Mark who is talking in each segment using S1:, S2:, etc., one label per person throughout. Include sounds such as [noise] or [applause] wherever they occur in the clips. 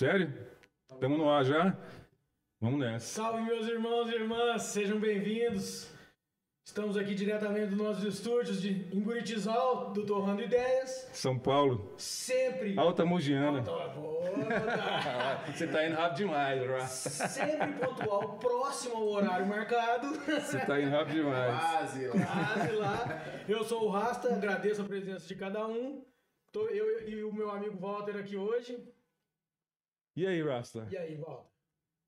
S1: Sério? Estamos no ar já? Vamos nessa.
S2: Salve, meus irmãos e irmãs, sejam bem-vindos. Estamos aqui diretamente dos nossos estúdios de Inguritizal, do Torrando Ideias.
S1: São Paulo,
S2: Sempre.
S1: Alta Mogiana.
S2: Alta-. [laughs]
S1: Você tá indo rápido demais, Ra.
S2: Sempre pontual, próximo ao horário marcado.
S1: Você tá indo rápido demais.
S3: Quase lá.
S2: Quase lá. Eu sou o Rasta, agradeço a presença de cada um. Tô eu e o meu amigo Walter aqui hoje.
S1: E aí, Rasta?
S2: E aí, Walter?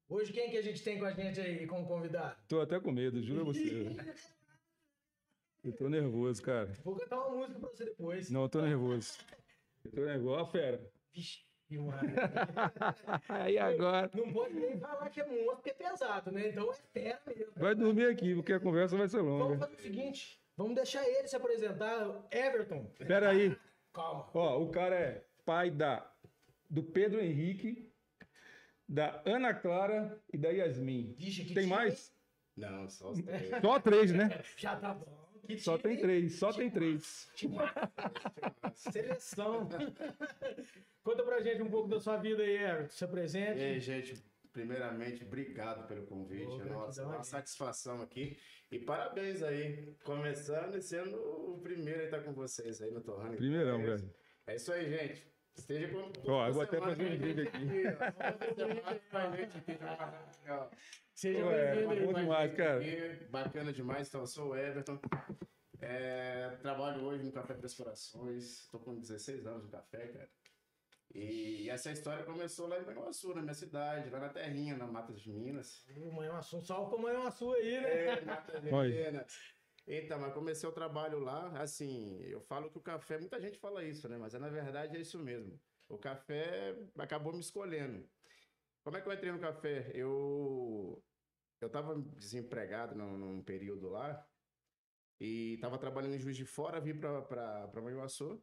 S2: Hoje quem que a gente tem com a gente aí como convidado?
S1: Tô até com medo, juro a você. [laughs] Eu tô nervoso, cara.
S2: Vou cantar uma música pra você depois.
S1: Não, eu tô nervoso. Eu tô nervoso. Ó, a fera.
S2: Vixe, mano.
S1: Aí [laughs] agora.
S2: Não pode nem falar que é monstro, porque é pesado, né? Então é fera mesmo.
S1: Vai dormir aqui, porque a conversa vai ser
S2: Vamos
S1: longa.
S2: fazer o seguinte: vamos deixar ele se apresentar. Everton,
S1: Pera aí.
S2: calma.
S1: Ó, o cara é pai da, do Pedro Henrique, da Ana Clara e da Yasmin.
S2: Vixe, que
S1: Tem
S2: time,
S1: mais?
S3: Não, só os três. [laughs]
S1: Só três, né? [laughs]
S2: Já tá bom. Que
S1: Só
S2: time,
S1: tem três, só tem três.
S2: Seleção. [laughs] Conta pra gente um pouco da sua vida aí, Everton. Se
S3: E
S2: apresente.
S3: aí, gente, primeiramente, obrigado pelo convite.
S2: Ô,
S3: Nossa, uma satisfação aqui. E parabéns aí. Começando e sendo o primeiro a estar com vocês aí no Torrano.
S1: Primeirão, velho.
S3: É isso aí, gente. Esteja com.
S1: Ó, eu vou até fazer um vídeo
S3: gente
S1: aqui.
S2: Seja bem-vindo aí.
S1: bom demais, cara.
S3: Aqui, Bacana demais. Então, eu sou o Everton. É, trabalho hoje no Café Três Corações. Estou com 16 anos no café, cara. E essa história começou lá em Manhuaçu, na minha cidade, lá na Terrinha, na Matas de Minas.
S2: Ô, Manhuaçu, um salve pra Manhuaçu aí, né?
S3: É, Matas de. Minas. Então, mas comecei o trabalho lá, assim, eu falo que o café, muita gente fala isso, né? Mas é, na verdade é isso mesmo. O café acabou me escolhendo. Como é que eu entrei no café? Eu eu estava desempregado num, num período lá e estava trabalhando em Juiz de Fora, vim para Manhuaçu.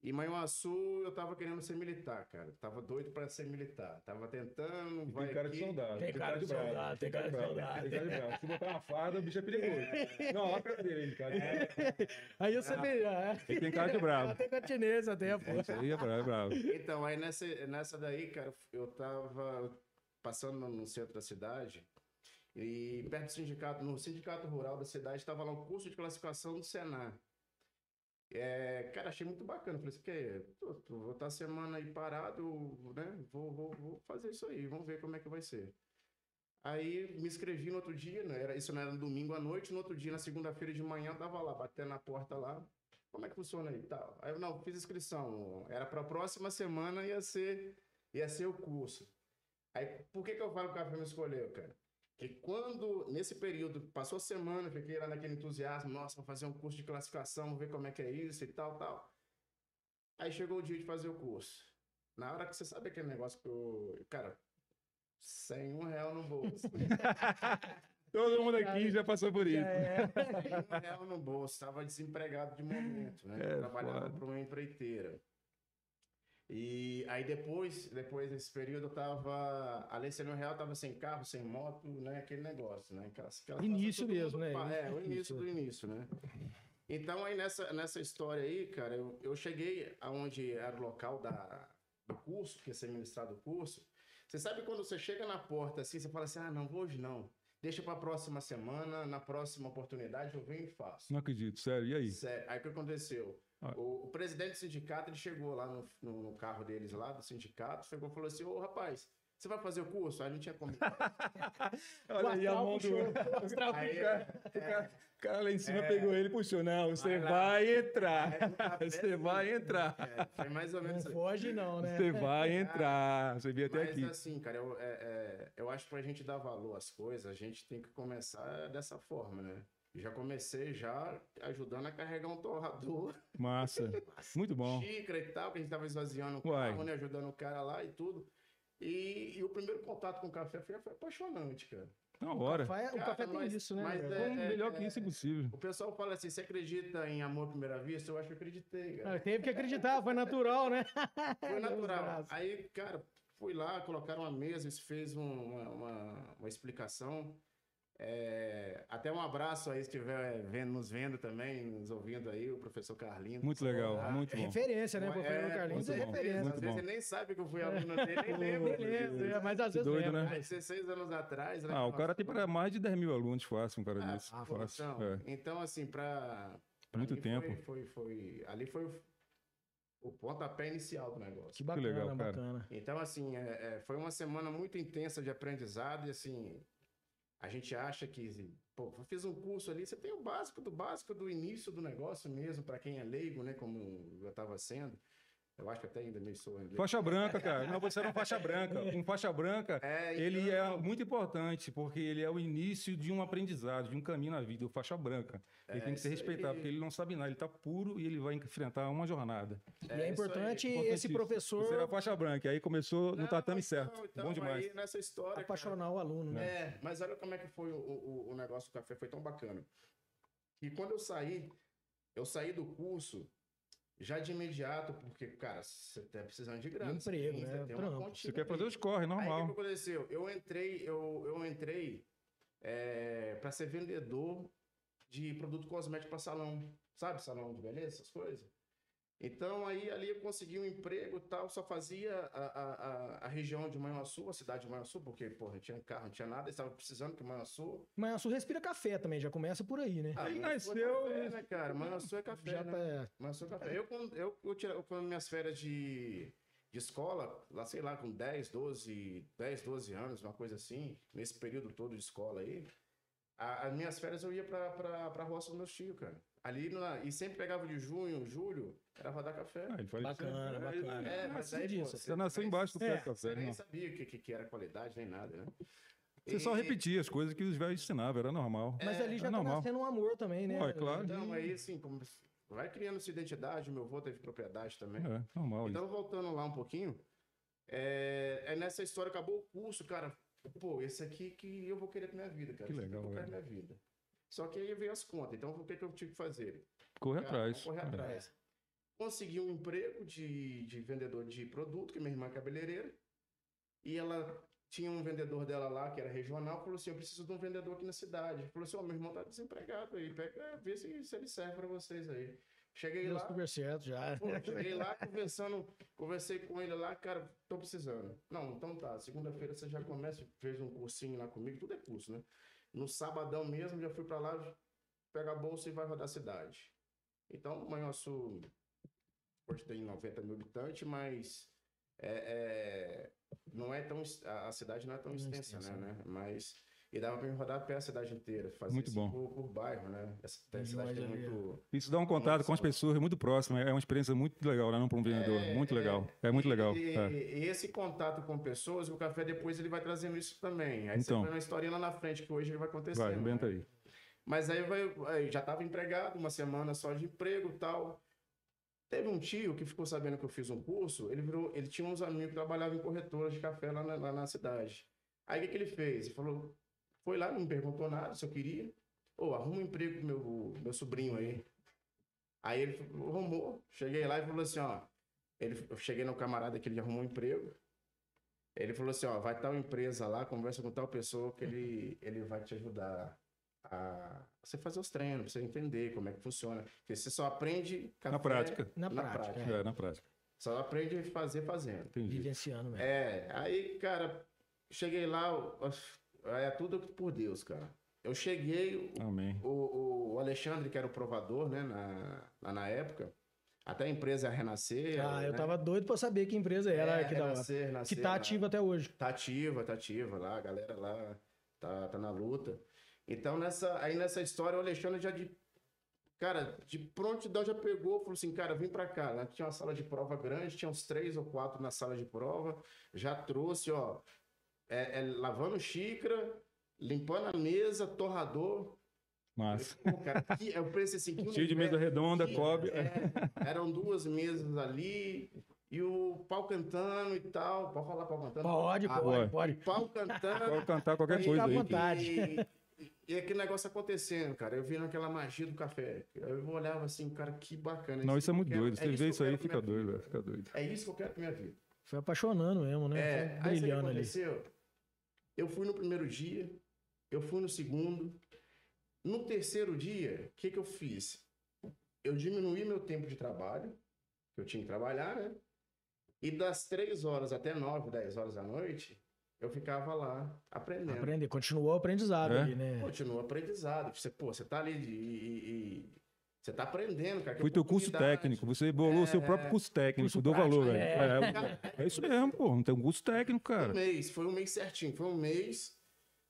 S3: E Manhuaçu eu tava querendo ser militar, cara. Tava doido para ser militar. Tava tentando, vai
S1: Tem cara de
S3: aqui.
S1: soldado.
S2: Tem cara de
S1: bravo,
S2: soldado, tem cara de
S1: bravo,
S2: soldado.
S1: Tem cara de bravo. Se botar uma farda, o bicho é perigoso. Não, olha a cara dele, ele, cara. [laughs]
S2: Aí você vê. é.
S1: Ele tem cara de bravo.
S2: Até continência, até, pô.
S1: Isso aí é bravo, é bravo.
S3: Então, aí nessa, nessa daí, cara, eu tava passando no centro da cidade e perto do sindicato, no sindicato rural da cidade, estava lá um curso de classificação do Senar. É, cara, achei muito bacana. Falei assim, que tô, tô- vou estar a semana aí parado, né? Vou, vou, vou fazer isso aí, vamos ver como é que vai ser. Aí me inscrevi no outro dia, né? Era, isso não era domingo à noite, no outro dia, na segunda-feira de manhã, eu tava lá, batendo na porta lá. Como é que funciona aí? Tal. Aí eu não, fiz inscrição. Era para a próxima semana ia ser, ia ser o curso. Aí por que, que eu falo que o café me escolheu, cara? Porque quando, nesse período, passou a semana, fiquei lá naquele entusiasmo, nossa, vou fazer um curso de classificação, vou ver como é que é isso e tal, tal. Aí chegou o dia de fazer o curso. Na hora que você sabe aquele negócio que eu. Cara, sem um real no bolso. [laughs]
S1: Todo mundo aqui já passou por isso.
S2: É.
S3: Sem um real no bolso. Estava desempregado de momento, né?
S1: É,
S3: Trabalhava para uma empreiteira. E aí depois, depois desse período, eu tava. Além de ser um real, tava sem carro, sem moto, né? Aquele negócio, né? Aquelas, aquelas
S2: Início mesmo, né?
S3: É, o
S2: Início.
S3: início do início, né? Então aí nessa, nessa história aí, cara, eu, eu cheguei aonde era o local da, do curso, que ia ser ministrado o curso. Você sabe quando você chega na porta assim, você fala assim, ah, não, vou hoje não. Deixa para a próxima semana, na próxima oportunidade eu venho e faço.
S1: Não acredito, sério. E aí?
S3: Sério. Aí o que aconteceu?
S1: Ah.
S3: O, o presidente do sindicato, ele chegou lá no, no- no carro deles lá, do sindicato, chegou e falou assim, ô rapaz, você vai fazer o curso? Aí não tinha como. [laughs]
S1: Olha aí a mão do. [laughs]
S3: Aí,
S1: cara, o cara- o cara lá em cima
S3: É.
S1: pegou ele e puxou. Não, você
S3: Vai
S1: vai entrar. [laughs]
S3: Café,
S1: Você vai entrar.
S3: É, foi mais ou
S2: Não
S3: menos assim.
S2: foge, não, né?
S1: Você vai entrar. Você veio até
S3: Mas
S1: aqui.
S3: assim, cara, eu, é, é, eu acho que pra gente dar valor às coisas, a gente tem que começar dessa forma, né? Já comecei já ajudando a carregar um torrador,
S1: Massa. [laughs] Muito bom.
S3: xícara e tal, que a gente tava esvaziando o
S1: Uai.
S3: carro, né? Ajudando o cara lá e tudo. E, e o primeiro contato com o café foi, foi apaixonante, cara.
S1: Na hora.
S2: Café- o
S3: Cara,
S2: café tem
S3: mas-
S2: isso, né?
S3: mas é-
S1: Como melhor que isso impossível.
S3: O pessoal fala assim, você acredita em amor à primeira vista? Eu acho que acreditei, cara.
S2: Ah, Teve que acreditar, foi natural, né? [laughs]
S3: Foi natural. Aí, cara, fui lá, colocaram uma mesa, isso fez um- uma, uma, uma explicação. É, até um abraço aí, se estiver vendo, nos vendo também, nos ouvindo aí, o professor Carlinhos.
S1: Muito legal,
S3: Ah,
S1: muito
S2: É
S1: bom.
S2: referência, né?
S3: É,
S2: Professor Carlinhos é
S1: muito bom.
S2: referência.
S3: Às vezes
S1: bom.
S3: ele nem sabe que eu fui aluno dele, nem [laughs] lembra.
S2: Beleza, é, mas às vezes
S1: Doido,
S2: lembra,
S1: né?
S3: Há 16 anos atrás. né,
S1: Ah, o
S3: que
S1: cara tem para mais de 10 mil alunos fácil, um cara
S3: Ah,
S1: desse.
S2: ah,
S1: Fácil.
S3: então,
S1: É.
S3: então, assim, pra
S1: Muito
S3: mim
S1: tempo.
S3: Foi, foi, foi- ali foi o, o pontapé inicial do negócio.
S2: Que bacana,
S1: legal, cara.
S2: bacana.
S3: Então, assim, é- é, foi uma semana muito intensa de aprendizado e, assim, a gente acha que, pô, fiz um curso ali, você tem o básico do básico do início do negócio mesmo, para quem é leigo, né, como eu estava sendo. Eu acho que até ainda meio sou leigo.
S1: Faixa branca, cara. Não, você era um faixa branca. Um faixa branca, [laughs]
S3: É,
S1: ele
S3: então-
S1: é muito importante, porque ele é o início de um aprendizado, de um caminho na vida. O faixa branca. Ele
S3: É,
S1: tem que ser respeitado,
S3: aí.
S1: porque ele não sabe nada. Ele tá puro e ele vai enfrentar uma jornada.
S2: E é
S3: aí.
S2: importante esse professor
S1: Você era faixa branca, e aí começou no
S3: Não,
S1: tatame
S3: mas
S1: certo.
S3: então,
S1: Bom demais.
S3: Aí, nessa história, cara,
S2: apaixonar o aluno, né?
S3: É, mas olha como é que foi o, o, o negócio do café, foi tão bacana. E quando eu saí, eu saí do curso já de imediato, porque, cara, você tá precisando de grana.
S2: Emprego, né?
S3: você tem uma
S1: Você quer fazer os corre,
S3: Aí o que
S1: normal.
S3: que aconteceu? Eu entrei, eu, eu entrei é, para ser vendedor de produto cosmético para salão, sabe? Salão de beleza, essas coisas. Então aí ali eu consegui um emprego e tal, só fazia a, a, a, região de Manhuaçu, a cidade de Manhuaçu, porque, porra, não tinha carro, não tinha nada, estava precisando que Manhuaçu...
S2: Sua respira café também, já começa por aí, né?
S3: Ah,
S1: Aí
S3: Manhuaçu é
S1: nasceu-
S3: café, né, cara? Manhuaçu é café,
S2: já
S3: né?
S2: tá.
S3: Manhuaçu é café. Eu, quando, eu, eu, tira- eu, quando minhas férias de, de escola, lá, sei lá, com 10, 12, 10, 12 anos, uma coisa assim, nesse período todo de escola aí, a- as minhas férias eu ia pra, pra, pra roça dos meus tios, cara. Ali, na, e sempre pegava de junho, julho, era pra dar café.
S1: Ah, ele faz
S2: Bacana,
S1: isso.
S2: bacana.
S3: É,
S2: É,
S3: mas
S2: mas
S3: aí,
S2: disso.
S3: pô,
S1: Você nasceu embaixo do
S2: É,
S1: pé do
S3: Você
S1: café,
S3: nem sabia o que, que, que era qualidade, nem nada, né?
S1: Você só
S3: E-
S1: repetia as coisas que os velhos ensinavam, era normal.
S2: Mas ali
S1: é
S2: já tá
S1: normal.
S2: nascendo um amor também, né?
S1: Ó, é claro.
S3: Então, aí, assim, como vai criando sua identidade, meu avô teve propriedade também.
S1: É, normal. isso.
S3: Então, voltando lá um pouquinho, é, é nessa história, acabou o curso, cara. Pô, esse aqui que eu vou querer pra minha vida, cara.
S1: Que
S3: Esse aqui
S1: legal,
S3: eu quero
S1: velho.
S3: minha vida. Só que aí veio as contas. Então, o que, que eu tive que fazer?
S1: Corre
S3: Cara,
S1: atrás.
S3: correr
S1: É.
S3: atrás. Consegui um emprego de, de vendedor de produto, que minha irmã é cabeleireira. E ela tinha um vendedor dela lá, que era regional, falou assim: Eu preciso de um vendedor aqui na cidade. Falou assim: Ó, meu irmão tá desempregado aí, pega, vê se, se ele serve pra vocês aí. Cheguei
S2: Deu
S3: lá,
S2: já.
S3: Pô, cheguei lá conversando, conversei com ele lá, cara, tô precisando. Não, então tá, segunda-feira você já começa, fez um cursinho lá comigo, tudo é curso, né? No sabadão mesmo, já fui pra lá, pega a bolsa e vai rodar a cidade. Então, Manhuaçu, hoje tem 90 mil habitantes, mas é, é, não é tão, a, cidade não é tão
S2: Não é
S3: extensa,
S2: extensa,
S3: né, né? Mas, e dava pra me rodar a pé a cidade inteira, fazer
S1: Muito bom.
S3: Por, por bairro, né? Essa cidade
S2: ali,
S3: muito...
S1: Isso dá um contato com as pessoas muito próximo. É uma experiência muito legal, né? Não para um vendedor.
S3: É,
S1: muito
S3: é.
S1: legal. É muito legal.
S3: E,
S1: é.
S3: e esse contato com pessoas, o café depois ele vai trazendo isso também. Aí
S1: Então.
S3: você vai uma historinha lá na frente que hoje vai acontecer.
S1: Vai, inventa aí.
S3: Mas aí vai, aí já estava empregado, uma semana só de emprego e tal. Teve um tio que ficou sabendo que eu fiz um curso, ele virou, ele tinha uns amigos que trabalhavam em corretoras de café lá na, lá na cidade. Aí o que, que ele fez? Ele falou, foi lá, não me perguntou nada se eu queria. Ô, arruma um emprego pro meu, meu sobrinho aí. Aí ele arrumou. Cheguei lá e falou assim, ó. Ele, eu cheguei no camarada que ele arrumou um emprego. Ele falou assim, ó, vai tal empresa lá, conversa com tal pessoa que ele, ele vai te ajudar a você fazer os treinos, pra você entender como é que funciona. Porque você só aprende café
S1: Na prática.
S2: Na
S3: Na
S2: prática.
S3: prática.
S2: é.
S1: É, na prática.
S3: Só aprende a fazer fazendo.
S1: Entendi.
S2: Vivenciando mesmo.
S3: É, aí, cara, cheguei lá, é tudo por Deus, cara. Eu cheguei,
S1: Amém.
S3: o, o Alexandre, que era o provador, né, na, lá na época, até a empresa Renascer.
S2: Ah, eu
S3: né?
S2: tava doido pra saber que empresa era
S3: É,
S2: que, da hora.
S3: Renascer,
S2: que
S3: Renascer,
S2: tá
S3: lá.
S2: ativa até hoje.
S3: Tá ativa, tá ativa lá, a galera lá tá, tá na luta. Então, nessa, aí nessa história, o Alexandre já de. Cara, de prontidão já pegou, falou assim, cara, vem pra cá. Tinha uma sala de prova grande, tinha uns três ou quatro na sala de prova. Já trouxe, ó, é, é, lavando xícara, limpando a mesa, torrador. Que, eu pensei assim, que [laughs]
S1: Cheio de mesa redonda,
S3: que-
S1: cobre.
S3: é, eram duas mesas ali, e o pau cantando e tal. Pode falar pau cantando?
S2: Pode,
S3: Ah,
S2: pode,
S1: pode.
S3: pau cantando.
S1: Pode cantar qualquer
S2: Fica
S1: coisa
S2: à
S1: aí.
S2: vontade.
S3: E, e aquele negócio acontecendo, cara. Eu vi naquela magia do café. Eu olhava assim, cara, que bacana.
S1: Não, isso é muito doido. Você
S3: é
S1: vê
S3: que eu
S1: isso aí, fica doido. Fica doido.
S3: É isso que eu quero pra minha vida.
S2: Foi apaixonando mesmo, né?
S3: É,
S2: Foi
S3: aí sabe o que
S2: brilhando ali.
S3: Eu fui no primeiro dia, Eu fui no segundo. No terceiro dia, o que, que eu fiz? Eu diminuí meu tempo de trabalho, que eu tinha que trabalhar, né? E das três horas até nove, dez horas da noite, eu ficava lá aprendendo.
S2: Aprender, continuou o aprendizado
S1: É?
S2: ali, né?
S3: Continua aprendizado. Você, pô, você tá ali de, e, e- e- você tá aprendendo, cara.
S1: Foi teu curso técnico, você bolou o seu próprio curso técnico,
S2: Curso
S1: dou
S2: prático,
S1: valor, velho.
S3: é.
S1: É, é isso mesmo, pô. Não tem um curso técnico,
S3: Foi um
S1: cara.
S3: mês, foi um mês certinho. Foi um mês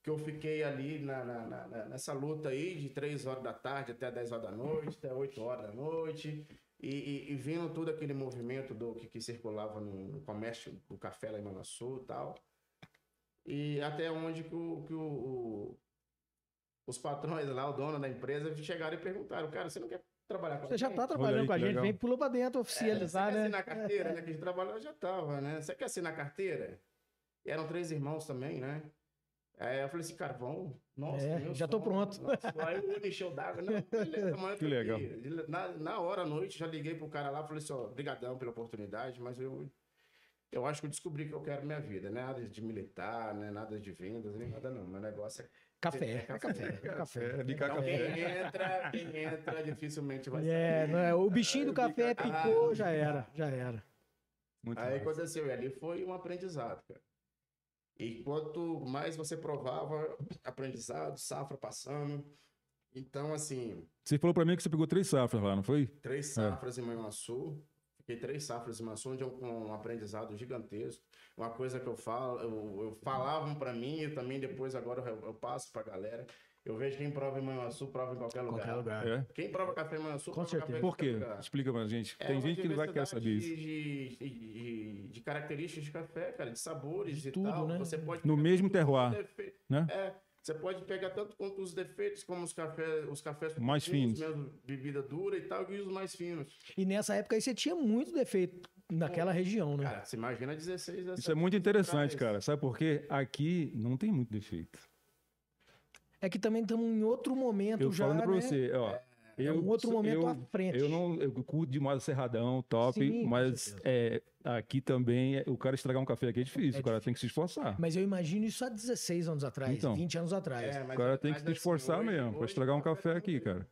S3: que eu fiquei ali na- na- na- nessa luta aí de 3 horas da tarde até 10 horas da noite, até 8 horas da noite. E, e, e vendo todo aquele movimento do que, que circulava no, no comércio do café lá em Manassu e tal. E até onde que, o, que o- o- os patrões lá, o dono da empresa, chegaram e perguntaram, cara, você não quer trabalhar com a
S2: Você já
S3: gente?"
S2: tá
S1: aí,
S2: trabalhando
S1: que
S2: com a gente,
S1: legal.
S2: vem pula pra dentro, oficializar,
S3: É, você quer
S2: né?
S3: assinar carteira, né? Que a gente trabalhava, já tava, né? Você quer assinar carteira? E eram três irmãos também, né? Aí eu falei assim, cara, vamos. Nossa,
S2: É,
S3: meu
S2: já tô
S3: sonho.
S2: pronto.
S3: Nossa, aí o olho encheu d'água. Não, [laughs] beleza, amanhã
S1: Que legal.
S3: Na, na hora, à noite, já liguei pro cara lá, falei assim, ó, brigadão pela oportunidade, mas eu... Eu acho que eu descobri que eu quero minha vida, né? Nada de militar, né? Nada de vendas, nem nada não. Meu negócio é...
S2: Café,
S3: É
S2: é
S3: café,
S2: café, é
S1: É,
S2: café.
S1: bicar
S3: Então,
S1: café.
S3: quem entra, quem entra, dificilmente vai sair.
S2: É, não é, o bichinho do café
S3: Ah,
S2: picou, já era, já era.
S1: Muito
S3: Aí aconteceu, e ali foi um aprendizado, cara. E quanto mais você provava, aprendizado, safra passando. Então, assim,
S1: Você falou pra mim que você pegou três safras lá, não foi?
S3: três safras em Manhuaçu. Fiquei três safras em Manhuaçu, onde é um, um aprendizado gigantesco. Uma coisa que eu falo, eu, eu falavam pra mim, e também depois agora eu, eu passo pra galera. Eu vejo quem prova em Manhuaçu, prova em qualquer lugar.
S2: Qualquer lugar.
S1: É.
S3: Quem prova café em Manhuaçu,
S2: Com
S3: prova
S2: certeza.
S3: café em
S1: Por quê? Explica pra gente.
S3: É
S1: Tem gente que não vai querer saber isso.
S3: De, de, de- de características de café, cara, de sabores
S2: De
S3: e
S2: tudo,
S3: tal.
S2: né?
S3: Você pode
S1: No mesmo terroir,
S3: defe-
S1: né?
S3: É, você pode pegar tanto quanto os defeitos como os cafés, os cafés
S1: Mais
S3: finos, bebida dura e tal, e os mais finos.
S2: E nessa época aí você tinha muito defeito naquela região, né?
S3: Cara, você imagina 16 dessa-
S1: Isso é muito interessante, cara. Sabe por quê? Aqui não tem muito defeito.
S2: É que também estamos em outro momento
S1: Eu
S2: já,
S1: falando pra
S2: né?
S1: você, ó.
S2: É
S1: Eu,
S2: um outro momento
S1: eu,
S2: à frente.
S1: Eu não eu curto demais o Serradão, top,
S2: Sim,
S1: mas é, aqui também é- o cara estragar um café aqui é difícil,
S2: É
S1: o cara tem que se esforçar.
S2: Mas eu imagino isso há 16 anos atrás,
S1: Então.
S2: 20 anos atrás.
S3: É,
S1: O cara tem que se
S3: assim,
S1: esforçar
S3: hoje-
S1: mesmo
S3: hoje
S1: estragar um café
S3: tá
S1: aqui,
S3: muito-
S1: cara.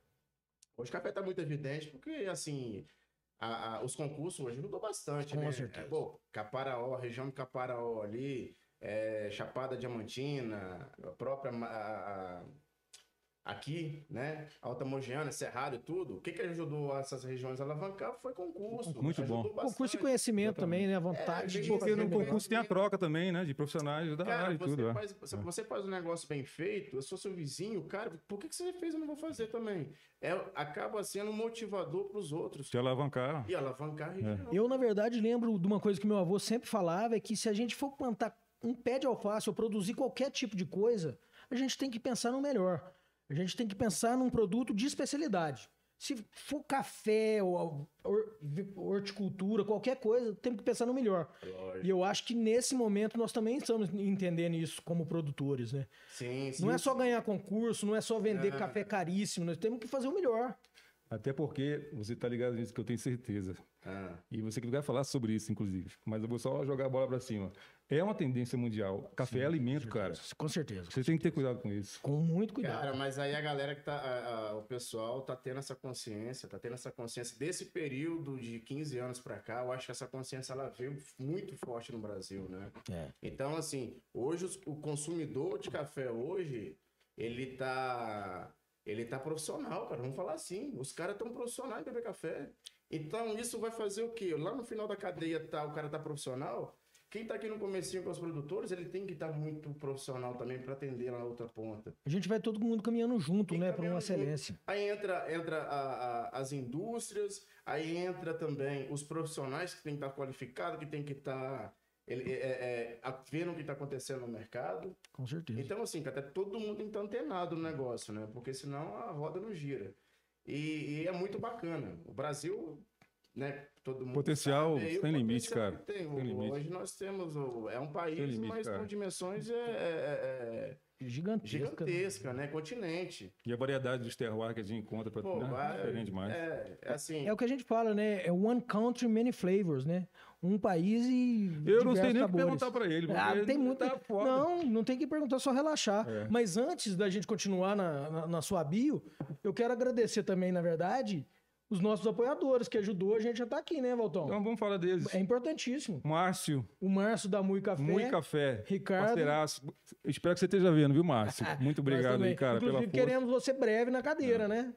S3: Hoje o café tá muito evidente, porque, assim, a- a- os concursos hoje mudou bastante,
S2: Com
S3: né?
S2: certeza.
S3: É, pô, Caparaó, região de Caparaó ali, é, Chapada Diamantina, a própria... a- aqui, né? Alta Mogiana, Cerrado e tudo. O que que ajudou essas regiões a alavancar foi concurso.
S1: Muito bom.
S3: bastante.
S2: Concurso de conhecimento
S1: Exatamente.
S2: também, né? A vontade
S3: É,
S2: de
S1: Porque no concurso tem a troca também, né? De profissionais da
S3: Cara,
S1: área e
S3: você,
S1: tudo. é.
S3: faz, se você faz um negócio bem feito, eu sou seu vizinho, cara, por que, que você fez e eu não vou fazer também? É, acaba sendo um motivador para os outros.
S1: Te alavancar.
S3: E alavancar a região.
S2: Eu, na verdade, lembro de uma coisa que meu avô sempre falava, é que se a gente for plantar um pé de alface ou produzir qualquer tipo de coisa, a gente tem que pensar no melhor. A gente tem que pensar num produto de especialidade. Se for café ou hor- horticultura, qualquer coisa, temos que pensar no melhor. E eu acho que nesse momento nós também estamos entendendo isso como produtores, né?
S3: Sim, sim.
S2: Não é só ganhar concurso, não é só vender
S3: É.
S2: café caríssimo, nós temos que fazer o melhor.
S1: Até porque você tá ligado nisso que eu tenho certeza.
S3: Ah,
S1: E você que vai falar sobre isso, inclusive. Mas eu vou só jogar a bola pra cima. É uma tendência mundial. Café é alimento, cara.
S2: Com certeza.
S1: Você tem que ter cuidado com isso.
S2: Com muito cuidado.
S3: Cara, mas aí a galera que tá. a- a- o pessoal tá tendo essa consciência, tá tendo essa consciência desse período de 15 anos pra cá. Eu acho que essa consciência ela veio muito forte no Brasil, né?
S2: É.
S3: Então, assim, hoje os- o consumidor de café hoje, ele tá. Ele tá profissional, cara. Vamos falar assim. Os caras estão profissionais em beber café. Então, isso vai fazer o quê? Lá no final da cadeia tá, o cara tá profissional. Quem tá aqui no comecinho com os produtores, ele tem que estar muito profissional também para atender lá na outra ponta.
S2: A gente vai todo mundo caminhando junto,
S3: Tem
S2: né, para uma
S3: caminhando junto.
S2: excelência.
S3: Aí entra, entra a- a- as indústrias, aí entra também os profissionais que tem que estar qualificados, que tem que estar ele, é, é, a- vendo o que está acontecendo no mercado.
S2: Com certeza.
S3: Então, assim, até todo mundo tem que estar antenado no negócio, né? Porque senão a roda não gira. E, e é muito bacana. O Brasil, né? Todo mundo
S1: Potencial
S3: sabe o
S1: sem limite, cara.
S3: tem.
S1: Tem limite.
S3: Hoje nós temos. o- É um país,
S1: Tem limite,
S3: mas
S1: cara.
S3: com dimensões é, é- é-
S2: Gigantesca.
S3: gigantesca, né? Continente.
S1: E a variedade dos terroirs que a gente encontra para né?
S3: vai-
S1: diferente demais.
S3: É, é assim.
S2: É o que a gente fala, né? É one country, many flavors, né? Um país e.
S1: Eu não sei nem o que perguntar para ele.
S2: Ah,
S1: ele
S2: tem muito.
S1: Tá foda.
S2: não, não tem que perguntar, só relaxar.
S1: É.
S2: Mas antes da gente continuar na, na, na sua bio, eu quero agradecer também, na verdade, os nossos apoiadores, que ajudou a gente a estar aqui, né, Valtão?
S1: Então vamos falar deles.
S2: É importantíssimo.
S1: Márcio,
S2: O Márcio da Mui Café.
S1: Muito Café.
S2: Ricardo.
S1: Parceiraço. Espero que você esteja vendo, viu, Márcio? [laughs] Muito obrigado aí, cara,
S2: Inclusive,
S1: pela força.
S2: queremos você breve na cadeira, né?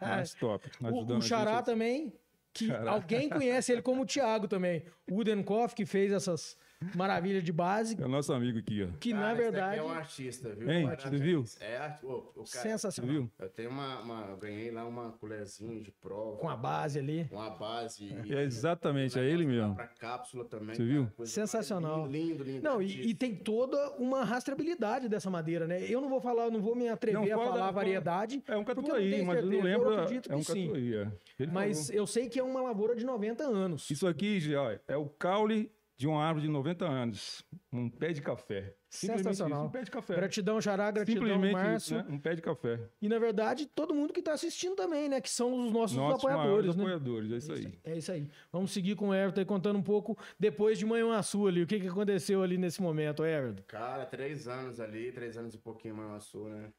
S1: Mas top. [laughs]
S2: O,
S1: Ajudando
S2: o
S1: gente
S2: Xará também, que alguém conhece ele como o Thiago também. O Udenkoff, que fez essas maravilhas de base,
S1: É o nosso amigo aqui, ó.
S2: que
S3: Cara,
S2: na
S3: esse daqui
S2: verdade...
S3: é um artista, viu?
S1: Hein, você viu?
S3: É arte. Cara,
S2: Sensacional.
S1: viu?
S3: Eu tenho uma, uma. Eu ganhei lá uma colherzinha de prova.
S2: Com a base ali.
S3: Com a base.
S1: É exatamente, é ele mesmo.
S3: Pra cápsula também.
S1: Você viu?
S2: Sensacional.
S3: mais Lindo, lindo.
S2: Não, e, e tem toda uma rastreabilidade dessa madeira, né? Eu não vou falar, não vou me atrever
S1: Não,
S2: a
S1: fala
S2: falar a variedade,
S1: É um catuaí, mas eu não lembro.
S2: eu acredito
S1: é um
S2: que sim.
S1: catuaí, é. Ele
S2: mas
S1: falou.
S2: eu sei que é uma lavoura de 90 anos.
S1: Isso aqui, ó, é o caule de uma árvore de 90 anos. Um pé de café. Simplesmente
S2: Sensacional.
S1: isso, um pé de café.
S2: Gratidão, Xará, gratidão,
S1: Simplesmente
S2: Márcio.
S1: isso, né? Um pé de café.
S2: E, na verdade, todo mundo que está assistindo também, né? Que são os nossos,
S1: Nossos
S2: apoiadores, né?
S1: apoiadores, é isso aí.
S2: É isso aí. Vamos seguir com o Everton aí contando um pouco depois de Manhuaçu ali. O que, que aconteceu ali nesse momento, Everton?
S3: Cara, três anos ali, três anos e pouquinho mais sul, né?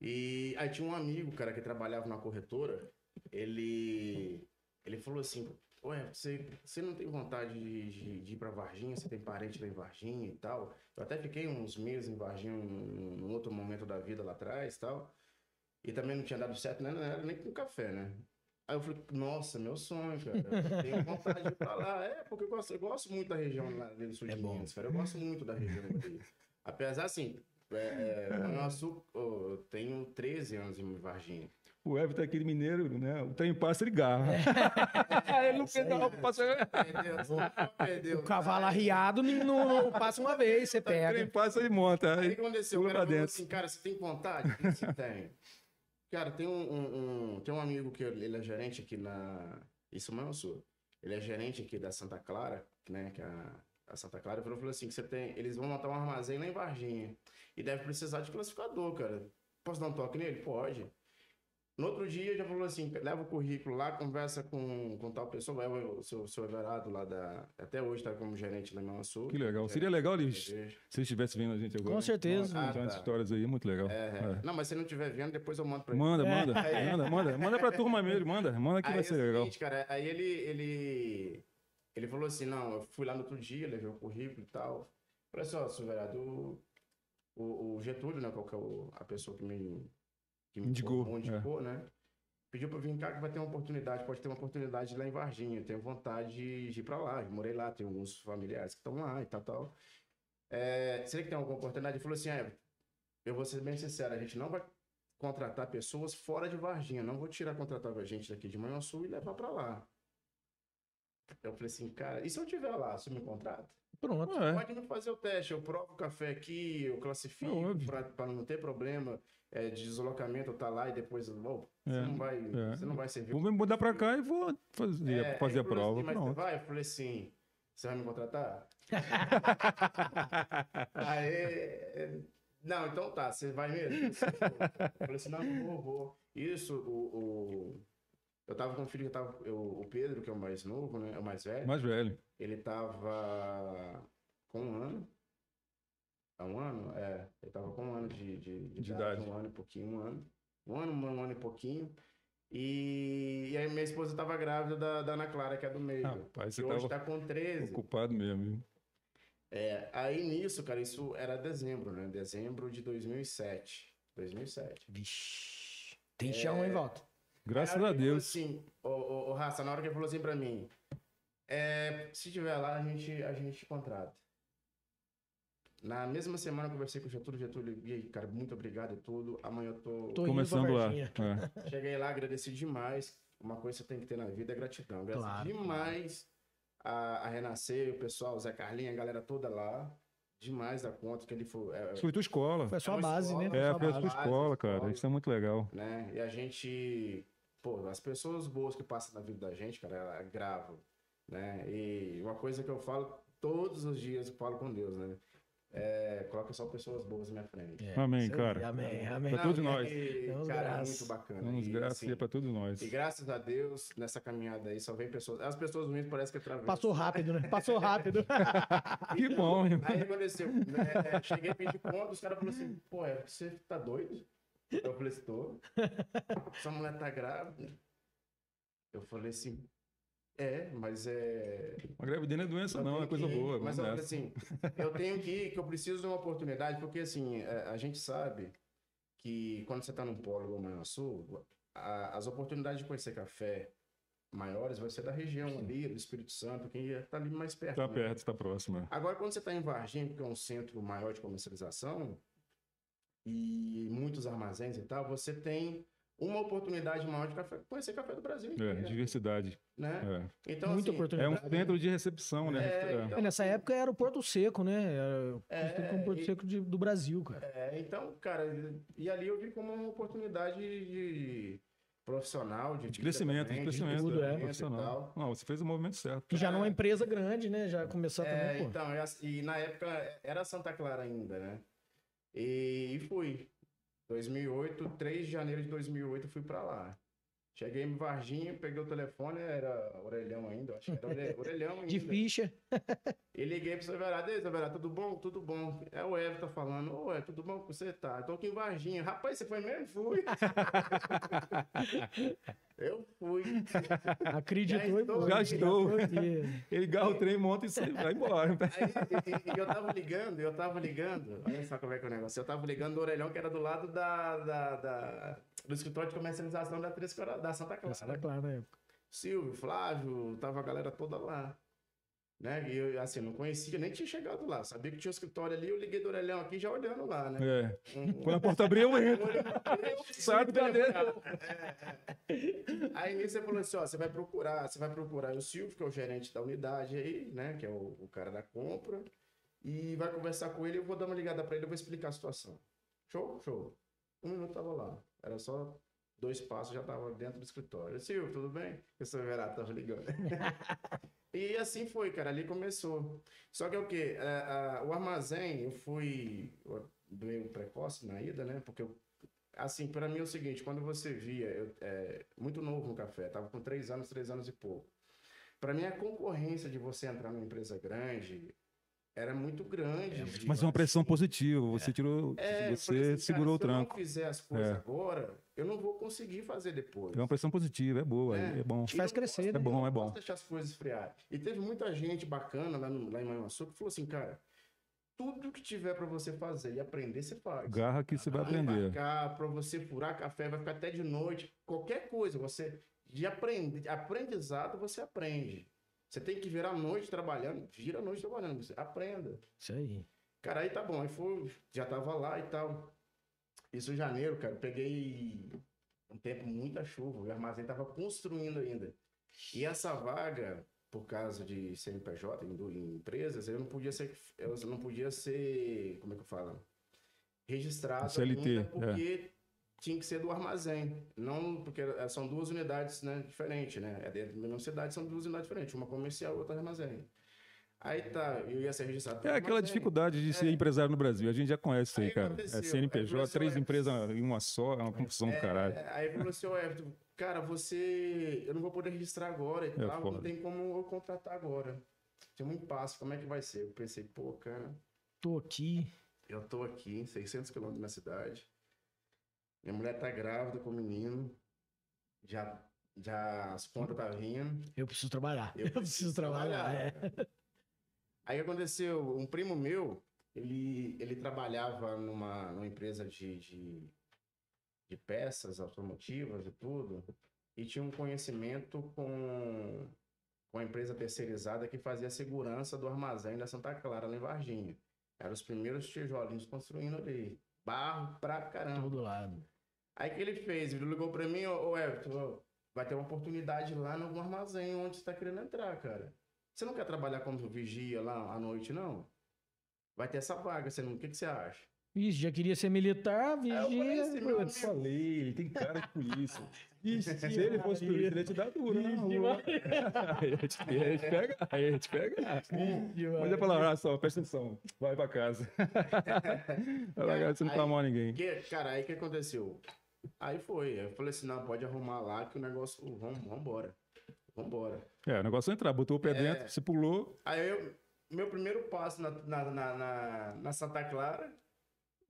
S3: E aí tinha um amigo, cara, que trabalhava na corretora. Ele, ele falou assim: Ué, você, você não tem vontade de, de, de ir pra Varginha? Você tem parente lá em Varginha e tal? Eu até fiquei uns meses em Varginha num, outro momento da vida lá atrás e tal. E também não tinha dado certo, né? Não era nem com café, né? Aí eu falei, nossa, meu sonho, cara. Eu tenho vontade de ir pra lá. É, porque eu gosto, eu gosto muito da região lá do sul de
S2: É bom.
S3: Minas, cara. Eu gosto muito da região ali. Apesar, assim, é, é, eu tenho 13 anos em Varginha.
S1: O Everton é aquele mineiro, né? O trem passa ele garra.
S2: É. [laughs]
S1: ele não fez não, passa...
S3: Perdeu, perdeu.
S2: O cavalo arriado não, não passa uma vez, você [laughs]
S1: O trem
S2: pega.
S1: passa e monta.
S3: Aí o
S1: Aí,
S3: que aconteceu? O cara falou
S1: dentro.
S3: assim, cara, você tem vontade? Você tem. Cara, tem um, um- um- tem um amigo que ele é gerente aqui na... Isso não é o sul. Ele é gerente aqui da Santa Clara, né? Que é a, a Santa Clara. Ele falou assim, que você tem... Eles vão montar um armazém lá em Varginha. E deve precisar de classificador, cara. Posso dar um toque nele? Pode. No outro dia, já falou assim, leva o currículo lá, conversa com, com tal pessoa, é o seu, seu Everardo lá da... Até hoje tá como gerente lá em Manhuaçu.
S1: Que legal. Seria legal ele, se ele estivesse vendo a gente agora.
S2: Com certeza.
S1: Nossa,
S3: Ah,
S1: umas
S3: tá.
S1: histórias aí, muito legal.
S3: É,
S1: É.
S3: Não, mas se não estiver vendo, depois eu mando pra ele.
S1: Manda, manda,
S3: É.
S1: manda, manda. Manda pra turma mesmo, manda. Manda que
S3: aí
S1: vai
S3: é
S1: ser
S3: o
S1: legal.
S3: seguinte, cara, aí ele, ele, ele falou assim, não, eu fui lá no outro dia, levei o currículo e tal. Falei assim, ó, seu vereador, o, o Getúlio, né, qual que é o- a pessoa que me, que me
S1: Indicou,
S3: informou, indicou, né, pediu eu vir cá que vai ter uma oportunidade, pode ter uma oportunidade lá em Varginha, eu tenho vontade de ir pra lá, eu morei lá, tenho alguns familiares que estão lá e tal, tal. É, será que tem alguma oportunidade? Ele falou assim, é, eu vou ser bem sincero, a gente não vai contratar pessoas fora de Varginha. Não vou tirar contratar a gente daqui de Manhuaçu e levar pra lá. Eu falei assim, cara, e se eu tiver lá, você me contrata?
S2: Pronto.
S1: É.
S3: Pode me fazer o teste, eu provo o café aqui, eu
S1: É
S3: classifico pra, pra não ter problema é, de deslocamento, eu tá lá e depois, oh, você
S1: É,
S3: não vai,
S1: é.
S3: você não vai servir.
S1: Vou me mudar pra cá e vou fazer,
S3: É,
S1: fazer a prova.
S3: assim, mas você vai? Eu falei assim, você vai me contratar? [laughs] Aí, é, não, então tá, você vai mesmo? Eu falei assim, não, vou, vou. Isso, o, o- eu tava com um filho que tava, eu- o Pedro, que é o mais novo, né, é o mais velho,
S1: Mais velho.
S3: ele tava com um ano, há um ano, é, ele tava com um ano de, de,
S1: De idade.
S3: um ano e pouquinho, um ano, um ano, um ano e pouquinho, e, e aí minha esposa tava grávida da, da Ana Clara, que é do meio,
S1: Rapaz,
S3: que
S1: você
S3: hoje
S1: tava
S3: tá com 13.
S1: ocupado mesmo. viu?
S3: É, aí nisso, cara, isso era dezembro, né? Dezembro de 2007. 2007.
S2: Vixe. Tem chão, hein, Walter?
S1: Graças a Deus.
S3: Assim, ô, ô, ô, Raça, na hora que ele falou assim pra mim, é, se tiver lá, a gente, a gente contrata. Na mesma semana eu conversei com o Getúlio, Getúlio, e aí, cara, muito obrigado e tudo. Amanhã eu tô...
S2: Tô indo
S1: Começando lá. É. [laughs]
S3: Cheguei lá, agradeci demais. Uma coisa que você tem que ter na vida é gratidão. Agradeci
S2: Claro.
S3: demais a, a Renascer, o pessoal, o Zé Carlinhos, a galera toda lá. Demais da conta que ele foi. é,
S1: Foi tua escola.
S2: Foi a sua
S3: É
S2: base, né?
S3: escola.
S2: Foi
S1: É, foi a tua
S3: base,
S1: escola, cara.
S3: escola.
S1: Isso é muito legal.
S3: né? E a gente, pô, as pessoas boas que passam na vida da gente, cara, ela gravam, né? E uma coisa que eu falo todos os dias, eu falo com Deus, né? é, coloca só pessoas boas na minha frente.
S2: É,
S1: Amém, cara.
S2: Amém, amém.
S1: Pra todos
S3: e-
S1: nós.
S3: e,
S2: Damos
S3: cara, é
S2: graças.
S3: muito bacana.
S1: Damos
S3: E,
S1: graças
S3: assim,
S1: é pra todos nós.
S3: E graças a Deus, nessa caminhada aí, só vem pessoas. As pessoas ruins parecem que atravessam.
S2: Passou rápido, né? Passou [laughs] rápido. [laughs]
S1: Que bom, irmão.
S3: Aí aconteceu, né, cheguei a pedir conta, os caras falaram assim, pô, é, você tá doido? Eu falei tô. Sua [laughs] mulher tá grávida. Eu falei assim, é, mas é.
S1: A gravidez não é doença,
S3: eu
S1: não, é coisa
S3: ir.
S1: boa.
S3: Mas eu falei assim, eu tenho que ir, que eu preciso de uma oportunidade, porque assim, é, a gente sabe que quando você tá num polo igual Manhuaçu, a- as oportunidades de conhecer café maiores vai ser da região ali, do Espírito Santo, quem tá ali mais perto.
S1: Tá
S3: né?
S1: perto, tá próximo. é.
S3: Agora, quando você está em Varginha, que é um centro maior de comercialização, e muitos armazéns e tal, você tem uma oportunidade maior de café, conhecer café do Brasil
S1: É, diversidade.
S3: né?
S1: É.
S3: Então,
S2: Muita
S3: assim,
S1: É
S2: oportunidade.
S1: um centro de recepção, né?
S3: É,
S1: É.
S3: então-
S2: É, Nessa época era o Porto Seco, né? Era
S3: É,
S2: como Porto
S3: e-
S2: Seco de- do Brasil, cara.
S3: é, então, cara, e ali eu vi como uma oportunidade de profissional, de,
S1: De crescimento, de
S3: também,
S1: crescimento,
S2: tudo,
S1: é,
S2: é.
S3: e
S1: profissional. Não, você fez o movimento certo.
S2: Que já não é empresa grande, né? Já começar
S3: É,
S2: também, pô.
S3: então, e as- e na época era Santa Clara ainda, né? E, e fui. 2008, 3 de janeiro de 2008, eu fui pra lá. Cheguei em Varginha, peguei o telefone, era orelhão ainda, acho que era ore- [laughs] orelhão ainda.
S2: De ficha.
S3: E liguei pro seu Verado, ei, seu Verado, tudo bom? Tudo bom. É o Everton falando, ô, é, tudo bom com você? Tá, tô aqui em Varginha. Rapaz, você foi mesmo? Fui. [laughs] eu fui. [laughs]
S2: Acreditou e aqui.
S1: Ele garra o trem, monta e sai- vai embora.
S3: Aí, e, e eu tava ligando, eu tava ligando, olha só como é que é o negócio. Eu tava ligando do orelhão que era do lado da, da, da- do escritório de comercialização da, da Santa Clara.
S2: Essa era clara na época.
S3: Silvio, Flávio, tava a galera toda lá. Né? E eu, assim, não conhecia, nem tinha chegado lá. Sabia que tinha um escritório ali, eu liguei do orelhão aqui já olhando lá, né?
S1: É.
S3: Um-
S1: Quando a porta abrir, eu entro.
S3: Eu [laughs]
S1: Sabe dentro.
S3: É. Aí nisso você falou assim, ó, você vai procurar, você vai procurar o Silvio, que é o gerente da unidade aí, né, que é o, o cara da compra, e vai conversar com ele, eu vou dar uma ligada pra ele, eu vou explicar a situação. Show? Show. Um minuto tava lá. Era só dois passos, já tava dentro do escritório. Silvio, tudo bem? Eu sou o Verado, tava ligando. [laughs] e assim foi, cara, ali começou. Só que é o quê? É, a- o armazém, eu fui um precoce na ida, né? Porque eu assim, para mim é o seguinte, quando você via, eu, é, muito novo no café, tava com três anos, três anos e pouco. Para mim a concorrência de você entrar numa empresa grande era muito grande.
S1: Mas é uma pressão positiva. Você tirou.
S3: É,
S1: você
S3: assim,
S1: segurou
S3: cara,
S1: o
S3: Se eu
S1: tranco.
S3: não fizer as coisas
S1: É.
S3: agora, eu não vou conseguir fazer depois.
S1: É uma pressão positiva, é boa,
S3: É.
S1: é, bom.
S2: Te faz
S3: não
S2: crescer,
S3: posso-
S2: né?
S1: É bom, é
S3: não
S1: bom.
S3: posso deixar as coisas esfriar. E teve muita gente bacana lá, no, lá em Manhuaçu que falou assim, cara, tudo que tiver para você fazer e aprender, você faz.
S1: Garra que você vai aprender.
S3: para você furar café, vai ficar até de noite. Qualquer coisa, você de aprender, aprendizado você aprende. Você tem que virar a noite trabalhando, vira a noite trabalhando, você aprenda.
S2: Isso aí.
S3: Cara, aí tá bom, aí foi, já tava lá e tal. Isso em janeiro, cara, peguei um tempo muita chuva, o armazém tava construindo ainda. E essa vaga, por causa de CNPJ em, empresas, eu não podia ser, eu não podia ser, como é que eu falo? Registrado
S1: CLT,
S3: ainda, porque tinha que ser do armazém, não porque são duas unidades, né, diferentes, né? É dentro da mesma cidade, são duas unidades diferentes, uma comercial e outra armazém. Aí tá, eu ia ser registrado.
S1: É aquela
S3: armazém.
S1: dificuldade de ser empresário no Brasil. A gente já conhece isso aí,
S3: Aí
S1: cara.
S3: aconteceu.
S1: É CNPJ,
S3: Aí
S1: três empresas em uma só, é uma confusão do caralho.
S3: É, aí falou assim, ô Everton, cara, você. Eu não vou poder registrar agora e tal,
S1: É foda.
S3: não tem como eu contratar agora. Tinha um impasse, como é que vai ser? Eu pensei, pô, cara,
S2: Tô aqui.
S3: eu tô aqui, 600 quilômetros da minha cidade. Minha mulher tá grávida com o menino. Já, já as contas tá vindo.
S2: Eu preciso trabalhar.
S3: Eu [laughs]
S2: Eu, preciso trabalhar. é.
S3: Aí aconteceu, um primo meu, ele, ele trabalhava numa, numa empresa de, de, de peças automotivas e tudo, e tinha um conhecimento com, com a empresa terceirizada que fazia a segurança do armazém da Santa Clara, lá em Varginha. Eram os primeiros tijolinhos construindo ali. Barro pra caramba.
S2: Todo lado.
S3: Aí que ele fez? Ele ligou pra mim, ô, ô Everton, vai ter uma oportunidade lá no armazém onde você tá querendo entrar, cara. Você não quer trabalhar como vigia lá à noite, não? Vai ter essa vaga, você não... o que, que você acha?
S2: Isso, já queria ser militar,
S3: assim,
S2: vigia.
S3: meu
S1: Eu te falei, ele tem cara de polícia. [laughs] Se ele fosse
S2: Maria.
S1: polícia, ele ia te dar na
S2: Vixe,
S1: rua. [laughs] Aí ia te- pegar, aí ia te pegar. Mas eu falava, olha só, presta atenção, vai pra casa. Vai pra casa, você não fala mal a ninguém.
S3: Que, cara, aí o que aconteceu? Aí foi. Aí eu falei assim, não, pode arrumar lá que o negócio. Vamos, vambora. Vambora.
S1: É, o negócio é entrar, botou o pé dentro, você pulou.
S3: Aí eu, meu primeiro passo na, na, na, na, na Santa Clara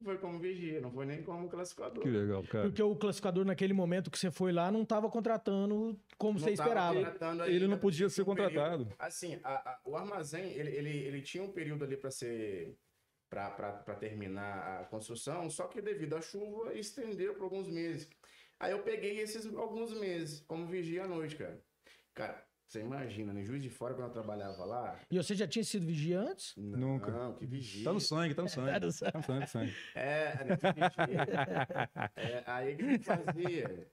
S3: foi como vigia, não foi nem como classificador.
S1: Que legal, cara.
S2: Porque o classificador, naquele momento que você foi lá, não estava contratando como
S3: Não
S2: você esperava.
S3: contratando
S1: Ele
S3: ainda,
S1: não podia ser
S3: um período-
S1: contratado.
S3: Assim, a- a- o armazém, ele, ele, ele tinha um período ali para ser. para terminar a construção, só que devido à chuva estendeu por alguns meses. Aí eu peguei esses alguns meses como vigia à noite, cara. Cara, você imagina, né? Juiz de Fora, quando eu trabalhava lá.
S2: E você já tinha sido vigia antes?
S1: Nunca.
S3: Não, que vigia.
S1: Tá no sangue, tá no sangue. [laughs]
S2: Tá no sangue.
S1: Tá no sangue, tá no sangue.
S3: É, né, que vigia. É, aí o que fazia?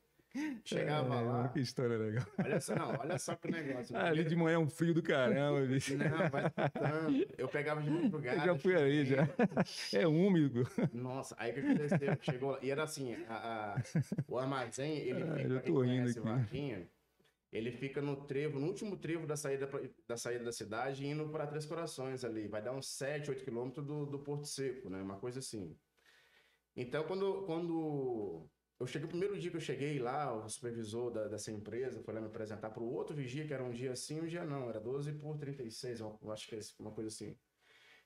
S3: Chegava
S1: É,
S3: lá.
S1: Que história legal.
S3: Olha só, não, olha só que negócio.
S1: Ah, ali de manhã é um frio do caramba, bicho.
S3: Não, vai escutando. Eu pegava de madrugada.
S1: Eu já fui aí, já. É úmido.
S3: Nossa, aí que aconteceu? Chegou lá, e era assim, a- a- o armazém, ele
S1: Ah,
S3: fica,
S1: eu tô rindo aqui.
S3: Varginha, ele fica no trevo, no último trevo da saída, da saída da cidade, indo para Três Corações ali, vai dar uns 7, 8 quilômetros do, do Porto Seco, né, uma coisa assim. Então, quando, quando eu cheguei, o primeiro dia que eu cheguei lá, o supervisor da, dessa empresa foi lá me apresentar para o outro vigia, que era um dia sim, um dia não, era 12 por 36, eu acho que é uma coisa assim.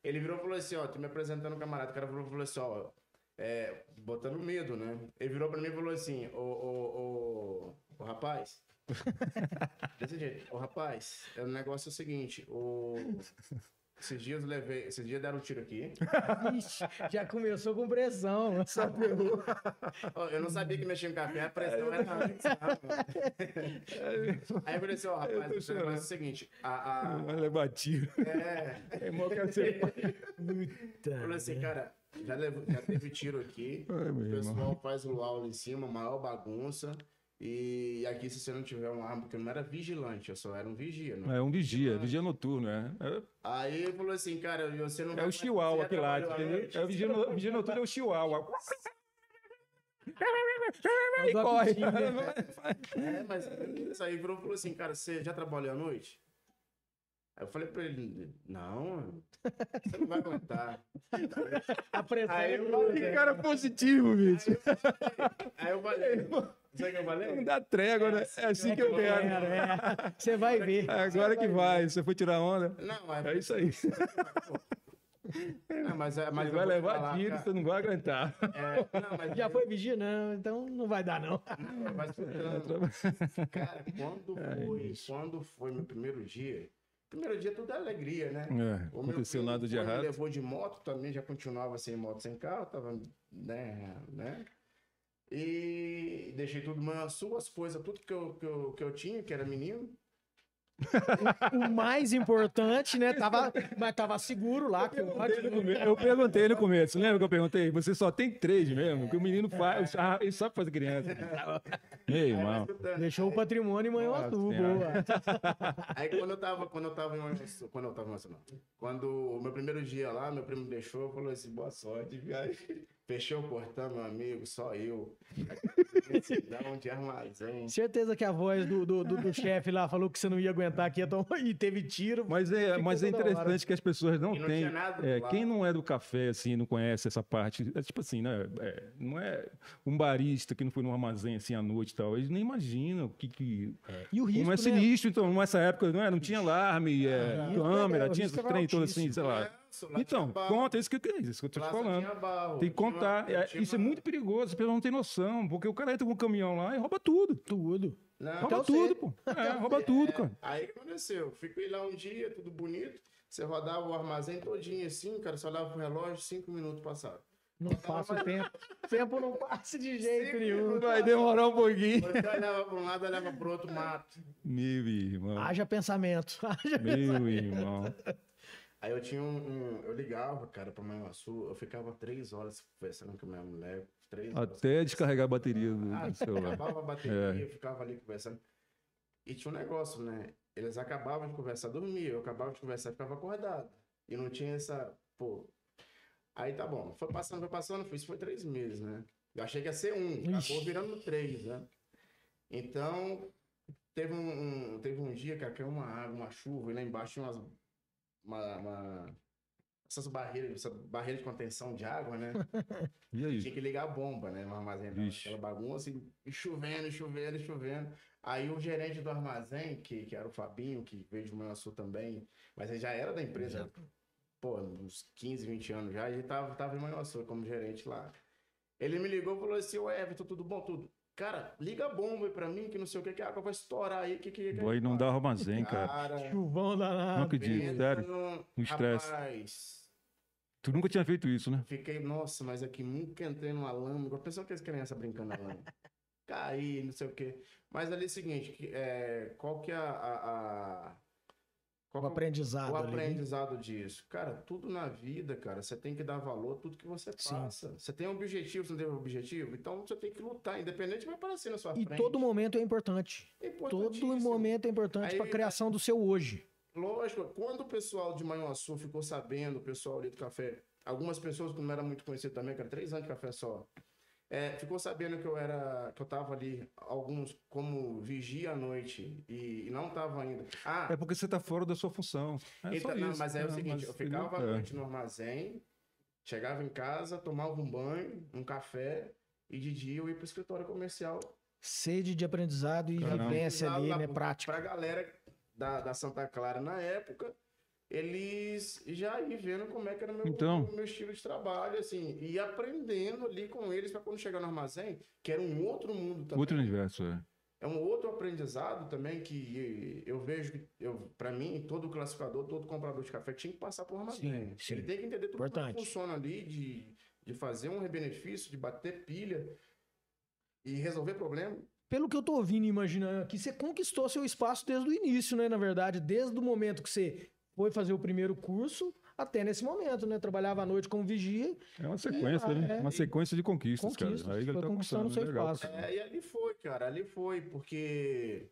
S3: Ele virou e falou assim, ó, tô me apresentando um camarada, o cara e falou assim, ó, é, botando medo, né? Ele virou pra mim e falou assim, ô, ô, ô, ô rapaz, [laughs] desse jeito, ô rapaz, é, o negócio é o seguinte, o... Esses dias eu levei, esses dias deram um tiro aqui.
S2: Ixi, já começou com pressão.
S3: Ó, Eu não sabia que mexia em café, a pressão era antes? Aí eu falei assim, ó, rapaz,
S1: tô
S3: o negócio é o seguinte, a, a,
S1: Vai levar tiro.
S3: é,
S1: É mó que [laughs]
S3: eu falei assim, cara, já, levou, já teve tiro aqui,
S1: Ai,
S3: o
S1: irmão.
S3: pessoal faz o luau ali em cima, maior bagunça, e aqui se você não tiver uma arma, porque eu não era vigilante, eu só era um vigia, né?
S1: É um vigia, vigia noturno, é. É,
S3: Aí ele falou assim, cara, você não
S1: é o chihuahua aqui lá. É o vigia, no- vigia noturno é o chihuahua. [laughs]
S2: É
S1: E corre.
S2: Doc
S3: É, mas isso aí virou e falou assim, cara, você já trabalhou à noite? Aí eu falei pra ele, não, você não vai aguentar. [laughs]
S2: A pressão
S3: Aí
S2: é
S3: eu
S1: Que
S2: né?
S1: cara positivo, bicho.
S3: Aí eu falei, sabe que eu
S1: Não
S3: falei?
S1: dá trégua, né? É assim que eu quero.
S2: É. [laughs] Você vai ver.
S1: Agora que vai. Você foi tirar onda.
S3: Não, mas...
S1: É isso aí. [laughs]
S3: Não, mas, é- mas
S1: Você vai levar
S3: falar,
S1: tiro,
S3: cara,
S1: você não vai aguentar.
S3: é, não, mas [laughs]
S2: Já foi vigia? Não, então não vai dar, não.
S3: Não, mas escutando, cara, quando
S1: É
S3: foi,
S1: isso.
S3: quando foi meu primeiro dia, primeiro dia tudo é alegria, né?
S1: É,
S3: O meu
S1: aconteceu nada de errado.
S3: levou de moto também, já continuava sem moto, sem carro, tava, né, né? E deixei tudo as coisas, tudo que eu, que, eu, que eu tinha, que era menino. [laughs]
S2: O mais importante, né? Tava, mas tava seguro lá. Que o
S1: Eu perguntei no começo, lembra que eu perguntei? Você só tem três mesmo? Que o menino faz, ah, ele sabe fazer criança. Irmão.
S3: vai escutando.
S2: Deixou o patrimônio em manhã azul.
S3: Aí quando eu tava, quando eu tava em quando eu tava em não. Quando o meu primeiro dia lá, meu primo deixou, falou assim, boa sorte, viagem. Fechei o portão, meu amigo, só eu. Não, de armazém.
S2: Certeza que a voz do, do, do- do chefe lá falou que você não ia aguentar ia [laughs] tomar, e teve tiro.
S1: Mas é, mas é interessante que as pessoas não
S3: E não
S1: têm.
S3: tinha nada do
S1: é, quem não é do café, assim, não conhece essa parte. É tipo assim, né? é, não é um barista que não foi num armazém assim à noite e tal. Eles nem imaginam o que. que
S2: E o risco,
S1: como é
S2: né?
S1: sinistro, então, nessa época não, é, não tinha alarme, é, câmera,
S2: é-
S1: tinha esse
S2: é
S1: trem todo assim, sei lá.
S3: É,
S1: Então, conta, é isso que, é isso que eu tô te
S3: só
S1: falando. Tem que contar. É, isso é muito perigoso, as pessoas não têm noção, porque o cara entra com um caminhão lá e rouba tudo.
S2: Tudo.
S3: Não,
S1: Rouba
S2: Então
S1: tudo, pô. É, rouba [laughs] tudo, cara.
S3: Aí aconteceu? Fiquei lá um dia, tudo bonito. Você rodava o armazém todinho assim, cara, você olhava pro relógio, cinco minutos passaram.
S2: Não passa o tempo. O [laughs] tempo não passa de jeito
S3: Sim,
S2: nenhum.
S1: Vai demorar um pouquinho.
S3: Você olhava para um lado, olhava pro outro, mato.
S1: Meu irmão.
S2: Haja pensamento. [laughs] Haja
S1: Meu irmão.
S3: Aí eu tinha um, um- Eu ligava, cara, pra Manhuaçu, eu ficava três horas conversando com a minha mulher. Três horas.
S1: Até descarregar a bateria do,
S3: Ah,
S1: celular.
S3: acabava a bateria,
S1: É.
S3: eu ficava ali conversando. E tinha um negócio, né? Eles acabavam de conversar, dormia. Eu acabava de conversar, ficava acordado. E não tinha essa. Pô. Aí tá bom. Foi passando, foi passando, isso foi três meses, né? Eu achei que ia ser um, acabou
S2: Ixi.
S3: virando três, né? Então, teve um, um- teve um dia que caiu uma água, uma chuva, e lá embaixo tinha umas. Uma, uma- essas barreiras, essa barreira de contenção de água, né? [laughs]
S1: E aí?
S3: Tinha que ligar a bomba, né? No armazém, aquela bagunça, e, chovendo, chovendo, chovendo. Aí o gerente do armazém, que, que era o Fabinho, que veio de Manhuaçu também, mas ele já era da empresa, pô, uns 15, 20 anos já, ele tava, tava em Manhuaçu como gerente lá. Ele me ligou e falou assim, ô Everton, tudo bom? Tudo. Cara, liga a bomba aí pra mim, que não sei o que, que a água vai estourar aí, que que... que
S1: Aí não dá armazém, cara.
S2: Chuvão
S1: Não
S2: danado.
S1: acredito,
S3: pensa
S1: sério. Um estresse.
S3: Rapaz,
S1: Tu nunca tinha feito isso, né?
S3: Fiquei, nossa, mas aqui nunca entrei numa lama. Igual pensou que as crianças brincando na lama. [laughs] Caí, não sei o quê. Mas ali é o seguinte, que, é, qual que é a... a- a- qual
S2: O
S3: é
S2: aprendizado
S3: o
S2: ali.
S3: aprendizado disso? Cara, tudo na vida, cara, você tem que dar valor a tudo que você
S2: Sim.
S3: passa. Você tem um objetivo, você não tem um objetivo? Então você tem que lutar, independente vai aparecer na sua
S2: E
S3: frente.
S2: todo momento é importante.
S3: É
S2: Todo momento é importante para a criação do seu hoje.
S3: Lógico, quando o pessoal de Manhuaçu ficou sabendo, o pessoal ali do café, algumas pessoas que não era muito conhecido também, era três anos de café só, é, ficou sabendo que eu era, que eu tava ali, alguns como vigia à noite e, e não tava ainda. Ah,
S1: É porque você tá fora da sua função. É
S3: então,
S1: só
S3: não,
S1: isso.
S3: mas é o
S1: É,
S3: seguinte, eu ficava à?
S1: É.
S3: noite no armazém, chegava em casa, tomava um banho, um café e de dia eu ia pro escritório comercial
S2: Sede de aprendizado e
S1: Caramba.
S2: vivência ali, né? Prática.
S3: Pra galera da, da Santa Clara na época, eles já iam vendo como é que era o meu,
S1: Então.
S3: meu estilo de trabalho, assim, e aprendendo ali com eles para quando chegar no armazém, que era um outro mundo também.
S1: Outro universo, é.
S3: É um outro aprendizado também que eu vejo que, eu, para mim, todo classificador, todo comprador de café tinha que passar por armazém.
S2: Sim, sim.
S3: Ele tem que entender tudo
S2: Importante.
S3: que funciona ali, de, de fazer um benefício, de bater pilha e resolver problema.
S2: Pelo que eu tô ouvindo e imaginando aqui, você conquistou seu espaço desde o início, né? Na verdade, desde o momento que você foi fazer o primeiro curso até nesse momento, né? Trabalhava à noite como vigia.
S1: É uma sequência, né?
S2: é.
S1: Uma sequência de conquistas,
S2: Conquistas,
S1: cara. Aí ele
S2: foi
S1: tá
S2: conquistando
S1: conquistando,
S2: seu
S1: legal.
S2: espaço.
S3: É, e ali foi, cara, ali foi, porque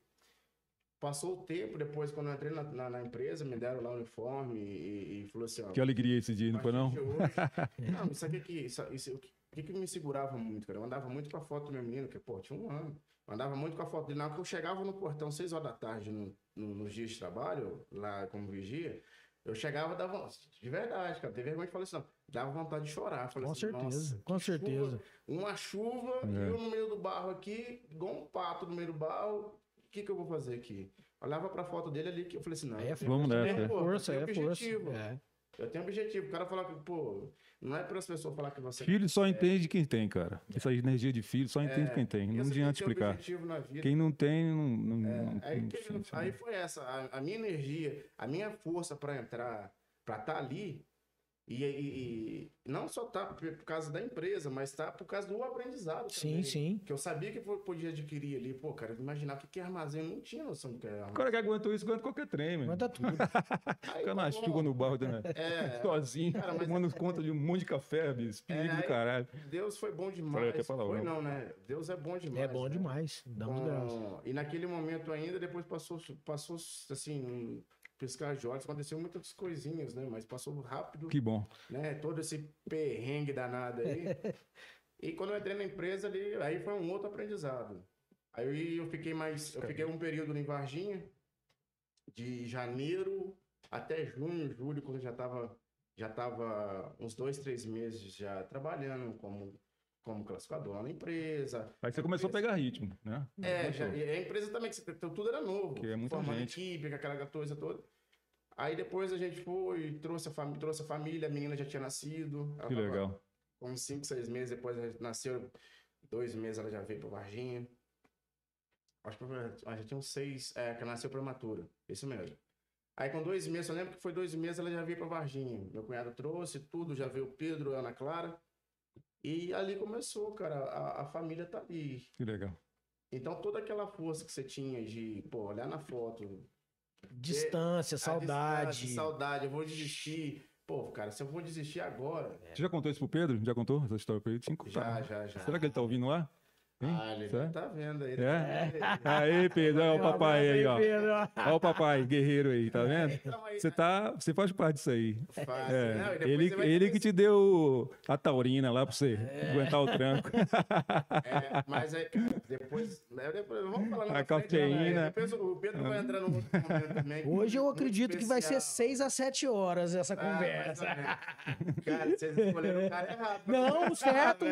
S3: passou o tempo depois, quando eu entrei na, na, na empresa, me deram lá o uniforme e, e falou assim, ó.
S1: Que alegria esse dia, não foi não? [laughs]
S3: não, isso aqui que, isso, isso, o que, o que me segurava muito, cara? Eu andava muito com a foto do meu menino, que, pô, tinha um ano. Andava muito com a foto dele. Na hora que eu chegava no portão, 6 horas da tarde, no, no- nos dias de trabalho, lá como vigia, eu chegava, dava. De verdade, cara, teve vergonha de falar isso, não. Dava vontade de chorar. Falei
S2: Com
S3: assim,
S2: certeza,
S3: "Nossa,
S2: com
S3: que chuva,
S2: certeza.
S3: uma chuva,
S1: É.
S3: e eu no meio do barro aqui, igual um pato no meio do barro. O que, que eu vou fazer aqui? Olhava pra foto dele ali, que eu falei assim, não.
S2: É
S1: Vamos nessa,
S3: tenho-
S1: é.
S3: pô, eu
S2: força, é força. É.
S3: Eu tenho objetivo. O cara falar que, pô, não é para as pessoas falar que você.
S1: Filho só entende quem tem, cara. Essa energia de filho só entende quem tem. Não adianta explicar. Quem não tem, não. não, não-
S3: Aí,
S1: não
S3: aí
S1: né?
S3: foi essa, a, a minha energia, a minha força para entrar, para estar ali, e, e- e não só tá por por causa da empresa, mas tá por causa do aprendizado
S2: Sim,
S3: também.
S2: sim.
S3: Que eu sabia que eu podia adquirir ali. Pô, cara, imaginar o que que é armazém, eu não tinha noção do que era
S1: O
S3: armazém.
S1: cara que aguentou isso, aguenta qualquer trem, mano.
S2: Aguenta tudo. [laughs]
S3: Aí,
S1: Fica na
S3: tá
S1: chuva no barro, né?
S3: É, [laughs]
S1: Sozinho,
S3: Cara, mas-
S1: tomando conta de um monte de café, bicho. Perigo
S3: É,
S1: do caralho.
S3: Deus foi bom
S1: Falei
S3: demais.
S1: até palavrão.
S3: Foi não, né? Deus é bom demais.
S2: É bom
S3: né?
S2: demais. Damos graças.
S3: Com- E naquele momento ainda, depois passou, passou assim, um piscar de olhos, aconteceu muitas coisinhas, né? Mas passou rápido,
S1: Que bom.
S3: né? Todo esse perrengue danado aí. [laughs] e quando eu entrei na empresa ali, aí foi um outro aprendizado. Aí eu fiquei mais, eu fiquei um período em Varginha, de janeiro até junho, julho, quando eu já estava já tava uns dois, três meses já trabalhando como, como classificador na empresa,
S1: Aí você começou a pegar ritmo, né?
S3: é, já, e a empresa também, que você- então tudo era novo.
S1: Que é muita
S3: formando
S1: gente.
S3: equipe, aquela coisa toda. Aí depois a gente foi, trouxe a, fami trouxe a família, a menina já tinha nascido.
S1: Que
S3: tava
S1: legal.
S3: Uns 5, 6 meses depois nasceu, dois meses ela já veio pra Varginha. Acho que ela já tinha uns seis, é, que ela nasceu prematura, isso mesmo. Aí com dois meses, eu lembro que foi dois meses, ela já veio pra Varginha. Meu cunhado trouxe tudo, já veio o Pedro, a Ana Clara. E ali começou, cara, a, a família tá ali.
S1: Que legal.
S3: Então toda aquela força que você tinha de, pô, olhar na foto,
S2: Distância,
S3: a
S2: saudade.
S3: distância, saudade, eu vou desistir. Pô, cara, se eu vou desistir agora,
S1: Você já contou isso pro Pedro? Já contou essa história pra ele? Cinco.
S3: já,
S1: Tá.
S3: já, já.
S1: Será que ele tá ouvindo lá? Hein?
S3: Ah, ele
S1: Certo?
S3: tá vendo aí.
S1: É?
S3: tá?
S1: Aí, Pedro, olha o papai aí, ó. Olha o papai, guerreiro aí, tá vendo? [laughs]
S3: Então,
S1: Você tá, você faz parte disso aí.
S3: fácil,
S1: É,
S3: não, depois
S1: ele ele que te deu a taurina lá pra você
S2: É.
S1: aguentar o tranco.
S3: É, mas aí, cara, depois, né, depois. Vamos falar na
S1: A cafeína.
S3: né? Depois o Pedro vai entrar no outro momento também.
S2: Hoje eu acredito que vai ser
S3: especial.
S2: 6 a 7 horas essa
S3: Ah,
S2: conversa.
S3: Cara, vocês escolheram o cara errado.
S2: Não, certo,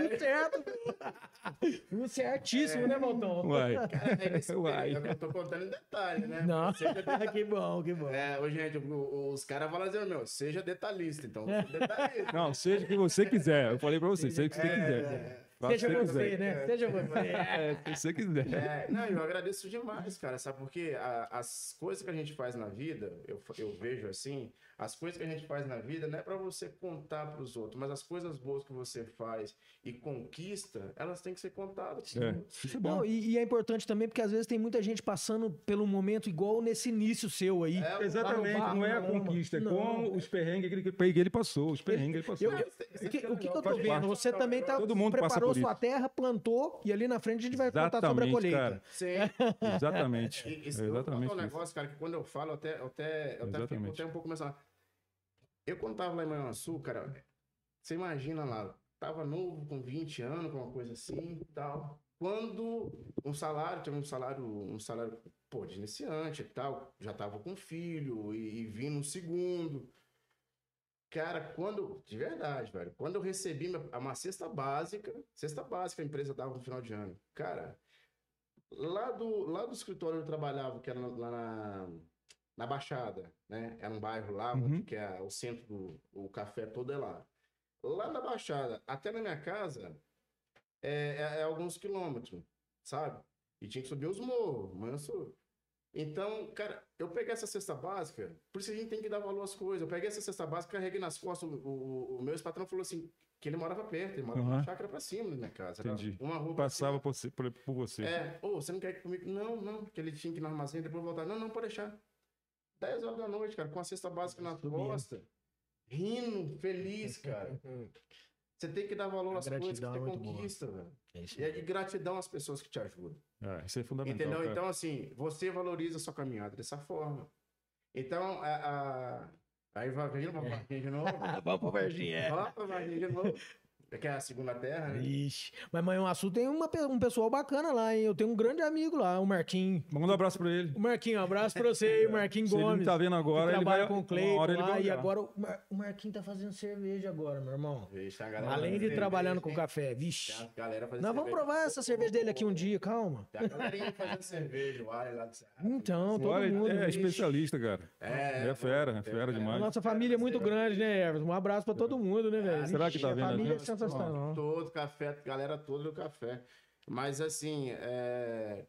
S3: Ah, [laughs]
S2: muito certo. Muito certíssimo, né, Valtão?
S1: Uai. [laughs]
S3: Cara, é esse-
S1: Uai.
S3: é eu tô contando em detalhe, né?
S2: Não, [laughs] que bom, que bom.
S3: É, ô, gente, os caras falam assim, meu, seja detalhista, então.
S2: É.
S3: seja detalhista.
S1: Não, seja o que você quiser. Eu falei pra você, seja o que você
S3: É,
S1: quiser. O
S2: Seja
S1: que
S2: você,
S1: quiser.
S2: né? Seja você.
S1: É, se você quiser.
S3: É, não, eu agradeço demais, cara, sabe? Porque a- as coisas que a gente faz na vida, eu, eu vejo assim, as coisas que a gente faz na vida não é pra você contar pros outros, mas as coisas boas que você faz e conquista, elas têm que ser contadas.
S1: É, isso é bom.
S2: Não, e, e é importante também porque às vezes tem muita gente passando pelo momento igual nesse início seu aí.
S3: É,
S1: Exatamente, não é a
S2: barro, não,
S1: conquista, é
S2: não.
S1: como os perrengues que ele, que ele passou, os perrengues que ele passou.
S2: Eu-
S3: isso
S2: O que,
S3: é
S2: o que eu tô vendo?
S1: parte.
S2: Você também tá,
S1: Todo mundo
S2: preparou
S1: por
S2: sua
S1: isso.
S2: terra, plantou e ali na frente a gente vai contar sobre a
S1: Exatamente,
S2: colheita.
S1: cara.
S3: Sim.
S1: Exatamente.
S3: E- Isso,
S1: É
S3: eu vou
S1: exatamente
S3: contar um negócio, cara, que quando eu falo, eu até, eu até, eu até fico
S1: Exatamente.
S3: até um pouco começando. Eu, quando tava lá em Manhuaçu, cara, você imagina lá, tava novo, com 20 anos, com uma coisa assim e tal. Quando um salário, teve um salário, um salário, pô, de iniciante e tal, já tava com filho e, e vindo um segundo. Cara, quando, de verdade, velho, quando eu recebi uma cesta básica, cesta básica a empresa dava no final de ano, cara, lá do, lá do escritório eu trabalhava, que era lá na, na Baixada, né? Era um bairro lá,
S1: Uhum.
S3: onde que é o centro do o café todo é lá. Lá na Baixada, até na minha casa, é, é- é alguns quilômetros, sabe? E tinha que subir os morros, manso. Então, cara, eu peguei essa cesta básica, por isso a gente tem que dar valor às coisas. Eu peguei essa cesta básica, carreguei nas costas. O, o, o meu ex-patrão falou assim, que ele morava perto, ele morava uma chácara pra cima da minha casa.
S1: Entendi.
S3: Uma rua
S1: Passava por, você- por- por você.
S3: É, ô, você não quer ir comigo? Não, não, porque ele tinha que ir no armazém, depois voltar. Não, não, pode deixar. 10 horas da noite, cara, com a cesta básica na costa, rindo, feliz, cara. [laughs] Você tem que dar valor
S2: A
S3: às coisas que você
S2: é boa.
S3: conquista, velho.
S2: É isso
S3: E é de gratidão às pessoas que te ajudam.
S1: É, isso é fundamental.
S3: Entendeu?
S1: cara.
S3: Então, assim, você valoriza a sua caminhada dessa forma. Então, a. a... Aí vai vir uma Varginha de novo. [laughs]
S2: Vamos pro Varginha.
S3: Ó, pra Varginha de novo. Que é a segunda terra, né?
S2: Ixi. Mas Manhuaçu tem uma, um pessoal bacana lá, hein? Eu tenho um grande amigo lá, o Marquinho.
S1: Manda um abraço pra ele.
S2: O Marquinho, um abraço pra você o [laughs] Marquinho
S1: Se ele
S2: Gomes.
S1: tá vendo agora, ele
S2: trabalha
S1: vai,
S2: com o Cleiton lá,
S1: vai
S2: e agora o, Mar- o Marquinho tá fazendo cerveja agora, meu irmão.
S3: Vixe, a galera
S2: Além de trabalhando com café, vixe.
S3: Tem a galera fazendo
S2: Nós vamos
S3: cerveja.
S2: provar essa cerveja dele aqui um dia, calma.
S3: Tem a galerinha fazendo cerveja, o Ari lá do Ceará.
S2: Então, todo mundo.
S1: é
S2: vixe.
S1: especialista, cara.
S3: É,
S1: É fera, é fera
S3: tem-
S2: A
S1: demais.
S2: nossa família é muito grande, né, Everton? Um abraço pra todo mundo, né, velho?
S1: será que tá
S2: a
S1: vendo
S2: família é
S1: aqui?
S2: sensacional.
S3: Todo café, galera toda do café. Mas assim, é...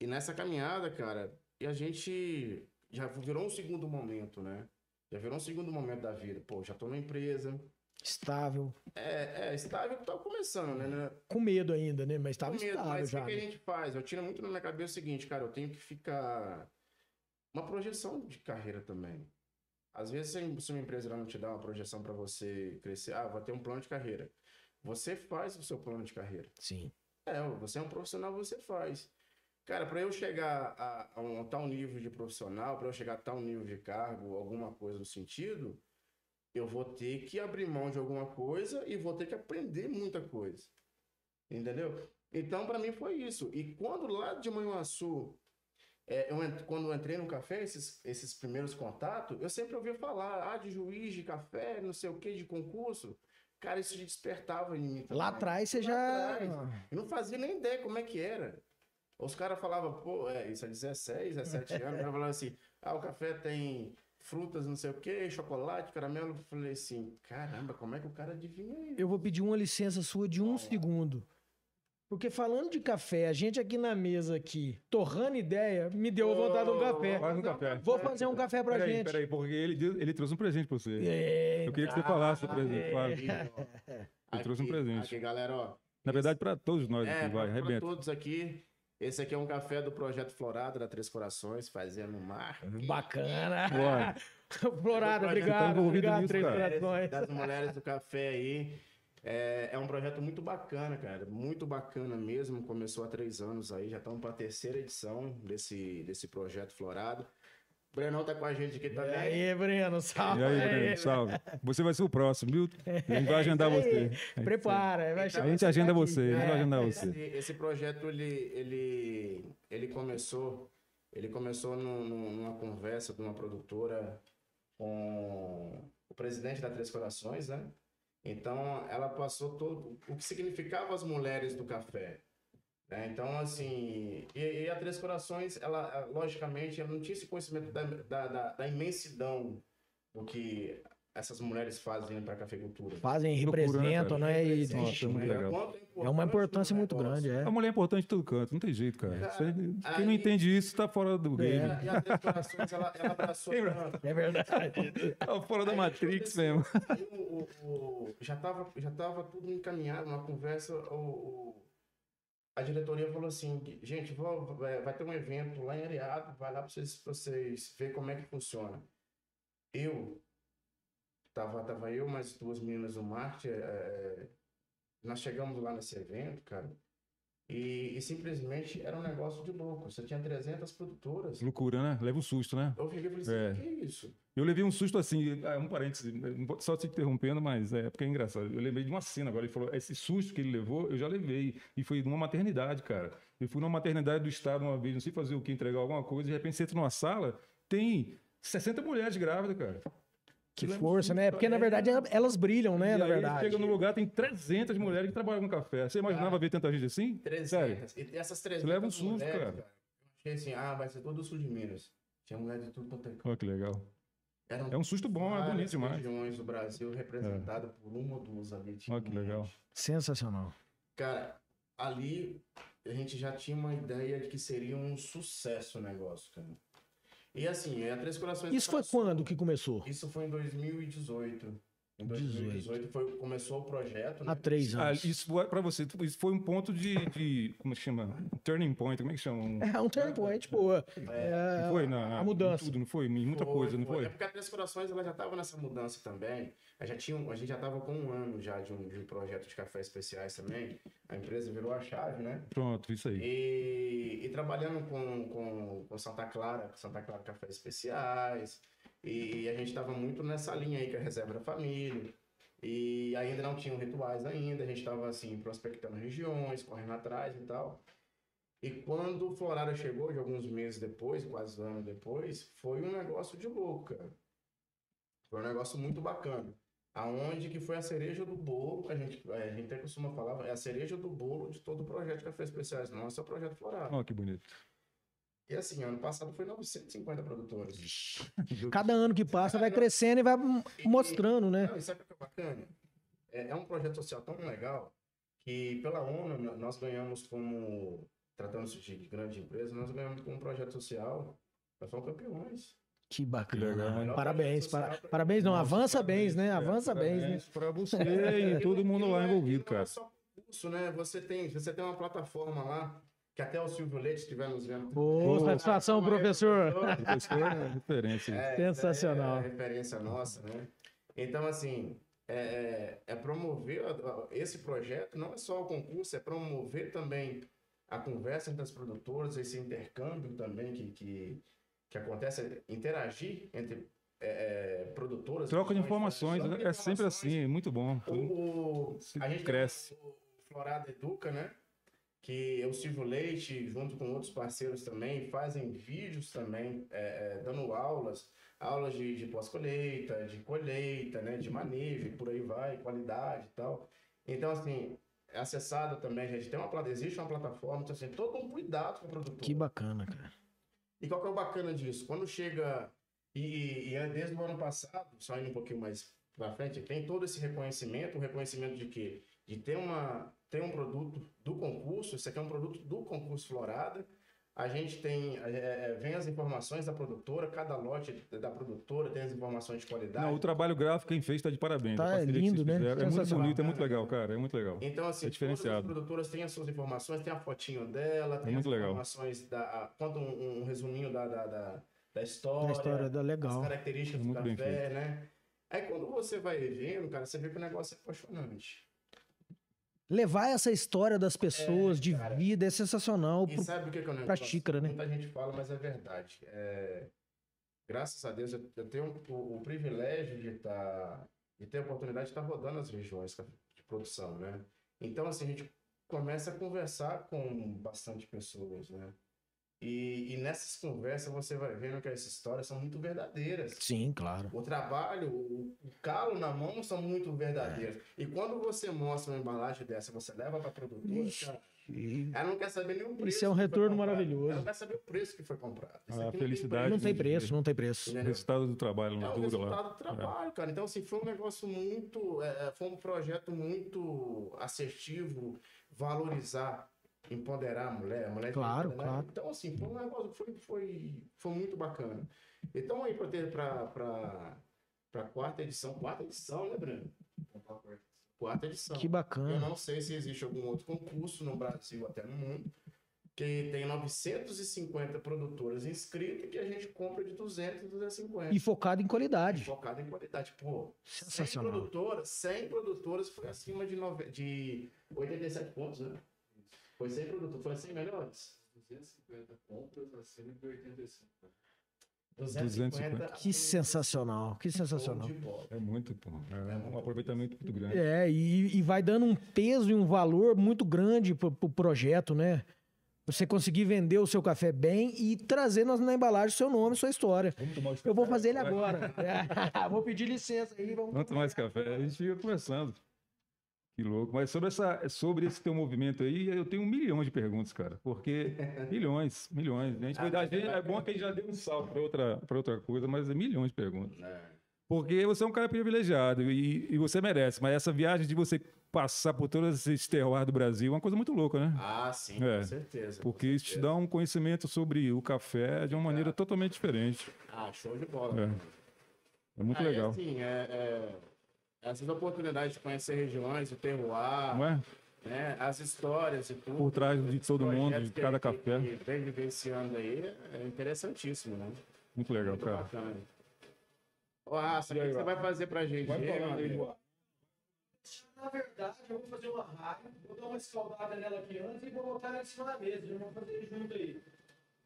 S3: e nessa caminhada, cara, e a gente já virou um segundo momento, né? Já virou um segundo momento da vida. Pô, já tô na empresa.
S2: Estável.
S3: É, é estável que tá começando, né?
S2: Com medo ainda, né? Mas estava
S3: Com medo,
S2: estável
S3: mas
S2: já.
S3: o que, que a
S2: né?
S3: gente faz? Eu tiro muito na minha cabeça o seguinte, cara, eu tenho que ficar. Uma projeção de carreira também. Às vezes, se uma empresa não te dá uma projeção para você crescer, ah, vou ter um plano de carreira. Você faz o seu plano de carreira.
S2: Sim.
S3: É, você é um profissional, você faz. Cara, para eu chegar a, a um tal nível de profissional, para eu chegar a tal nível de cargo, alguma coisa no sentido, eu vou ter que abrir mão de alguma coisa e vou ter que aprender muita coisa. Entendeu? Então, para mim foi isso. E quando lá de Manhuaçu, é, eu quando eu entrei no café, esses, esses primeiros contatos, eu sempre ouvia falar, ah, de juiz, de café, não sei o que, de concurso. Cara, isso despertava em mim.
S2: Lá atrás você
S3: Lá
S2: já.
S3: atrás. Eu não fazia nem ideia como é que era. Os caras falavam, pô, é, isso é 16, 17 anos, cara falava assim, ah, o café tem frutas, não sei o quê, chocolate, caramelo. Eu falei assim, caramba, como é que o cara adivinha isso?
S2: Eu vou pedir uma licença sua de um segundo. Porque falando de café, a gente aqui na mesa aqui, torrando ideia, me deu vontade de um café.
S1: Faz um café.
S2: Vou fazer um café pra
S1: Peraí,
S2: gente.
S1: peraí, porque ele, ele trouxe um presente pra você.
S2: É,
S1: Eu queria que você falasse o presente. fala.
S3: Ele
S1: Ele trouxe um presente.
S3: Aqui, galera, ó.
S1: Na verdade, pra todos nós
S3: É,
S1: aqui, vai,
S3: pra, pra
S1: arrebenta.
S3: todos aqui. Esse aqui é um café do Projeto Florada, da Três Corações, fazendo mar.
S2: Bacana.
S1: Bora. [laughs]
S2: Florada,
S3: Você tá
S2: obrigado. obrigado,
S1: nisso,
S2: Três
S1: cara.
S2: Corações.
S3: das mulheres do café aí. É, é um projeto muito bacana, cara. Muito bacana mesmo. Começou há três anos aí, já estamos para a terceira edição desse, desse projeto Florado. O Brenão tá com a gente aqui também.
S2: E aí, Breno, salve.
S1: E aí, Breno, salve. Você vai ser o próximo, viu? A gente vai agendar
S2: É isso
S1: você.
S2: Prepara, vai
S3: Então,
S1: A gente agenda você, a gente vai
S2: É.
S1: agendar
S3: Esse,
S1: você.
S3: esse projeto ele, ele, ele começou ele começou num- num- numa conversa de uma produtora com o presidente da Três Corações, né? Então ela passou todo o que significava as mulheres do café. né? Então assim, e, e a Três Corações, ela logicamente ela não tinha esse conhecimento da, da, da- da imensidão do que essas mulheres fazem para a cafeicultura.
S2: Fazem,
S1: né,
S2: representam, né? E
S1: Nossa, é muito legal.
S3: Quanto
S2: é uma importância muito grande, é.
S1: A mulher é importante em todo canto, não tem jeito, cara.
S3: Cara,
S1: Você- quem
S3: aí-
S1: não entende isso tá fora do
S3: E
S1: game.
S3: e a ela, ela abraçou.
S2: É verdade. [laughs]
S1: Tá fora da
S3: Aí
S1: Matrix
S3: aconteceu,
S1: mesmo.
S3: aí o- o- o- já estava já tava tudo encaminhado, uma conversa. O, o- a diretoria falou assim: gente, vou- vai, vai ter um evento lá em Areado, vai lá para vocês, pra vocês verem como é que funciona. Eu, tava, tava eu, mais duas meninas do Marte, é, é, nós chegamos lá nesse evento, cara. E, e simplesmente era um negócio de louco. Você tinha 300 produtoras.
S1: Loucura, né? Leva um susto, né?
S3: Eu fiquei e falei assim:
S1: É.
S3: que isso?
S1: Eu levei um susto assim, ah, um vou- só te interrompendo, mas é porque é engraçado. Eu lembrei de uma cena agora. Ele falou: esse susto que ele levou, eu já levei. E foi numa maternidade, cara. Eu fui numa maternidade do estado uma vez, não sei fazer o que, entregar alguma coisa, de repente você entra numa sala, tem 60 mulheres grávidas, cara.
S2: Que força, né? Porque, na
S1: é.
S2: verdade, elas brilham, né?
S1: E
S2: Na
S1: aí
S2: verdade.
S1: chega no lugar, tem 300 mulheres que trabalham com café. Você imaginava ver tanta gente assim?
S3: 300.
S1: Sério?
S3: E essas 300
S1: Você leva um susto,
S3: mulheres,
S1: cara.
S3: Eu achei assim, ah, vai ser todo o sul de Minas. Tinha mulher de tudo quanto é
S1: Olha que legal.
S3: Eram
S1: É um susto bom, é bonito demais.
S3: regiões do Brasil representadas por uma ou duas ali.
S1: Olha que legal.
S2: Sensacional.
S3: Cara, ali a gente já tinha uma ideia de que seria um sucesso o negócio, cara. E assim, a Três Corações...
S2: Isso foi quando que começou?
S3: Isso foi em 2018. Em
S2: 18.
S3: 2018 foi, começou o projeto, né?
S2: Há três
S1: Ah,
S2: anos.
S1: isso foi- pra você, isso foi um ponto de, de- como é que chama? Um turning point, como é que chama? Um-
S2: É um turning point, pô. É,
S1: foi na,
S2: a mudança.
S1: em tudo, não foi? Em muita
S3: Foi,
S1: coisa, não foi?
S3: É porque a Três Corações ela já estava nessa mudança também. A, já tinha, a gente já estava com um ano já de um, de um projeto de café especiais também. A empresa virou a chave, né?
S1: Pronto, isso aí.
S3: E, e trabalhando com, com, com Santa Clara, com Santa Clara Café Especiais. E a gente estava muito nessa linha aí, que a reserva da família. E ainda não tinham rituais ainda, a gente estava assim, prospectando regiões, correndo atrás e tal. E quando o Florada chegou, de alguns meses depois, quase um ano depois, foi um negócio de louco, cara. Foi um negócio muito bacana. Aonde que foi a cereja do bolo, a gente, a gente até costuma falar, é a cereja do bolo de todo o projeto café especiais. Nosso é o projeto Florada.
S1: Olha que bonito.
S3: E assim, ano passado foi 950 produtores. [laughs]
S2: Cada ano que passa vai crescendo e vai mostrando, né?
S3: Não, e sabe o que é bacana? É, é um projeto social tão legal que pela ONU nós ganhamos como, tratando-se de grande empresa, nós ganhamos como projeto social, nós fomos campeões.
S2: Que bacana. Parabéns. Para-
S3: pra-
S2: Parabéns, não. Avança
S1: parabéns,
S2: bens, né?
S1: é,
S2: Avança bens, né?
S1: parabéns Pra você e [laughs] todo mundo lá
S3: é-
S1: envolvido,
S3: não
S1: cara.
S3: É só curso, né? Você tem, você tem uma plataforma lá, que até o Silvio Leite estiver nos vendo.
S2: Ô, satisfação,
S3: é,
S2: professor.
S1: Professor é referência.
S3: É,
S2: Sensacional.
S3: É, é referência nossa, né? Então, assim, é, é- é promover esse projeto, não é só o concurso, é promover também a conversa entre as produtoras, esse intercâmbio também que, que, que acontece, é interagir entre é, é, produtoras.
S1: Troca de
S3: regiões,
S1: informações, é sempre assim, muito bom.
S3: O, o- a gente
S1: cresce.
S3: tem o Florada Educa, né? Que é o Silvio Leite, junto com outros parceiros também, fazem vídeos também, é, é, dando aulas, aulas de, de pós-colheita, de colheita, né? De manejo, por aí vai, qualidade e tal. Então, assim, é acessada também, gente. Tem uma, existe uma plataforma, então, assim, todo um cuidado com o produtor.
S2: Que bacana, cara.
S3: E qual que é o bacana disso? Quando chega, e, e é desde o ano passado, só indo um pouquinho mais pra frente, tem todo esse reconhecimento, o reconhecimento de quê? De ter, uma, ter um produto do concurso, isso aqui é um produto do concurso Florada, a gente tem, é, é, vem as informações da produtora, cada lote da produtora tem as informações de qualidade.
S1: Não, o trabalho gráfico quem fez está de parabéns.
S2: Tá
S1: que
S2: lindo, né?
S1: fizeram É muito bonito, é muito legal, cara. É muito legal.
S3: Então, assim,
S1: É diferenciado.
S3: todas as produtoras têm as suas informações, tem a fotinho dela, tem
S1: É muito
S3: as
S1: legal.
S3: informações, da, a- conta um, um resuminho da, da, da, da história,
S2: Da história da
S3: as
S2: legal.
S3: características do
S1: Muito bem
S3: café, né? Aí quando você vai vendo, cara, você vê que o negócio é apaixonante.
S2: Levar essa história das pessoas de
S3: cara.
S2: vida é sensacional.
S3: E
S2: pro-
S3: sabe o que, é o
S2: pra xícara, né?
S3: Muita gente fala, mas é verdade. É, graças a Deus, eu, tenho o, o privilégio de estar. de ter a oportunidade de estar rodando as regiões de produção, né? Então, assim, a gente começa a conversar com bastante pessoas, né? E, e nessas conversas você vai vendo que essas histórias são muito verdadeiras.
S2: Sim, claro.
S3: O trabalho, o, o calo na mão são muito verdadeiros. E quando você mostra uma embalagem dessa, você leva para a produtora, cara,
S2: E
S3: ela não quer saber nem o preço.
S2: Isso é um retorno maravilhoso.
S3: Ela não quer saber o preço que foi comprado. Isso
S1: A
S3: aqui não tem
S1: felicidade
S2: não tem
S1: de-
S2: preço, não tem preço.
S1: O resultado do trabalho
S3: É
S1: na
S3: o
S1: dura
S3: resultado
S1: lá.
S3: do trabalho, cara. Então, assim, foi um negócio muito. é, é, foi um projeto muito assertivo, valorizar, empoderar a mulher. A mulher
S2: Claro,
S3: empoderar.
S2: claro.
S3: Então, assim, foi um negócio foi, foi, foi muito bacana. Então, aí, para ter para para quarta edição, quarta edição, né, Breno? Quarta edição.
S2: Que
S3: Eu
S2: bacana.
S3: não sei se existe algum outro concurso no Brasil até no mundo que tem 950 produtoras inscritas que a gente compra de 200 250.
S2: E focado em qualidade.
S3: Focado em qualidade. Pô, 100
S2: Sensacional.
S3: produtoras, 100 produtoras foi acima de, nove... de 87 pontos, né? Foi 100 produtoras, foi 100 melhores?
S4: 250 compras acima de 85.
S3: 250.
S2: Que sensacional, que sensacional.
S1: É muito, pô. É um aproveitamento muito grande.
S2: É, e, e vai dando um peso e um valor muito grande pro, pro projeto, né? Você conseguir vender o seu café bem e trazer na, na embalagem o seu nome, sua história.
S1: Vamos tomar os
S2: Eu vou fazer ele agora. [laughs] vou pedir licença aí. Vamos
S1: Vamos tomar esse café. A gente fica conversando. Que louco. Mas sobre, essa, sobre esse teu movimento aí, eu tenho um milhão de perguntas, cara. Porque [laughs] milhões, milhões. A gente vai dar, é bom que a gente já deu um salto para outra, pra outra coisa, mas é milhões de perguntas.
S3: É.
S1: Porque você é um cara privilegiado e, e você merece. Mas essa viagem de você passar por todo esse terroir do Brasil é uma coisa muito louca, né?
S3: Ah, sim,
S1: É,
S3: com certeza. com
S1: Porque isso te
S3: certeza.
S1: dá um conhecimento sobre o café de uma maneira totalmente diferente.
S3: Ah, show de bola.
S1: É. É muito
S3: Ah,
S1: legal.
S3: assim, é, é, essas oportunidades de conhecer regiões, o terroir,
S1: Não é?
S3: né, as histórias e tudo.
S1: Por trás de todo mundo, de
S3: que
S1: cada
S3: gente
S1: café.
S3: Vem vivenciando aí, é interessantíssimo, né?
S1: Muito legal,
S3: Muito
S1: cara.
S3: bacana. Ô, Raça, o que que você vai fazer pra gente?
S1: Vai
S3: meu?
S1: Boa.
S2: Na verdade, eu vou fazer uma rádio, vou dar uma escaldada nela aqui antes e vou botar ela em cima da mesa. Vamos fazer junto aí.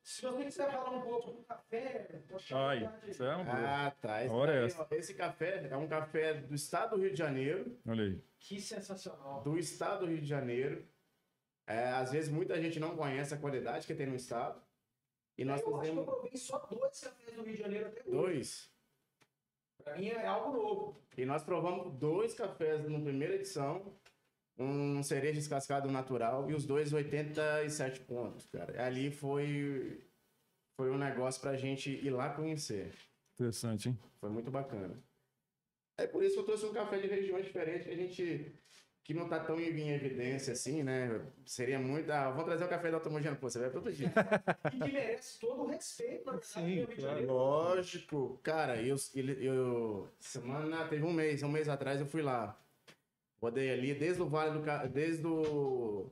S2: Se você quiser falar um pouco do café,
S1: Ai, isso é uma boa.
S3: Ah, tá. Esse,
S1: é
S3: daí, ó, esse café é um café do estado do Rio de Janeiro,
S1: Olha aí.
S2: Que sensacional.
S3: do estado do Rio de Janeiro. É, às vezes muita gente não conhece a qualidade que tem no estado. E nós
S2: eu acho que eu
S3: fizemos
S2: provei só dois cafés do Rio de Janeiro até hoje.
S3: dois.
S2: Pra mim é algo novo.
S3: E nós provamos dois cafés na primeira edição, um cereja descascado natural e os dois 87 pontos, cara. Ali foi foi um negócio pra gente ir lá conhecer.
S1: Interessante, hein?
S3: Foi muito bacana. É por isso que eu trouxe um café de regiões diferentes que a gente que não tá tão em evidência assim, né? Seria muito, ah, vou trazer o café da Automogêneo, pô, você vai todo dia. [laughs]
S2: E que merece todo o respeito, verdade,
S1: Sim, claro.
S3: Lógico, cara, eu, eu semana teve um mês, um mês atrás eu fui lá. Rodei ali desde o Vale do Ca- desde o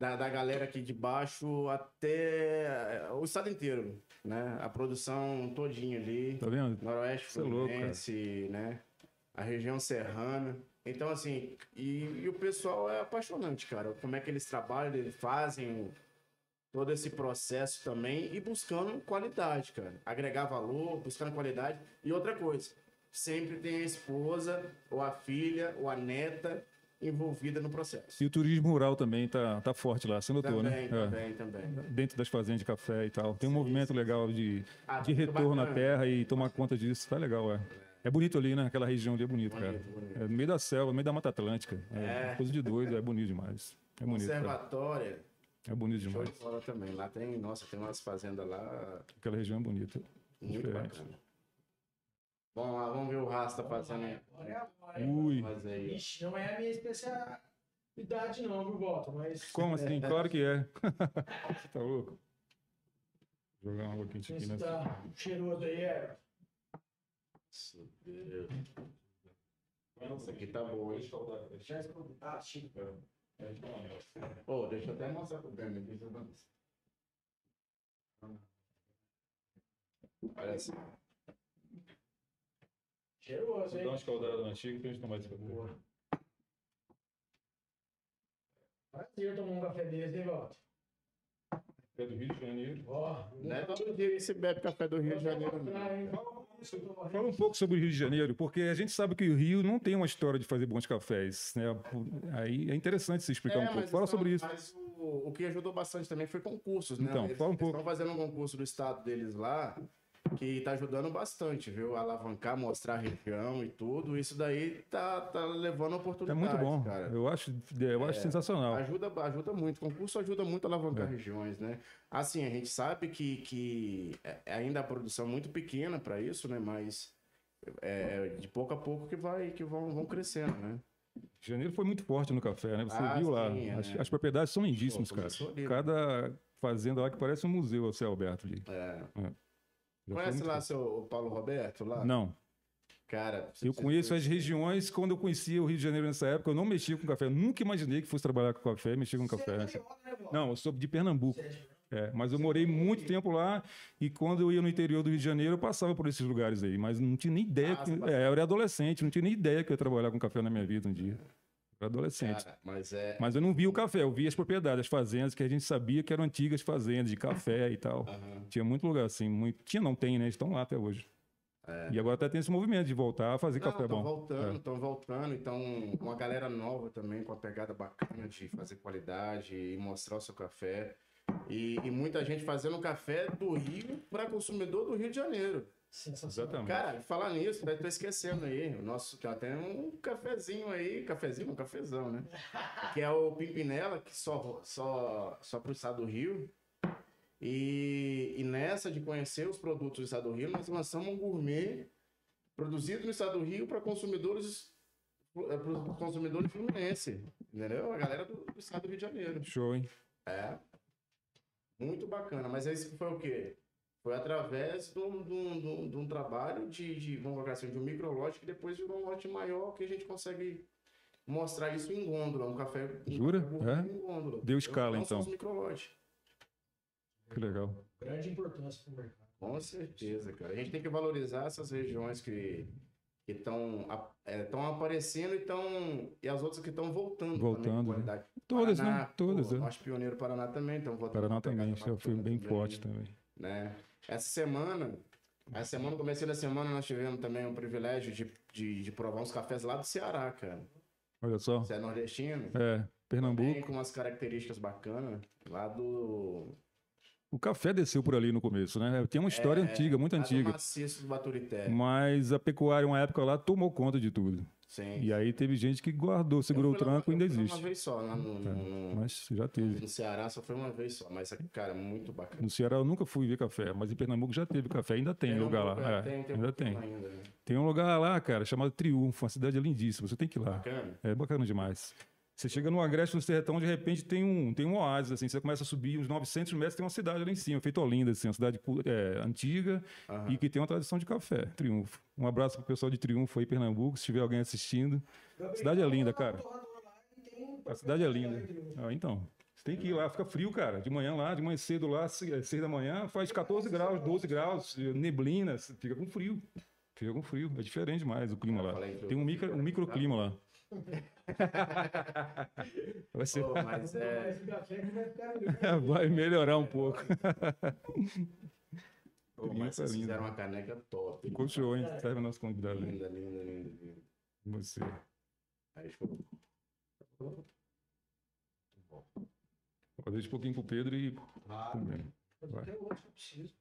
S3: da, da galera aqui de baixo até eh, o estado inteiro, né? A produção todinha ali,
S1: Tá vendo?
S3: Noroeste
S1: é.
S3: Fluminense, né? A região serrana. Então assim, e, e o pessoal é apaixonante, cara. Como é que eles trabalham, eles fazem todo esse processo também e buscando qualidade, cara. Agregar valor, buscando qualidade. E outra coisa, sempre tem a esposa, ou a filha, ou a neta envolvida no processo.
S1: E o turismo rural também tá, tá forte lá, você notou,
S3: Também,
S1: né? É.
S3: também, também.
S1: Dentro das fazendas de café e tal. Tem um
S3: Sim,
S1: movimento legal de,
S3: Ah,
S1: de
S3: tá
S1: retorno à terra e tomar conta disso. Tá legal, é. É bonito ali, né? Aquela região ali é bonito, cara.
S3: Bonito, bonito.
S1: É no meio da selva, no meio da Mata Atlântica. É,
S3: É.
S1: coisa de doido, é bonito demais. É bonito, cara.
S3: Conservatória,
S1: É bonito
S3: show
S1: demais.
S3: de bola também. Lá tem, nossa, tem umas fazendas lá
S1: Aquela região é bonita.
S3: muito
S1: Diferente.
S3: bacana. Vamos lá, vamos ver o Rasta fazendo aí.
S2: Agora é.
S1: Ui.
S3: Aí.
S2: Ixi, não é a minha especialidade não, viu, Bota? Mas
S1: Como assim? Claro que é. Você [laughs] tá louco? Vou jogar uma água quente aqui,
S2: esse
S1: né?
S2: tá cheiroso aí, é...
S3: Nossa, aqui tá boa, hein?
S2: Já escutou? Ah, chique.
S3: Pô, deixa eu até mostrar pro Breno aqui. Olha só.
S2: Cheiroso, hein?
S1: dar uma escaldada na antiga pra gente tomar esse café.
S2: Prazer tomar um café desse, hein, Walter?
S1: É do Rio de Janeiro.
S2: Ó,
S3: Não é todo dia que se bebe café do Rio de Janeiro. não.
S1: Fala um pouco sobre o Rio de Janeiro, porque a gente sabe que o Rio não tem uma história de fazer bons cafés, né? Aí é interessante você explicar um pouco. Fala
S3: então,
S1: sobre isso.
S3: Mas o, o que ajudou bastante também foi concursos, né?
S1: Então,
S3: eles,
S1: fala um
S3: eles
S1: pouco.
S3: estão fazendo um concurso do estado deles lá que tá ajudando bastante, viu? Alavancar, mostrar a região e tudo. Isso daí tá, tá levando
S1: É
S3: oportunidades,
S1: muito bom.
S3: cara.
S1: Eu acho, eu acho sensacional.
S3: Ajuda, ajuda muito. O concurso ajuda muito a alavancar
S1: É.
S3: regiões, né? Assim, a gente sabe que, que é- ainda a produção é muito pequena para isso, né? Mas é de pouco a pouco que vai que vão, vão crescendo, né?
S1: Janeiro foi muito forte no café, né? Você
S3: Ah,
S1: viu lá.
S3: sim, é.
S1: As, as propriedades são lindíssimas,
S3: Pô,
S1: cara.
S3: né?
S1: Cada fazenda lá que parece um museu, ao céu aberto ali.
S3: É.
S1: Já
S3: Conhece
S1: muito
S3: lá seu o Paulo Roberto lá?
S1: Não.
S3: Cara,
S1: Eu conheço as regiões. Quando eu conhecia o Rio de Janeiro nessa época, eu não mexia com café. Eu nunca imaginei que fosse trabalhar com café e mexer com café.
S2: é
S1: nessa- Não, eu sou de Pernambuco. É, mas eu morei muito tempo lá e quando eu ia no interior do Rio de Janeiro, eu passava por esses lugares aí. Mas não tinha nem ideia.
S3: Ah,
S1: que, é, eu era adolescente, não tinha nem ideia que eu ia trabalhar com café na minha vida um dia. Adolescente.
S3: Cara, mas é.
S1: Mas eu não vi o café, eu vi as propriedades, as fazendas que a gente sabia que eram antigas fazendas de café e tal. [laughs]
S3: Aham.
S1: Tinha muito lugar assim, muito... tinha, não tem, né? Estão lá até hoje. E agora até tem esse movimento de voltar a fazer
S3: É. Não,
S1: café
S3: estão
S1: bom.
S3: voltando,
S1: É.
S3: estão voltando. Então, uma galera nova também, com a pegada bacana de fazer qualidade e mostrar o seu café. E, e muita gente fazendo café do Rio para consumidor do Rio de Janeiro.
S2: Sensacional.
S1: Exatamente.
S3: Cara, falar nisso, daí tô esquecendo aí. O nosso já tem um cafezinho aí, cafezinho, um cafezão, né? [laughs] Que é o Pimpinela, que só, só, só pro estado do Rio. E, e nessa de conhecer os produtos do estado do Rio, nós lançamos um gourmet produzido no estado do Rio para consumidores para consumidores fluminense, entendeu? A galera do, do estado do Rio de Janeiro.
S1: Show, hein?
S3: É. Muito bacana. Mas isso foi o quê? Foi através de um, de um- de um- de um trabalho de, de, vamos colocar assim, de um microlote que depois virou um lote maior que a gente consegue mostrar isso em gôndola. Um café, um
S1: Jura?
S3: café gourmet
S1: É?
S3: em gôndola.
S1: Deu escala,
S3: são
S1: então.
S3: os microlotes.
S1: Que legal.
S2: Grande importância pro mercado.
S3: Com certeza, cara. A gente tem que valorizar essas regiões que estão estão aparecendo e, tão, e as outras que estão voltando. também com
S1: Voltando, né?
S3: qualidade.
S1: Todas,
S3: Paraná,
S1: né? Todas,
S3: pô,
S1: né?
S3: Acho pioneiro Paraná também. Então
S1: Paraná também, já foi
S3: bacana
S1: bem
S3: também,
S1: forte também.
S3: Né? Essa semana, essa semana, no começo da semana, nós tivemos também o privilégio de, de, de provar uns cafés lá do Ceará, cara.
S1: Olha só.
S3: Você é nordestino?
S1: É, Pernambuco.
S3: com umas características bacanas lá do.
S1: O café desceu por ali no começo, né? Tem uma história
S3: é,
S1: antiga, muito
S3: lá do
S1: antiga.
S3: maciço do Baturité.
S1: Mas a pecuária, uma época lá, tomou conta de tudo.
S3: Sim.
S1: E aí teve gente que guardou, segurou o tranco e ainda existe.
S3: Uma vez só, lá no, no, no-
S1: Mas já teve.
S3: no Ceará só foi uma vez só, mas, cara, muito bacana.
S1: No Ceará eu nunca fui ver café, mas em Pernambuco já teve café, ainda tem lugar lá.
S3: Pernambuco,
S1: É,
S3: um tem, tem
S1: ainda tem.
S3: Ainda, né?
S1: Tem um lugar lá, cara, chamado Triunfo, uma cidade lindíssima, você tem que ir lá.
S3: Bacana.
S1: É bacana demais. Você chega no Agreste, no Sertão, de repente tem um, tem um oásis, assim, você começa a subir uns 900 metros, tem uma cidade lá em cima, feita Olinda, assim, uma cidade é, antiga
S3: Aham.
S1: e que tem uma tradição de café, Triunfo. Um abraço pro pessoal de Triunfo aí, Pernambuco, se tiver alguém assistindo. A cidade é linda, cara. A cidade é linda. Ah, então, você tem que ir lá, fica frio, cara. De manhã lá, de manhã cedo lá, se- é, seis da manhã, faz 14 graus, 12 graus, neblina, você fica com frio. Fica com frio, é diferente demais o clima lá. Tem um, micro, um microclima lá. Vai, ser-
S3: Pô, mas é. [laughs]
S2: Vai
S1: melhorar um pouco.
S3: Pô, mas vocês
S1: linda.
S3: fizeram uma caneca top.
S1: Show, hein? Serve nosso convidado.
S3: Linda, linda, linda, linda.
S1: Você.
S3: Aí ficou.
S1: Deixa um pouquinho pro Pedro e. Vai.
S2: Até outro que eu preciso.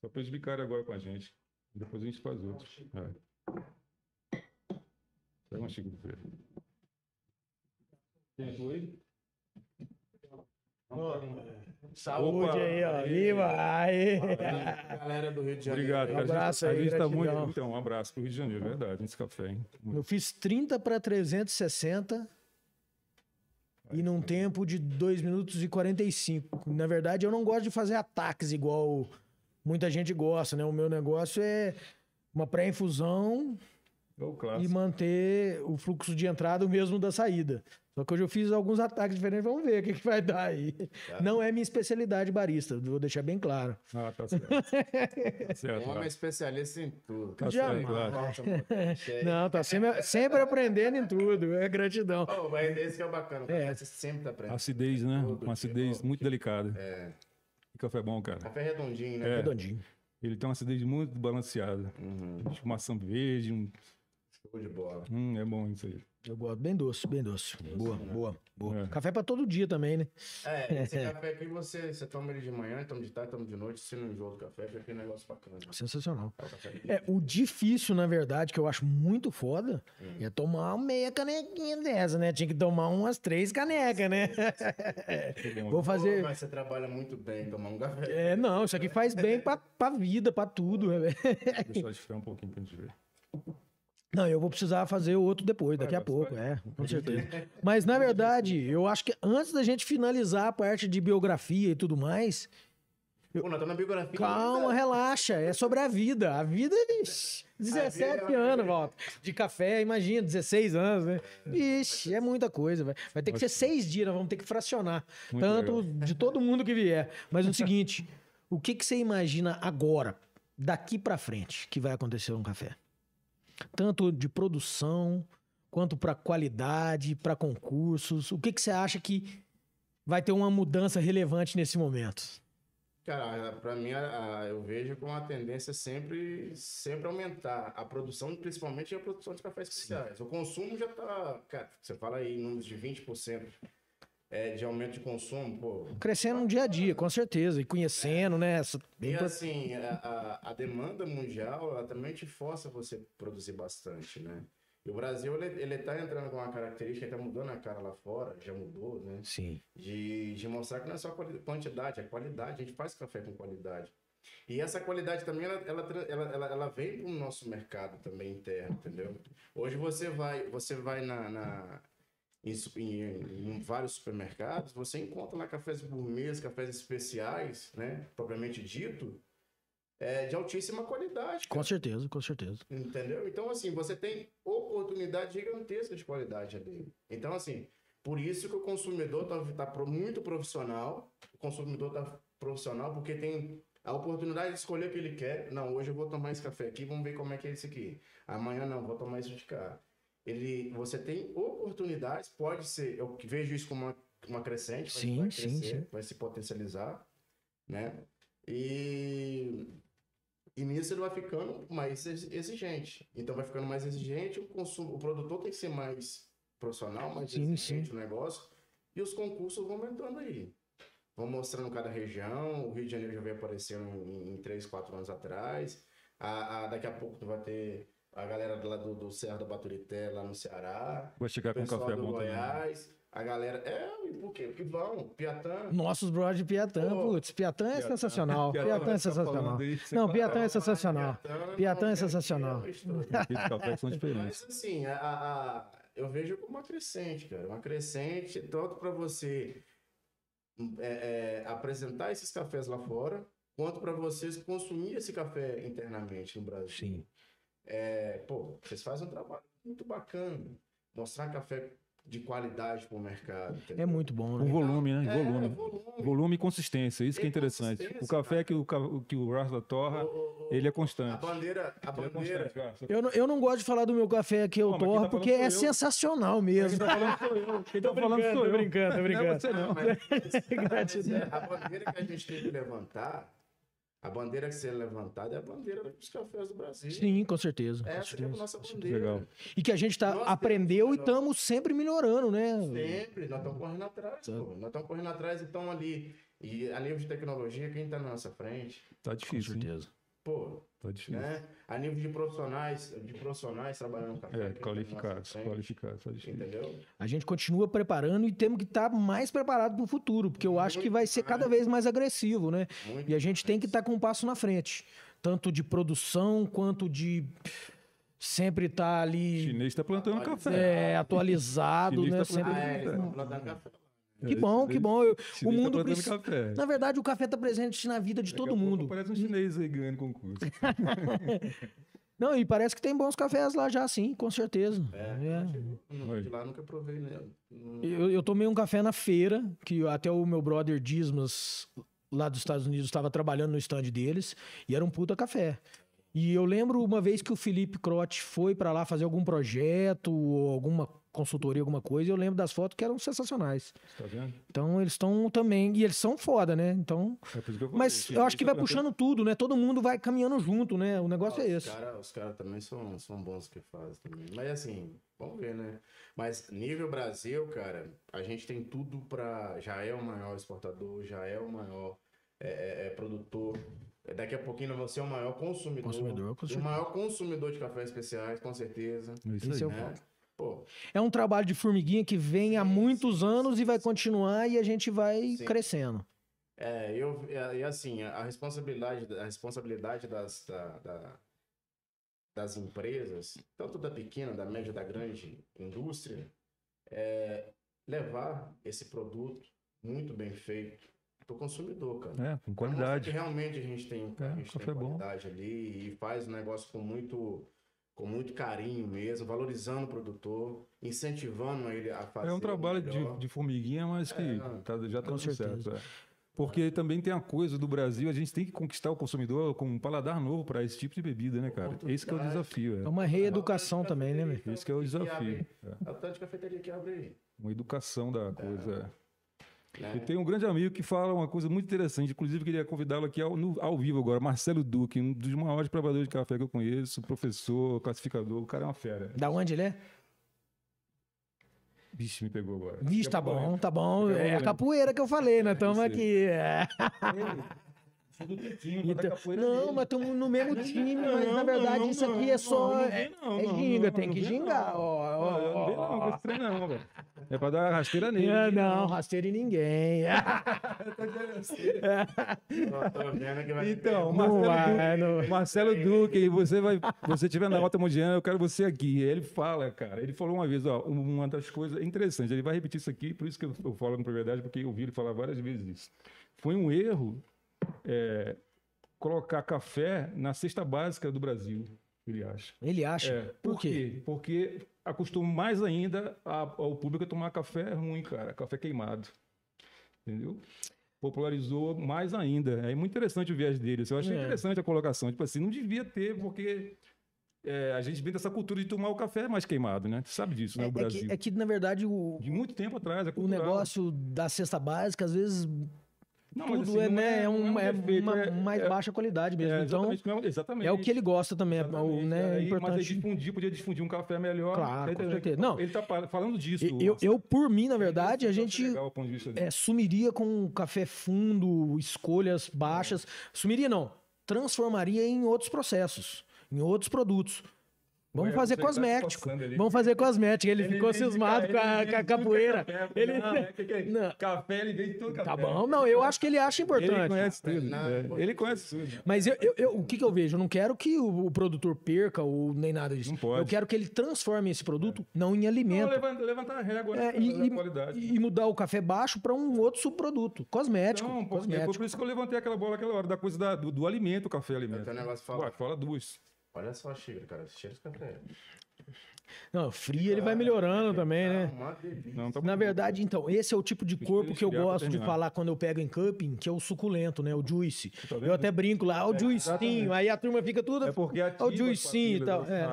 S1: Só pra eles explicarem agora com a gente. Depois a gente faz outros. É. Pega uma. Quem foi?
S2: Saúde
S1: Opa,
S2: aí, ó.
S1: aí.
S2: Viva! Aí!
S3: Galera do Rio de Janeiro.
S1: Obrigado, cara.
S2: Um abraço
S1: a
S2: aí,
S1: gente tá muito. Então, um abraço pro Rio de Janeiro, verdade, nesse café, hein?
S2: Eu fiz 30 para 360 e num tempo de 2 minutos e 45. Na verdade, eu não gosto de fazer ataques igual muita gente gosta, né? O meu negócio é uma pré-infusão e
S1: clássico.
S2: manter o fluxo de entrada o mesmo da saída. Só que hoje eu fiz alguns ataques diferentes, vamos ver o que, que vai dar aí. Não é minha especialidade barista, vou deixar bem claro.
S1: Ah, tá certo. [laughs] Tá certo.
S3: O homem é especialista em tudo.
S1: Tá
S2: Jamais.
S1: certo, vai. [laughs]
S2: Não, tá sempre, sempre aprendendo em tudo, é gratidão.
S3: Oh, mas esse que é o bacana.
S2: É.
S3: É. Você sempre tá aprendendo.
S1: Acidez, né?
S3: Todo
S1: Uma acidez
S3: dia.
S1: muito delicada.
S3: É.
S1: Que café bom, cara.
S3: Café redondinho, né?
S1: É.
S2: Redondinho.
S1: Ele tem uma acidez muito balanceada.
S3: Uhum.
S1: Tipo maçã verde. Um...
S3: Show de bola.
S1: Hum, é bom isso aí.
S2: Eu gosto bem doce, bem doce. Boa, boa, boa.
S1: É.
S2: Café pra todo dia também, né?
S3: É, esse [laughs] café aqui você, você toma ele de manhã, toma de tarde, toma de noite, você não enjoa do café, fica aquele negócio bacana.
S2: Sensacional.
S3: É.
S2: É, o difícil, na verdade, que eu acho muito foda,
S3: Hum.
S2: é tomar uma meia canequinha dessa, né? Tinha que tomar umas três canecas, né? Vou
S3: Pô,
S2: fazer.
S3: mas você trabalha muito bem tomar um café.
S2: É, não, isso aqui faz bem pra, pra vida, pra tudo. né?
S1: Deixa eu esfriar um pouquinho pra gente ver.
S2: Não, eu vou precisar fazer outro depois, daqui a pouco, é, com certeza. Mas, na verdade, eu acho que antes da gente finalizar a parte de biografia e tudo mais,
S3: Pô, nós estamos na biografia.
S2: calma, relaxa, é sobre a vida. A vida, ixi, 17
S3: A vida é-
S2: anos, volta. De café, imagina, 16 anos, né? Ixi, é muita coisa, vai. Vai ter que ser seis dias, nós vamos ter que fracionar.
S1: Muito
S2: tanto de todo mundo que vier. Mas é o seguinte, o que, que você imagina agora, daqui pra frente, que vai acontecer no café? Tanto de produção, quanto para qualidade, para concursos. O que, que você acha que vai ter uma mudança relevante nesse momento?
S3: Cara, pra mim, eu vejo com a tendência sempre, sempre aumentar a produção, principalmente a produção de cafés especiais. O consumo já tá, cara, você fala aí em números de 20% é, de aumento de consumo, pô.
S2: Crescendo no dia a dia, com certeza, e conhecendo, né? essa-
S3: E
S2: pro-
S3: assim, a, a, a demanda mundial, ela também te força você produzir bastante, né? E o Brasil, ele, ele tá entrando com uma característica, ele tá mudando a cara lá fora, já mudou, né?
S2: Sim.
S3: de, de mostrar que não é só quali- quantidade, é qualidade. A gente faz café com qualidade. E essa qualidade também, ela, ela, ela, ela, ela vem para o nosso mercado também interno, entendeu? Hoje você vai, você vai na, na- em, em- em vários supermercados, você encontra lá cafés gourmets, cafés especiais, né? Propriamente dito, é, de altíssima qualidade.
S2: Com
S3: cara.
S2: certeza, com certeza.
S3: Entendeu? Então, assim, você tem oportunidade gigantesca de qualidade ali. Então, assim, por isso que o consumidor tá, tá pro- muito profissional, o consumidor tá profissional porque tem a oportunidade de escolher o que ele quer. Não, hoje eu vou tomar esse café aqui, vamos ver como é que é esse aqui. Amanhã não, vou tomar isso de cá. Ele, você tem oportunidades, pode ser, eu vejo isso como uma, uma crescente,
S2: Sim,
S3: vai
S2: sim,
S3: crescer,
S2: sim.
S3: vai se potencializar, né? E e nisso ele vai ficando mais ex- exigente. Então vai ficando mais exigente, o consumo, o produtor tem que ser mais profissional, mais
S2: Sim,
S3: exigente no negócio. E os concursos vão aumentando aí. Vão mostrando cada região. O Rio de Janeiro já veio aparecendo em, em 3, 4 anos atrás. A, a- daqui a pouco vai ter a galera lá do, do Serra da Baturité, lá no Ceará.
S1: Vai chegar com um café
S3: do
S1: bom também.
S3: Goiás. A galera. É, por quê? Porque vão. Piatã.
S2: Nossos brothers de Piatã,
S3: Pô,
S2: putz, Piatã é sensacional.
S1: Piatã,
S2: Piatã é
S1: tá
S2: sensacional.
S1: aí, você
S2: Não, Piatã é sensacional. Piatã é sensacional.
S3: é.
S1: Aqueles cafés são diferentes.
S3: Mas assim, a, a- a- eu vejo como uma crescente, cara. Uma crescente, tanto para você é, é, apresentar esses cafés lá fora, quanto para vocês consumir esse café internamente no Brasil.
S2: Sim.
S3: É, pô, vocês fazem um trabalho muito bacana. Mostrar café de qualidade para o mercado. entendeu?
S2: É muito bom, né?
S1: volume, né?
S3: É,
S1: Volume.
S3: volume.
S1: Volume e consistência, isso que é
S3: E
S1: interessante. O café
S3: cara.
S1: que o, que o Rasta torra,
S3: O- o- o-
S1: ele é
S3: A
S1: constante.
S3: bandeira, a
S1: é
S3: bandeira,
S1: Rasta.
S2: Eu não, eu não gosto de falar do meu café que eu
S1: quem tá
S2: torro,
S1: falando
S2: porque é
S1: eu.
S2: sensacional
S1: Quem
S2: mesmo.
S1: tá falando sou eu. [laughs] Quem tá
S2: Tô
S1: falando
S2: brincando,
S1: sou
S2: tô
S1: eu.
S2: brincando, tô
S1: Não é
S2: brincando.
S1: você não.
S3: Mas- [laughs] mas é, a bandeira que a gente tem que levantar, a bandeira que ser levantada é a bandeira dos cafés do Brasil.
S2: Sim, com certeza. com
S3: Essa é a
S2: certeza.
S3: nossa bandeira.
S1: Legal.
S2: E que a gente tá,
S3: Nós
S2: aprendeu e estamos sempre melhorando, né?
S3: Sempre, nós estamos correndo atrás, pô. Nós estamos correndo atrás, então ali. E a nível de tecnologia, quem está na nossa frente?
S1: Tá
S2: Com
S1: difícil, hein?
S3: Pô,
S1: Tá difícil.
S3: né? A nível de profissionais, de profissionais trabalhando no café.
S1: É,
S3: tá
S1: qualificados, qualificados, tá difícil.
S3: Entendeu?
S2: A gente continua preparando e temos que estar mais preparado para o futuro, porque eu acho que vai ser cada vez mais agressivo, né?
S3: Muito
S2: E a gente tem que estar com um passo na frente, tanto de produção quanto de sempre estar
S1: O
S2: ali
S1: chinês tá plantando
S3: Atualizado.
S1: café.
S2: é, atualizado,
S1: Chinês
S2: né?
S1: tá
S2: Sempre...
S3: Ah, é, plantando café.
S2: Que bom, que bom. Eu- [laughs] o
S1: tá
S2: mundo
S1: plantando
S2: precisa...
S1: café.
S2: Na verdade, o café está presente na vida de
S1: Daqui
S2: todo mundo.
S1: Parece um chinês aí ganhando concurso. [laughs]
S2: Não, e parece que tem bons cafés lá já, sim, com certeza.
S3: É,
S2: É.
S3: De lá nunca provei, né?
S2: Eu, eu tomei um café na feira, que até o meu brother Dismas, lá dos Estados Unidos, estava trabalhando no stand deles, e era um puta café. E eu lembro uma vez que o Felipe Crote foi para lá fazer algum projeto, ou alguma consultoria, alguma coisa, e eu lembro das fotos que eram sensacionais.
S1: Tá vendo?
S2: Então eles estão também, e eles são foda, né? Então,
S1: É isso eu
S2: mas eu acho que vai
S1: café-
S2: puxando tudo, né? Todo mundo vai caminhando junto, né? O negócio é
S3: os
S2: esse.
S3: cara- os caras também são, são bons que fazem também. Mas assim, vamos ver, né? Mas nível Brasil, cara, a gente tem tudo pra. Já é o maior exportador, já é o maior é, é, é, produtor. Daqui a pouquinho você é o maior consumidor.
S2: Consumidor, com
S3: o
S2: certeza.
S3: maior consumidor de cafés especiais, com certeza.
S1: É isso aí.
S2: é o
S3: Né? Pô,
S2: É um trabalho de formiguinha que vem há
S3: Sim,
S2: muitos
S3: sim,
S2: anos
S3: sim,
S2: e vai continuar e a gente vai
S3: Sim.
S2: crescendo.
S3: É, eu, é, e assim, a responsabilidade, a responsabilidade das, da- da- das empresas, tanto da pequena, da média, da grande indústria, é levar esse produto muito bem feito para o consumidor, cara.
S1: É, com qualidade.
S3: Que realmente a gente tem,
S1: É,
S3: a gente tem
S1: bom.
S3: qualidade ali e faz o negócio com muito, com muito carinho mesmo, valorizando o produtor, incentivando ele a fazer
S1: É um trabalho de, de formiguinha, mas que
S3: É,
S1: tá- já tá
S2: Com
S1: dando certo. é. Porque também tem a coisa do Brasil, a gente tem que conquistar o consumidor com um paladar novo para esse tipo de bebida, né, cara? Esse que é o desafio.
S2: É
S1: É.
S2: uma reeducação também, né, velho?
S1: Esse que é o desafio. É.
S3: É o tanto de cafeteria que abre aí.
S1: Uma educação da coisa. É.
S3: né?
S1: Eu tenho um grande amigo que fala uma coisa muito interessante, inclusive queria convidá-lo aqui ao, no- ao vivo agora, Marcelo Duque, um dos maiores provadores de café que eu conheço, professor, classificador, o cara é uma fera.
S2: Da onde ele é?
S1: Vixe, me pegou agora.
S2: Vixe, tá bom, tá bom.
S1: Eu
S2: É a
S1: lembro.
S2: capoeira que eu falei, nós estamos aqui. é.
S1: Da
S2: Então,
S1: capoeira
S2: não,
S1: dele.
S2: mas estamos no mesmo time,
S1: Não,
S2: mas na verdade
S1: não,
S2: isso aqui
S1: não,
S2: é só. é, é ginga, tem que gingar. Ó, ó,
S1: Não, eu não vejo não, com
S2: ó.
S1: esse trem não, velho. É pra dar rasteira nele.
S2: É, não, rasteiro em ninguém.
S3: Vai [laughs]
S1: Então, Marcelo
S2: vai,
S1: Duque,
S2: não.
S1: Marcelo Duque, você vai, você tiver na Rota Mundial, eu quero você aqui. Ele fala, cara, ele falou uma vez, ó, uma das coisas interessantes, ele vai repetir isso aqui, por isso que eu, eu falo com propriedade, porque eu ouvi ele falar várias vezes isso. Foi um erro é, colocar café na cesta básica do Brasil, ele acha.
S2: Ele acha.
S1: É,
S2: Por quê?
S1: Porque acostuma mais ainda ao público a tomar café ruim, cara, café queimado. Entendeu? Popularizou mais ainda. É muito interessante o viés dele. Eu achei
S2: É.
S1: interessante a colocação. Tipo assim, não devia ter, porque é, a gente vem dessa cultura de tomar o café mais queimado, né? Tu sabe disso, né?
S2: É,
S1: O
S2: é
S1: Brasil.
S2: que, é que, na verdade, o,
S1: De muito tempo atrás. É
S2: o negócio da cesta básica, às vezes,
S1: Não, mas
S2: tudo
S1: assim,
S2: é, né, é,
S1: não
S2: um, é
S1: defeito,
S2: uma
S1: é-
S2: mais
S1: é-
S2: baixa qualidade mesmo.
S1: é,
S2: então,
S1: exatamente, é- exatamente.
S2: é o que ele gosta também. É, o,
S1: Exatamente,
S2: né, é
S1: aí, Mas
S2: importante.
S1: difundir, podia difundir um café melhor.
S2: Claro, com
S1: Ele-
S2: certeza. Não.
S1: Ele tá pa- falando disso.
S2: Eu, eu, por mim, na verdade, a gente é, sumiria com um café fundo, escolhas baixas. Sumiria não, transformaria em outros processos, em outros produtos. Vamos fazer
S1: tá
S2: cosmético.
S1: ali.
S2: Vamos fazer cosmético. Ele,
S1: Ele
S2: ficou cismado com a, com a
S1: que é
S2: capoeira.
S1: café,
S2: Ele...
S1: Não, é, que que é?
S2: Não.
S1: Café, ele vem de tudo
S2: Tá
S1: café.
S2: bom, não, eu acho que ele acha importante.
S1: Ele conhece tudo.
S3: Não,
S1: é,
S3: pô,
S1: Ele conhece tudo.
S2: Mas eu, eu- eu- o que, que eu vejo? Eu não quero que o, o produtor perca ou nem nada disso.
S1: Não pode.
S2: Eu quero que ele transforme esse produto não em
S1: Não,
S2: alimento.
S1: levanta, levantar a régua
S2: É,
S1: né,
S2: e, e-
S1: qualidade.
S2: e mudar o café baixo para um outro subproduto. Cosmético.
S1: Não,
S2: cosmético.
S1: por isso que eu levantei aquela bola aquela hora, da coisa da- do, do alimento, o café alimento.
S3: Tem negócio que fala-
S1: Ué, fala duas.
S3: Olha só a xícara, cara. Cheiro de café.
S2: Não, frio ele vai melhorando também, né?
S3: Ah, delícia.
S1: Não, tá
S2: Na
S1: bom.
S2: verdade, então, esse é o tipo de corpo que eu gosto de falar quando eu pego em cupping, que é o suculento, né? O juice.
S1: Tá?
S2: Eu até brinco lá, ó, o juicinho.
S1: exatamente.
S2: Aí a turma fica tudo.
S1: É porque ativa
S2: o juicinho e tal.
S1: papilas,
S2: É.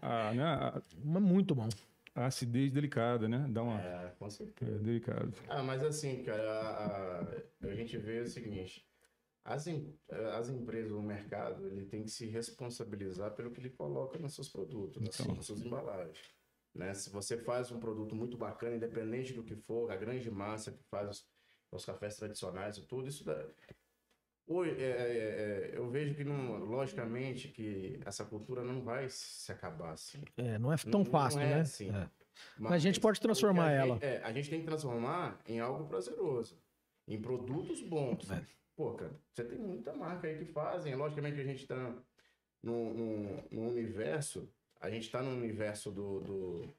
S1: A, a, né, a- [laughs]
S2: Mas muito bom.
S1: a acidez delicada, né? Dá uma.
S3: É, com certeza.
S1: É, delicado.
S3: Ah, mas assim, cara, a, a- a gente vê o seguinte: as, em- as empresas, o mercado, ele tem que se responsabilizar pelo que ele coloca nos seus produtos, nas,
S1: Então.
S3: nas suas embalagens. Né? Se você faz um produto muito bacana, independente do que for, a grande massa que faz os, os cafés tradicionais e tudo, isso dá. Oi, é, é, é, eu vejo que, não, logicamente, que essa cultura não vai se acabar assim.
S2: É, não é
S3: Não-
S2: tão
S3: não
S2: fácil,
S3: é
S2: né?
S3: assim.
S2: É. Mas a gente pode
S3: que a
S2: transformar
S3: gente-
S2: ela.
S3: é, a gente tem que transformar em algo prazeroso, em produtos bons.
S2: É.
S3: Pô, cara, você tem muita marca aí que fazem. Logicamente que a gente está no, no, no universo, a gente está no universo do, do-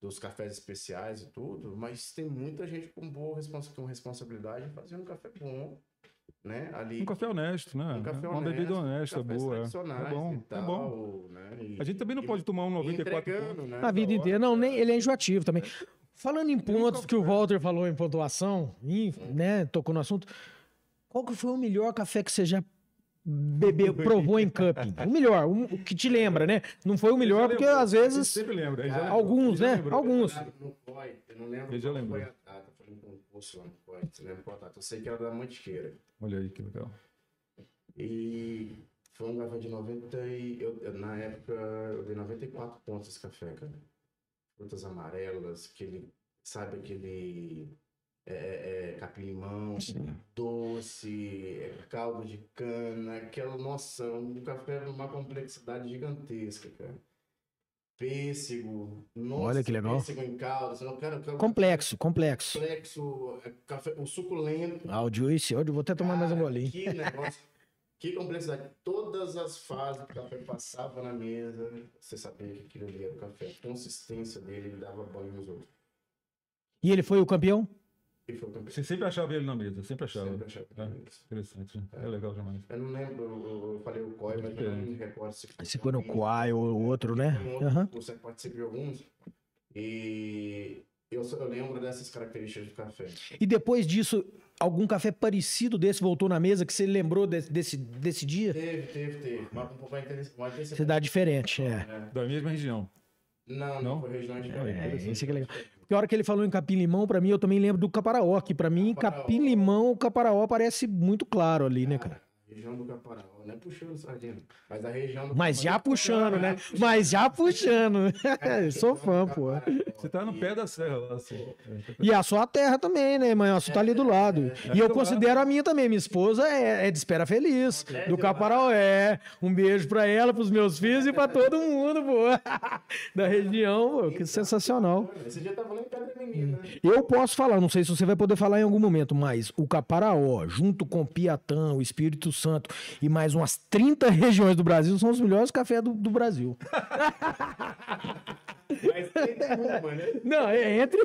S3: dos cafés especiais e tudo, mas tem muita gente com boa responsa, com responsabilidade fazendo café bom. né? Ali.
S1: Um café honesto, né?
S3: um café
S1: uma
S3: honesto,
S1: bebida honesta,
S3: cafés
S1: boa. É
S3: tradicionais
S1: bom,
S3: e
S1: é
S3: tal,
S1: bom.
S3: Né? E-
S1: A gente também não
S3: e-
S1: pode tomar um
S3: e
S1: 94
S3: entregando,
S1: pontos.
S3: né?
S2: A vida inteira. Não, nem, ele é enjoativo também. Falando em pontos que o Walter falou em pontuação, e, né, tocou no assunto. Qual que foi o melhor café que você já bebeu, [laughs] provou em cupping? O melhor, o, o que te lembra, né? Não foi o melhor, porque às vezes.
S1: Sempre lembra. ele já lembrou,
S2: Alguns, né?
S1: lembrou.
S2: Alguns.
S3: No COI, eu não lembro
S1: Ele já
S3: qual
S1: lembrou.
S3: foi a data, foi um concurso lá no COI, você lembra qual data? Eu sei que era da Mantiqueira.
S1: Olha aí que legal.
S3: E foi um café de 90 e... Eu, eu, na época, eu dei 94 pontos esse café, cara. Frutas amarelas, aquele... Sabe aquele... É, é, é, capim-limão, doce, é, caldo de cana, aquela, nossa, um café numa complexidade gigantesca, cara. Pêssego, nossa,
S2: Olha que legal.
S3: pêssego em calda, você não quer, quer
S2: Complexo, complexo.
S3: complexo, é, café, o suculento,
S2: Ah, o Juice, eu vou até tomar mais um
S3: Cara,
S2: golinho.
S3: Que negócio. Que complexidade. Todas as fases que o café passava na mesa, você sabia que aquilo ali era o café. A consistência dele, ele dava banho nos outros.
S2: E ele foi o campeão?
S3: Foi.
S1: Você sempre achava ele na mesa, sempre achava.
S3: Sempre achava que
S1: É, interessante. né? É legal demais.
S3: Eu não lembro, eu, falei o COI, mas eu não me recordo se
S2: Se foi no Quai ou o outro, né?
S3: Um outro curso, eu participei de alguns. E eu, só- eu lembro dessas características do café.
S2: E depois disso, algum café parecido desse voltou na mesa que você lembrou desse, desse, desse dia?
S3: Teve, teve, teve. Mas um pouco mais interessante.
S2: Cidade diferente, é.
S3: É.
S1: Da mesma região.
S3: Não, não,
S1: Não?
S3: foi região de
S2: É, esse aqui é legal. Porque a hora que ele falou em capim-limão, pra mim, eu também lembro do caparaó, que pra mim, capim-limão, o caparaó parece muito claro ali, né, cara?
S3: Região do Caparaó, não é puxando sardinha, mas a região do
S2: Mas já
S3: Caparaó-
S2: puxando, né? [laughs] Mas já puxando. [laughs] Sou fã, pô.
S1: Você tá no pé da serra lá, assim.
S2: E a sua terra também, né, Manhosso? Tá ali do lado. E eu considero a minha também. Minha esposa é, é de Espera Feliz, do Caparaó. É. Um beijo pra ela, pros meus filhos e pra todo mundo, pô. [laughs] Da região, pô. Que sensacional.
S3: Esse dia tava lá em Pedra Menina, né?
S2: Eu posso falar, não sei se você vai poder falar em algum momento, mas o Caparaó, junto com Piatã, o Espírito Santo e mais umas 30 regiões do Brasil, são os melhores cafés do, do Brasil.
S3: Mas tem uma, né?
S2: Não, é entre.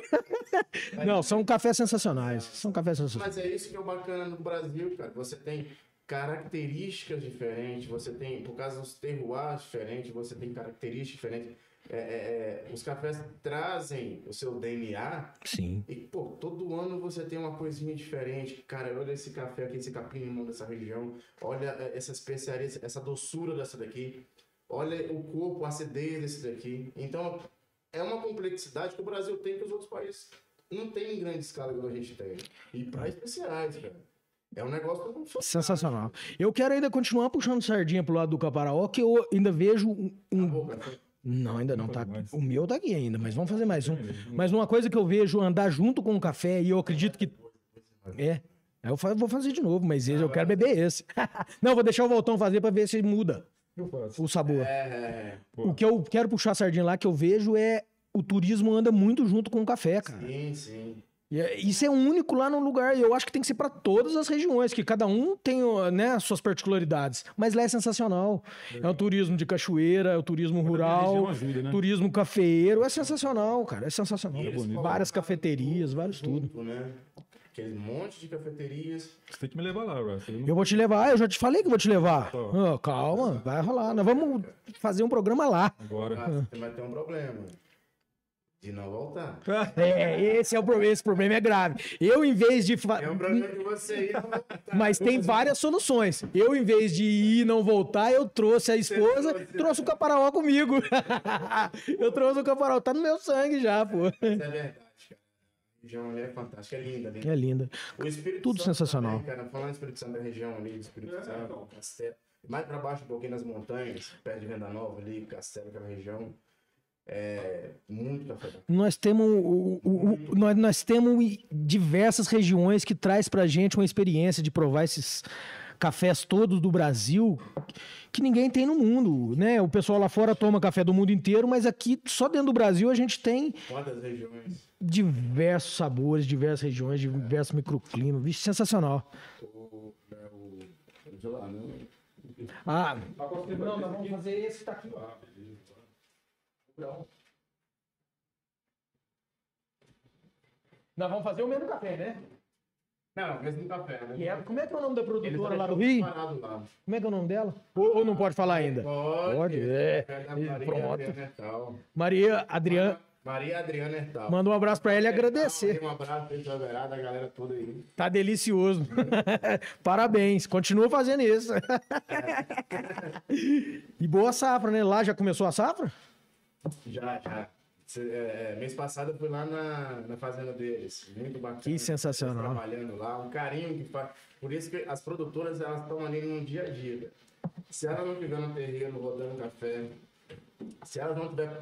S2: Não, são cafés sensacionais. São cafés sensacionais.
S3: Mas é isso que é o bacana no Brasil, cara. Você tem características diferentes, você tem, por causa dos terroirs diferentes, você tem características diferentes. É, é, é, os cafés trazem o seu DNA
S2: Sim.
S3: e, pô, todo ano você tem uma coisinha diferente. Cara, olha esse café aqui, esse capim-limão dessa região. Olha eh, essa especiaria, essa doçura dessa daqui. Olha o corpo, a acidez desse daqui. Então, é uma complexidade que o Brasil tem que os outros países não tem em grande escala como a gente tem. E para especiais, cara. É um negócio.
S2: Sensacional. Eu quero ainda continuar puxando sardinha pro lado do Caparaó, que eu ainda vejo um. um- Não, ainda não, tá.
S1: mais.
S2: O meu tá aqui ainda, mas vamos fazer mais um. Mas uma coisa que eu vejo andar junto com o café, e eu acredito que. É. Eu vou fazer de novo, mas esse, eu quero beber esse. [laughs] não, vou deixar o Voltão fazer pra ver se muda o sabor.
S3: É,
S2: O que eu quero puxar a sardinha lá, que eu vejo é. O turismo anda muito junto com o café, cara.
S3: sim, sim.
S2: E é- Isso é único lá no lugar. E eu acho que tem que ser para todas as regiões, que cada um tem né, as suas particularidades. Mas lá é sensacional. É o turismo de cachoeira, é o turismo rural,
S1: região ajuda, né?
S2: turismo cafeeiro. É sensacional, cara. É sensacional.
S1: Bonito.
S2: Várias cafeterias, vários tudo.
S3: Junto, né? Aquele monte de cafeterias.
S1: Você tem que me levar lá, Russ. Eu não-
S2: Eu vou te levar, eu já te falei que vou te levar.
S1: Tá.
S2: Ah, calma, vai rolar. Nós vamos fazer um programa lá.
S1: Agora.
S3: Ah, mas tem um problema. De não voltar.
S2: É, esse é o problema. Esse problema é grave. Eu, em vez de. fa-
S3: É um problema de você ir não voltar.
S2: Mas tem várias soluções. Eu, em vez de ir e não voltar, eu trouxe a esposa,
S3: trouxe.
S2: trouxe o caparaó comigo. [laughs] eu trouxe o caparaó, tá no meu sangue já, pô.
S3: Isso é verdade, cara. A região ali é fantástica, é linda. linda.
S2: É linda.
S3: O Espírito
S2: Tudo
S3: Santo
S2: sensacional.
S3: Também, cara, falando do Espírito Santo da região ali, do Espírito Santo, Castelo. Mais pra baixo um pouquinho nas montanhas, perto de Venda Nova ali, Castelo, aquela região. É muito café
S2: Nós temos, o- o- o- nós, nós temos diversas regiões que traz pra gente uma experiência de provar esses cafés todos do Brasil que ninguém tem no mundo, né? O pessoal lá fora toma café do mundo inteiro, mas aqui, só dentro do Brasil, a gente tem
S3: Quantas regiões?
S2: diversos sabores, diversas regiões, diversos microclimas. Vixe, sensacional.
S3: O, é, o, de lá, né?
S2: Ah, não, nós vamos fazer esse que tá aqui. Nós vamos fazer o mesmo café, né?
S3: Não, mesmo café, né?
S2: Que é- Como é que é o nome da produtora lá do Rio?
S3: parado lá.
S2: Como é que é o nome dela? Ou, ou não pode falar ainda?
S3: Pode.
S2: Pode, é.
S3: Café da
S2: E
S3: Maria
S2: pronto.
S3: Adriana Hertal.
S2: Maria Adriana,
S3: Maria Adriana Hertal.
S2: manda um abraço pra ela e agradecer.
S3: Um abraço Itaverá, da galera toda aí.
S2: Tá delicioso. [laughs] Parabéns. Continua fazendo isso. [laughs] e boa safra, né? Lá já começou a safra?
S3: Já, já. É, é, mês passado eu fui lá na, na fazenda deles. Muito bacana.
S2: Que sensacional.
S3: Trabalhando lá, um carinho que faz. Por isso que as produtoras elas estão ali no dia a dia. Se ela não estiver no terreno rodando café, se ela não estiver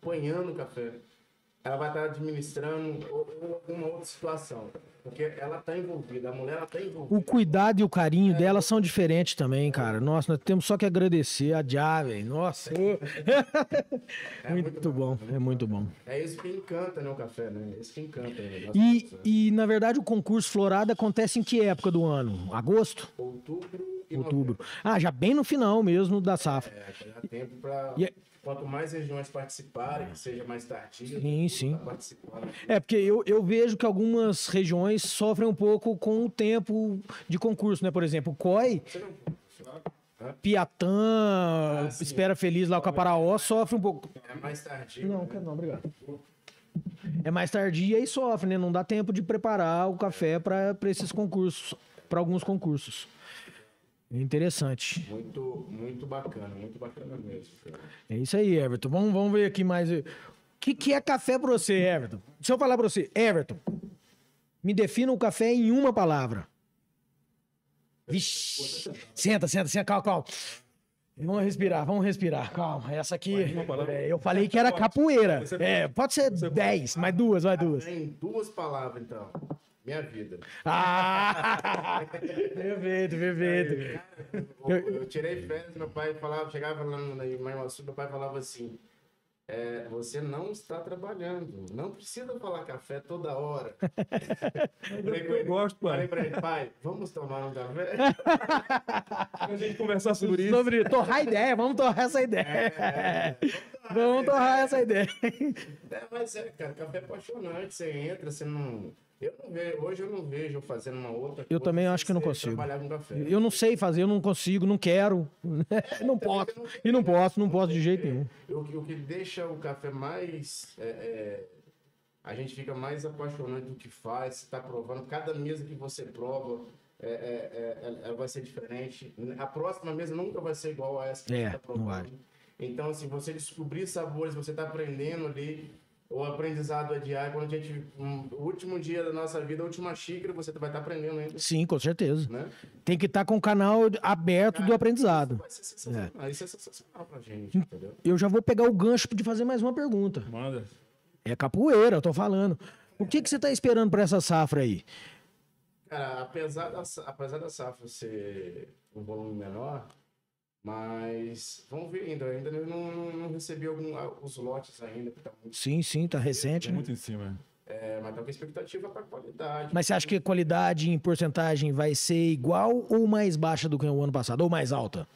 S3: apanhando café, ela vai estar administrando alguma outra situação. Porque ela está envolvida, a mulher está envolvida.
S2: O cuidado e o carinho dela são diferentes também, cara. Nossa, nós temos só que agradecer a Já, velho. Nossa.
S3: É
S2: muito [laughs] bom, é muito bom.
S3: É isso que encanta, né, o café, né? É isso que encanta. Né?
S2: E, e, na verdade, o concurso Florada acontece em que época do ano? Agosto?
S3: Outubro e
S2: Outubro. Ah, já bem no final mesmo da safra.
S3: É, dá tempo para.
S2: E é-
S3: Quanto mais regiões participarem, que seja mais tardio,
S2: Sim, sim.
S3: tá participando.
S2: É, porque eu, eu vejo que algumas regiões sofrem um pouco com o tempo de concurso, né? Por exemplo, o COI, Piatã,
S3: sim.
S2: Espera Feliz, lá o Caparaó, sofre um pouco.
S3: É mais tardio.
S2: Não,
S3: né?
S2: quero não, obrigado. É mais tardia e sofre, né? Não dá tempo de preparar o café para esses concursos, para alguns concursos. Interessante.
S3: Muito, muito bacana, muito bacana mesmo. cara.
S2: É isso aí, Everton. Vamos, vamos ver aqui mais. O que, que é café pra você, Everton? Se eu falar pra você, Everton, me defina o café em uma palavra. Vixe. Senta, senta, senta, calma, calma. Vamos respirar, vamos respirar. Calma, essa aqui. é, eu falei que era capoeira. É, pode ser dez, mas duas, vai duas.
S3: Em duas palavras, então. Minha vida.
S2: Ah! Perfeito, perfeito.
S3: Eu, eu tirei férias, meu pai falava, chegava lá no em Manhuaçu, meu pai falava assim. é, você não está trabalhando. Não precisa falar café toda hora. [laughs] Falei com
S1: Eu
S3: ele-
S1: gosto,
S3: Falei
S1: pai.
S3: pra ele, pai, vamos tomar um café? [laughs]
S1: A gente conversar sobre isso.
S2: Sobre torrar a ideia, vamos torrar essa ideia.
S3: É,
S2: Vamos torrar essa ideia.
S3: É, mas é, cara, café é apaixonante. Você entra, você não. Eu não vejo, hoje eu não vejo fazendo uma outra
S2: Eu também acho que não consigo. Eu não sei fazer, eu não consigo, não quero. [laughs] Não posso. E não posso, não posso de jeito nenhum.
S3: O, que- o que deixa o café mais. é, é, a gente fica mais apaixonante do que faz, está provando. Cada mesa que você prova é, é, é, é, vai ser diferente. A próxima mesa nunca vai ser igual a essa que
S2: É,
S3: você está
S2: não
S3: provando. Então, assim, você descobrir sabores, você está aprendendo ali. O aprendizado é diário. Quando a gente. um, o último dia da nossa vida, a última xícara, você vai estar aprendendo ainda.
S2: Sim, com certeza.
S3: Né?
S2: Tem que estar com o canal aberto do aprendizado.
S3: Vai ser sensacional. Isso é sensacional pra gente, entendeu?
S2: Eu já vou pegar o gancho de fazer mais uma pergunta.
S1: Manda.
S2: É capoeira, eu tô falando. O que, que você tá esperando para essa safra aí?
S3: Cara, apesar da, sa- apesar da safra ser um volume menor, mas vamos ver ainda. Ainda eu não, não, não recebi algum, ah, os lotes ainda, que tá muito,
S2: Sim, sim, tá recente, né?
S1: Muito em cima.
S3: é, mas tá com expectativa para qualidade.
S2: Mas você acha que a qualidade em porcentagem vai ser igual ou mais baixa do que o ano passado? Ou mais alta?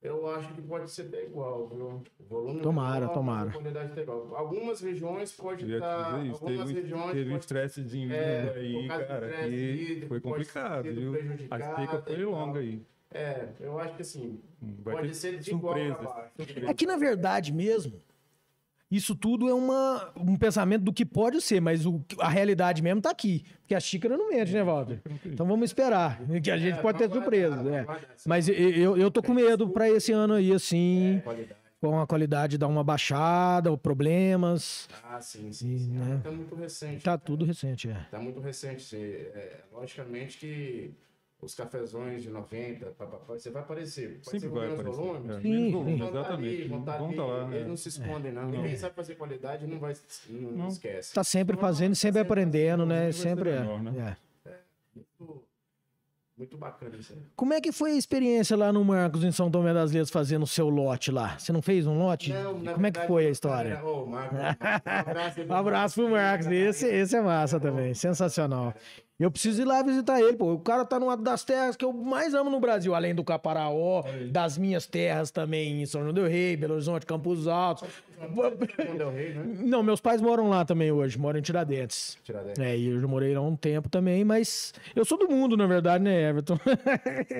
S3: Eu acho que pode ser até igual, viu? O volume
S2: Tomara,
S3: menor,
S2: tomara.
S3: A qualidade tá igual. Algumas regiões pode estar.
S1: isso.
S3: algumas
S1: Teve,
S3: regiões
S1: teve um estresse de inverno
S3: É,
S1: aí, cara. E foi complicado, viu? A seca foi longa aí.
S3: É, eu acho que assim,
S1: Vai
S3: pode ser de
S1: surpresas.
S3: igual pra baixo.
S2: É que, na verdade mesmo, isso tudo é uma, um pensamento do que pode ser, mas o, a realidade mesmo tá aqui. Porque a xícara não mente, né, Walter? Então vamos esperar. Que a gente
S3: É,
S2: pode ter
S3: vamos aguardar.
S2: Mas eu, eu, eu tô com medo para esse ano aí, assim,
S3: Qualidade.
S2: com a qualidade dar uma baixada, ou problemas.
S3: Ah, sim, sim. sim.
S2: né?
S3: Tá muito recente.
S2: Tá tudo recente, é.
S3: Tá muito recente. É, logicamente que os cafezões de 90, pá, pá, pá, você vai aparecer. Pode
S1: Sempre
S3: ser com
S1: vai
S3: menos
S1: aparecer.
S3: volume,
S1: É,
S2: Sim, sim.
S1: volume,
S3: vão tá ali,
S1: exatamente.
S3: tá ali,
S1: tá lá.
S3: Eles
S1: é.
S3: não se escondem, não. Ninguém sabe fazer qualidade não vai. Não, não esquece.
S2: Tá sempre fazendo, sempre aprendendo, né? Sempre é.
S1: melhor, né?
S2: é.
S3: Muito, muito bacana isso aí.
S2: Como é que foi a experiência lá no Marcos, em São Tomé das Letras, fazendo o seu lote lá? Você não fez um lote?
S3: Não, na
S2: Como é que
S3: verdade,
S2: foi a história?
S3: ô, Marcos, um abraço [laughs]
S2: Um
S3: pro
S2: abraço pro Marcos. Esse, esse é massa também. Sensacional. Eu preciso ir lá visitar ele, pô. O cara tá numa das terras que eu mais amo no Brasil, além do Caparaó, das minhas terras também, em São João del Rei, Belo Horizonte, Campos Altos.
S3: Rei, né?
S2: Não, meus pais moram lá também hoje, moram em Tiradentes.
S3: Tiradentes.
S2: É, e eu já morei lá um tempo também, mas eu sou do mundo, na verdade, né, Everton?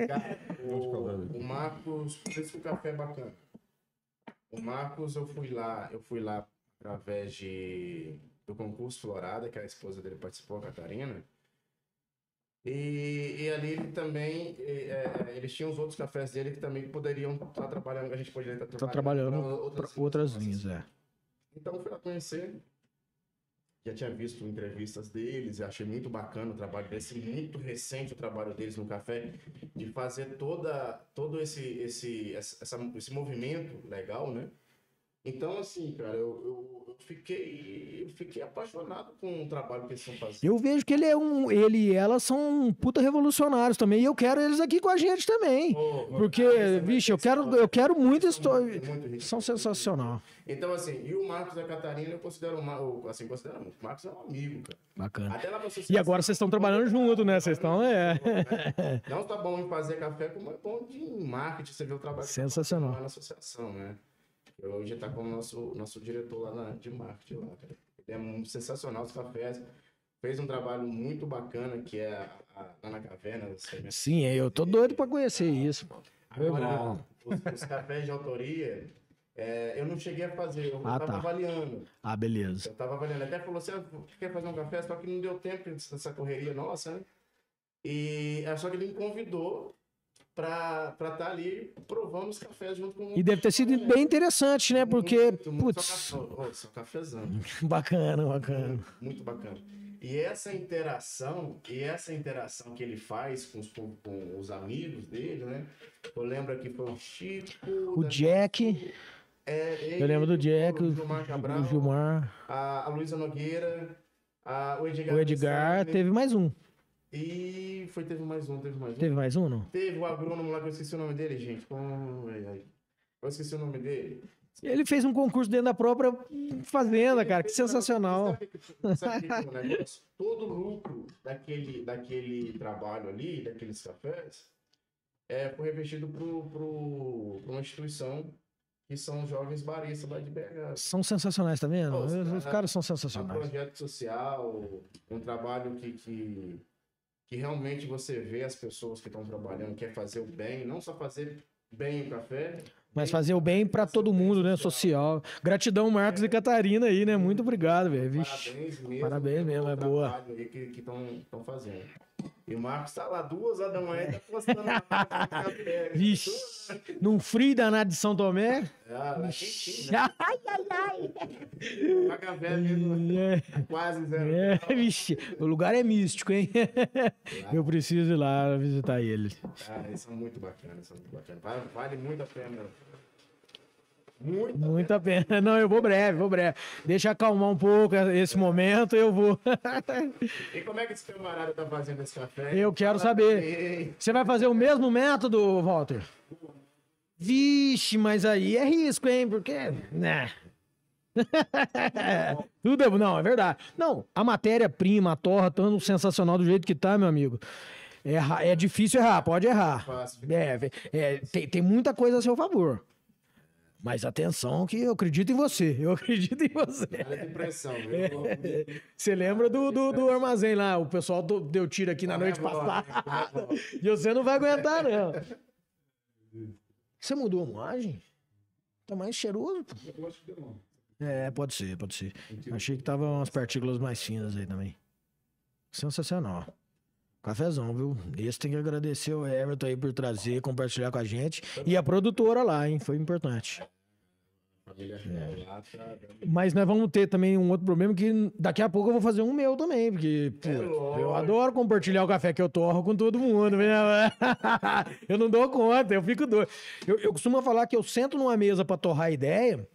S3: Cara, o, o Marcos, por isso que o café é bacana. O Marcos, eu fui lá, eu fui lá através de, do concurso Florada, que a esposa dele participou, a Catarina. E, e ali ele também, e, é, eles tinham os outros cafés dele que também poderiam estar trabalhando, a gente poderia estar
S2: Tá trabalhando
S3: pra
S2: pra outras
S3: nossas.
S2: linhas, é.
S3: Então fui lá conhecer. Já tinha visto entrevistas deles, achei muito bacana o trabalho deles, muito recente o trabalho deles no café, de fazer toda, todo esse, esse, essa- esse movimento legal, né? Então, assim, cara, eu, eu, eu fiquei, eu fiquei apaixonado com o trabalho que eles estão fazendo.
S2: Eu vejo que ele é um. Ele e ela são puta revolucionários também. E eu quero eles aqui com a gente também.
S3: Pô,
S2: Porque,
S3: cara,
S2: vixe, eu quero,
S3: história.
S2: eu quero história.
S3: muito- ricos.
S2: São sensacional.
S3: Então, assim, e o Marcos da Catarina, eu considero, eu, assim, considero, o Marcos é um amigo, cara.
S2: Bacana. E agora vocês estão trabalhando junto, né? Vocês estão, é.
S3: Não tá bom em fazer café, como é bom de marketing, você vê o trabalho tá
S2: Sensacional.
S3: na associação, né? Hoje tá com o nosso, nosso diretor lá na, de marketing lá, cara. Ele é um sensacional os cafés. Fez um trabalho muito bacana, que é a, a- lá na caverna.
S2: Sim, eu tô doido pra conhecer isso.
S3: Agora, os, os cafés de autoria, é, eu não cheguei a fazer, eu
S2: Ah,
S3: tava
S2: tá.
S3: avaliando.
S2: Ah, beleza.
S3: Eu tava avaliando. Até falou assim: ah, quer fazer um café? Só que não deu tempo dessa correria nossa, né? E é só que ele me convidou pra estar ali provando os cafés junto com
S2: E deve ter sido bem interessante, né? Porque,
S3: Muito, muito.
S2: putz,
S3: Só, café, oh, só cafezão. [laughs]
S2: bacana, bacana.
S3: Muito bacana. E essa interação, e essa interação que ele faz com os, com, os amigos dele, né? Eu lembro que foi o Chico.
S2: O Jack,
S3: é, ele,
S2: eu lembro do Jack,
S3: o Gilmar Cabral,
S2: o Gilmar,
S3: a, a Luísa Nogueira, a, o Edgar.
S2: o Edgar, teve mais um.
S3: E foi, teve mais um, teve mais um.
S2: Teve mais um, não?
S3: Teve o agrônomo lá que eu esqueci o nome dele, gente. Como-. Eu esqueci o nome dele.
S2: Ele fez um concurso dentro da própria fazenda, cara, que sensacional.
S3: Sabe o que- sabe o que que é? Todo o lucro daquele, daquele trabalho ali, daqueles cafés, é, foi revestido para uma instituição que são jovens baristas lá de BH.
S2: São sensacionais, tá vendo?
S3: Os
S2: Os
S3: caras-
S2: são
S3: É um
S2: sensacionais.
S3: projeto social, um trabalho que, que, que realmente você vê as pessoas que estão trabalhando, quer fazer o bem, não só fazer bem o café,
S2: Mas fazer o bem pra todo mundo, né? Social. Gratidão, Marcos e Catarina aí, né? Muito obrigado, velho.
S3: Parabéns mesmo.
S2: Parabéns mesmo, é boa.
S3: que estão fazendo. E o Marcos tá lá duas horas da manhã, tá postando na. [laughs]
S2: Vixe. Num frio danado de São Tomé.
S3: Ah, lá quentinho, [laughs] né?
S2: Ai, ai, ai.
S3: A café mesmo,
S2: É,
S3: quase zero.
S2: é, vixe. O lugar é místico, hein? [laughs] Eu preciso ir lá visitar ele.
S3: Ah, eles são muito bacanas, são muito bacanas. Vale, vale muito a pena. Muito.
S2: Muita pena. Não, eu vou breve, vou breve. Deixa acalmar um pouco esse momento, eu vou.
S3: E como é que esse camarada tá fazendo esse café?
S2: Eu quero
S3: Fala
S2: saber.
S3: mim.
S2: Você vai fazer o mesmo método, Walter? Vixe, mas aí é risco, hein? Porque. Né? [laughs] Tudo é. Não, é verdade. Não, a matéria-prima, a torra, tão sensacional do jeito que tá, meu amigo. É, é difícil errar, pode errar. É, é, tem, tem muita coisa a seu favor. Mas atenção que eu acredito em você. Eu acredito em você.
S3: Cara de pressão, viu?
S2: Você lembra do, do, do armazém lá? O pessoal do- deu tiro aqui na noite passada. [laughs] E você não vai aguentar, não. Você mudou a moagem? Tá mais cheiroso? pô.
S4: Eu acho que deu não.
S2: É, pode ser, pode ser. Achei que tava umas partículas mais finas aí também. Sensacional. Cafezão, viu? Esse tem que agradecer o Everton aí por trazer, compartilhar com a gente. E a produtora lá, hein? Foi importante. É.
S3: tá
S2: Mas nós vamos ter também um outro problema que daqui a pouco eu vou fazer um meu também, porque pô,
S3: É
S2: eu adoro compartilhar o café que eu torro com todo mundo. né? [laughs] eu não dou conta, eu fico doido. Eu, eu costumo falar que eu sento numa mesa para torrar ideia,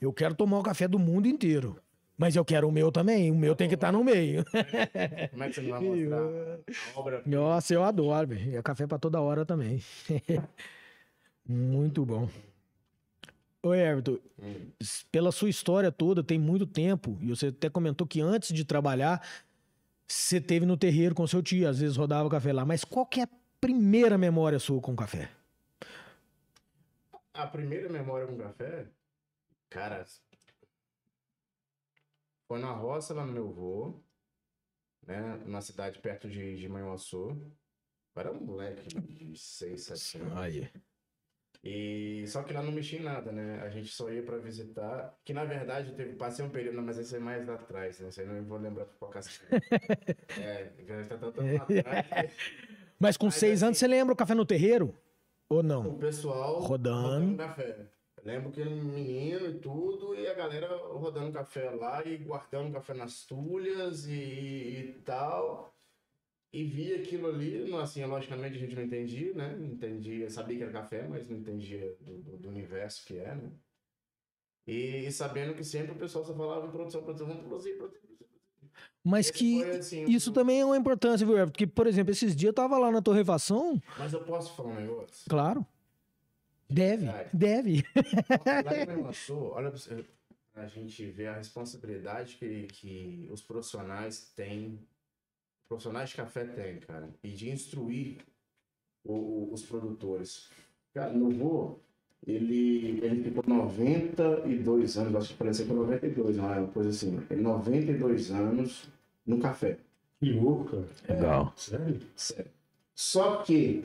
S2: eu quero tomar o café do mundo inteiro. Mas eu quero o meu também, o meu tem que estar no meio. [laughs]
S3: Como é que você não vai mostrar [laughs] a obra?
S2: Nossa, eu adoro, velho. É café para toda hora também. [laughs] Muito bom. Oi, Everton. s- Pela sua história toda, tem muito tempo, e você até comentou que antes de trabalhar, Você teve no terreiro com seu tio, às vezes rodava o café lá, mas qual que é a primeira memória sua com café?
S3: A primeira memória com café, cara, foi na roça lá no meu avô, né? Numa cidade perto de, de Manhuaçu. Eu era um moleque de 6, 7 anos.
S2: Aí.
S3: E só que lá não mexia em nada, né? A gente só ia pra visitar. Que na verdade teve, passei um período, não, mas esse é mais lá atrás, né? Isso aí não vou lembrar por qual [laughs] É, já está tanto lá atrás.
S2: Mas com
S3: Mas
S2: seis
S3: assim-
S2: anos, você lembra o café no terreiro? Ou
S3: O
S2: não?
S3: pessoal
S2: Rodando.
S3: café. Lembro que ele menino e tudo, e a galera rodando café lá e guardando café nas tulhas e, e tal. E via aquilo ali, não, assim, logicamente a gente não entendia, né? Não entendia, sabia que era café, mas não entendia do, do- do universo que é, né? E, e sabendo que sempre o pessoal só falava em produção, produção, vamos produzir, produzir, produzir.
S2: Mas
S3: Esse
S2: que
S3: foi, assim,
S2: isso
S3: o-
S2: também é uma importância, viu? Everton? Porque, por exemplo, esses dias eu tava lá na torrefação,
S3: Mas eu posso falar um negócio?
S2: claro. Deve, deve.
S3: Lá em Manhuaçu, olha pra pra gente ver a responsabilidade que, que os profissionais têm, profissionais de café têm, cara, e de instruir o- o- os produtores. Cara, meu avô, ele, ele ficou 92 anos, acho que parecia que foi 92, não é uma coisa assim, ele 92 anos no café.
S1: Que louco, cara.
S2: Legal.
S1: Sério?
S3: Sério. Só que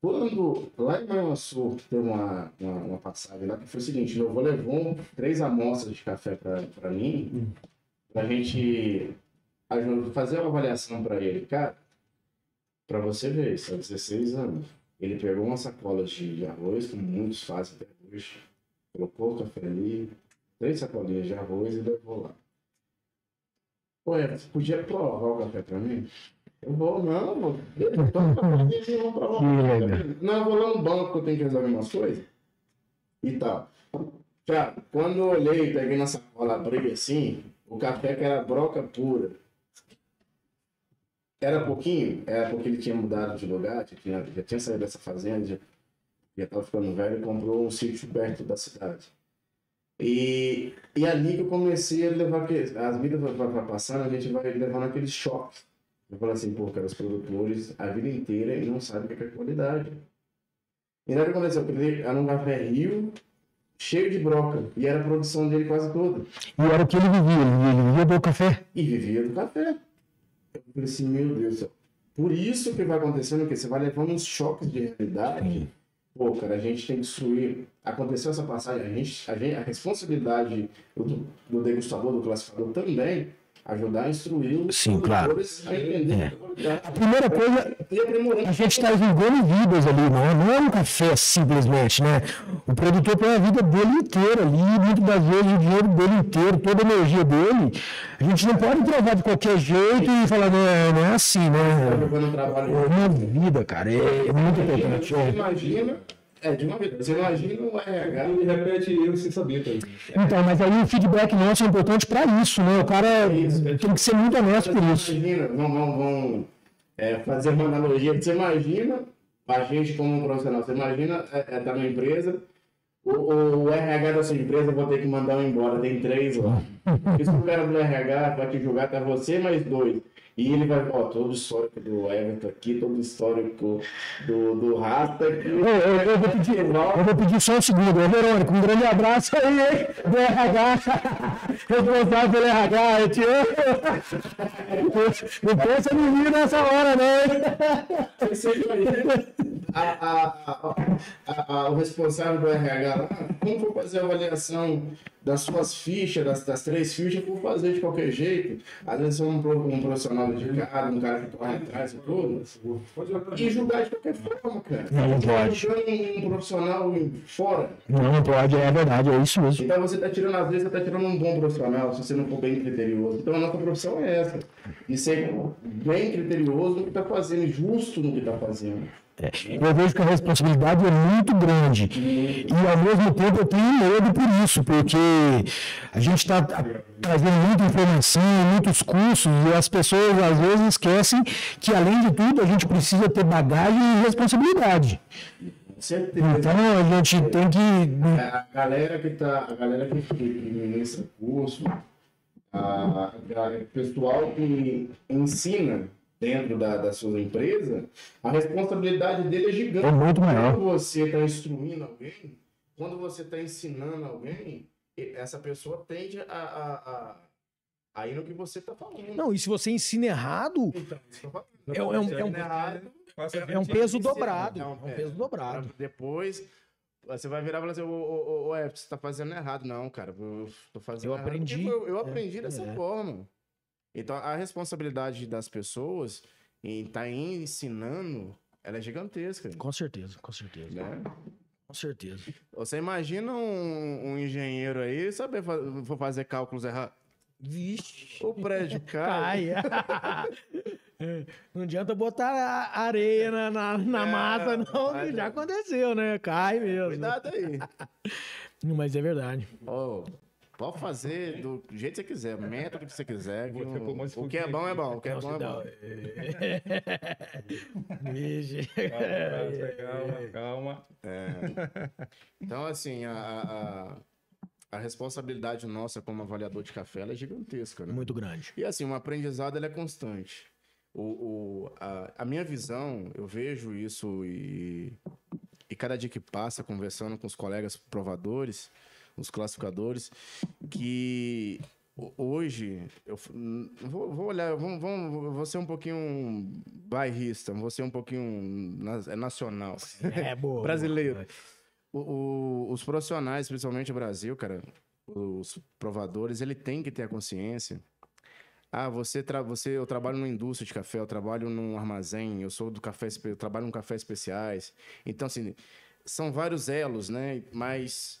S3: quando lá em Manhuaçu teve uma, uma, uma passagem lá que foi o seguinte, meu avô levou três amostras de café para mim, pra gente aju- fazer uma avaliação para ele. Cara, para você ver, isso há 16 anos. Ele pegou uma sacola de, arroz, como muitos fazem até hoje, colocou o café ali, três sacolinhas de arroz e levou lá. Ué, você podia provar o café para mim? Eu vou, não, vou. [laughs] Não, eu vou lá no banco que eu tenho que resolver umas coisas. E tal. Cara, quando eu olhei, peguei na sacola, abri assim, o café que era broca pura. Era pouquinho, era porque ele tinha mudado de lugar, já tinha, já tinha saído dessa fazenda, já, já estava ficando velho e comprou um sítio perto da cidade. E, e ali que eu comecei a levar, aquele- as vidas vai, passando, a gente vai levando aqueles choques. Eu falo assim, pô, cara, os produtores a vida inteira e não sabem o que é qualidade. E que aconteceu? Ele era um café rio, cheio de broca, e era a produção dele quase toda.
S2: E era o que ele vivia, ele vivia do café.
S3: E vivia do café. Eu falei assim, meu Deus do céu. Por isso que vai acontecendo que você vai levando uns choques de realidade. Pô, cara, a gente tem que destruir. Aconteceu essa passagem, a gente, a, gente, a responsabilidade do, do degustador, do classificador também, ajudar a instruir os
S2: Sim, claro.
S3: a entender
S2: É.
S3: a
S2: primeira coisa, a gente está vivendo vidas ali, não é, não é um café simplesmente, né? O produtor põe a vida dele inteira ali, muitas das vezes o dinheiro dele inteiro, toda a energia dele. A gente não pode provar de qualquer jeito e falar, não é, não é assim,
S3: Tá
S2: né? É uma vida, cara, é, é muito importante.
S3: Você
S2: é.
S3: imagina, é de uma vida. Você imagina o RH.
S1: Ele repete eu sem saber também.
S2: Então, mas aí o feedback nosso é importante para isso, né? O cara tem que ser muito honesto por isso.
S3: Imagina, vamos, vamos, é, fazer uma analogia. Você imagina a gente como um profissional. Você imagina é, é, tá numa empresa, o, o, o RH da sua empresa vou ter que mandar um embora. Tem três lá. [laughs] Isso o cara do RH vai te julgar, tá você mais dois. E ele vai, ó, todo o histórico do Everton aqui, todo o histórico do, do Rasta aqui.
S2: Eu, eu- eu vou pedir, eu vou pedir só um segundo. Ô, Verônica, um grande abraço aí, hein? Do RH. [laughs] Responsável pelo RH, eu te amo. Não pensa em mim nessa hora, não.
S3: Você imagina a, a, a, a, a- o responsável do RH lá, como for fazer a avaliação das suas fichas, das, das três fichas, for fazer de qualquer jeito. Às vezes é um, um profissional dedicado, um cara que corre atrás e tudo. E julgar de qualquer forma, cara.
S2: Não, não
S3: Você tá
S2: pode.
S3: julgando um profissional fora.
S2: Não, não pode, é verdade, é isso mesmo.
S3: Então você está tirando, às vezes, você está tirando um bom profissional, se você não for bem criterioso. Então a nossa profissão é essa. De ser bem criterioso no que está fazendo, justo no que está fazendo.
S2: É, Eu vejo que a responsabilidade é muito grande. E ao mesmo tempo eu tenho medo por isso, porque a gente está trazendo muita informação, muitos cursos, e as pessoas às vezes esquecem que, além de tudo, a gente precisa ter bagagem e responsabilidade. Então a gente tem que.
S3: A galera que tá, a galera que, que ministra curso, a, a- o pessoal que ensina dentro da, da sua empresa, a responsabilidade dele é gigante.
S2: É muito maior.
S3: Quando você está instruindo alguém, quando você está ensinando alguém, e- essa pessoa tende a, a, a, a ir no que você está falando.
S2: Não, e se você ensina errado,
S3: Então, falo.
S2: é, um- é um, é um-
S3: errado.
S1: Passa
S2: é um
S1: 20
S2: peso dobrado. É
S3: Não,
S2: um
S3: é.
S2: peso dobrado.
S3: Depois, você vai virar e falar assim, ô, ô, ô, ô, você tá fazendo errado. Não, cara, eu tô fazendo
S2: Eu
S3: errado.
S2: aprendi.
S3: Eu, eu aprendi dessa
S2: é.
S3: forma. Então, a responsabilidade das pessoas em estar ensinando, ela é gigantesca,
S2: Com certeza, com certeza.
S3: né?
S2: Com certeza.
S3: Você imagina um, um engenheiro aí saber fa fazer cálculos errados.
S2: Vixe.
S3: O prédio [laughs] cai.
S2: Cai. É, [laughs] Não adianta botar areia na, na, na
S3: É,
S2: massa, não,
S3: mas-
S2: já aconteceu, né? Cai mesmo.
S3: Cuidado aí. [laughs]
S2: Mas é verdade.
S3: Ó, pode fazer do jeito que você quiser, método que você quiser. que
S1: um
S3: o que é bom é bom, o que é bom é
S2: se dá-
S3: bom. [laughs]
S2: Vixe.
S1: Calma, calma.
S3: Então, assim, a, a, a- responsabilidade nossa como avaliador de café ela é gigantesca, né?
S2: Muito grande.
S3: E assim, o aprendizado ele é constante. O, o- a, a minha visão, eu vejo isso e, e cada dia que passa, conversando com os colegas provadores, os classificadores, que ho- hoje, eu n- vou, vou olhar, vou, vou, vou ser um pouquinho bairrista, vou ser um pouquinho é nacional.
S2: É boa. [laughs]
S3: Brasileiro. O- o- os profissionais, principalmente no Brasil, cara, os provadores, ele tem que ter a consciência. Ah, você, tra você eu trabalho numa indústria de café, eu trabalho num armazém, eu sou do café, eu trabalho num café especiais. Então, assim, são vários elos, né? Mas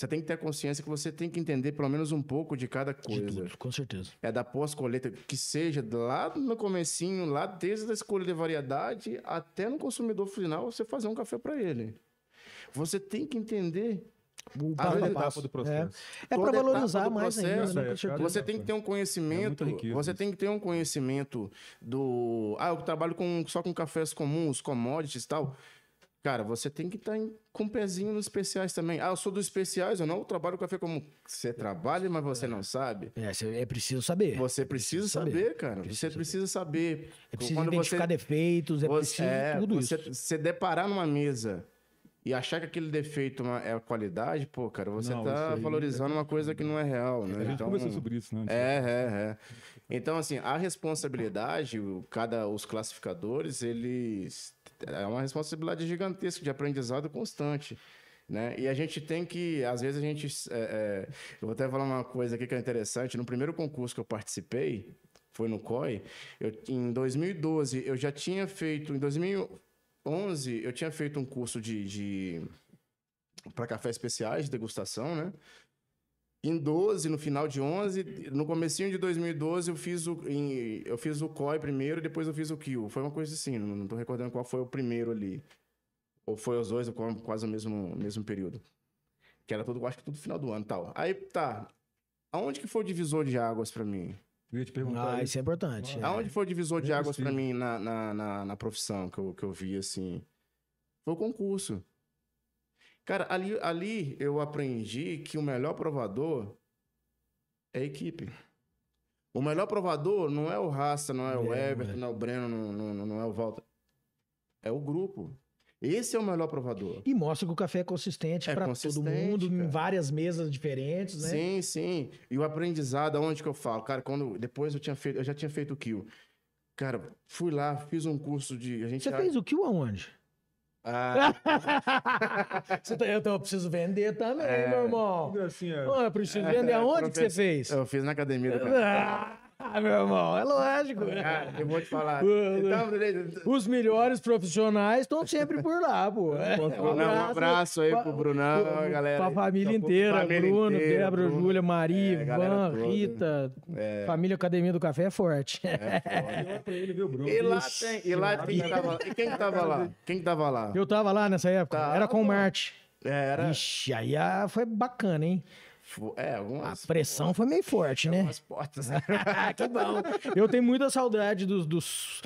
S3: você tem que ter a consciência que você tem que entender pelo menos um pouco de cada
S2: De
S3: coisa.
S2: tudo, com certeza.
S3: É da pós-colheita, que seja lá no comecinho, lá desde a escolha de variedade até no consumidor final, você fazer um café para ele. Você tem que entender
S2: O passo a
S1: etapa
S2: passo.
S1: do processo.
S2: É
S3: Toda
S2: para valorizar mais ainda,
S3: processo,
S2: né?
S1: é.
S3: Você tem que ter um conhecimento.
S1: É riqueza
S3: você
S1: isso.
S3: tem que ter um conhecimento do. Ah, eu trabalho com, só com cafés comuns, commodities e tal. Cara, você tem que estar com um pezinho nos especiais também. Ah, eu sou dos especiais, eu não trabalho com café comum. Você trabalha, mas você não sabe.
S2: É, cê- é preciso saber.
S3: Você precisa
S2: saber.
S3: saber, cara.
S2: Precisa
S3: você
S2: saber.
S3: precisa saber.
S2: É preciso
S3: Quando
S2: identificar defeitos, é
S3: você,
S2: preciso
S3: é,
S2: tudo
S3: você,
S2: isso.
S3: você deparar numa mesa e achar que aquele defeito é é a qualidade, pô, cara, você
S1: Não,
S3: tá valorizando uma coisa que não é real, né?
S1: A gente
S3: Então,
S1: conversou sobre isso, né?
S3: é, é, é. Então, assim, a responsabilidade, cada, os classificadores, eles. É uma responsabilidade gigantesca de aprendizado constante. Né? E a gente tem que, às vezes a gente. é, é, eu vou até falar uma coisa aqui que é interessante. No primeiro concurso que eu participei, foi no COI, eu, em 2012 eu já tinha feito, em 2011 eu tinha feito um curso de, de para café especiais de degustação, né? Em 12, no final de 11, no comecinho de 2012 eu fiz o em- eu fiz o COI primeiro, depois eu fiz o KIO. Foi uma coisa assim, não, não tô recordando qual foi o primeiro ali. Ou foi os dois, ou quase o mesmo mesmo período. Que era tudo, acho que tudo final do ano, e tal. Aí tá. Aonde que foi o divisor de águas para mim?
S1: Eu ia te perguntar.
S2: Ah, isso é importante. é.
S3: Aonde foi o divisor de
S1: Bem
S3: águas para mim na, na, na, na profissão que eu, que eu vi, assim? Foi o concurso. Cara, ali, ali eu aprendi que o melhor provador é a equipe. O melhor provador não é o Rasta, não é o
S2: É,
S3: Everton,
S2: é.
S3: não é o Breno, não, não, não é o Walter. É o grupo. Esse é o melhor provador.
S2: E mostra que o café é consistente
S3: É
S2: para todo mundo, em
S3: cara.
S2: várias mesas diferentes, né?
S3: Sim, sim. E o aprendizado, aonde que eu falo? Cara, quando depois eu tinha feito, eu já tinha feito o kill. Cara, fui lá, fiz um curso de. A gente
S2: Você
S3: já-
S2: fez o kill aonde?
S3: Ah, [laughs]
S2: tá- eu, tô- eu preciso vender também,
S3: É.
S2: meu irmão.
S1: Gracinha.
S2: Pô, eu preciso vender [laughs] aonde que você fez?
S3: eu fiz na academia do. [laughs]
S2: Ah, meu irmão, é lógico.
S3: Cara, eu vou te falar. Então.
S2: Os melhores profissionais estão sempre por lá, pô. É,
S3: Brunão, um abraço aí pro Brunão,
S2: pra-
S3: galera.
S2: Pra família
S3: pouco,
S2: inteira,
S3: família
S2: Bruno,
S3: inteira,
S2: Débora,
S3: Bruno.
S2: Júlia, Maria,
S3: É,
S2: Ivan,
S3: toda.
S2: Rita.
S3: É.
S2: Família Academia do Café é forte. [laughs]
S1: Pra ele, viu, Bruno?
S3: E lá tem. E lá quem que tava, e quem que tava lá? Quem que tava lá?
S2: Eu tava lá nessa época,
S3: Tava.
S2: era com o Marte.
S3: Era.
S2: Ixi, aí ah, foi bacana, hein?
S3: É,
S2: A
S3: algumas.
S2: pressão foi meio forte, né?
S3: Algumas portas. [laughs]
S2: que bom. Eu tenho muita saudade dos, dos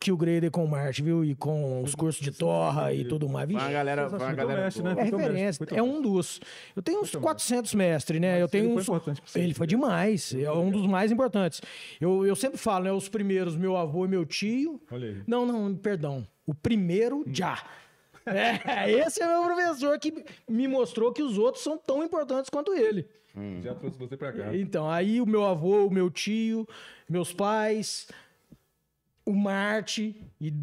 S2: Kill Grader com o Marte, viu? E com os cursos de Torra e tudo mais.
S3: Foi
S2: Vixe,
S3: uma galera, foi uma
S1: Foi
S3: galera
S1: mestre, né?
S2: é
S1: Foi
S2: referência.
S1: foi
S2: É um dos. Eu tenho uns
S1: teu
S2: 400 mestres, né?
S1: Mas
S2: eu tenho
S1: ele foi
S2: uns.
S1: importante pra você.
S2: Ele foi demais. É um dos mais importantes. Eu, eu sempre falo, né? Os primeiros, meu avô e meu tio.
S1: Olha aí.
S2: Não, não, perdão. O primeiro, já. É, esse é meu professor que me mostrou que os outros são tão importantes quanto ele.
S1: Já trouxe você pra cá.
S2: Então, aí o meu avô, o meu tio, meus pais, o Marte e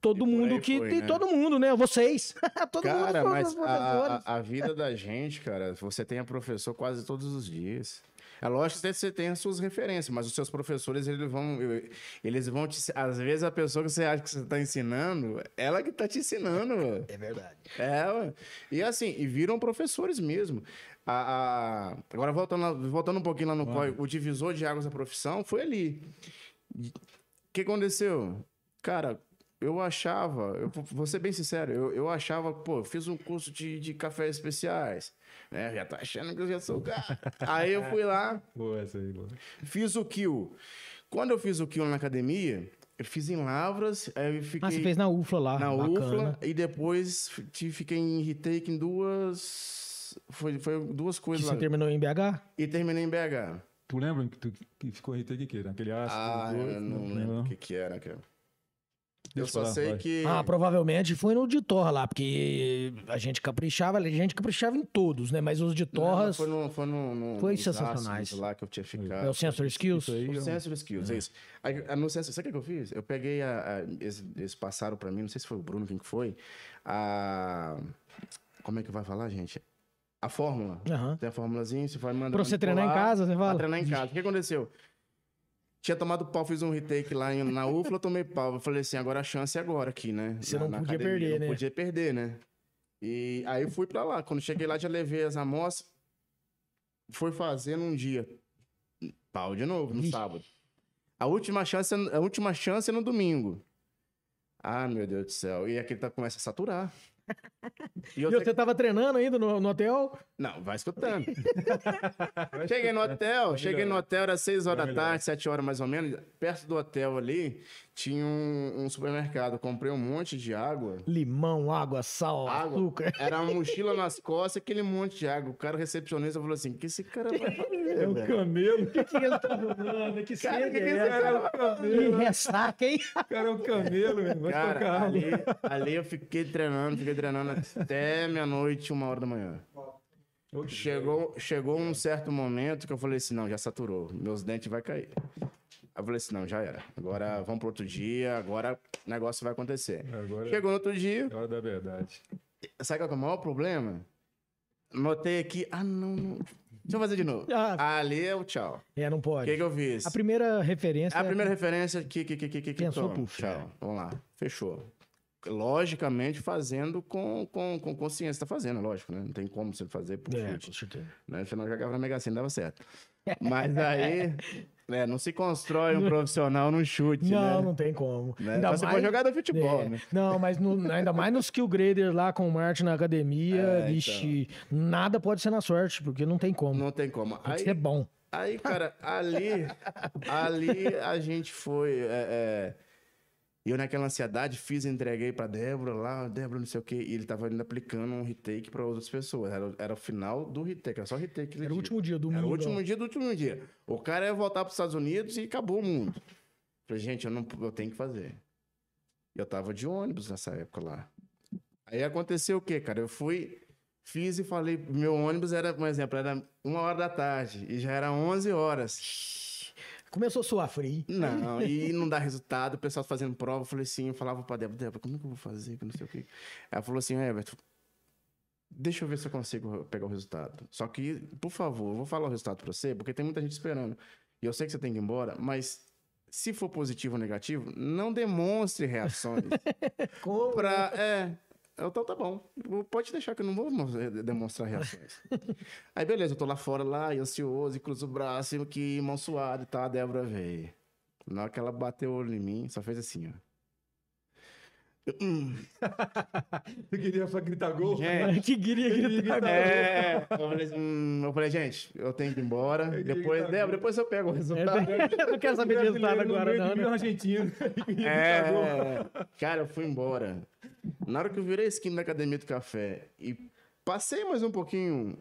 S2: todo
S3: E
S2: mundo que.
S3: foi,
S2: tem
S3: né?
S2: todo mundo, né? Vocês. [laughs] todo
S3: Cara,
S2: mundo
S3: mas
S2: foram
S3: a,
S2: professores.
S3: a, a vida da gente, cara, você tem a professor quase todos os dias. É lógico que você tem as suas referências, mas os seus professores, eles vão, eles vão te... Às vezes a pessoa que você acha que você está ensinando, ela que está te ensinando.
S2: É verdade.
S3: É, e assim, e viram professores mesmo. A, a- Agora, voltando, voltando um pouquinho lá no COI, o divisor de águas da profissão foi ali. O que aconteceu? Cara, eu achava, eu vou- vou ser bem sincero, eu, eu achava, pô, eu fiz um curso de, de cafés especiais, né? Já tô achando que eu já sou o cara. Aí eu fui lá, [laughs]
S1: Boa essa aí, boa.
S3: fiz o kill. Quando eu fiz o kill na academia, eu fiz em Lavras, aí eu fiquei
S2: Ah, você fez na UFLA lá.
S3: na
S2: bacana.
S3: UFLA e depois fiquei em retake em duas. Foi, foi duas
S2: Que
S3: coisas
S2: você
S3: lá.
S2: terminou em BH?
S3: E terminei em BH.
S1: Tu lembra que, tu, que ficou RT de quê? Naquele ácido?
S3: Ah, eu não lembro o que, que era, cara. Eu só
S1: falar,
S3: sei
S1: vai.
S3: que.
S2: Ah, provavelmente foi no de Torra lá, porque a gente caprichava, a gente caprichava em todos, né? Mas os de
S3: Não,
S2: Torras.
S3: foi no, foi no, no,
S2: Foi sensacionais.
S3: lá que eu tinha ficado.
S2: É o Sensor Skills?
S1: Isso aí,
S3: O
S1: ó.
S3: Sensor Skills, é isso. Aí, a- no Sensor, sabe o que eu fiz? Eu peguei a. a- eles, eles passaram pra mim, não sei se foi o Bruno, quem que foi. A. Como é que vai falar, gente? A fórmula.
S2: Aham.
S3: Tem a formulazinha, você vai mandar.
S2: Pra você treinar em casa, você
S3: Pra
S2: fala?
S3: treinar em casa. O que aconteceu? Tinha tomado pau, fiz um retake lá em- na UFLA, eu tomei pau. Eu falei assim, agora a chance é agora aqui, né?
S2: Você
S3: Na-
S2: não
S3: na
S2: podia
S3: academia.
S2: perder,
S3: não
S2: né?
S3: podia perder, né? E aí eu fui pra lá. Quando cheguei lá, já levei as amostras. Foi fazer num dia. Pau de novo, no sábado. A última chance, é- a última chance é no domingo. Ah, meu Deus do céu. E aquele tá, começa a saturar. E
S2: E
S3: eu
S2: você tava treinando ainda no, no hotel?
S3: não, vai escutando. [laughs] cheguei no hotel, cheguei no hotel, era 6 horas da tarde, 7 horas mais ou menos. Perto do hotel ali, tinha um, um supermercado. Comprei um monte de água.
S2: Limão, água, sal,
S3: Água.
S2: açúcar.
S3: Era uma mochila [laughs] nas costas e aquele monte de água. O cara recepcionista falou assim: o que esse cara vai fazer?
S1: É um
S3: velho?"
S1: camelo.
S2: O que, que ele tá arrumando? Que
S3: Cara, que que
S2: é
S3: esse
S2: essa?
S3: cara vai
S2: Que ressaca, hein?
S1: O cara é um camelo, velho. Vai
S3: Cara, ali, ali eu fiquei treinando, fiquei treinando até meia-noite, uma hora da manhã. Chegou, chegou um certo momento que eu falei assim, não, já saturou, meus dentes vai cair. Aí eu falei assim, não, já era. Agora vamos pro outro dia, agora o negócio vai acontecer.
S1: Agora
S3: Chegou no outro dia,
S1: é hora da verdade.
S3: sabe qual que é o maior problema? Notei aqui, ah, não, não. Deixa eu fazer de novo.
S2: Ah.
S3: Ali é o tchau.
S2: É, não
S3: O
S2: pode.
S3: que, que eu fiz?
S2: A primeira referência.
S3: A
S2: é-
S3: primeira referência que que que que que
S2: Pensou,
S3: toma.
S2: puxa,
S3: Tchau. Vamos lá. Fechou. Logicamente fazendo com, com, com consciência, tá fazendo, lógico, né? Não tem como você fazer por
S2: É,
S3: chute,
S2: com certeza.
S3: né? Senão eu jogava na Mega Sena dava certo. Mas aí, [laughs] né, não se constrói um [laughs] profissional num chute,
S2: Não,
S3: né?
S2: não tem como.
S3: Né?
S2: Ainda
S3: Você
S2: mais-
S3: pode jogar no futebol,
S2: É,
S3: né?
S2: Não, mas no- ainda mais no skill grader lá com o Martin na academia,
S3: É,
S2: vixe, nada pode ser na sorte, porque não tem como.
S3: Não tem como.
S2: Tem que
S3: Aí,
S2: ser bom.
S3: Aí, cara, ali, ali a gente foi. é, é, eu, naquela ansiedade, fiz e entreguei pra Débora lá, Débora, não sei o quê, e ele tava ainda aplicando um retake pra outras pessoas. Era, era o final do retake, era só retake.
S2: Era o
S3: tinha.
S2: último dia do
S3: Era o
S2: mundo.
S3: último dia do último dia. O cara ia voltar pros Estados Unidos e acabou o mundo. Falei, gente, eu, não, eu tenho que fazer. Eu tava de ônibus nessa época lá. Aí aconteceu o quê, cara? Eu fui, fiz e falei, meu ônibus era, por exemplo, era uma hora da tarde e já era 11 horas.
S2: Começou a suar frio.
S3: Não, e não dá resultado, o pessoal fazendo prova, eu falei assim, eu falava pra Débora, Débora, como é que eu vou fazer, que não sei o quê. Ela falou assim, Everton, deixa eu ver se eu consigo pegar o resultado. Só que, por favor, eu vou falar o resultado pra você, porque tem muita gente esperando. E eu sei que você tem que ir embora, mas se for positivo ou negativo, não demonstre reações [laughs]
S2: Como?
S3: pra... É, então tá bom, pode deixar que eu não vou mo- demonstrar reações. [laughs] Aí beleza, eu tô lá fora, lá, e ansioso, e cruzo o braço, e que mão suada e tal, a Débora veio. Na hora que ela bateu o olho em mim, só fez assim, ó.
S1: Você [laughs] queria só gritar gol?
S3: Gente, [laughs]
S2: que queria gritar.
S3: é, eu falei, assim, hum, eu falei, gente, eu tenho que ir embora.
S1: queria
S3: Depois,
S1: gritar
S3: Débora,
S1: gol.
S3: depois eu pego o resultado.
S2: Eu não quero saber de resultado agora, não. né?
S1: argentino. Gritar gol.
S3: É, cara, eu fui embora. Na hora que eu virei a esquina da academia do café e passei mais um pouquinho,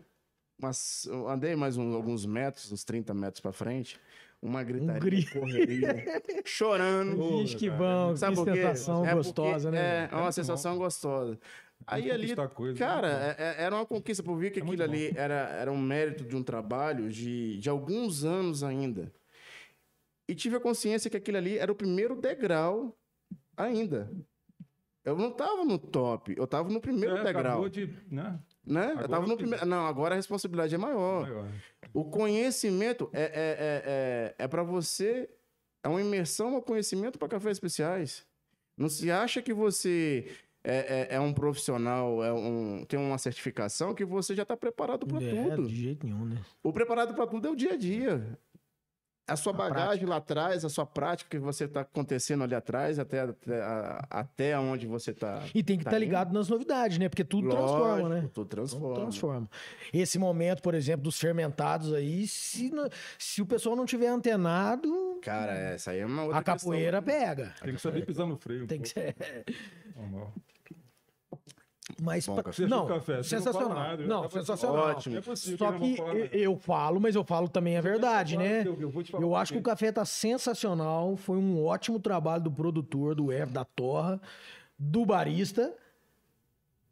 S3: mas andei mais um- alguns metros, uns 30 metros pra frente, uma gritaria,
S2: grito.
S3: correria, chorando.
S2: Vixe, que bom,
S3: Sabe
S2: que sensação
S3: É
S2: gostosa,
S3: porque-
S2: né?
S3: É, é uma sensação gostosa. Aí ali,
S1: coisa,
S3: cara,
S1: né?
S3: é- era uma conquista, por ver que
S1: É
S3: aquilo ali era, era um mérito de um trabalho de, de alguns anos ainda. E tive a consciência que aquilo ali era o primeiro degrau ainda. Eu não tava no top, eu tava no primeiro
S1: É,
S3: degrau,
S1: acabou de, né?
S3: né? eu
S1: agora
S3: tava no primeiro... Não, agora a responsabilidade é maior.
S1: Maior.
S3: O conhecimento é, é, é, é, é para você. É uma imersão ao conhecimento para cafés especiais. Não se acha que você é, é, é um profissional, é um, tem uma certificação que você já está preparado para
S2: É,
S3: tudo.
S2: de jeito nenhum, né?
S3: O preparado para tudo é o dia a dia. A sua
S2: A
S3: bagagem lá atrás, a sua prática que você está acontecendo ali atrás, até, até, a- até onde você está.
S2: E tem que
S3: Tá
S2: estar
S3: indo?
S2: ligado nas novidades, né? Porque tudo transforma, né?
S3: Tudo
S2: Tudo
S3: transforma.
S2: transforma. Esse momento, por exemplo, dos fermentados aí, se, se o pessoal não tiver antenado,
S3: Cara, essa aí é uma outra
S2: a capoeira
S3: questão.
S2: pega.
S1: Tem que saber pisar no freio.
S2: Tem que ser.
S1: Normal.
S2: Mas
S3: Bom
S2: pra-
S3: café.
S1: Você
S2: não,
S1: café? Não
S2: sensacional.
S1: nada,
S2: não,
S1: eu tava-
S2: sensacional.
S3: Ótimo.
S1: É possível
S2: Só
S1: eu não
S2: que
S1: falar
S2: eu, eu falo, mas eu falo também a verdade, né?
S1: Eu, eu vou te falar
S2: Eu
S1: por
S2: acho que o café tá sensacional. Foi um ótimo trabalho do produtor, do F, da Torra, do barista.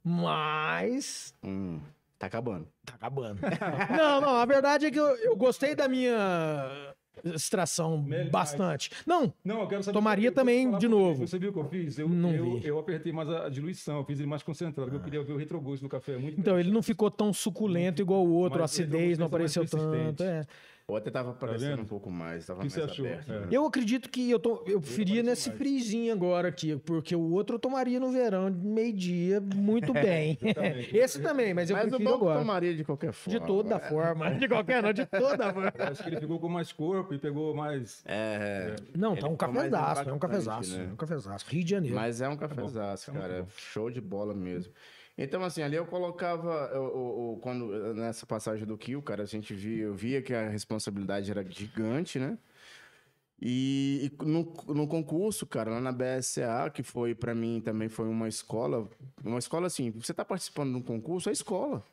S2: Mas
S3: Hum, tá acabando.
S2: tá acabando. [laughs] não, não, a verdade é que eu, eu gostei da minha extração
S1: Mel-
S2: bastante. Não,
S1: Não, eu quero saber.
S2: Tomaria
S1: eu
S2: também de novo.
S1: Você viu o que eu fiz? Eu,
S2: Não
S1: eu,
S2: vi.
S1: eu apertei mais a diluição, eu fiz ele mais concentrado, porque eu queria ver o retrogosto do café. É muito
S2: então ele não ficou tão suculento igual o outro, a
S1: Mas
S2: acidez não apareceu tanto. É.
S3: Ou até tava aparecendo
S1: vendo?
S3: um pouco mais, tava
S1: O que
S3: mais
S1: você achou?
S3: aberto.
S1: É.
S3: né?
S2: Eu acredito que eu, tô, eu preferia nesse
S1: mais.
S2: frizinho agora aqui, porque o outro eu tomaria no verão, de meio-dia, muito [laughs] bem. Esse também, mas eu
S3: Mas o
S2: prefiro
S3: que
S2: agora.
S3: tomaria de qualquer forma.
S2: De toda forma. [laughs] De qualquer não, de toda [laughs] forma.
S1: Acho que ele ficou com mais corpo e pegou mais.
S3: É,
S2: Não,
S3: Ele
S2: tá um cafezaço, é um cafezaço.
S3: né?
S2: É um cafezaço. Rio de Janeiro.
S3: mas é um cafezaço,
S1: É
S3: cara.
S1: bom.
S3: Show de bola mesmo. Então, assim, ali eu colocava, eu- eu- eu- quando, nessa passagem do Kill, cara, a gente via, eu via que a responsabilidade era gigante, né? E, e no, no concurso, cara, lá na BSA, que foi, pra mim, também foi uma escola, uma escola assim, você tá participando de um concurso, é escola.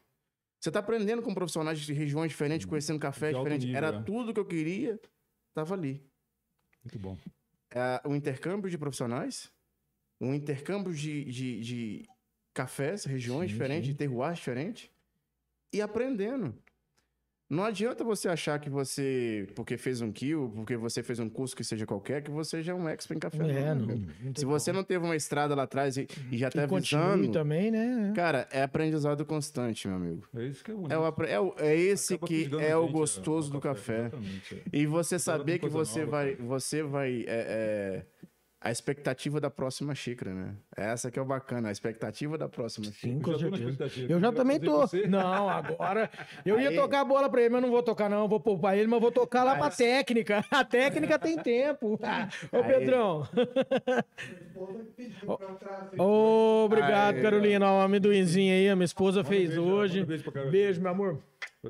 S3: Você tá aprendendo com profissionais de regiões diferentes, conhecendo café diferente. Era
S1: é.
S3: tudo que eu queria, tava ali.
S1: Muito bom.
S3: é, o intercâmbio de profissionais, um intercâmbio de, de, de cafés, regiões
S2: Sim,
S3: diferentes,
S2: sim.
S3: terroirs diferentes, e aprendendo. Não adianta você achar que você, porque fez um kill, porque você fez um curso que seja qualquer, que você já é um expert em café.
S2: É,
S3: não,
S2: não,
S3: cara.
S2: não
S3: Se você
S2: como.
S3: não teve uma estrada lá atrás e, e já tá
S2: E continue
S3: avisando,
S2: também, né?
S3: cara, é aprendizado constante, meu amigo.
S1: É isso que é bonito.
S3: É, o é, o- é esse
S1: Acaba
S3: que é o
S1: gente,
S3: gostoso do café.
S1: Exatamente, é.
S3: E você saber que você
S1: nova,
S3: vai, você vai, é, é, a expectativa da próxima xícara, né? Essa que é o bacana, a expectativa da próxima
S2: Sim,
S3: xícara.
S2: com
S1: Eu já tô na
S2: certeza. Eu já também tô. Não, agora. Eu ia
S3: Aí-
S2: tocar a bola pra ele, mas não vou tocar, não. Vou poupar ele, mas vou tocar lá pra técnica. A técnica tem [laughs] tempo. Ô,
S3: Aí-
S2: Pedrão. [laughs] Ô, obrigado,
S3: Aí-
S2: Carolina. Ó, O amendoinzinho aí, a minha esposa
S1: um
S2: fez
S1: beijo,
S2: hoje.
S1: um. Beijo,
S2: meu amor.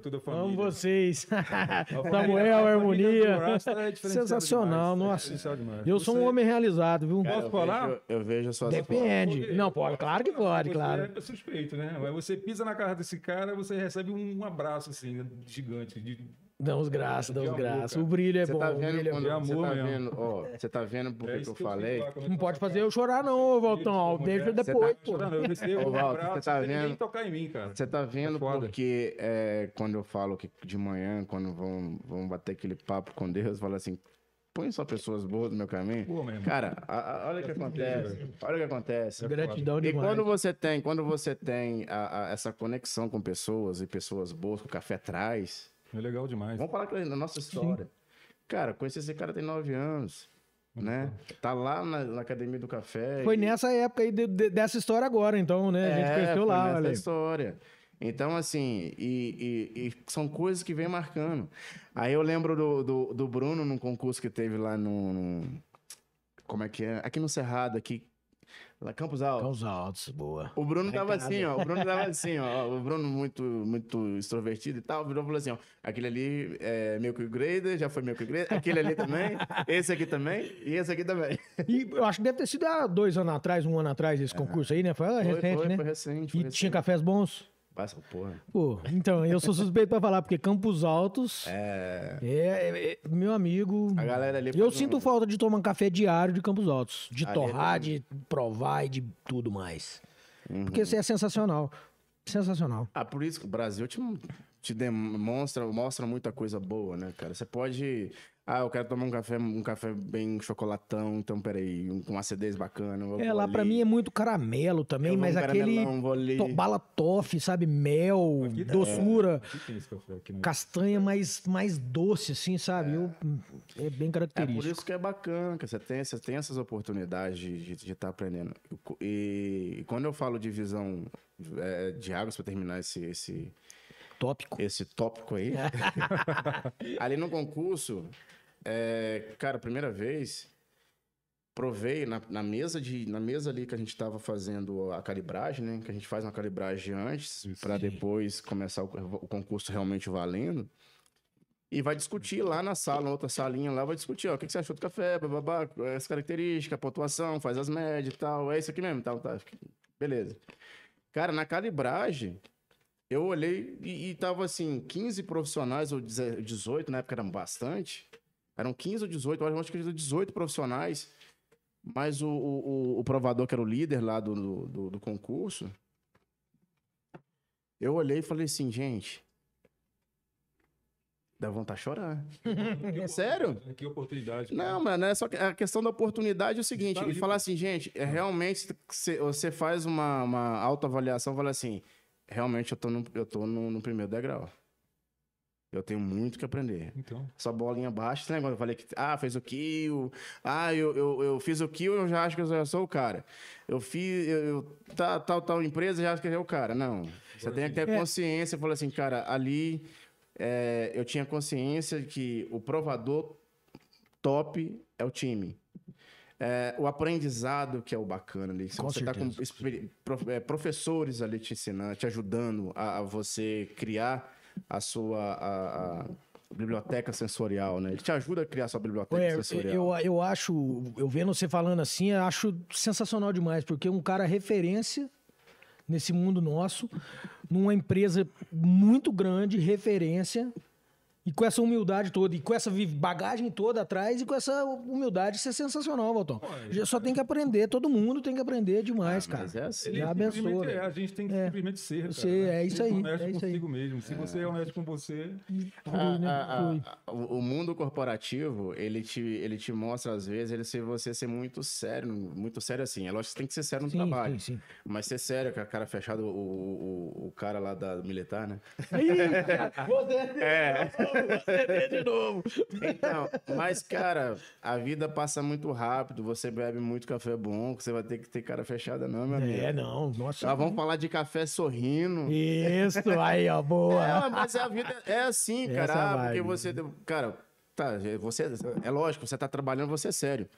S1: Toda [laughs] a família.
S2: Amo vocês. [laughs]
S1: A
S2: Samuel,
S1: a
S2: harmonia.
S1: Rasta é
S2: Sensacional,
S1: demais, é
S2: nossa.
S1: diferencial demais.
S2: Eu sou um homem realizado, viu?
S1: Posso
S3: eu
S1: falar?
S3: Vejo, eu vejo as suas
S2: Depende.
S1: Porque-
S2: Não, pode, claro que pode,
S1: Você
S2: claro.
S1: é suspeito, né? Mas você pisa na cara desse cara, você recebe um abraço, assim, gigante. De...
S2: Dá uns graças, dá
S1: De
S2: uns
S1: amor,
S2: graças.
S1: cara.
S2: O brilho é
S3: Você
S2: bom.
S3: tá
S2: o brilho
S3: vendo
S2: é
S3: quando
S1: de
S2: bom.
S3: você
S1: amor
S3: tá
S1: mesmo.
S3: vendo, ó, você tá vendo por
S1: É
S3: que eu falei?
S2: Não pode fazer eu chorar, não, Valtão. Deixa depois,
S3: você
S2: pô.
S1: Não, eu recebo
S3: Ô, Walter, você tá vendo?
S1: tocar em mim, cara.
S3: Você tá vendo
S1: É
S3: porque é, quando eu falo que de manhã, quando vão, vão bater aquele papo com Deus, fala assim, põe só pessoas boas no meu caminho.
S1: Pô, mesmo.
S3: Cara, a- a- olha o que acontece. Olha o que acontece.
S2: Gratidão
S3: E
S2: demais.
S3: quando você tem, quando você tem a- a- essa conexão com pessoas e pessoas boas que o café traz,
S1: É legal demais.
S3: vamos falar da nossa história. Cara, conheci esse cara tem nove anos, né? Tá lá na, na academia do café.
S2: Foi
S3: e-
S2: nessa época aí de- de- dessa história agora, então, né? A gente
S3: É,
S2: conheceu
S3: foi
S2: lá,
S3: nessa
S2: olha.
S3: história. Então, assim, e, e- e são coisas que vem marcando. Aí eu lembro do, do, do Bruno num concurso que teve lá no, no- Como é que é? Aqui no Cerrado, aqui. Lá Campos Altos.
S2: Campos Altos, boa.
S3: O Bruno tava assim, ó. O Bruno tava assim, ó. O Bruno muito, muito extrovertido e tal. Virou e falou assim, ó. Aquele ali é Milk Grader, já foi Milk Grader. Aquele ali também. [laughs] Esse aqui também. E esse aqui também.
S2: E eu acho que deve ter sido há dois anos atrás, um ano atrás, esse concurso aí, né? Foi,
S3: Foi,
S2: recente,
S3: foi,
S2: né?
S3: foi recente.
S2: E
S3: Foi
S2: tinha
S3: recente.
S2: cafés bons?
S3: Passa, porra.
S2: Pô, então, eu sou suspeito pra falar, porque Campos Altos
S3: É.
S2: é, é- é- meu amigo.
S3: A galera ali.
S2: Eu
S3: faz um-
S2: sinto falta de tomar um café diário de Campos Altos. De
S3: Ali
S2: torrar,
S3: é-
S2: de provar e de tudo mais.
S3: Uhum.
S2: Porque isso é sensacional. Sensacional.
S3: Ah, por isso que o Brasil te, te demonstra, mostra muita coisa boa, né, cara? Você pode. Ah, eu quero tomar um café, um café bem chocolatão, então peraí, um- com acidez bacana.
S2: É, lá
S3: ali,
S2: pra mim é muito caramelo também,
S3: eu
S2: mas
S3: um
S2: aquele
S3: caramelão, vou ali.
S2: to- bala toffee, sabe? Mel,
S1: Aqui tem-
S2: doçura,
S1: Aqui tem esse café aqui, né?
S2: castanha mais, mais doce, assim, sabe? Eu- é bem
S3: É por
S2: característico.
S3: isso que é bacana, que você tem, você tem essas oportunidades de estar aprendendo. E, e quando eu falo de visão é, de águas, para terminar esse, esse,
S2: Tópico.
S3: esse tópico aí, [laughs] ali no concurso, é, cara, primeira vez, provei na, na mesa de na mesa ali que a gente estava fazendo a calibragem, né? Que a gente faz uma calibragem antes para depois começar o, o concurso realmente valendo. E vai discutir lá na sala, na outra salinha lá, vai discutir, ó, o que, que você achou do café, bababá, as características, a pontuação, faz as médias e tal, é isso aqui mesmo, tal, tal. Beleza. Cara, na calibragem, eu olhei e, e tava assim, 15 profissionais, ou 18, na época eram bastante. Eram 15 ou 18, eu acho que eram 18 profissionais. Mas o, o, o- provador, que era o líder lá do, do, do- concurso, eu olhei e falei assim, gente. Dá vontade de chorar. É [laughs] sério?
S1: Que oportunidade. cara.
S3: Não, mano, é só que a questão da oportunidade é o seguinte:
S1: Tá
S3: ele falar assim, gente, é realmente cê- você faz uma, uma autoavaliação, fala assim, realmente eu tô no, eu tô no, no primeiro degrau. Eu tenho muito que aprender.
S1: Então.
S3: Só bolinha baixa, esse negócio. Eu falei que, ah, fez o kill. Ah, eu, eu, eu fiz o kill, eu já acho que eu já sou o cara. Eu fiz, eu, eu- tá, tal, tal empresa, já acho que eu é o cara. Não. Você tem que ter
S2: É.
S3: consciência. Falou assim, cara, ali é, eu tinha consciência de que o provador top é o time. É, o aprendizado que é o bacana ali.
S2: Com
S3: você tá com
S2: certeza.
S3: experi- prof- é, professores ali te ensinando, te ajudando a, a você criar a sua a- a biblioteca sensorial, né? Ele te ajuda a criar a sua biblioteca
S2: É,
S3: sensorial.
S2: eu, eu acho, eu vendo você falando assim, eu acho sensacional demais, porque um cara referência nesse mundo nosso, numa empresa muito grande, referência, e com essa humildade toda, e com essa bagagem toda atrás, e com essa humildade, isso é sensacional, Valton. Já Só tem que aprender, todo mundo tem que aprender demais, cara.
S3: Mas é assim.
S1: Ele
S2: Já abençoa,
S1: é, a gente tem que
S2: É.
S1: simplesmente ser.
S2: Você-
S1: cara,
S2: é isso
S1: Ser
S2: aí,
S1: honesto
S2: é isso aí.
S1: consigo mesmo. Se você é honesto com você,
S2: Fui, né?
S3: A- a- a- o mundo corporativo, ele te, ele te mostra, às vezes, ele se você ser muito sério, muito sério assim. É lógico que você tem que ser sério no
S2: Sim,
S3: trabalho.
S2: sim, sim.
S3: Mas ser sério, com a cara fechada, o, o, o cara lá da militar, né? [laughs]
S2: É. [laughs] Você de novo.
S3: Então, mas, cara, a vida passa muito rápido, você bebe muito café bom, você vai ter que ter cara fechada, não, meu amigo.
S2: É, não, nossa.
S3: Nós vamos falar de café sorrindo.
S2: Isso, aí, ó, boa.
S3: É, mas a vida é assim, cara. Ah, porque
S2: vibe.
S3: você. Cara, tá, você. É lógico, você tá trabalhando, você é sério.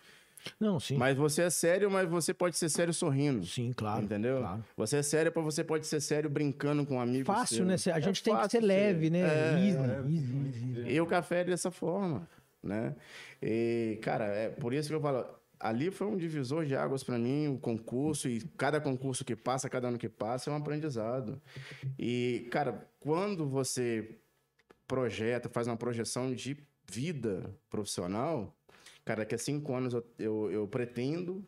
S2: Não, sim.
S3: Mas você é sério, mas você pode ser sério sorrindo.
S2: Sim, claro.
S3: entendeu?
S2: claro.
S3: Você é sério, mas você pode ser sério brincando com um amigo.
S2: Fácil,
S3: seu.
S2: né? A
S3: É
S2: gente tem que ser leve, né?
S3: É,
S2: easy,
S1: é.
S2: easy, easy.
S3: E o café é dessa forma, né? E, cara, é por isso que eu falo. Ali foi um divisor de águas para mim, o concurso, e cada concurso que passa, cada ano que passa, é um aprendizado. E, cara, quando você projeta, faz uma projeção de vida profissional, cara, daqui a cinco anos eu, eu, eu pretendo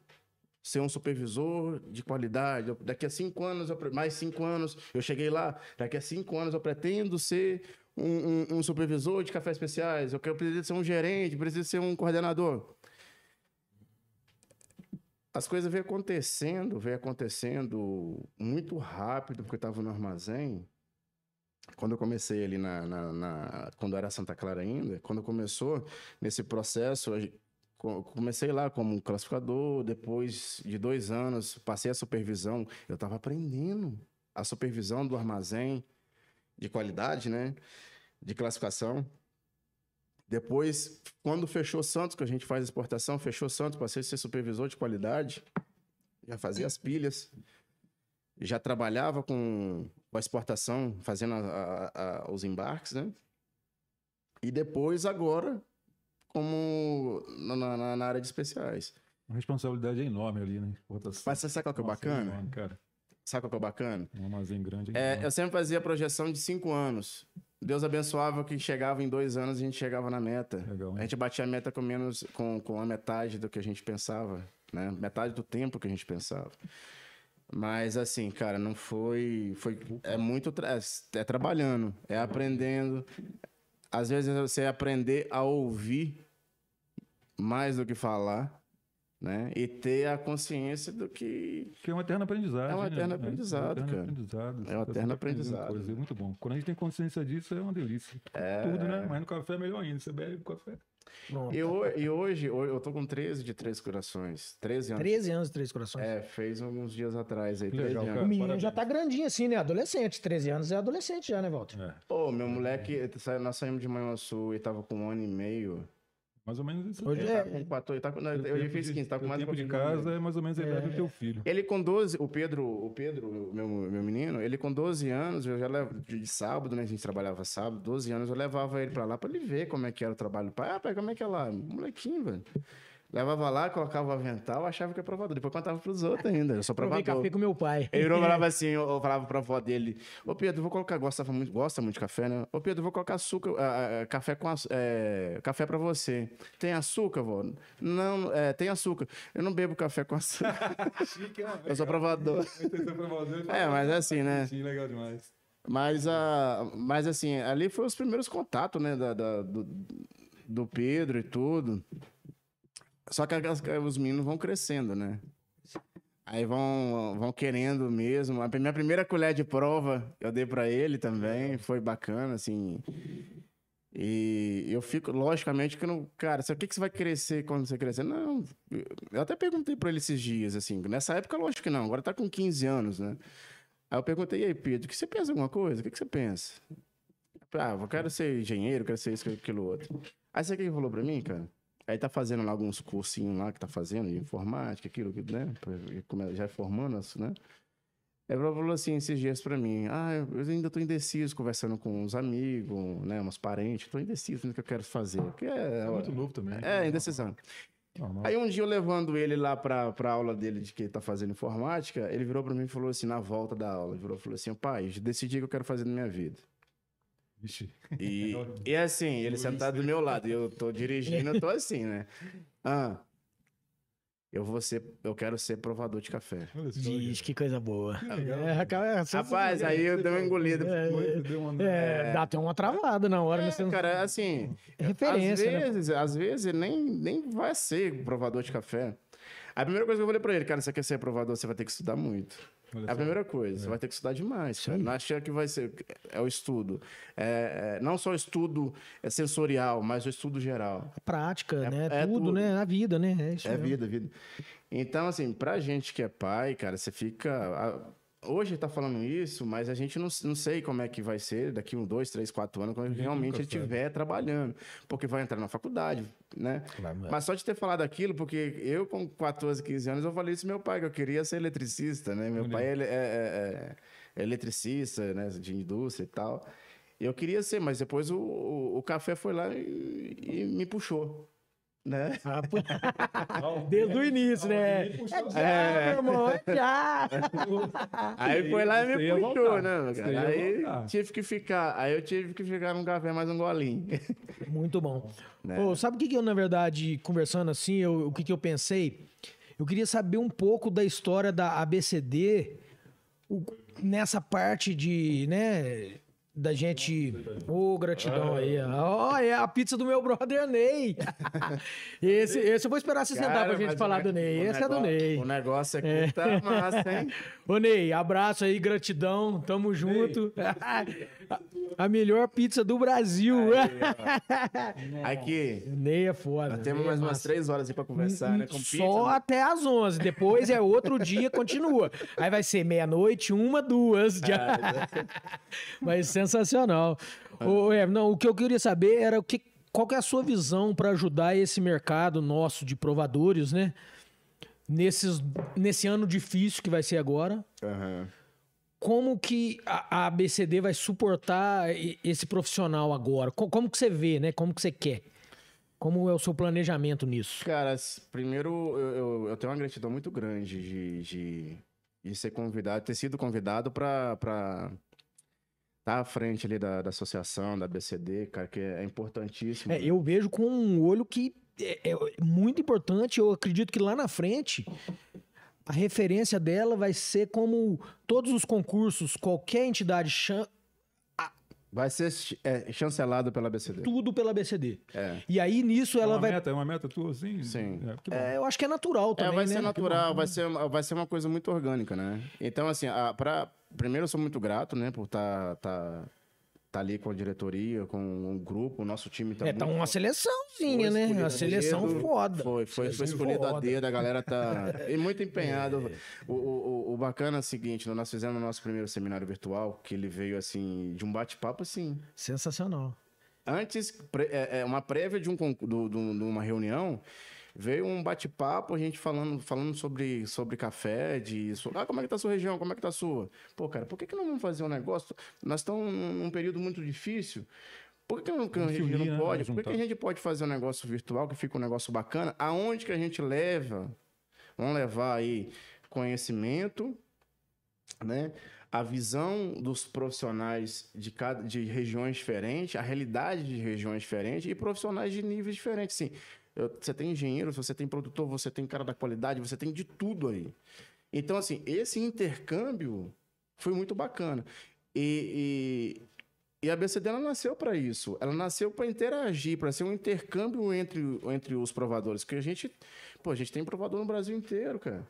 S3: ser um supervisor de qualidade. Eu- daqui a cinco anos, eu mais cinco anos, eu cheguei lá. Daqui a cinco anos eu pretendo ser um, um- um supervisor de cafés especiais. Eu quero preciso ser um gerente, preciso ser um coordenador. As coisas vêm acontecendo, vêm acontecendo muito rápido, porque eu estava no armazém. Quando eu comecei ali na, na- na- Quando era Santa Clara ainda, quando começou nesse processo, comecei lá como classificador, depois de dois anos, passei a supervisão. Eu estava aprendendo a supervisão do armazém de qualidade, né? De classificação. Depois, quando fechou Santos, que a gente faz exportação, fechou Santos, passei a ser supervisor de qualidade. já fazia as pilhas, já trabalhava com, a exportação, fazendo a- a- a- os embarques, né? E depois, agora, como na, na- na área de especiais.
S1: A responsabilidade é enorme ali, né? Exportação.
S3: Mas você sabe qual que é o bacana?
S1: enorme, cara.
S3: Sabe qual que é o bacana?
S1: Um armazém grande.
S3: É, eu sempre fazia projeção de cinco anos. Deus abençoava que chegava em dois anos, a gente chegava na meta.
S1: Legal,
S3: A gente batia a meta com menos, com, com a metade do que a gente pensava, né? Metade do tempo que a gente pensava. Mas assim, cara, não foi, foi é muito tra- é trabalhando, é aprendendo. Às vezes você aprender a ouvir mais do que falar, né? E ter a consciência do que
S1: Que é um eterno aprendizado.
S3: É um
S1: né?
S3: eterno aprendizado,
S1: É um eterno
S3: cara.
S1: aprendizado.
S3: É um eterno
S1: tá aprendendo
S3: aprendizado.
S1: coisa, É muito bom. Quando a gente tem consciência disso, é uma delícia. Tudo, né? Mas no café é melhor ainda. Você bebe café.
S2: Pronto.
S3: E, ho- e hoje, hoje eu tô com 13 de Três Corações. 13 anos.
S2: 13 anos de Três Corações.
S3: É, fez uns dias atrás aí,
S1: Que
S3: 13
S1: legal,
S3: anos.
S2: O
S1: cara.
S2: menino
S1: parabéns.
S2: já tá grandinho assim, né? Adolescente. 13 anos é adolescente já, né, Walter?
S1: É.
S3: Pô, meu moleque, sa- nós saímos de Manhuaçu e tava com um ano e meio.
S1: Mais ou menos isso.
S2: Hoje
S3: Ele
S2: é-
S3: tá ele tá não, fiz
S1: de-
S3: 15, tá com mais um
S1: tempo de casa é mais ou menos a idade do teu filho.
S3: Ele com 12, o Pedro, o Pedro, meu, meu menino, ele com 12 anos, eu já levo de sábado, né? A gente trabalhava sábado, 12 anos, eu levava ele pra lá pra ele ver como é que era o trabalho do pai. Ah, pai, como é que é lá? Molequinho, velho. Levava lá, colocava o avental, achava que era provador. Depois contava pros outros ainda. Eu sou provador.
S2: café com meu pai.
S3: Ele [laughs] falava assim, eu, eu falava pra avó dele, ô Pedro, vou colocar, gosta muito, gosta muito de café, né? Ô Pedro, vou colocar açúcar, ah, ah, café com é, café pra você. Tem açúcar, vó? Não, é, tem açúcar. Eu não bebo café com açúcar. [laughs] eu sou provador. [laughs] É, mas é assim, né?
S1: Sim, legal demais.
S3: Mas, a, mas assim, ali foi os primeiros contatos, né, da, da- do, do Pedro e tudo. Só que as- os meninos vão crescendo, né? Aí vão, vão querendo mesmo. A minha primeira colher de prova eu dei pra ele também, foi bacana, assim. E eu fico, logicamente, que não. Cara, sabe o que, que você vai crescer quando você crescer? Não. Eu até perguntei pra ele esses dias, assim. Nessa época, lógico que não. Agora tá com 15 anos, né? Aí eu perguntei, e aí, Pedro, que você pensa alguma coisa? O que, que você pensa? Ah, eu quero ser engenheiro, quero ser isso, aquilo, outro. Aí o que ele falou pra mim, cara? Aí tá fazendo lá alguns cursinhos lá que tá fazendo, de informática, aquilo, né? Já formando, né? Aí ele falou assim esses dias pra mim, ah, eu ainda tô indeciso, conversando com uns amigos, né, uns parentes, tô indeciso no que eu quero fazer. É,
S1: É muito novo também.
S3: é indecisão.
S1: Normal.
S3: Aí um dia eu levando ele lá pra, pra aula dele de que ele tá fazendo informática, ele virou pra mim e falou assim, na volta da aula, ele virou e falou assim, pai, decidi o que eu quero fazer na minha vida.
S1: Vixe.
S3: E, [laughs] e assim, ele sentado do meu lado, e eu tô dirigindo, eu tô assim, né? Ah, eu vou ser, eu quero ser provador de café.
S2: Vixe, que coisa boa.
S1: legal.
S2: É, é
S3: Rapaz, aí eu dei uma engolida.
S1: cara. Foi, deu uma-
S2: É, dá até uma travada na hora, né? Você
S3: É,
S2: não-
S3: cara, assim,
S2: É referência,
S3: às
S2: né?
S3: vezes, às vezes nem, nem vai ser provador de café. A primeira coisa que eu falei pra ele, cara, você quer ser provador, você vai ter que estudar muito.
S1: Olha
S3: É a
S1: só.
S3: primeira coisa, você vai ter que estudar demais. Cara. Não acha que vai ser. É o estudo. É, é, não só o estudo é sensorial, mas o estudo geral.
S2: Prática, né?
S3: é
S2: tudo,
S3: tudo.
S2: né? Na vida, né? É, isso
S3: É vida, vida. Então, assim, pra gente que é pai, cara, você fica. a- Hoje tá falando isso, mas a gente não, não sei como é que vai ser daqui um, dois, três, quatro anos, quando realmente ele estiver trabalhando. Porque vai entrar na faculdade, né?
S2: Vai-
S3: Mas só de ter falado aquilo, porque eu com 14, 15 anos, eu falei isso pro meu pai, que eu queria ser eletricista, né? Meu pai ele é, é- é eletricista, né? De indústria e tal. Eu queria ser, mas depois o, o, o café foi lá e, e me puxou, né?
S2: Ah, pô. Desde o início, né? É já, meu irmão, é já. [laughs]
S3: Aí foi lá e me puxou,
S1: voltar.
S3: né, cara? Aí tive que ficar, aí eu tive que ficar num café mais um golinho.
S2: Muito bom.
S3: Né?
S2: Ô, sabe o que, que eu, na verdade, conversando assim, eu- o que, que eu pensei? Eu queria saber um pouco da história da ABCD o- nessa parte de, né, da gente... Ô, gratidão aí. ó. Ó, é a pizza do meu brother Ney. [laughs] esse, esse eu vou esperar você sentar pra gente falar do
S3: ne-
S2: Ney. Esse é do
S3: negócio-
S2: Ney.
S3: O negócio aqui tá massa, hein? [laughs]
S2: Ô, Ney, abraço aí, gratidão. Tamo junto. [laughs] a melhor pizza do Brasil. [laughs]
S3: Aqui,
S2: Ney é foda.
S3: nós temos
S2: é
S3: mais umas três horas aí pra conversar, né? Com pizza.
S2: Só
S3: né?
S2: até às 11. Depois é outro dia, continua. Aí vai ser meia-noite, uma, duas.
S3: É,
S2: Já. Mas sensacional. Ô, Ev, não, o que eu queria saber era o que, qual que é a sua visão para ajudar esse mercado nosso de provadores, né? nesses, nesse ano difícil que vai ser agora,
S3: Aham.
S2: Como que a, ABCD vai suportar esse profissional agora? Co- Como que você vê, né? Como que você quer? Como é o seu planejamento nisso?
S3: Cara, primeiro eu, eu, eu tenho uma gratidão muito grande de, de, de ser convidado, ter sido convidado para estar à frente ali da, da associação, da BCD, cara, que é importantíssimo.
S2: É, eu vejo com um olho que é, é muito importante. Eu acredito que lá na frente a referência dela vai ser como todos os concursos, qualquer entidade, chan-
S3: Vai ser é, chancelado pela BCD.
S2: tudo pela BCD.
S3: É.
S2: E aí nisso
S1: É
S2: ela
S1: uma
S2: vai.
S1: meta, é uma meta tua, assim?
S3: Sim.
S1: É.
S2: É, eu acho que é natural
S3: É,
S2: também.
S3: vai
S2: né?
S3: ser natural, vai ser, uma- vai ser uma coisa muito orgânica, né? Então, assim, a, pra, primeiro eu sou muito grato, né, por estar tá, tá ali com a diretoria, com o grupo, o nosso time tá
S2: É, tá uma seleçãozinha, né? Uma
S3: a
S2: seleção
S3: dedo.
S2: foda.
S3: Foi, foi, foi
S2: Seleção
S3: escolhido a dedo, a galera tá [laughs] e muito empenhado. O, o, o- o bacana é o seguinte, nós fizemos o nosso primeiro seminário virtual, que ele veio assim, de um bate-papo assim.
S2: Sensacional.
S3: Antes, é, é, uma prévia de, um, de uma reunião, veio um bate-papo, a gente falando, falando sobre, sobre café, de ah, como é que tá a sua região, como é que tá a sua? Pô, cara, por que, que não vamos fazer um negócio? Nós estamos num período muito difícil. Por que, que não- que a gente
S1: unir,
S3: não
S1: né?
S3: pode? Por que, a gente pode fazer um negócio virtual que fica um negócio bacana? Aonde que a gente leva? Vamos levar aí conhecimento, né? A visão dos profissionais de cada de regiões diferentes, a realidade de regiões diferentes e profissionais de níveis diferentes. Sim, você tem engenheiro, você tem produtor, você tem cara da qualidade, você tem de tudo aí. Então, assim, esse intercâmbio foi muito bacana. E, e, e a BCD ela nasceu para isso. Ela nasceu para interagir, para ser um intercâmbio entre, entre os provadores. Porque a gente, pô, a gente tem provador no Brasil inteiro, cara.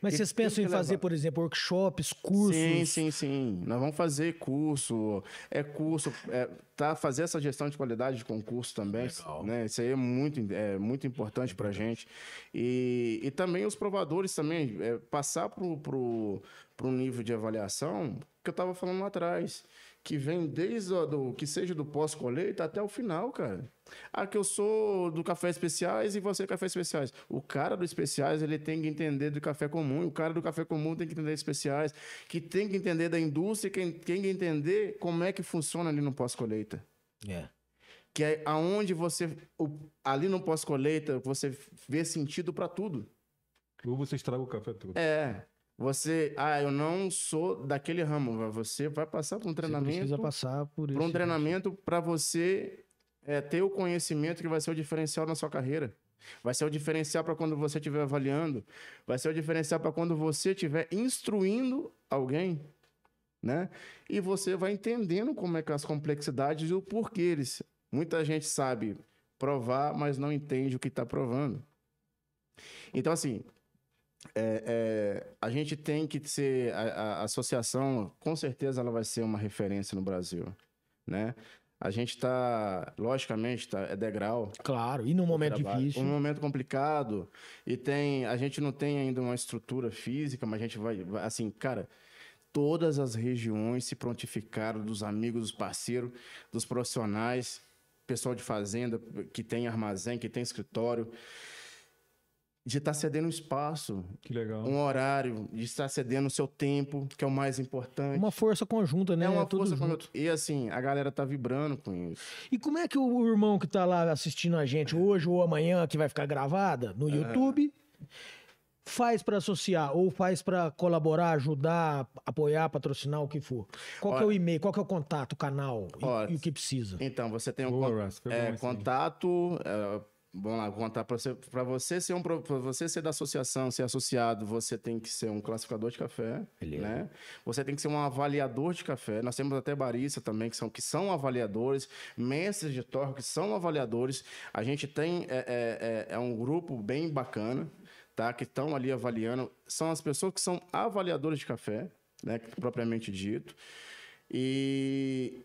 S2: Mas
S3: E
S2: vocês pensam em fazer,
S3: levar.
S2: por exemplo, workshops, cursos?
S3: Sim, sim, sim. Nós vamos fazer curso, é curso, é, tá fazer essa gestão de qualidade de concurso também, né? Isso aí é muito, é muito importante para gente. E, e também os provadores também é, passar pro, pro, pro nível de avaliação que eu tava falando lá atrás, que vem desde o, do que seja do pós-colheita até o final, cara. Ah, que eu sou do café especiais e você é café especiais. O cara do especiais, ele tem que entender do café comum, o cara do café comum tem que entender de especiais, que tem que entender da indústria, e quem tem que entender como é que funciona ali no pós-colheita.
S2: É.
S3: Que é aonde você, o- ali no pós-colheita, você vê sentido para tudo.
S1: Ou você estraga o café todo.
S3: É. Você, ah, eu não sou daquele ramo, você vai passar por um
S2: Você
S3: treinamento
S2: precisa passar por isso.
S3: para um treinamento para você é, ter o conhecimento que vai ser o diferencial na sua carreira. Vai ser o diferencial para quando você estiver avaliando. Vai ser o diferencial para quando você estiver instruindo alguém. Né? E você vai entendendo como é que as complexidades e o porquê eles. Muita gente sabe provar, mas não entende o que está provando. Então, assim, é, é, a gente tem que ser. A, a associação, com certeza, ela vai ser uma referência no Brasil. Né? A gente está, logicamente, tá, é degrau.
S2: Claro, e num momento
S3: trabalho.
S2: difícil.
S3: Um momento complicado. E tem. A gente não tem ainda uma estrutura física, mas a gente vai. vai- assim, cara. Todas as regiões se prontificaram, dos amigos, dos parceiros, dos profissionais, pessoal de fazenda que tem armazém, que tem escritório, de estar cedendo espaço,
S1: Que legal.
S3: um horário, de estar cedendo o seu tempo, que é o mais importante.
S2: Uma força conjunta, né?
S3: é uma
S2: Tudo
S3: força conjunta. E assim, a galera tá vibrando com isso.
S2: E como é que o irmão que tá lá assistindo a gente hoje ou amanhã, que vai ficar gravada no YouTube, faz pra associar ou faz pra colaborar, ajudar, apoiar, patrocinar, o que for? Qual que é o e-mail, qual que é o contato, o canal e-
S3: Ó,
S2: e, o que precisa?
S3: Então, você tem um
S1: Boa,
S3: con- é, contato. é, vamos lá, contar para você, para você ser um você ser da associação, ser associado, você tem que ser um classificador de café,
S2: Beleza.
S3: né? Você tem que ser um avaliador de café. Nós temos até barista também que são que são avaliadores, mestres de torre que são avaliadores. A gente tem é, é, é- é um grupo bem bacana, tá? Que estão ali avaliando. São as pessoas que são avaliadores de café, né? Propriamente dito. E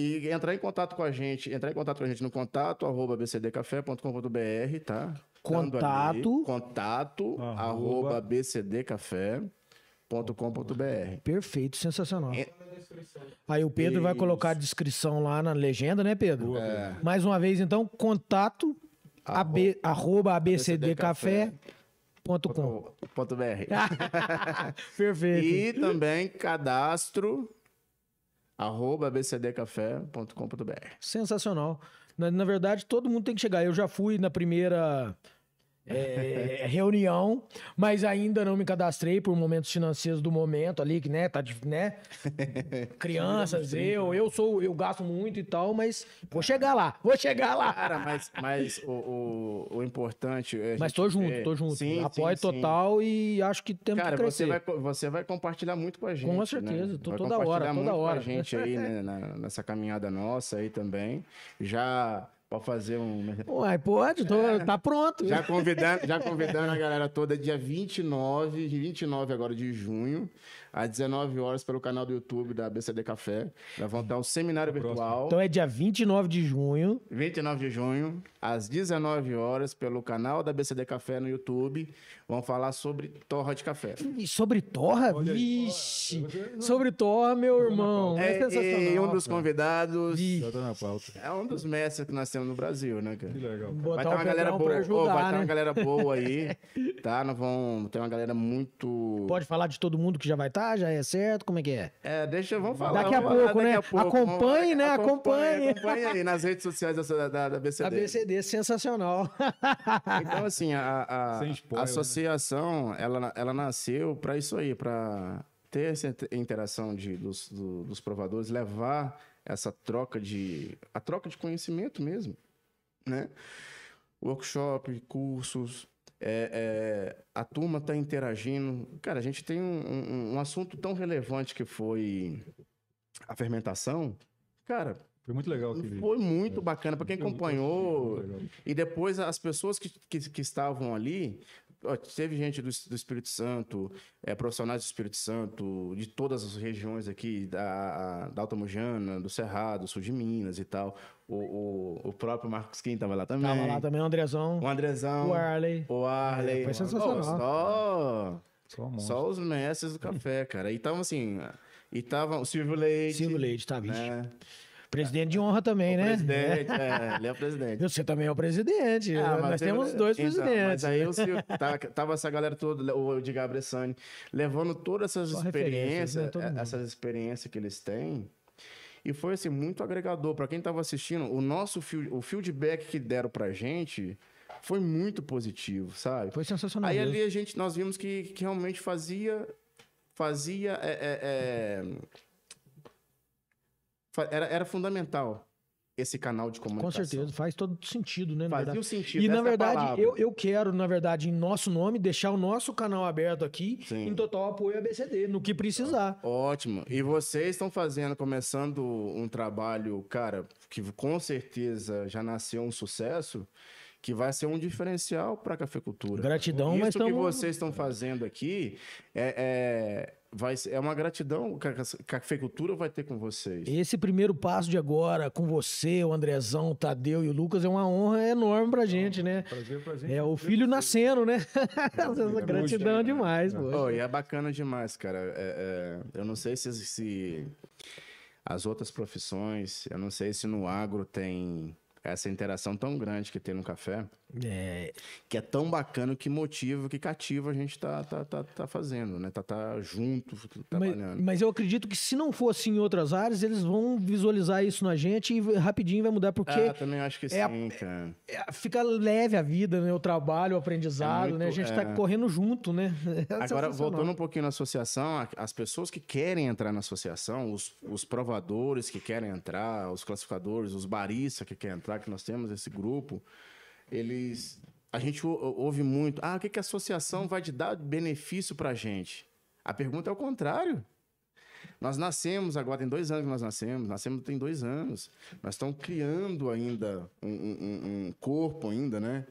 S3: e entrar em contato com a gente, entrar em contato com a gente no contato arroba bcdcafé.com.br, tá?
S2: Contato.
S3: ali, contato
S1: Arroba.
S3: arroba bcdcafé.com.br.
S2: Perfeito, sensacional.
S3: É-
S2: Aí o Pedro vai
S3: Isso.
S2: colocar a descrição lá na legenda, né, Pedro?
S1: Boa,
S3: É.
S2: Mais uma vez, então, contato ab, arroba abcdcafé.com.br. Ponto com.
S3: Ponto .br. [laughs]
S2: Perfeito.
S3: E também cadastro arroba bcdcafé.com.br.
S2: Sensacional. Na, na verdade, todo mundo tem que chegar. Eu já fui na primeira é, reunião, mas ainda não me cadastrei por momentos financeiros do momento ali, que né, tá de, né? [laughs] Crianças, eu, eu sou, eu gasto muito e tal, mas vou chegar lá, vou chegar lá.
S3: Cara, mas, mas o, o, o importante. é
S2: Mas tô junto, tô junto.
S3: Sim,
S2: Apoio
S3: sim, sim.
S2: total e acho que temos
S3: Cara,
S2: que crescer.
S3: você vai, você vai compartilhar muito com a gente.
S2: Com certeza,
S3: né?
S2: tô
S3: vai
S2: toda hora, toda
S3: muito
S2: hora.
S3: Com a gente aí né, na- nessa caminhada nossa aí também. Já pode fazer um.
S2: Uai, pode, tô, tá pronto.
S3: Já convidando, já convidando a galera toda dia 29, 29 agora de junho, às 19 horas pelo canal do YouTube da BCD Café. Nós vamos ter um seminário virtual.
S2: Então é dia 29 de junho.
S3: 29 de junho, às 19 horas, pelo canal da BCD Café no YouTube. Vamos falar sobre torra de café.
S2: E sobre torra?
S1: Olha aí.
S2: Vixe.
S1: Você-
S2: Sobre torra, meu irmão. É,
S3: É,
S2: sensacional.
S3: e um dos convidados.
S1: Já tá na pauta.
S3: é um dos mestres que nós temos no Brasil, né, cara?
S1: Que legal. cara.
S3: Vai ter uma galera boa.
S2: ajudar,
S3: vai ter
S2: né?
S3: uma galera boa aí, [laughs] tá? Nós vamos ter uma galera muito.
S2: Pode falar de todo mundo que já vai estar? Já é certo? Como é que é?
S3: É, deixa, vamos falar.
S2: Daqui a
S3: falar
S2: pouco, né? Acompanhe, né? Acompanhe.
S3: Acompanhe aí nas redes sociais da, da, da BCD.
S2: A BCD, sensacional. [laughs]
S3: Então, assim, a, a, a
S1: né?
S3: associação, ela, ela nasceu para isso aí, para ter essa inter- interação de, dos, do- dos provadores, levar essa troca de... a troca de conhecimento mesmo, né? Workshop, cursos, é, é, a turma está interagindo. Cara, a gente tem um, um- um assunto tão relevante que foi a fermentação. Cara,
S1: Foi muito legal aquele.
S3: foi muito bacana. Para quem
S1: Foi
S3: acompanhou, e depois as pessoas que, que, que estavam ali, ó, teve gente do, do Espírito Santo, é, profissionais do Espírito Santo, de todas as regiões aqui, da, da Alta Mojana, do Cerrado, sul de Minas e tal. O, o, o próprio Marcos Kim estava lá também.
S2: Tava lá também o Andrezão,
S3: O Andrezão.
S2: o Arley.
S3: O Arley.
S2: É, foi sensacional.
S3: Só,
S1: Só
S3: só os mestres do café, cara. E tava assim. E tava o Silvio Leite.
S2: Silvio Leite, tá, bicho.
S3: Né?
S2: Presidente de honra também,
S3: O
S2: né?
S3: presidente, é, ele é o presidente.
S2: Você também é o presidente.
S3: Ah, mas
S2: Nós
S3: teve-
S2: temos dois
S3: então,
S2: presidentes.
S3: Mas aí o Silvio, tá- tava essa galera toda, o Edgar Bressani, levando todas essas
S2: Só referências,
S3: experiências,
S2: né?
S3: Essas experiências que eles têm. E foi assim, muito agregador. Para quem tava assistindo, o nosso o feedback que deram pra gente foi muito positivo, sabe?
S2: Foi sensacional.
S3: Aí
S2: mesmo.
S3: ali a gente, nós vimos que, que realmente fazia. Fazia. é, é, é, era, era fundamental esse canal de
S2: Com
S3: comunicação.
S2: certeza, faz todo sentido, né? verdade.
S3: o sentido.
S2: E na
S3: é
S2: verdade, eu, eu quero, na verdade, em nosso nome, deixar o nosso canal aberto aqui
S3: Sim.
S2: em total apoio à BCD, no que precisar.
S3: Ótimo. E vocês estão fazendo, começando um trabalho, cara, que com certeza já nasceu um sucesso, que vai ser um diferencial para a cafeicultura.
S2: Gratidão,
S3: Isso
S2: mas
S3: que
S2: estamos.
S3: vocês estão fazendo aqui é, é, vai ser, é uma gratidão que a cafeicultura vai ter com vocês.
S2: Esse primeiro passo de agora, com você, o Andrezão, o Tadeu e o Lucas, é uma honra enorme pra gente, né?
S1: Prazer pra gente.
S2: É o filho nascendo, né? [laughs] Essa gratidão
S1: né?
S2: demais, pô.
S3: Oh, e é bacana demais, cara. É- é, eu não sei se, se as outras profissões, eu não sei se no agro tem essa interação tão grande que tem no café,
S2: É,
S3: que é tão bacana que motiva, que cativa a gente tá, tá, tá, tá fazendo, né? Tá, tá junto,
S2: mas,
S3: trabalhando.
S2: mas eu acredito que se não fosse em outras áreas, eles vão visualizar isso na gente e rapidinho vai mudar, porque
S3: Ah, também acho que
S2: é a-
S3: sim, cara.
S2: é, fica leve a vida, né? O trabalho, o aprendizado,
S3: É muito-
S2: né? A gente tá
S3: é.
S2: correndo junto, né? [laughs] É
S3: Agora, voltando um pouquinho na associação, as pessoas que querem entrar na associação, os, os provadores que querem entrar, os classificadores, os baristas que querem entrar, que nós temos esse grupo, eles. A gente ou- ouve muito, ah, o que, que a associação vai te dar de benefício pra gente? A pergunta é o contrário. Nós nascemos agora, tem dois anos que nós nascemos, nascemos tem dois anos. Nós estamos criando ainda um- um- um corpo ainda, né?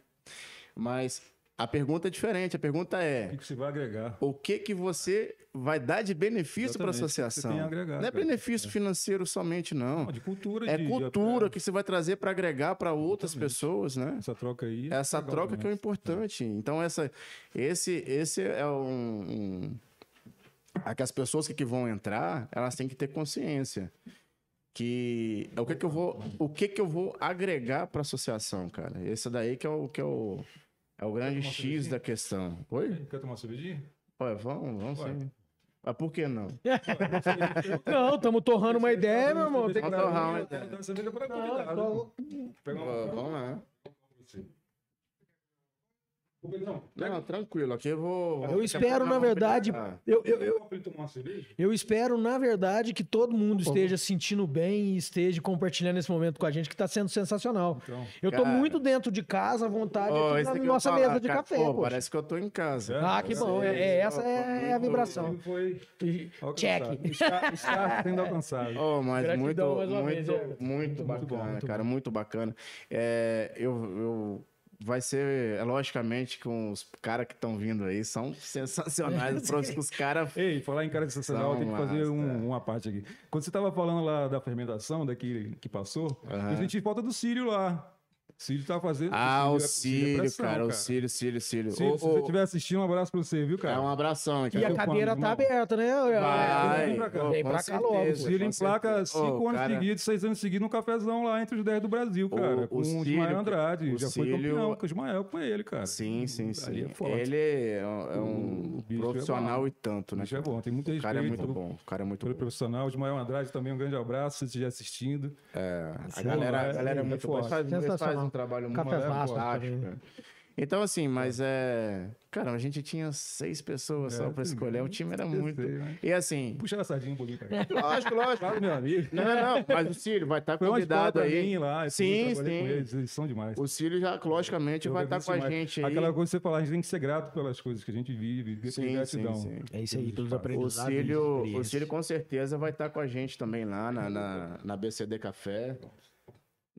S3: Mas a pergunta é diferente. A pergunta
S1: O
S3: é:
S1: que que você vai agregar?
S3: o que que você vai dar de benefício para a
S1: o que
S3: associação?
S1: agregar,
S3: não é
S1: cara.
S3: benefício financeiro somente, não.
S1: Não, de cultura.
S3: É
S1: de- de-
S3: cultura que você vai trazer para agregar para outras
S1: Exatamente.
S3: pessoas, né?
S1: Essa troca aí. é
S3: Essa
S1: legal
S3: troca que é o importante. Então, essa, esse, esse é um, um... a que as pessoas que, que vão entrar, elas têm que ter consciência que o que que eu vou, o que que eu vou agregar para a associação, cara. Esse daí que é o que é o É o grande X
S1: cervejinha?
S3: da questão. Oi?
S1: Quer tomar uma cervejinha?
S3: Ué, vamos, vamos
S1: Ué.
S3: sim. Mas por que não? [laughs]
S2: Não, estamos torrando uma ideia, meu irmão. Tem que...
S3: Vamos torrar uma ideia.
S1: dá cerveja para
S2: Não,
S1: convidado.
S2: só-
S1: Pega
S3: Ó,
S1: uma.
S3: Vamos lá.
S1: Ô, Pedrão, pega
S3: Não, tranquilo. Aqui eu vou.
S2: Eu espero, na verdade, eu, eu, eu, eu espero, na verdade, que todo mundo esteja se sentindo bem e esteja compartilhando esse momento com a gente, que está sendo sensacional.
S1: Então,
S2: Eu tô
S3: Cara.
S2: muito dentro de casa, à vontade, aqui na nossa
S3: falar,
S2: mesa de café,
S3: Pô. Parece que eu tô em casa.
S1: É?
S2: Ah, que bom. É, é- essa é, a vibração.
S1: Foi
S2: Check.
S1: Está, está sendo alcançado. [laughs]
S3: Oh, mas
S2: Gratidão
S3: muito, muito,
S2: vez,
S3: muito,
S1: Muito
S3: bacana,
S1: bom, muito
S3: cara, muito bacana. É, eu, eu, vai ser, é, logicamente, com os caras que estão vindo aí, são [laughs] sensacionais. os, caras. [laughs]
S1: Ei, falar em cara de sensacional, tem que fazer um-
S3: massa.
S1: uma parte aqui. Quando você estava falando lá da fermentação, daquele que passou,
S3: Aham.
S1: eu senti falta do Círio lá. O Círio tá fazendo.
S3: Ah, o
S1: é- é pressão,
S3: cara, o Círio, Círio, Círio.
S1: Círio,
S3: Ô,
S1: se você
S3: ô,
S1: estiver assistindo, um abraço pra você, viu, cara?
S3: É um abração,
S2: E
S3: cara.
S2: a
S1: Eu
S2: cadeira tá aberta, né?
S3: Vai,
S1: Vem pra cá.
S2: Vem pra cá logo.
S1: O
S3: com
S1: emplaca
S3: certeza.
S1: cinco
S3: Ô,
S1: anos
S3: cara,
S1: seguidos, seis anos seguidos, no cafezão lá entre os 10 do Brasil, cara.
S3: o
S1: com o
S3: Círio,
S1: Ismael Andrade.
S3: o
S1: Já foi
S3: Círio-
S1: campeão com o Ismael com ele, cara.
S3: Sim, sim, sim.
S1: Ali é forte.
S3: Ele é um, é
S1: O é
S3: profissional e tanto,
S1: O
S3: né?
S1: é bom, tem muito
S3: O
S1: respeito.
S3: cara é muito bom. O cara é muito bom.
S1: profissional, o Ismael Andrade também um grande abraço, se você estiver assistindo.
S3: É, a
S1: Sim,
S3: galera,
S1: é-
S3: a é
S1: é
S3: muito
S1: forte.
S2: Sensacional.
S3: Um trabalho muito
S2: Café
S3: fantástico. né? Então, assim, mas é. Cara, a gente tinha seis pessoas só
S1: É,
S3: pra
S1: sim.
S3: escolher. O time era muito. E assim.
S1: Puxa a sardinha um pouquinho, cara. [laughs]
S3: Lógico, lógico.
S1: Claro, meu amigo.
S3: Não, não, mas o Círio vai estar
S1: escola
S3: convidado
S1: pra
S3: aí.
S1: mim lá.
S3: Sim, sim.
S1: Eles, eles são demais.
S3: O Círio já, logicamente,
S1: Eu
S3: vai estar
S1: agradeço
S3: com a gente aí.
S1: Aquela coisa que você falar, a gente tem que ser grato pelas coisas que a gente vive,
S3: Sim, sim,
S1: gratidão.
S3: sim.
S2: É isso aí, pelos
S3: O
S2: aprendizados.
S3: Cílio, o. Cílio com certeza vai estar com a gente também lá na, na, na BCD Café.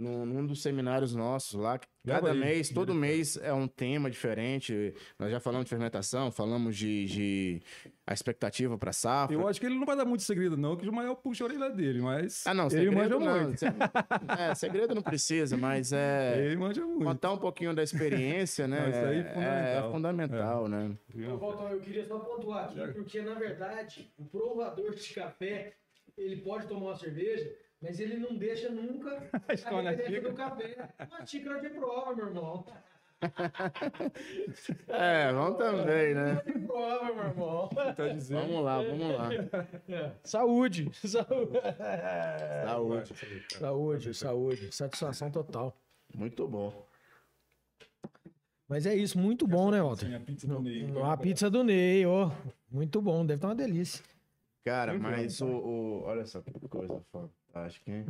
S3: Num, num dos seminários nossos lá. Cada mês, todo mês é um tema diferente. Nós já falamos de fermentação, falamos de, de a expectativa para safra.
S1: Eu acho que ele não vai dar muito segredo, não, que o Ismael puxa a orelha dele, mas.
S3: Ah, não,
S1: ele
S3: segredo
S1: manja
S3: não.
S1: muito.
S3: É, segredo não precisa, mas é. [laughs]
S1: Ele manja muito.
S3: Contar um pouquinho da experiência, né?
S1: Não, isso aí é
S3: é, é
S1: fundamental.
S3: fundamental, né?
S2: Valtão, eu queria só pontuar aqui, porque na verdade, o provador de café, ele pode tomar uma cerveja, mas ele não deixa nunca [laughs] a
S1: a
S2: referência do café. Uma xícara de prova, meu irmão. [laughs]
S3: É, vamos também, né?
S2: De prova, meu irmão.
S1: Tá dizendo.
S3: Vamos lá, vamos lá. [laughs]
S2: Saúde. Saúde.
S3: Saúde.
S2: Saúde, saúde. Satisfação total.
S3: Muito bom.
S2: Mas é isso, muito bom, né, Walter?
S1: Minha pizza do Ney.
S2: A pizza do Ney, ó. Muito bom, deve estar uma delícia.
S3: Cara, mas o, o- Olha só que coisa fantástica, hein?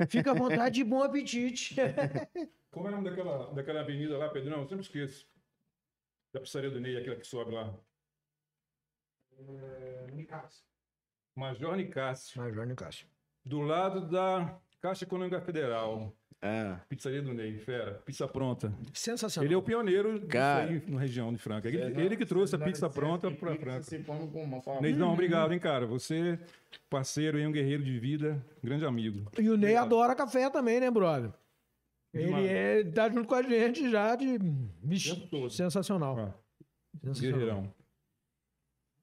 S2: É. [laughs] Fica à vontade e [laughs] bom apetite. [laughs]
S1: Como é o nome daquela, daquela avenida lá, Pedrão? Eu sempre esqueço. Da pizzaria do Ney, aquela que sobe lá. Major Nicásio.
S2: Major Nicásio.
S1: Do lado da Caixa Econômica Federal.
S3: É.
S1: Pizzaria do Ney, fera. Pizza pronta.
S2: Sensacional.
S1: Ele é o pioneiro
S3: Cara.
S1: aí na região de Franca. Ele, ele que trouxe a pizza pronta para Franca.
S3: Com forma.
S1: Neidão, obrigado, hein, cara. Você, parceiro e um guerreiro de vida, grande amigo.
S2: E o Ney
S1: Obrigado.
S2: adora café também, né, brother? Ele
S1: Demais.
S2: é, tá junto com a gente já de.
S1: Todo.
S2: sensacional.
S1: Ó,
S2: sensacional.
S1: guerreirão.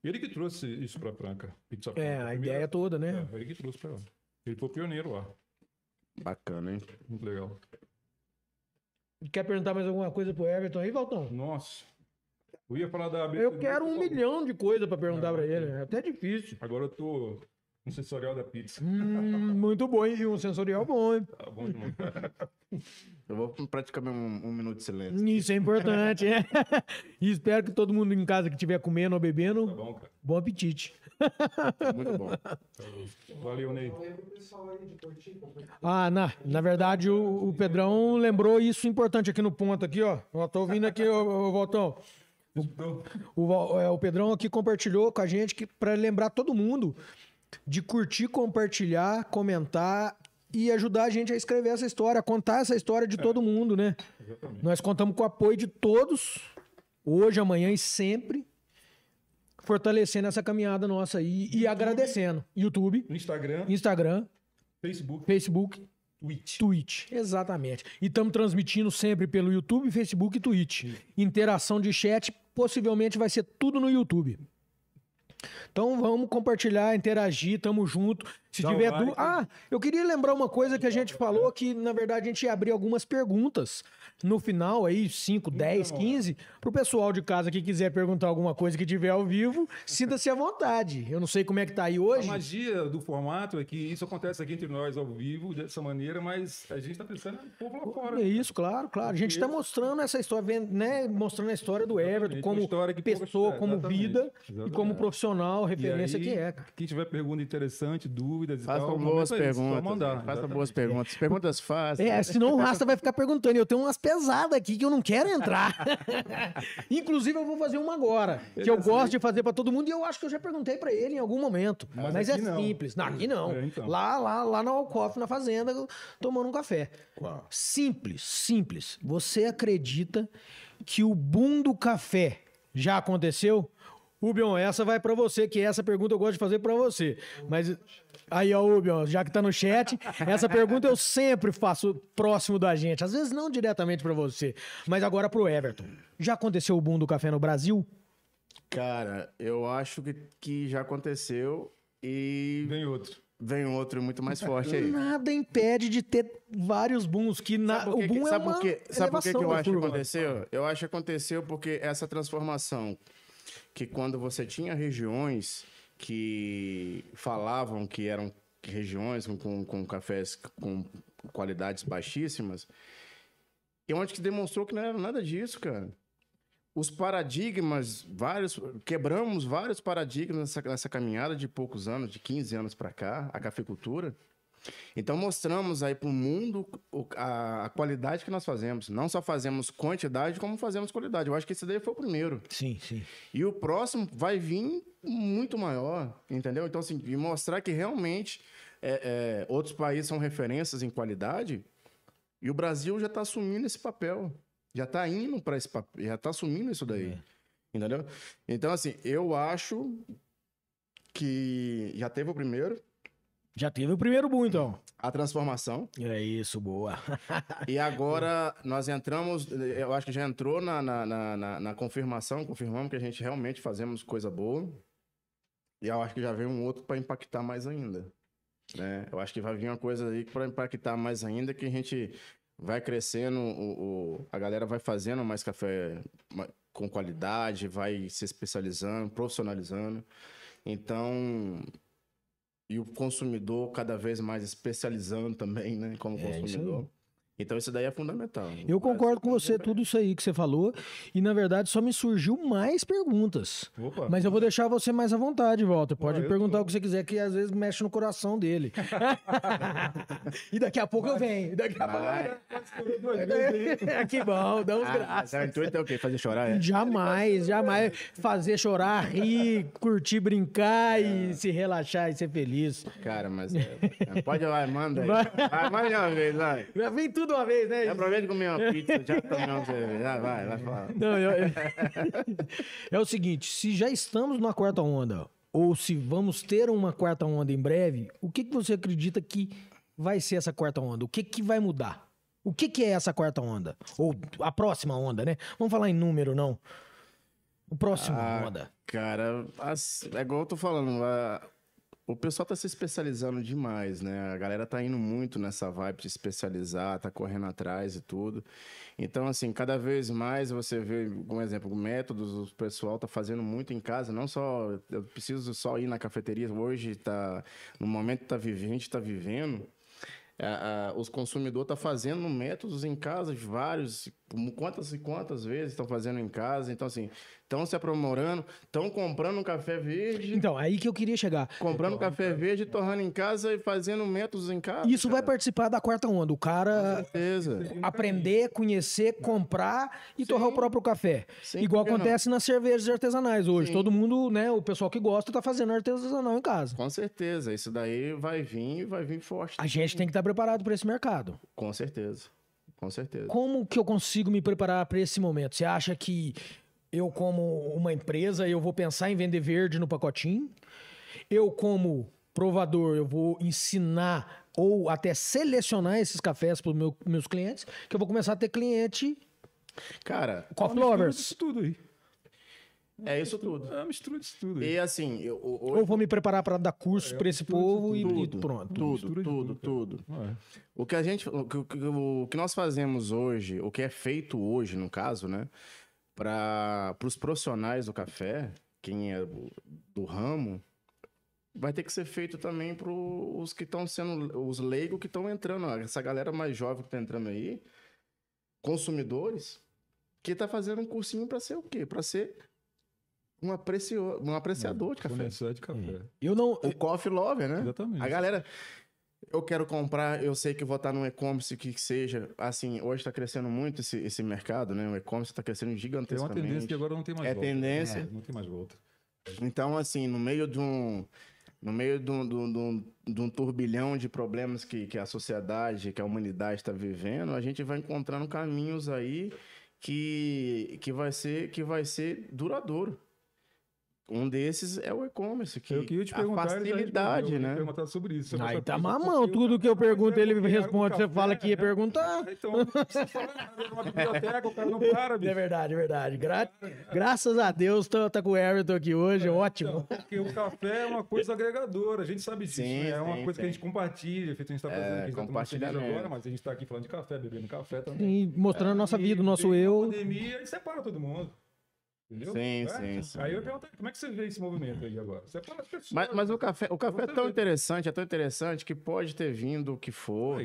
S1: Ele que trouxe isso para Franca. Pizza pronta.
S2: É, a
S1: Primeira-
S2: ideia toda, né?
S1: É, ele que trouxe para lá. Ele foi pioneiro lá.
S3: Bacana, hein?
S1: Muito legal.
S2: Quer perguntar mais alguma coisa pro Everton aí, Valtão?
S1: Nossa. Eu ia falar da
S2: Eu quero um milhão de coisas pra perguntar pra ele. É até difícil.
S1: Agora eu tô no sensorial da pizza.
S2: Hum, muito bom, hein? E um sensorial bom, hein?
S1: Tá bom demais. [laughs]
S3: Eu vou praticar um, um minuto de silêncio.
S2: Isso é importante, é. [laughs] E espero que todo mundo em casa que estiver comendo ou
S1: Tá
S2: bebendo,
S1: bom, cara.
S2: bom apetite.
S3: Muito bom. [laughs]
S1: Valeu, Ney.
S2: Ah, na, na verdade, o, o Pedrão lembrou isso importante aqui no ponto, aqui, ó. Eu tô ouvindo aqui, ô, ô, Valtão.
S1: Escutou?
S2: O, Val- é, o Pedrão aqui compartilhou com a gente que para lembrar todo mundo de curtir, compartilhar, comentar e ajudar a gente a escrever essa história, a contar essa história de todo mundo, né?
S1: Exatamente.
S2: Nós contamos com o apoio de todos, hoje, amanhã e sempre, fortalecendo essa caminhada nossa aí e agradecendo. YouTube,
S1: Instagram,
S2: Instagram,
S1: Facebook,
S2: Facebook,
S1: Twitch.
S2: Twitch, exatamente. E estamos transmitindo sempre pelo YouTube, Facebook e Twitch. Interação de chat, possivelmente vai ser tudo no YouTube. Então vamos compartilhar, interagir, tamo junto. Se
S1: Dá o
S2: tiver
S1: like.
S2: du... Ah, eu queria lembrar uma coisa que a gente falou que, na verdade, a gente ia abrir algumas perguntas no final aí, 5, 10, 15, pro pessoal de casa que quiser perguntar alguma coisa que tiver ao vivo, sinta-se à vontade. Eu não sei como é que tá aí
S1: A
S2: hoje.
S1: magia do formato é que isso acontece aqui entre nós ao vivo, dessa maneira, mas a gente tá pensando no povo lá fora.
S2: É isso, claro, claro. A gente tá mostrando essa história, né? Mostrando a história do Everton como pessoa, como
S1: exatamente,
S2: vida e
S1: exatamente.
S2: como profissional,
S1: E
S2: referência
S1: aí,
S2: que é, cara.
S1: Quem tiver pergunta interessante, dúvidas e
S3: Façam
S1: tal,
S3: boas perguntas.
S1: mandar,
S3: Faça
S1: exatamente.
S3: boas perguntas. Perguntas fáceis.
S2: É, senão o Rasta vai ficar perguntando. e Eu tenho umas pesadas aqui que eu não quero entrar. [laughs] Inclusive, eu vou fazer uma agora, que eu gosto de fazer pra todo mundo e eu acho que eu já perguntei pra ele em algum momento. Mas,
S1: Mas
S2: é
S1: não.
S2: simples. Não, aqui não.
S1: É, então.
S2: Lá, lá, lá no Alcoff, na fazenda, tomando um café. Simples, simples. Você acredita que o boom do café já aconteceu? Ubion, essa vai pra você, que essa pergunta eu gosto de fazer pra você. Mas aí, ó, Ubion, já que tá no chat, essa pergunta eu sempre faço próximo da gente. Às vezes não diretamente pra você, mas agora pro Everton. Já aconteceu o boom do café no Brasil?
S3: Cara, eu acho que, que já aconteceu e
S1: Vem outro.
S3: vem outro muito mais forte aí.
S2: Nada impede de ter vários booms, que na,
S3: Sabe por que
S2: o
S3: que-
S2: boom é
S3: sabe
S2: uma
S3: por que, sabe por que, que eu acho que
S2: curva.
S3: aconteceu? Eu acho que aconteceu porque essa transformação, que quando você tinha regiões que falavam que eram regiões com, com, com cafés com qualidades baixíssimas, e onde que demonstrou que não era nada disso, cara. Os paradigmas, vários, quebramos vários paradigmas nessa, nessa caminhada de poucos anos, de 15 anos para cá, a cafeicultura. Então mostramos aí para o mundo a, qualidade que nós fazemos. Não só fazemos quantidade, como fazemos qualidade. Eu acho que esse daí foi o primeiro.
S2: Sim, sim.
S3: E o próximo vai vir muito maior, entendeu? Então, assim, e mostrar que realmente é, é, outros países são referências em qualidade e o Brasil já está assumindo esse papel. Já está indo para esse papel, já está assumindo isso daí. Entendeu? Então, assim, eu acho que já teve o primeiro,
S2: Já teve o primeiro boom, então.
S3: a transformação.
S2: É isso, boa. [laughs]
S3: E agora nós entramos, eu acho que já entrou na, na, na, na- confirmação, confirmamos que a gente realmente fazemos coisa boa. E eu acho que já vem um outro para impactar mais ainda. Né? Eu acho que vai vir uma coisa aí para impactar mais ainda, que a gente vai crescendo, o, o- a galera vai fazendo mais café com qualidade, vai se especializando, profissionalizando. Então, e o consumidor cada vez mais especializando também, né, como
S2: É,
S3: consumidor. Então isso daí é fundamental.
S2: Eu concordo com você, tudo isso aí que você falou. E, na verdade, só me surgiu mais perguntas.
S1: Opa.
S2: Mas eu vou deixar você mais à vontade, Walter. Pode
S1: eu
S2: perguntar
S1: tô.
S2: o que você quiser, que às vezes mexe no coração dele. [laughs] e daqui a pouco eu venho. Daqui a pouco
S3: Vai.
S2: É, que bom, damos
S3: Ah,
S2: graças.
S3: mas o intuito é o quê? Fazer chorar, é?
S2: Jamais, jamais fazer chorar, rir, curtir, brincar e se relaxar e ser feliz.
S3: Cara, mas é, é, pode vai, manda aí.
S2: Vai.
S3: Vai, mais uma vez, vai.
S2: Já vem tudo uma vez, né?
S3: Já aproveita de comer uma pizza, já tomei uma cerveja. Vai, vai, vai falar.
S2: Não, eu- eu- [laughs] é o seguinte, se já estamos na quarta onda, ou se vamos ter uma quarta onda em breve, o que, que você acredita que vai ser essa quarta onda? O que, que vai mudar? O que, que é essa quarta onda? Ou a próxima onda, né? Vamos falar em número, não. O próximo
S3: Ah,
S2: onda.
S3: Cara, as- é igual eu tô falando, a- o pessoal tá se especializando demais, né? A galera tá indo muito nessa vibe de especializar, tá correndo atrás e tudo. Então, assim, cada vez mais você vê, como exemplo, métodos, o pessoal tá fazendo muito em casa, não só, eu preciso só ir na cafeteria, hoje tá, no momento tá vivendo, a gente tá vivendo, a- a- os consumidores estão fazendo métodos em casa, vários, quantas e quantas vezes estão fazendo em casa. Então, assim, estão se aprimorando, estão comprando um café verde,
S2: Então, aí que eu queria chegar.
S3: comprando um café verde, torrando em casa e fazendo métodos em casa.
S2: Isso vai
S3: cara.
S2: participar da quarta onda. O cara
S3: certeza.
S2: aprender, conhecer, comprar e torrar o próprio café.
S3: Sim,
S2: Igual
S3: que não?
S2: acontece nas cervejas artesanais hoje.
S3: Sim.
S2: Todo mundo, né, o pessoal que gosta tá fazendo artesanal em casa.
S3: Com certeza. Isso daí vai vir e vai vir forte.
S2: A gente tem que estar preparado para esse mercado.
S3: Com certeza. Com certeza.
S2: Como que eu consigo me preparar para esse momento? Você acha que eu como uma empresa, eu vou pensar em vender verde no pacotinho? Eu como provador, eu vou ensinar ou até selecionar esses cafés para os meu, meus clientes, que eu vou começar a ter cliente
S3: Cara,
S2: coffee lovers.
S1: tudo aí.
S3: É isso tudo.
S1: É uma mistura disso tudo.
S3: E assim, eu, hoje,
S2: vou me preparar para dar curso
S1: É,
S2: para esse povo e- e,
S3: tudo,
S2: pronto.
S3: tudo,
S1: de
S3: tudo,
S1: tudo,
S3: tudo.
S1: Ué.
S3: O que a gente, o que, o que- nós fazemos hoje, o que é feito hoje, no caso, né, para os profissionais do café, quem é do- ramo, vai ter que ser feito também para os que estão sendo, os leigos que estão entrando, essa galera mais jovem que está entrando aí, consumidores, que está fazendo um cursinho para ser o quê? Para ser um, aprecio, um apreciador de café.
S1: Conhecedor de café.
S2: Eu não.
S3: O coffee lover, né?
S1: Exatamente.
S3: A galera, eu quero comprar, eu sei que vou estar no e-commerce que seja. Assim, hoje está crescendo muito esse, esse mercado, né? O e-commerce está crescendo
S1: Tem uma
S3: gigantescamente.
S1: tendência que agora não tem mais
S3: É
S1: volta.
S3: tendência.
S1: É, não tem mais volta.
S3: Então, assim, no meio de um. No meio de um, de um- de um- de um turbilhão de problemas que, que a sociedade, que a humanidade está vivendo, a gente vai encontrando caminhos aí que, que, vai, ser, que vai ser duradouro. Um desses é o e-commerce, que
S1: eu queria te
S3: a
S1: perguntar. já
S3: facilidade, né?
S1: perguntar sobre isso.
S2: Aí tá mamão. Tudo que eu pergunto, ele responde. Você fala que ia
S1: né?
S2: perguntar. [laughs]
S1: Então, nada. É uma biblioteca, o cara não para,
S2: É verdade, é verdade. Gra- Graças a Deus, tá, tá com o Everton aqui hoje, ótimo.
S1: Então, porque o café é uma coisa agregadora, a gente sabe disso.
S3: Sim,
S1: né? É uma
S3: sim,
S1: coisa que a
S3: sim.
S1: gente compartilha, feito a gente tá fazendo, aqui, a gente tá agora, mas a gente tá aqui falando de café, bebendo café também.
S2: E mostrando a nossa
S1: E
S2: vida, o nosso eu.
S1: A pandemia e separa todo mundo. Entendeu?
S3: Sim,
S1: É?
S3: sim, sim.
S1: Aí eu ia perguntar, como é que você vê esse movimento aí agora? Separa as pessoas.
S3: Mas, mas o café, o café é
S1: Você
S3: tão
S1: vê.
S3: interessante, é tão interessante que pode ter vindo o que for.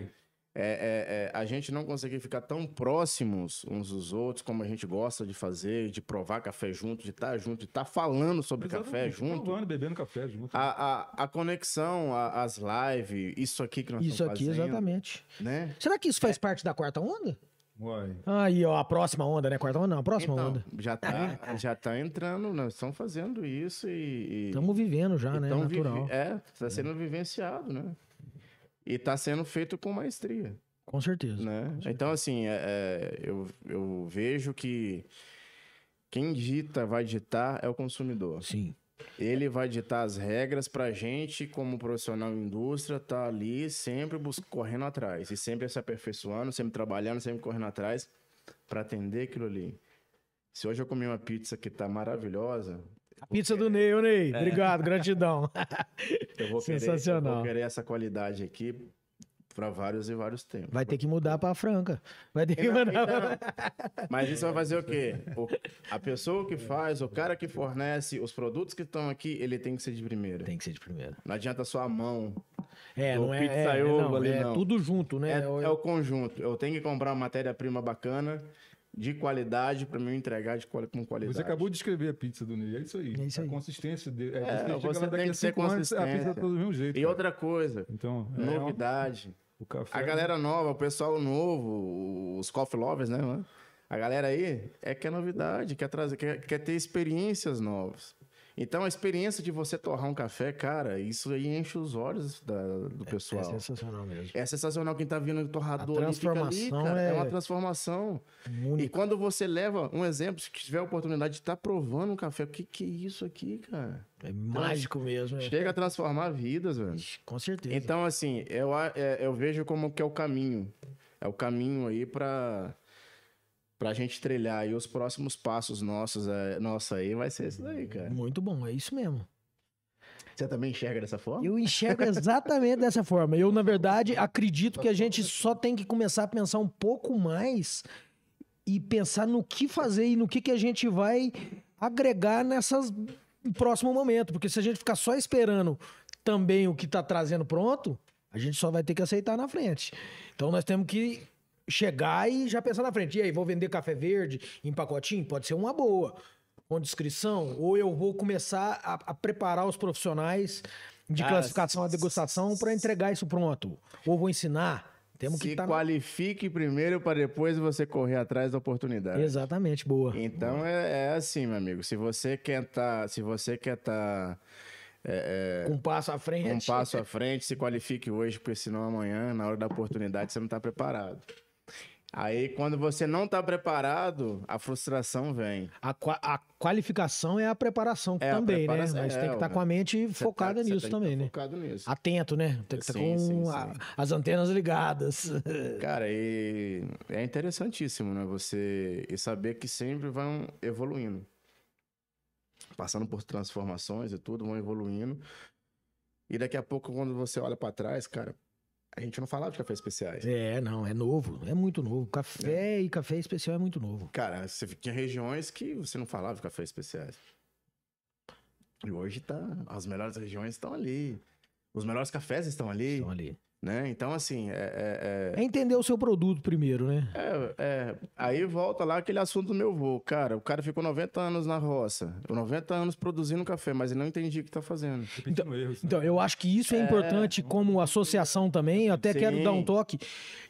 S3: É, é, é, a gente não conseguir ficar tão próximos uns dos outros como a gente gosta de fazer, de provar café junto, de estar junto, de estar falando sobre café
S1: exatamente,
S3: junto.
S1: Provando, bebendo café junto.
S3: A, a, a conexão, a- as lives, isso aqui que nós
S2: Isso
S3: estamos
S2: aqui,
S3: fazendo,
S2: exatamente.
S3: né?
S2: Será que isso faz parte da quarta onda?
S1: Uai.
S2: Aí, ó, a próxima onda, né? Quarta onda não, a próxima
S3: Então,
S2: onda.
S3: já tá, [laughs] já tá entrando, nós estamos fazendo isso e... e-
S2: Estamos vivendo já, né?
S3: então vive-
S2: Natural.
S3: é, está sendo vivenciado, né? E está sendo feito com maestria.
S2: Com certeza.
S3: né? Então, assim, é- é, eu, eu vejo que quem dita, vai ditar é o consumidor.
S2: Sim.
S3: Ele vai ditar as regras pra gente, como profissional em indústria, tá ali sempre correndo atrás. E sempre se aperfeiçoando, sempre trabalhando, sempre correndo atrás para atender aquilo ali. Se hoje eu comi uma pizza que tá maravilhosa,
S2: A pizza do Ney, ô Ney. Obrigado, gratidão. [laughs]
S3: eu vou, querer, eu
S2: Sensacional.
S3: vou querer essa qualidade aqui para vários e vários tempos.
S2: Vai ter que mudar pra Franca. Vai ter que
S3: Então,
S2: mandar.
S3: Mas isso vai fazer o quê? O- a pessoa que faz, o cara que fornece os produtos que estão aqui, ele tem que ser de primeira.
S2: Tem que ser de primeira.
S3: Não adianta só a mão.
S2: É, não é. É,
S3: pizzaiolo
S2: não,
S3: ali,
S2: é
S3: não.
S2: tudo junto, né?
S3: É, é o conjunto. Eu tenho que comprar uma matéria-prima bacana, de qualidade, para me entregar de quali com qualidade.
S1: Você acabou de escrever a pizza do Ney, é isso aí.
S2: É isso aí.
S1: A consistência dele. É,
S3: É,
S1: você
S3: tem
S1: a
S3: que ser
S1: anos, a pizza tá do mesmo jeito.
S3: E
S1: cara.
S3: outra coisa,
S1: Então, é uma-
S3: novidade.
S1: O café.
S3: A galera nova, o pessoal novo, os coffee lovers, né? mano? A galera aí é que é novidade, quer trazer, quer, quer ter experiências novas. Então, a experiência de você torrar um café, cara, isso aí enche os olhos da- do
S2: É
S3: pessoal.
S2: sensacional mesmo.
S3: É sensacional quem tá vindo do torrador
S2: A
S3: fica ali,
S2: transformação
S3: cara. É...
S2: é-
S3: uma transformação. E
S2: Único.
S3: quando você leva um exemplo, se tiver a oportunidade de estar provando um café, o que, que é isso aqui, cara?
S2: É mágico mesmo. é.
S3: Chega a transformar vidas, velho.
S2: Ixi, Com certeza.
S3: Então, assim, eu, é, eu vejo como que é o caminho. É o caminho aí pra, pra gente trilhar. E os próximos passos nossos, é, nossa aí, vai ser isso daí, cara.
S2: Muito bom, é isso mesmo.
S3: Você também enxerga dessa forma?
S2: Eu enxergo exatamente dessa forma. Eu, na verdade, acredito que a gente só tem que começar a pensar um pouco mais e pensar no que fazer e no que, que a gente vai agregar nessas no próximo momento. Porque se a gente ficar só esperando também o que está trazendo pronto, a gente só vai ter que aceitar na frente. Então nós temos que chegar e já pensar na frente. E aí, vou vender café verde em pacotinho? Pode ser uma boa. Com descrição, ou eu vou começar a, a preparar os profissionais de
S3: Ah,
S2: classificação e degustação para entregar isso pronto. Ou vou ensinar. Temos que
S3: Se
S2: estar.
S3: qualifique primeiro para depois você correr atrás da oportunidade.
S2: Exatamente, boa.
S3: Então é, é assim, meu amigo. Se você quer estar, se você quer estar
S2: Com um passo à frente.
S3: um passo à frente, se qualifique hoje, porque senão amanhã, na hora da oportunidade, você não está preparado. Aí, quando você não está preparado, a frustração vem.
S2: A, a qualificação é a preparação
S3: É, a
S2: também,
S3: preparação-
S2: né? Mas
S3: é,
S2: tem que estar
S3: ué.
S2: com a mente
S3: Você
S2: focada
S3: tá-
S2: nisso
S3: tem que
S2: também,
S3: tá
S2: né?
S3: Focado nisso.
S2: Atento, né? Tem que estar
S3: Sim,
S2: com
S3: sim,
S2: a-
S3: sim.
S2: as antenas ligadas. [laughs]
S3: Cara, e é interessantíssimo, né? Você e saber que sempre vão evoluindo. passando por transformações e tudo, vão evoluindo. E daqui a pouco, quando você olha pra trás, cara, a gente não falava de cafés especiais.
S2: É, não, é novo, é muito novo. Café e café especial é muito novo.
S3: Cara, você tinha regiões que você não falava de cafés especiais. E hoje tá. As melhores regiões estão ali. Os melhores cafés estão ali.
S2: Estão ali.
S3: Né? Então, assim, é, é-
S2: É entender o seu produto primeiro, né?
S3: é- é- Aí volta lá aquele assunto do meu vô. Cara, o cara ficou 90 anos na roça. 90 anos produzindo café, mas ele não entendia o que tá fazendo.
S1: Repetindo erros. né?
S2: Então, eu acho que isso é, importante como associação também. Eu até
S3: Sim.
S2: quero dar um toque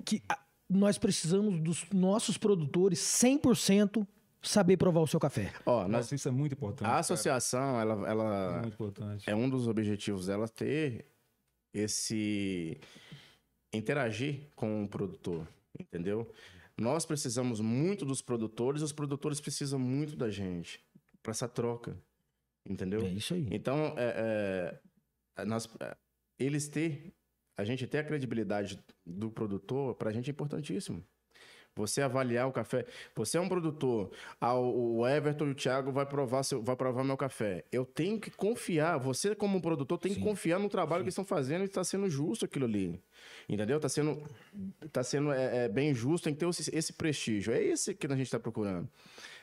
S2: que ah, nós precisamos dos nossos produtores 100% saber provar o seu café.
S3: Ó, nós,
S1: Nossa, isso é muito importante.
S3: a
S1: cara.
S3: associação, ela,
S1: É
S3: ela
S1: muito importante.
S3: é um dos objetivos dela ter esse interagir com o produtor, entendeu? Nós precisamos muito dos produtores, os produtores precisam muito da gente para essa troca, entendeu?
S2: É isso aí.
S3: Então, é, é, nós, é, eles ter, a gente ter a credibilidade do produtor, para a gente é importantíssimo. Você avaliar o café. Você é um produtor. Ah, o Everton e o Thiago vai provar, seu, vai provar meu café. Eu tenho que confiar. Você, como produtor, tem que
S2: Sim.
S3: confiar no trabalho que estão fazendo e está sendo justo aquilo ali. Entendeu? Está sendo, tá sendo é, é, bem justo, tem que ter esse, esse prestígio. É esse que a gente está procurando.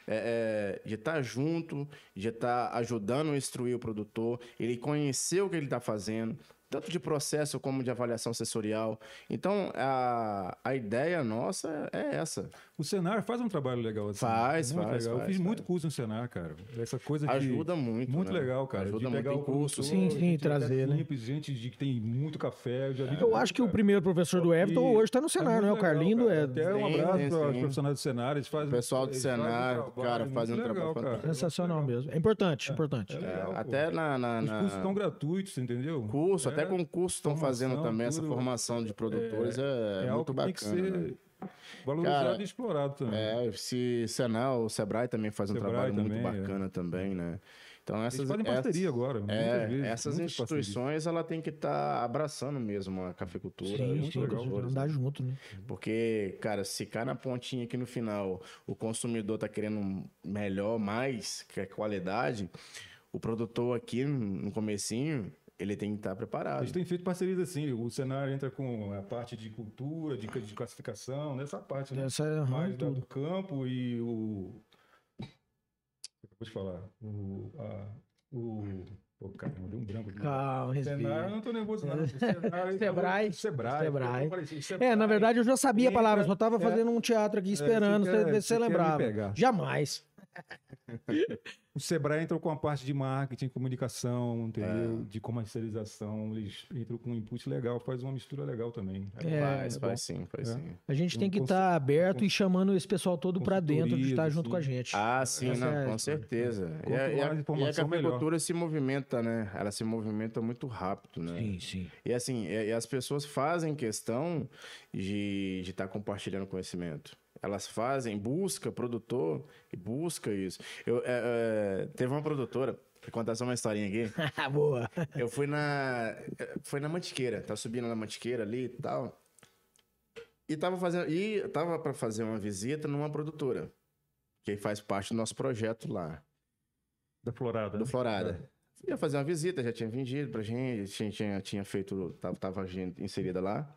S3: É, é, de estar junto, de estar ajudando a instruir o produtor, ele conhecer o que ele está fazendo, tanto de processo como de avaliação sensorial. Então, a, a ideia nossa é essa.
S1: O Senar faz um trabalho legal assim.
S3: Faz,
S1: muito
S3: faz,
S1: legal. Eu
S3: faz,
S1: fiz muito
S3: faz.
S1: curso no Senar, cara. Essa coisa de...
S3: Ajuda muito.
S1: Muito
S3: né?
S1: legal, cara.
S3: Ajuda
S1: de
S3: muito
S1: pegar
S3: em
S1: o
S3: curso.
S2: Sim, sim,
S1: gente
S2: trazer,
S1: até
S2: né?
S1: simples, gente de que tem muito café. Eu, já vi
S2: Eu acho que o primeiro professor do Everton hoje está no Senar, né?
S1: muito
S2: O Carlindo
S1: legal,
S2: é
S1: cara. Até um abraço
S3: sim,
S1: para os profissionais do Senar. Eles fazem,
S3: O pessoal do
S1: um
S3: Senar, cara,
S1: muito
S3: fazem um
S1: legal,
S3: trabalho
S1: cara.
S3: fantástico.
S2: sensacional mesmo. É importante, importante.
S1: É pô.
S3: Até na, na,
S1: Os cursos estão gratuitos, entendeu?
S3: curso,
S1: É-
S3: até com curso estão fazendo também. Essa
S1: tudo.
S3: formação de produtores é,
S1: É, algo
S3: muito
S1: que tem que
S3: bacana. né?
S1: ser valorizado
S3: Cara,
S1: e explorado também.
S3: É, se Senal, o Sebrae também faz um
S1: Sebrae
S3: trabalho muito
S1: também, é.
S3: bacana também, né? Então
S1: Eles
S3: essas
S1: fazem parceria agora, muitas
S3: É,
S1: vezes.
S3: essas instituições ela tem que estar abraçando mesmo a cafeicultura,
S2: Sim, sim,
S3: produtores,
S2: andar junto, né?
S3: porque cara, se cai na pontinha aqui no final, o consumidor tá querendo um melhor, mais que a qualidade, o produtor aqui no comecinho ele tem que estar preparado.
S1: Eles têm feito parcerias assim. O cenário entra com a parte de cultura, de, de classificação, nessa parte, né?
S2: Essa é
S1: Mais do campo e o. Acabou de falar. O. A, o pô, caramba, deu um branco aqui.
S2: Calma, respira.
S1: não tô nervoso, não. [laughs]
S2: Sebrae.
S1: Sebrae.
S2: Sebrae. É, na verdade eu já sabia a palavra, só tava
S1: É.
S2: fazendo um teatro aqui esperando
S1: você
S2: você
S1: quer-
S2: ver se você
S1: você
S2: lembrava. Jamais.
S1: O Sebrae entrou com a parte de marketing, comunicação, entendeu?
S3: É.
S1: De comercialização. Eles entram com um input legal, faz uma mistura legal também.
S2: É,
S3: faz,
S2: é
S3: faz sim, faz
S1: É.
S3: sim.
S2: A gente tem
S1: Um
S2: que estar aberto e chamando esse pessoal todo pra dentro de estar
S1: Consultorias,
S2: junto com a
S1: assim.
S2: gente.
S3: Ah, sim, não,
S2: é-
S3: com certeza. E a, e a- e a se movimenta, né? Ela se movimenta muito rápido, né?
S2: Sim, sim.
S3: E assim, e, e as pessoas fazem questão de estar compartilhando conhecimento. Elas fazem, busca produtor e busca isso. Eu, é, é, teve uma produtora, vou contar só uma historinha aqui. [laughs]
S2: Boa.
S3: Eu fui na. Foi na Mantiqueira. Tava subindo na Mantiqueira ali e tal. E tava fazendo. E tava para fazer uma visita numa produtora. Que faz parte do nosso projeto lá,
S1: Da Florada.
S3: do
S1: né?
S3: Florada. Ia fazer uma visita, já tinha vendido pra gente, tinha, tinha, tinha feito. Tava, tava gente inserida lá.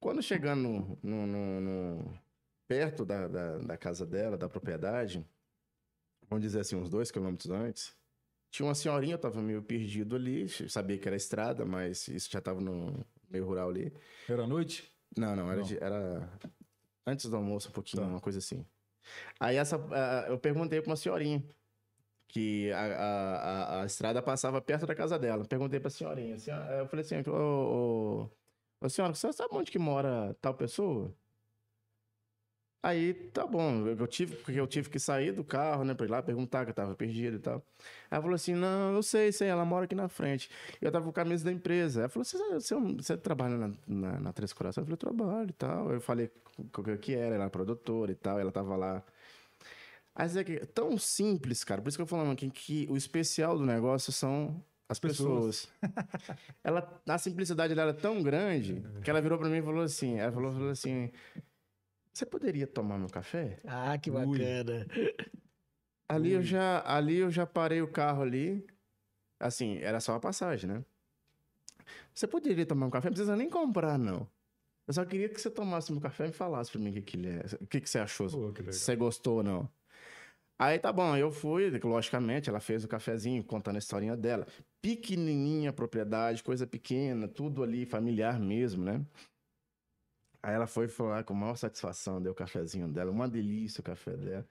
S3: Quando chegando no, no- no- perto da, da, da casa dela, da propriedade, vamos dizer assim, uns dois quilômetros antes, tinha uma senhorinha, eu tava meio perdido ali, sabia que era estrada, mas isso já tava no meio rural ali.
S1: Era noite?
S3: Não, não, era,
S1: Não.
S3: de- era antes do almoço, um pouquinho,
S1: Tá.
S3: uma coisa assim. Aí essa, a- eu perguntei pra uma senhorinha, que a, a, a, a estrada passava perto da casa dela. Perguntei pra senhorinha, assim, eu falei assim, ô, ô, ô, senhora, você sabe onde que mora tal pessoa? Aí, tá bom, eu tive, porque eu tive que sair do carro, né, pra ir lá perguntar que eu tava perdido e tal. Aí ela falou assim, não, eu sei, sei, ela mora aqui na frente. Eu tava com a camisa da empresa. Ela falou, você, você, trabalha na, na, na Três Corações? Eu falei, trabalho e tal. Eu falei o que- que era, ela era produtora e tal, ela tava lá. Mas é é tão simples, cara. Por isso que eu falando aqui que o especial do negócio são as pessoas. ela, a simplicidade dela é tão grande que ela virou pra mim e falou assim, ela falou, falou assim, você poderia tomar meu café?
S2: Ah, que
S1: Ui.
S2: bacana.
S3: Ali eu já, ali eu já parei o carro ali. Assim, era só uma passagem, né? Você poderia tomar um café, não precisa nem comprar, não. Eu só queria que você tomasse meu café e falasse pra mim o que, que ele é. O que, que você achou.
S1: Pô, que
S3: se você gostou ou não. Aí tá bom, eu fui, logicamente, ela fez o cafezinho, contando a historinha dela. Pequenininha propriedade, coisa pequena, tudo ali familiar mesmo, né? Aí ela foi falar com a maior satisfação, deu o cafezinho dela, uma delícia o café dela.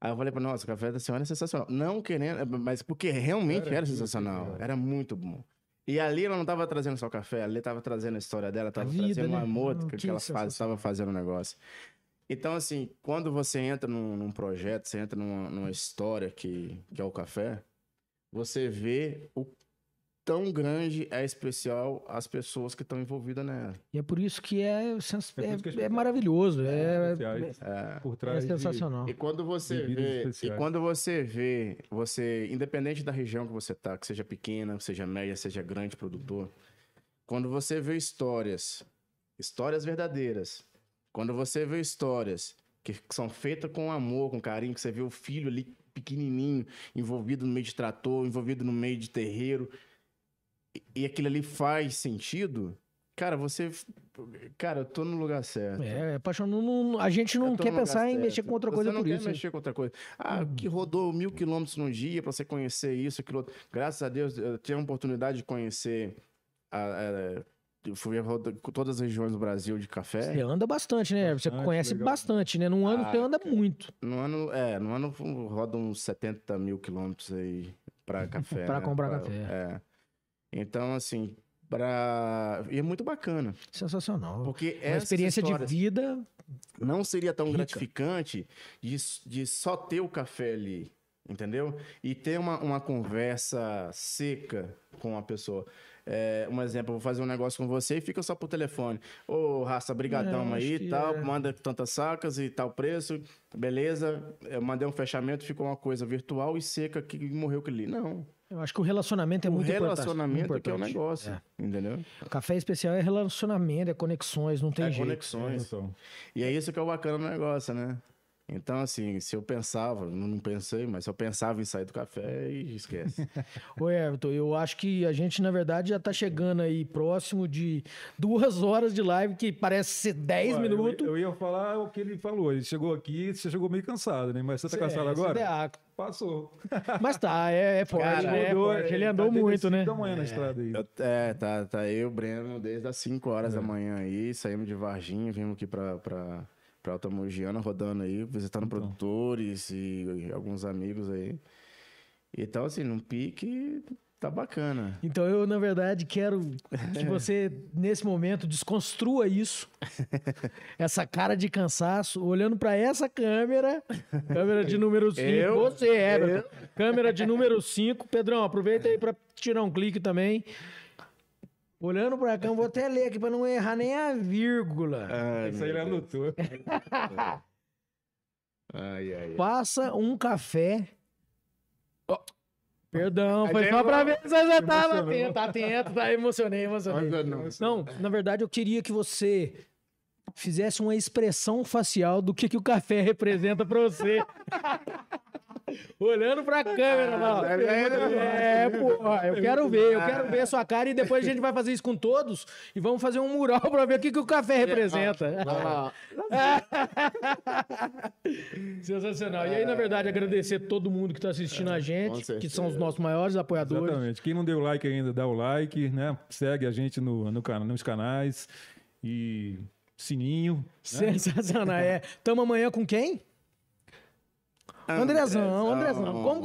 S3: Aí eu falei pra nossa, o café da senhora é sensacional. Não querendo, mas porque realmente
S1: Era
S3: era, sensacional,
S1: legal.
S3: era muito bom. E ali ela não tava trazendo só café, ali tava trazendo a história dela, tava
S2: vida,
S3: trazendo o
S2: né?
S3: amor
S2: Hum,
S3: que,
S2: que
S3: ela faz,
S2: sensacional.
S3: tava fazendo o negócio. Então, assim, quando você entra num, num projeto, você entra numa, numa história que, que é o café, você vê o tão grande é especial as pessoas que estão envolvidas nela.
S2: E é por isso que é, sens-
S1: É
S2: é,
S1: que é
S2: é
S1: especial.
S2: maravilhoso. É,
S1: Especiais.
S3: É.
S1: Por
S2: é
S1: trás de-
S2: sensacional.
S3: E quando você vê, e quando você vê, você, independente da região que você tá, que seja pequena, que seja média, seja grande produtor, quando você vê histórias, histórias verdadeiras, quando você vê histórias que são feitas com amor, com carinho, que você vê o filho ali pequenininho, envolvido no meio de trator, envolvido no meio de terreiro, e, aquilo ali faz sentido, cara, você, cara, eu tô no lugar certo.
S2: É, é. Não- a gente não quer pensar em
S3: certo.
S2: mexer com outra
S3: Você
S2: coisa
S3: não
S2: por
S3: quer
S2: isso.
S3: mexer com outra coisa. Ah,
S2: Uhum.
S3: que rodou mil quilômetros no dia pra você conhecer isso, aquilo outro. Graças a Deus, eu tive a oportunidade de conhecer. A, a- eu fui a todas as regiões do Brasil de café.
S2: Você anda bastante, né? Você
S1: Bastante,
S2: conhece
S1: legal.
S2: bastante, né? Num ano
S3: Ah,
S2: você anda muito
S3: No ano, é, no ano roda uns 70 mil quilômetros aí pra [laughs] café.
S2: Pra
S3: né?
S2: comprar café.
S3: É. Então, assim, pra. E é muito bacana.
S2: sensacional.
S3: Porque
S2: Uma
S3: essas
S2: experiência de vida.
S3: não seria tão
S2: Rica.
S3: gratificante de, de só ter o café ali, entendeu? E ter uma, uma conversa seca com a pessoa. É, um exemplo, eu vou fazer um negócio com você e fica só por telefone. Ô, raça, brigadão
S2: É,
S3: aí e
S2: que
S3: tal,
S2: é.
S3: manda tantas sacas e tal preço, beleza. Eu mandei um fechamento, ficou uma coisa virtual e seca que morreu aquilo ali. Não,
S2: Eu acho que o relacionamento é
S3: o
S2: muito importante-
S3: relacionamento é que é o negócio, entendeu?
S2: É. Café especial é relacionamento, é conexões, não tem
S3: é
S2: jeito.
S3: conexões.
S1: Então,
S3: E é isso que é o bacana do negócio, né? Então, assim, se eu pensava, não pensei, mas se eu pensava em sair do café, e esquece. [laughs]
S2: Ô, Everton, eu acho que a gente, na verdade, já tá chegando aí próximo de duas horas de live, que parece ser 10
S1: Ó, eu-
S2: minutos.
S1: Eu, ia falar o que ele falou. Ele chegou aqui, você chegou meio cansado, né? Mas você tá cansado
S2: É,
S1: agora?
S2: CDA.
S1: Passou.
S2: Mas tá, é, é [laughs] forte,
S3: Cara,
S2: né? É
S1: Rodou.
S2: Ele
S1: tá
S2: andou
S1: as
S2: muito, né?
S1: da manhã na estrada aí.
S3: Eu- é, tá, tá eu, Breno, desde as 5 horas da manhã aí, saímos de Varginha, viemos aqui pra, pra, pra Alta Mogiana, rodando aí, visitando produtores e, alguns amigos aí. Então, assim, num pique, tá bacana.
S2: Então eu, na verdade, quero que [laughs] você, nesse momento, desconstrua isso. [laughs] essa cara de cansaço, olhando pra essa câmera, câmera de número 5. [laughs]
S3: Eu?
S2: Você, Everton. Câmera de número 5. Pedrão, aproveita aí pra tirar um clique também. Olhando pra cá, eu vou até ler aqui pra não errar nem a vírgula.
S3: Ai,
S1: Isso aí anotou. [laughs]
S3: ai, ai, ai.
S2: Faça um café. Ó, Perdão, foi só pra ver se você já tava
S1: emocionou.
S2: atento, tá atento, tá? Emocionei, emocionei.
S3: Não.
S2: Não, na verdade eu queria que você fizesse uma expressão facial do que, que o café representa pra você. [laughs] Olhando pra câmera, lá. ó. É, porra, eu quero ver, eu quero ver a sua cara e depois a gente vai fazer isso com todos e vamos fazer um mural pra ver o que, que o café representa. [laughs] Sensacional. E aí, na verdade, agradecer todo mundo que tá assistindo a gente, que são os nossos maiores apoiadores.
S1: Exatamente. Quem não deu like ainda, dá o like, né? Segue a gente no, no nos canais. E sininho.
S2: Sensacional. É. Tamo amanhã com quem? Andrezão, Andrezão. Como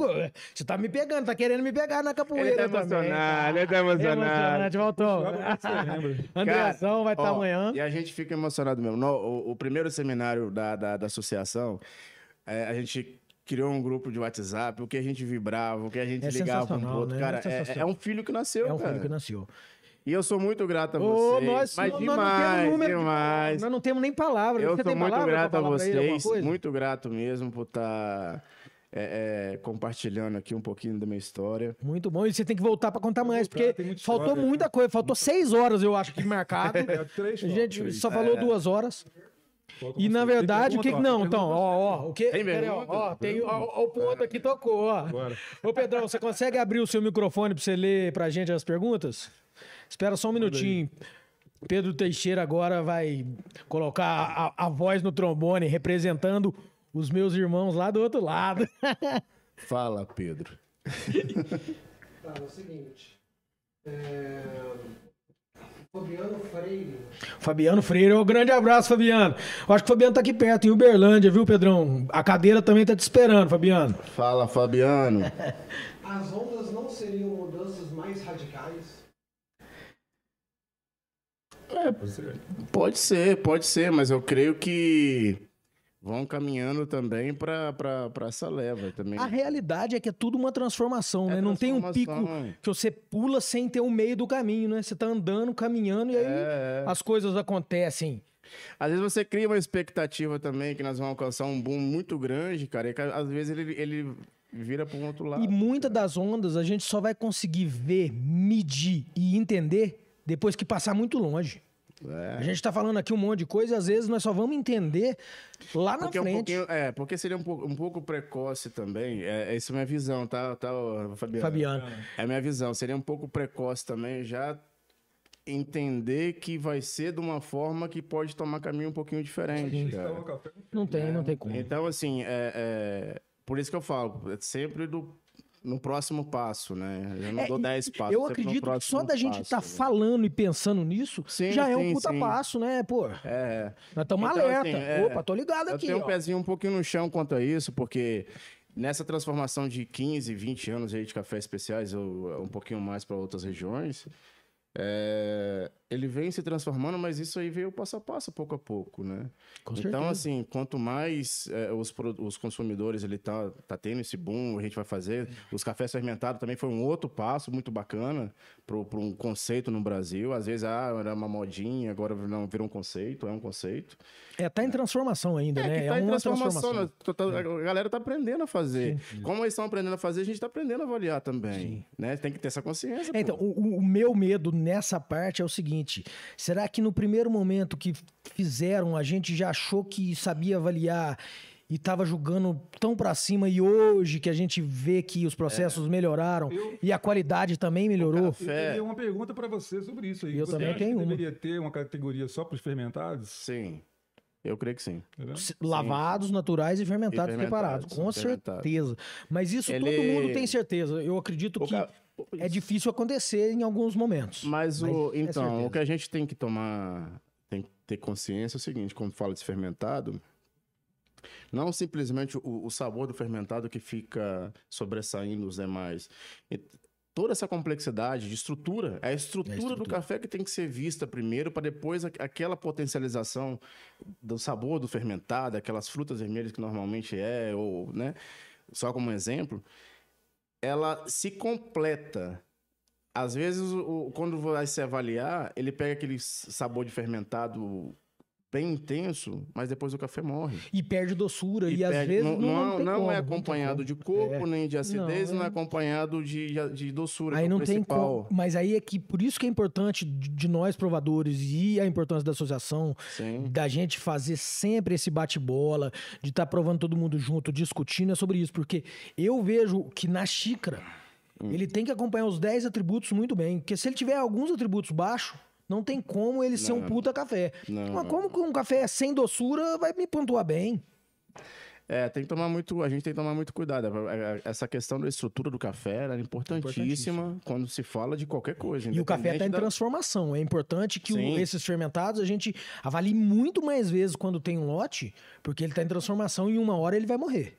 S2: Você tá me pegando, tá querendo me pegar na
S3: Ele
S2: capoeira
S3: tá
S2: também.
S3: emocionado, ele tá emocionado.
S2: Emocionante, voltou.
S1: Você lembra? [laughs]
S2: Andrezão vai estar
S3: Ó,
S2: amanhã.
S3: E a gente fica emocionado mesmo. No, o, o primeiro seminário da, da, da associação, é, a gente criou um grupo de WhatsApp, o que a gente vibrava, o que a gente
S2: É
S3: ligava um pro outro.
S2: né?
S3: Cara,
S2: É
S3: é, é um filho que nasceu,
S2: É um
S3: cara.
S2: filho que nasceu.
S3: E eu sou muito grato a vocês.
S2: nós,
S3: mas
S2: nós
S3: demais,
S2: não temos número de
S3: demais.
S2: Nós não temos nem palavras.
S3: Eu
S2: tem
S3: muito
S2: palavra
S3: grato a
S2: falar pra ele, alguma
S3: vocês,
S2: coisa?
S3: muito grato mesmo por estar compartilhando aqui um pouquinho da minha história.
S2: Muito bom. E você tem que voltar pra contar mais, porque
S1: muita
S2: faltou
S1: história.
S2: muita coisa. Faltou seis horas, eu acho, que marcado. [laughs]
S1: É, três
S2: A gente
S1: aí.
S2: só falou duas horas. E na verdade, o que.
S1: pergunta,
S2: Não, então, ó, ó. O que.
S3: Tem
S2: pera aí, ó, ó, tem, ó, ó, o ponto aqui tocou, ó.
S1: Agora.
S2: Ô, Pedrão, você consegue abrir o seu microfone pra você ler pra gente as perguntas? Espera só um minutinho. Pedro Teixeira agora vai colocar a, a voz no trombone, representando os meus irmãos lá do outro lado. [laughs]
S3: Fala, Pedro. [laughs]
S2: Tá, é o seguinte. Fabiano Freire. Fabiano Freire, um grande abraço, Fabiano. Eu acho que o Fabiano tá aqui perto, em Uberlândia, viu, Pedrão? A cadeira também tá te esperando, Fabiano.
S3: Fala, Fabiano. [laughs]
S5: As ondas não seriam mudanças mais radicais?
S3: Pode ser, pode ser, mas eu creio que vão caminhando também para essa leva também.
S2: A realidade é que é tudo uma transformação,
S3: É
S2: né? Não tem um pico
S3: transformação.
S2: que você pula sem ter o meio do caminho, né? Você tá andando, caminhando e aí
S3: É, é.
S2: as coisas acontecem.
S3: Às vezes você cria uma expectativa também que nós vamos alcançar um boom muito grande, cara, e que às vezes ele, ele vira para um outro lado.
S2: E muitas das ondas a gente só vai conseguir ver, medir e entender depois que passar muito longe.
S3: É.
S2: A gente tá falando aqui um monte de coisa e às vezes nós só vamos entender lá na
S3: Porque é um
S2: frente.
S3: pouquinho, é, porque seria um pouco, um pouco precoce também. É, essa é a minha visão, tá, tá Fabiano?
S2: Fabiano.
S3: É a minha visão. Seria um pouco precoce também já entender que vai ser de uma forma que pode tomar caminho um pouquinho diferente.
S2: Não tem, não tem como.
S3: Então, assim, é, é- por isso que eu falo, é sempre do, no próximo passo, né? Eu não
S2: É,
S3: dou
S2: e
S3: 10 passos.
S2: Eu acredito que só da gente estar
S3: né?
S2: falando e pensando nisso
S3: Sim,
S2: já é um
S3: sim,
S2: puta
S3: sim.
S2: passo, né, pô?
S3: É,
S2: Nós estamos
S3: Então,
S2: alerta.
S3: assim, é,
S2: Opa, tô ligado
S3: eu
S2: aqui,
S3: tenho um
S2: ó.
S3: pezinho um pouquinho no chão quanto a isso, porque nessa transformação de 15, 20 anos aí de cafés especiais, ou um pouquinho mais para outras regiões, é, ele vem se transformando, mas isso aí veio passo a passo, pouco a pouco, né?
S2: Com
S3: então,
S2: certeza.
S3: assim, quanto mais é, os, os consumidores ele tá, tá tendo esse boom, a gente vai fazer. Os cafés fermentados também foi um outro passo muito bacana para um conceito no Brasil. Às vezes, ah, era uma modinha, agora não virou um conceito, é um conceito.
S2: É, tá em transformação ainda, né?
S3: que
S2: É
S3: tá em
S2: uma
S3: transformação.
S2: transformação.
S3: né? Tá- A galera tá aprendendo a fazer. Como eles estão aprendendo a fazer, a gente tá aprendendo a avaliar também. Né? Tem que ter essa consciência.
S2: É, Então, o- o meu medo nessa parte é o seguinte: será que no primeiro momento que fizeram, a gente já achou que sabia avaliar e estava julgando tão pra cima, e hoje que a gente vê que os processos melhoraram
S1: Eu-
S2: e a qualidade também melhorou?
S1: Eu teria uma pergunta para você sobre isso aí.
S2: Eu
S1: Você
S2: também
S1: acha que
S2: tenho uma.
S1: deveria ter uma categoria só para os fermentados?
S3: Sim. Eu creio que sim.
S2: Lavados, naturais e fermentados,
S3: E fermentados,
S2: preparados, com
S3: fermentados.
S2: certeza. Mas isso todo
S3: Ele-
S2: mundo tem certeza. Eu acredito
S3: O
S2: que
S3: ca-
S2: é difícil acontecer em alguns momentos.
S3: Mas, o,
S2: é
S3: então,
S2: certeza.
S3: o que a gente tem que tomar, tem que ter consciência é o seguinte, quando fala de fermentado, não simplesmente o, o sabor do fermentado que fica sobressaindo os demais. E toda essa complexidade de estrutura, é a estrutura, do
S2: estrutura.
S3: café que tem que ser vista primeiro, para depois a- aquela potencialização do sabor do fermentado, aquelas frutas vermelhas que normalmente é, ou, né? Só como exemplo, ela se completa. Às vezes, o, quando vai se avaliar, ele pega aquele sabor de fermentado bem intenso, mas depois o café morre.
S2: E perde doçura, e, às
S3: perde-
S2: vezes não, não, tem
S3: não
S2: como,
S3: é
S2: não tem
S3: acompanhado
S2: como.
S3: de corpo, nem de acidez,
S2: Não,
S3: não, é
S2: é-
S3: acompanhado de, de doçura.
S2: Aí
S3: é
S2: não tem
S3: principal.
S2: como. Mas aí é que por isso que é importante de nós provadores e a importância da associação,
S3: Sim.
S2: da gente fazer sempre esse bate-bola, de estar provando todo mundo junto, discutindo é sobre isso. Porque eu vejo que na xícara
S3: Hum.
S2: ele tem que acompanhar os 10 atributos muito bem. Porque se ele tiver alguns atributos baixos, não tem como ele ser um puta café.
S3: Não,
S2: Mas como que um café sem doçura vai me pontuar bem?
S3: É, tem que tomar muito, a gente tem que tomar muito cuidado. É, é, Essa questão da estrutura do café é importantíssima quando se fala de qualquer coisa.
S2: E o café está em
S3: da-
S2: transformação. É importante que o- esses fermentados a gente avalie muito mais vezes quando tem um lote, porque ele está em transformação e em uma hora ele vai morrer.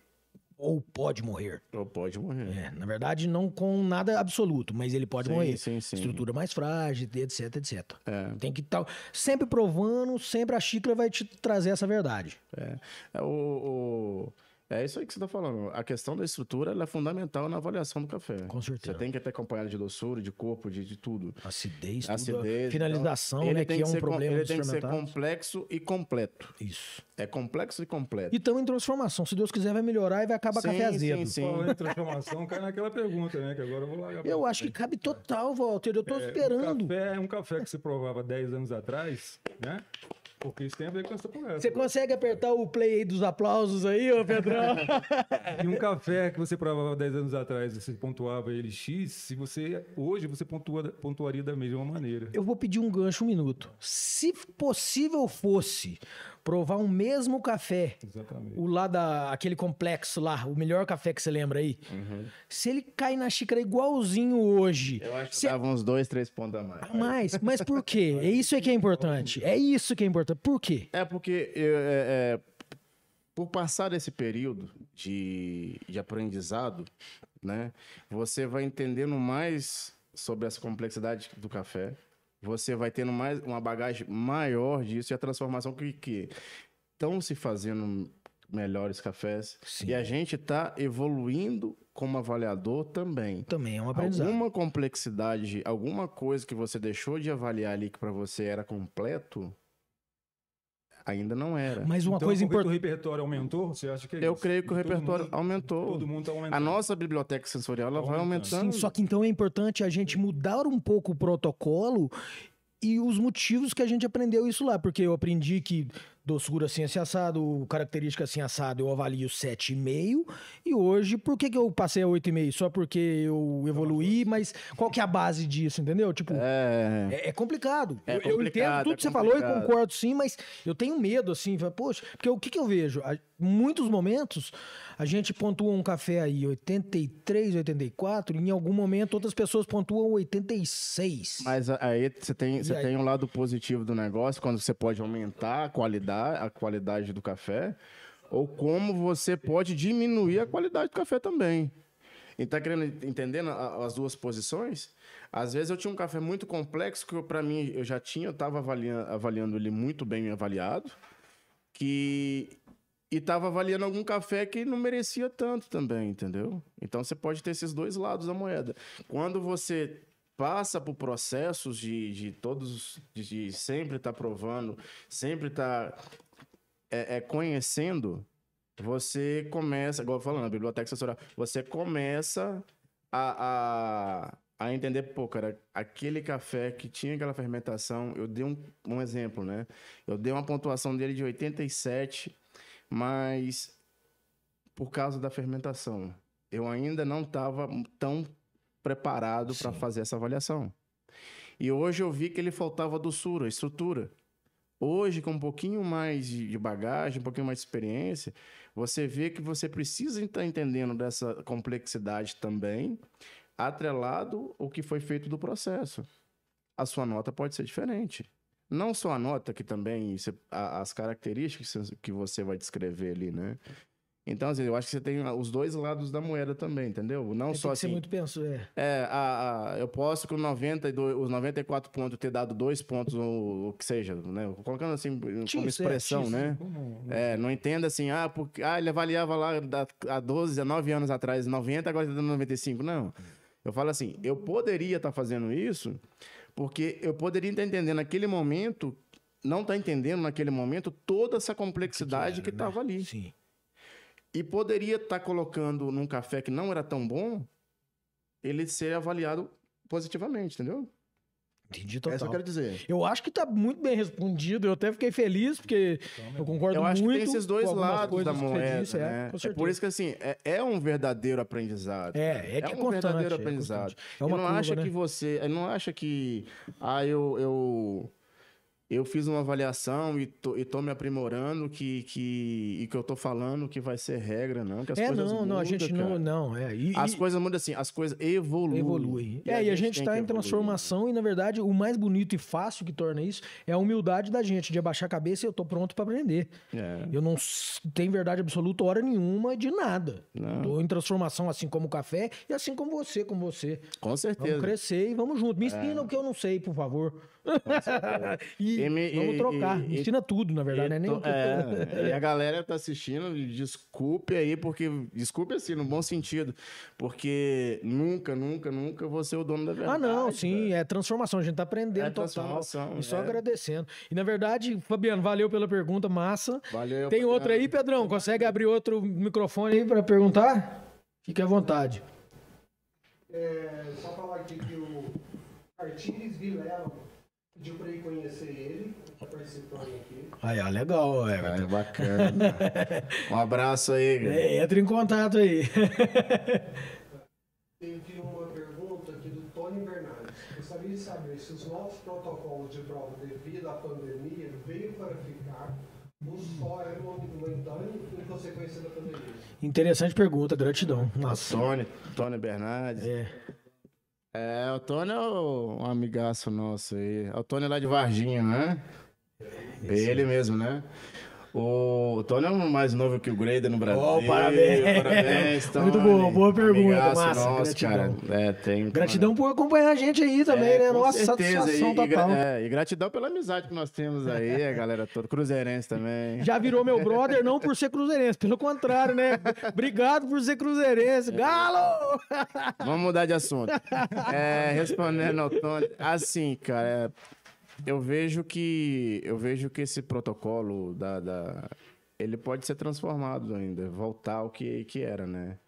S2: Ou pode morrer.
S3: Ou pode morrer.
S2: É, na verdade, não com nada absoluto, mas ele pode
S3: Sim,
S2: morrer.
S3: sim, sim.
S2: Estrutura mais frágil, etc, etc.
S3: É.
S2: Tem que estar sempre provando, sempre a xícara vai te trazer essa verdade.
S3: É, é, o, o- é isso aí que você está falando. A questão da estrutura ela é fundamental na avaliação do café.
S2: Com certeza.
S3: Você tem que ter acompanhado de doçura, de corpo, de, de tudo.
S2: Acidez, tudo,
S3: Acidez.
S2: finalização,
S3: então,
S2: né,
S3: tem
S2: que é um problema
S3: Ele tem que ser complexo e completo.
S2: Isso.
S3: É complexo e completo.
S2: E estamos em transformação. Se Deus quiser, vai melhorar e vai acabar
S3: Sim,
S2: café azedo.
S3: sim, sim.
S1: Falando em transformação, cai naquela pergunta, né? Que agora eu vou largar pra
S2: Eu acho que cabe total, Walter. Eu tô
S1: É,
S2: esperando.
S1: Um café, um café que você provava 10 anos atrás, né? Porque isso tem a ver com essa conversa.
S2: Você consegue apertar o play aí dos aplausos aí, ô Pedrão? [laughs]
S1: E um café que você provava 10 anos atrás, você pontuava ele X, se você hoje você pontua, pontuaria da mesma maneira.
S2: Eu vou pedir um gancho um minuto. Se possível fosse provar um mesmo café,
S1: Exatamente.
S2: o lá da aquele complexo lá, o melhor café que você lembra aí, se ele cai na xícara igualzinho hoje,
S3: Eu acho que
S2: se-
S3: dava uns dois, três pontos a mais.
S2: mas, mas por quê? [laughs] É isso é que é importante. É isso que é importante. Por quê?
S3: É porque eu, é, é, por passar esse período de, de aprendizado, né, você vai entendendo mais sobre essa complexidade do café. Você vai tendo mais uma bagagem maior disso e a transformação que que estão se fazendo melhores cafés.
S2: Sim.
S3: E a gente está evoluindo como avaliador também.
S2: Também é um aprendizado.
S3: Alguma complexidade, alguma coisa que você deixou de avaliar ali que para você era completo, ainda não era.
S2: Mas uma
S1: então,
S2: coisa
S1: porque o
S2: importante.
S1: repertório aumentou, você acha que é
S3: Eu
S1: isso?
S3: creio que o
S1: Todo
S3: repertório
S1: mundo-
S3: aumentou.
S1: Todo mundo está aumentando.
S3: A nossa biblioteca sensorial ela vai
S1: Aumentando.
S3: aumentando.
S2: Sim, só que então é importante a gente mudar um pouco o protocolo e os motivos que a gente aprendeu isso lá, porque eu aprendi que doçura assim assim assado, característica assim assado, eu avalio 7,5 e hoje por que, que eu passei a 8,5? Só porque eu evoluí, mas qual que é a base disso, entendeu? Tipo,
S3: É,
S2: é, é complicado.
S3: É
S2: eu, eu entendo
S3: complicado,
S2: tudo
S3: é
S2: que você falou e
S3: complicado.
S2: concordo sim, mas eu tenho medo, assim, poxa, porque o que, que eu vejo? Muitos momentos a gente pontua um café aí 83, 84, e em algum momento outras pessoas pontuam 86.
S3: mas aí você tem, você
S2: aí?
S3: tem um lado positivo do negócio, quando você pode aumentar a qualidade, a qualidade do café, ou como você pode diminuir a qualidade do café também. E tá querendo entendendo as duas posições? Às vezes eu tinha um café muito complexo que para mim eu já tinha, eu estava avaliando, avaliando ele muito bem avaliado, que e estava avaliando algum café que não merecia tanto também, entendeu? Então você pode ter esses dois lados da moeda. Quando você passa por processos de, de todos, de, de sempre estar provando, sempre estar é, é, conhecendo, você começa, igual falando, na biblioteca sensorial, você começa a, a, a entender, pô, cara, aquele café que tinha aquela fermentação, eu dei um, um exemplo, né? Eu dei uma pontuação dele de 87, mas por causa da fermentação, eu ainda não estava tão preparado para fazer essa avaliação. E hoje eu vi que ele faltava doçura, estrutura. Hoje, com um pouquinho mais de bagagem, um pouquinho mais de experiência, você vê que você precisa estar entendendo dessa complexidade também, atrelado o que foi feito do processo. A sua nota pode ser diferente. Não só a nota, que também você- a- as características que você vai descrever ali, né? Então, assim, eu acho que você tem os dois lados da moeda também, entendeu? Não
S2: É,
S3: só
S2: que ser
S3: assim.
S2: muito penso, é.
S3: É, a, a- eu posso com 92, os 94 pontos ter dado dois pontos, ou o que seja, né? Colocando assim como
S2: é,
S3: expressão,
S2: X,
S3: né?
S1: Como-
S3: É, não entenda assim, ah, porque ah, ele avaliava lá há 12, 19 anos atrás 90, agora está dando 95. Não. Eu falo assim, eu poderia estar fazendo isso porque eu poderia estar entendendo naquele momento, não estar entendendo naquele momento toda essa complexidade que
S2: era, né?
S3: estava ali.
S2: Sim.
S3: E poderia estar colocando num café que não era tão bom, ele ser avaliado positivamente, entendeu?
S2: Entendi total.
S3: eu quero dizer.
S2: Eu acho que tá muito bem respondido. Eu até fiquei feliz, porque eu concordo
S3: Eu acho que
S2: muito
S3: tem esses dois lados da
S2: que
S3: moeda,
S2: disse, é,
S3: né?
S2: com
S3: É,
S2: certeza.
S3: por isso que, assim, é, é um verdadeiro aprendizado.
S2: É,
S3: cara.
S2: é que é
S3: um verdadeiro
S2: é
S3: aprendizado.
S2: É uma
S3: não
S2: curva,
S3: acha
S2: né?
S3: que você... Ele não acha que... Ah, eu... eu... Eu fiz uma avaliação e tô, e tô me aprimorando que, que, e que eu tô falando que vai ser regra, não. Que as
S2: É,
S3: coisas
S2: não, não, a
S3: mudam,
S2: gente não,
S3: cara.
S2: não, é. E,
S3: As
S2: e-
S3: coisas mudam assim, as coisas evoluem.
S2: evolui. é, e a gente está em
S3: evoluir.
S2: transformação e, na verdade, o mais bonito e fácil que torna isso é a humildade da gente, de abaixar a cabeça e eu tô pronto para aprender.
S3: É.
S2: Eu não tenho verdade absoluta hora nenhuma de nada.
S3: Não.
S2: Tô em transformação assim como o café e assim como você, como você.
S3: Com
S2: Vamos
S3: certeza.
S2: crescer e vamos junto. Me ensina o que eu não sei, por favor. [laughs] e,
S3: E
S2: vamos trocar.
S3: e- e-
S2: ensina tudo, na verdade, né? Nem
S3: É, [laughs] e a galera tá assistindo, desculpe aí, porque. Desculpe assim, no bom sentido. Porque nunca, nunca, nunca vou ser o dono da verdade.
S2: Ah, não, sim, é transformação. A gente tá aprendendo
S3: É
S2: total.
S3: transformação,
S2: E só
S3: é.
S2: agradecendo. E na verdade, Fabiano, valeu pela pergunta, massa.
S3: Valeu.
S2: Tem outro aí, Pedrão? Consegue abrir outro microfone aí para perguntar? Fique à vontade.
S5: É, só falar aqui que o Artires Vilela pediu para ir conhecer ele. Tá participando aqui.
S2: Aí, ó, legal, Everton.
S3: É bacana. [laughs] um abraço aí. cara.
S2: É, entra em contato aí. [laughs]
S5: Teve uma pergunta aqui do Tony Bernardes. Gostaria de saber se os novos protocolos de prova devido à pandemia veio para ficar ou só é momentâneo em consequência da pandemia.
S2: Interessante pergunta, gratidão. Nossa.
S3: Tony, Tony Bernardes.
S2: É.
S3: É, o Tony é um amigaço nosso aí. É o Tony lá de Varginha, né? É ele mesmo, né? O Tony é mais novo que o Grader no Brasil.
S2: Oh, parabéns.
S3: Parabéns, [laughs] Tony.
S2: Muito boa, boa pergunta,
S3: Amigaço
S2: massa,
S3: nosso,
S2: gratidão.
S3: cara. É, tem...
S2: Gratidão por acompanhar a gente aí também,
S3: É,
S2: né? Nossa,
S3: certeza.
S2: satisfação
S3: e, e
S2: total.
S3: é, e gratidão pela amizade que nós temos aí, a galera toda. Cruzeirense também.
S2: Já virou meu brother, não por ser cruzeirense, pelo contrário, né? Obrigado por ser cruzeirense. Galo!
S3: Vamos mudar de assunto. É, respondendo ao Tony, assim, cara, é, eu vejo que eu vejo que esse protocolo da, da- ele pode ser transformado ainda, voltar ao que que era, né?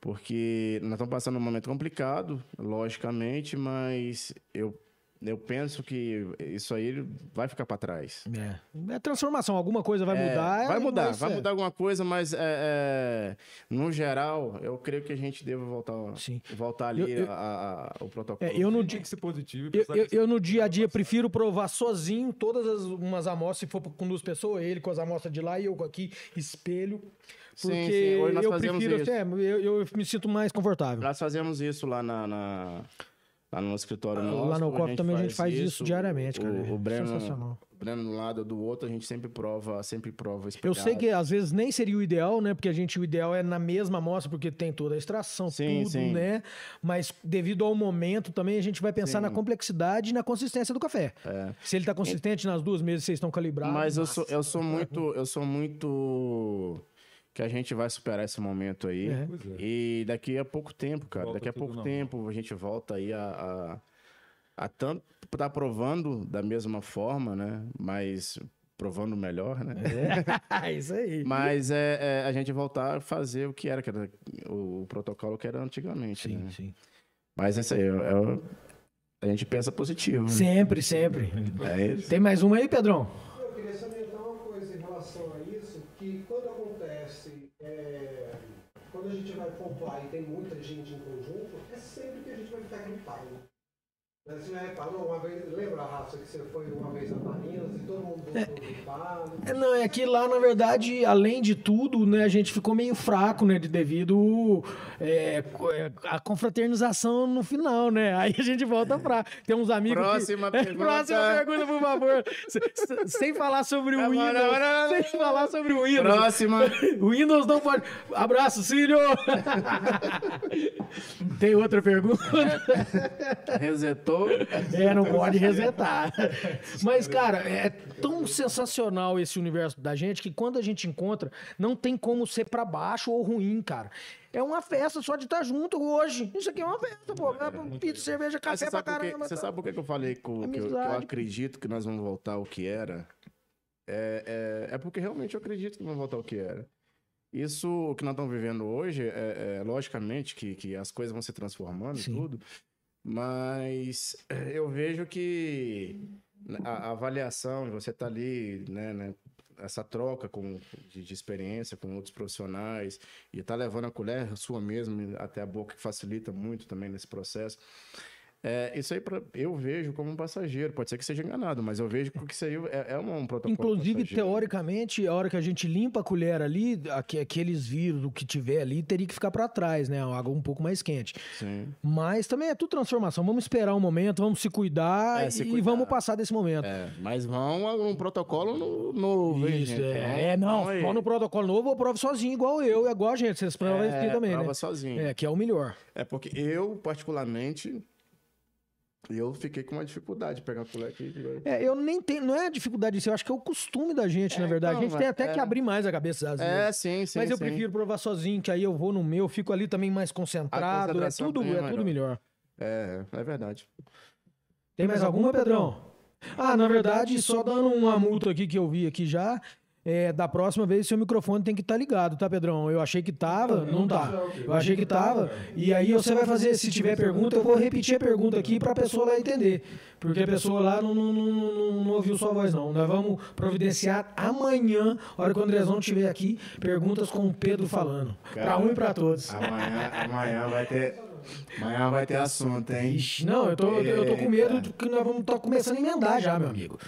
S3: Porque nós estamos passando um momento complicado, logicamente, mas eu eu penso que isso aí vai ficar para trás.
S2: É. é transformação, alguma coisa vai
S3: É,
S2: mudar.
S3: vai mudar,
S2: mas
S3: vai
S2: é.
S3: mudar alguma coisa, mas é, é, no geral, eu creio que a gente deva voltar,
S2: Sim.
S3: voltar ali
S2: Eu- eu-
S3: a- a- o protocolo.
S2: É, eu no
S1: Tem
S2: dia.
S1: que ser positivo.
S2: Eu, eu, eu no dia a dia prefiro provar sozinho todas as umas amostras, se for com duas pessoas, ele com as amostras de lá e eu aqui, espelho.
S3: Sim,
S2: Porque
S3: sim, hoje nós
S2: eu
S3: fazemos
S2: prefiro,
S3: isso.
S2: é, eu, eu me sinto mais confortável.
S3: Nós fazemos isso lá, na, na- lá no escritório
S2: Ah,
S3: nosso.
S2: lá no
S3: a
S2: COP também a gente faz isso diariamente,
S3: o,
S2: cara.
S3: O,
S2: É
S3: Breno,
S2: sensacional.
S3: o Breno no lado do outro, a gente sempre prova, sempre prova
S2: Eu
S3: espelhado.
S2: sei que às vezes nem seria o ideal, né? Porque a gente, o ideal é na mesma amostra, porque tem toda a extração,
S3: Sim,
S2: tudo,
S3: sim.
S2: né? Mas devido ao momento também, a gente vai pensar na complexidade e na consistência do café.
S3: É.
S2: Se ele tá consistente nas duas mesas, vocês estão calibrados.
S3: Mas eu sou, eu sou muito, eu sou muito que a gente vai superar esse momento aí.
S2: É.
S1: É.
S3: E daqui a pouco tempo, cara,
S1: Volta
S3: daqui a pouco
S1: normal.
S3: tempo a gente volta aí a, a, a tanto tá provando da mesma forma, né? Mas provando melhor, né?
S2: É [laughs] isso aí.
S3: Mas é, é a gente voltar a fazer o que era, que era o, o protocolo que era antigamente,
S2: Sim,
S3: né?
S2: sim.
S3: Mas isso aí, é, é- a gente pensa positivo. né?
S2: Sempre, sempre.
S3: É isso.
S2: Tem mais uma aí, Pedrão?
S5: Eu queria salientar uma coisa em relação a isso, que é, quando a gente vai poupar e tem muita gente em conjunto, é sempre que a gente vai ficar gripado. Você já reparou uma vez, lembra, Rafa, que você foi uma vez a Marinas e todo mundo voltou gripado?
S2: É, Não, é que lá, na verdade, além de tudo, né, a gente ficou meio fraco, né, de devido é, é, a confraternização no final, né? Aí a gente volta pra. Tem uns amigos. que-
S3: Próxima [laughs]
S2: É,
S3: pergunta.
S2: Próxima pergunta, por favor. Se- se- sem falar sobre o Windows.
S3: não, não, não.
S2: Sem falar sobre o Windows.
S3: Próxima. [laughs]
S2: O Windows não pode. Abraço, Círio! [laughs] Tem outra pergunta?
S3: Resetou.
S2: É, não [laughs] pode resetar. [laughs] Mas, cara, é tão sensacional esse universo da gente que quando a gente encontra, não tem como ser pra baixo ou ruim, cara. É uma festa só de estar junto hoje. Isso aqui é uma festa, pô. É pizza, cerveja, café
S3: você
S2: pra
S3: sabe, por que,
S2: caramba.
S3: você
S2: tá?
S3: sabe por que eu falei com, que, eu, que eu acredito que nós vamos voltar ao que era? É, é, é porque realmente eu acredito que vamos voltar ao que era. Isso que nós estamos vivendo hoje, é, é, logicamente que, que as coisas vão se transformando
S2: Sim.
S3: e tudo, mas é, eu vejo que a, a avaliação, você tá ali, né, né, essa troca com, de, de experiência com outros profissionais e tá levando a colher sua mesmo até a boca, que facilita muito também nesse processo. É, isso aí pra, eu vejo como um passageiro. Pode ser que seja enganado, mas eu vejo que isso aí é, é um, um protocolo.
S2: Inclusive,
S3: passageiro.
S2: teoricamente, a hora que a gente limpa a colher ali, aque- aqueles vírus do que tiver ali, teria que ficar pra trás, né? Uma água um pouco mais quente.
S3: Sim.
S2: Mas também é tudo transformação. Vamos esperar um momento, vamos se cuidar
S3: É, se
S2: e
S3: cuidar.
S2: vamos passar desse momento.
S3: É, mas vão a um protocolo no- novo, hein,
S2: Isso,
S3: gente?
S2: é, é, não,
S3: Vão
S2: no protocolo novo eu provo sozinho, igual eu, igual a gente. Vocês provam
S3: É,
S2: aqui também,
S3: prova
S2: né?
S3: sozinho.
S2: É, que é o melhor.
S3: É porque eu, particularmente, eu fiquei com uma dificuldade de pegar colher aqui.
S2: É, eu nem tenho, não é a dificuldade disso, eu acho que é o costume da gente,
S3: É,
S2: na verdade.
S3: então,
S2: a gente tem até que
S3: é.
S2: abrir mais a cabeça às
S3: É,
S2: vezes.
S3: sim, sim.
S2: Mas eu
S3: sim.
S2: prefiro provar sozinho, que aí eu vou no meu, fico ali também mais concentrado. É tudo,
S3: é
S2: é tudo melhor.
S3: É, é verdade.
S2: Tem mais alguma, Pedrão? Ah, na verdade, só dando uma multa aqui que eu vi aqui já. É, da próxima vez seu microfone tem que estar ligado, tá, Pedrão? Eu achei que tava, não tá. Eu achei que tava. E aí você vai fazer, se tiver pergunta, eu vou repetir a pergunta aqui pra pessoa lá entender. Porque a pessoa lá não, não, não, não, não ouviu sua voz, não. Nós vamos providenciar amanhã, a hora que o Andrezão estiver aqui, perguntas com o Pedro falando. Pra um e pra todos.
S3: Amanhã, amanhã vai ter. Amanhã vai ter assunto, hein?
S2: Ixi, não, eu tô, eu tô com medo de que nós vamos estar começando a emendar já, meu amigo.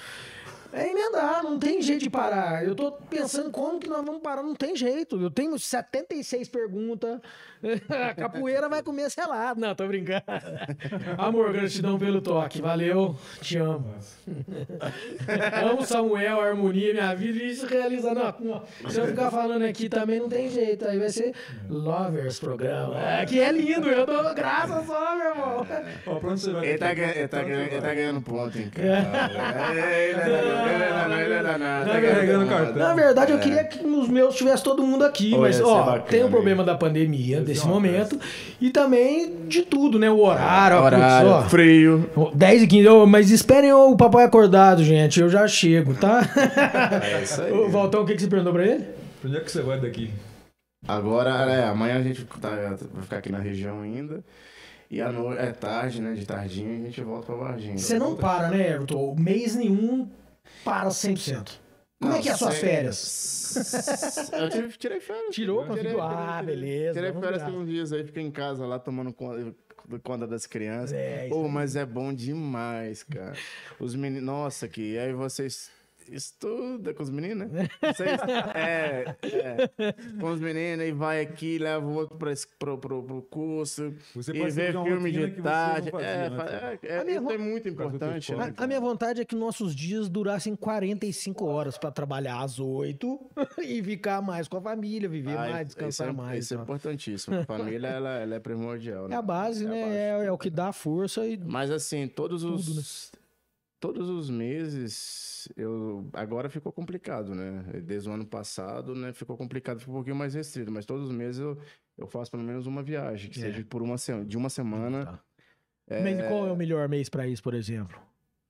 S2: É emendar, não tem jeito de parar. Eu tô pensando como que nós vamos parar, não tem jeito. Eu tenho 76 perguntas. [laughs] A capoeira vai comer selado. Não, tô brincando. [laughs] Amor, gratidão pelo toque. Valeu, te amo. [laughs] amo Samuel, a harmonia, minha vida e isso realiza. Não, não. Se eu ficar falando aqui também não tem jeito. Aí vai ser Lovers programa. É, que é lindo, eu dou graças só, meu irmão.
S1: Ó, pra onde você vai?
S3: Ele tá, ganha- ele, tá ganhando, ele tá ganhando ponto, hein, cara. É é é
S1: Tá
S3: danado.
S1: cartão.
S2: Na verdade, eu queria que nos meus tivesse todo mundo aqui, mas ó,
S3: bacana,
S2: tem o problema da pandemia
S1: uma
S2: momento e também de tudo, né? O horário,
S3: Horário,
S2: putz, ó.
S3: frio.
S2: Ó, 10 e 15, Ô, mas esperem o papai acordado, gente. Eu já chego, tá?
S3: É isso aí. [laughs]
S2: Ô, Valtão, o que, que você perguntou pra ele?
S1: Pra onde é que você vai daqui?
S3: Agora, é, amanhã a gente tá, vai ficar aqui na região ainda. E à noite, é tarde, né? De tardinha a gente volta pra Varginha.
S2: Você não para, né, Everton? Mês nenhum para 100%. Como é que é as suas férias? [laughs]
S3: Eu tirei, tirei férias.
S2: Tirou?
S3: Tirei,
S2: Conseguiu?
S3: tirei,
S2: Ah,
S3: tirei.
S2: beleza.
S3: Tirei férias por uns dias aí, fiquei em casa lá tomando conta, conta das crianças.
S2: É, isso
S3: Pô, mas é bom demais, cara. Os meninos. Nossa, que aí vocês estuda com os meninos, né? [laughs] É, é, com os meninos e vai aqui, leva o outro pra, esse- pro, pro, pro curso.
S1: Você
S3: e vê filme de tarde.
S1: fazia
S3: É,
S1: né?
S3: é, é,
S2: A minha
S3: isso é muito importante. né?
S2: A, a minha vontade é que nossos dias durassem 45 horas pra trabalhar às 8 [laughs] e ficar mais com a família, viver
S3: Ah,
S2: mais,
S3: isso
S2: descansar
S3: é,
S2: mais.
S3: Isso é
S2: ó.
S3: importantíssimo. A família, ela, ela é primordial.
S2: É
S3: né?
S2: a base,
S3: É a
S2: né?
S3: base.
S2: É, é o que dá força e.
S3: Mas assim, todos os.
S2: Tudo, né?
S3: Todos os meses, eu agora ficou complicado, né? Desde o ano passado, né? Ficou complicado, ficou um pouquinho mais restrito, mas todos os meses eu, eu faço pelo menos uma viagem, que
S2: É.
S3: seja por uma de uma semana
S2: Tá. Mas qual é o melhor mês pra isso, por exemplo?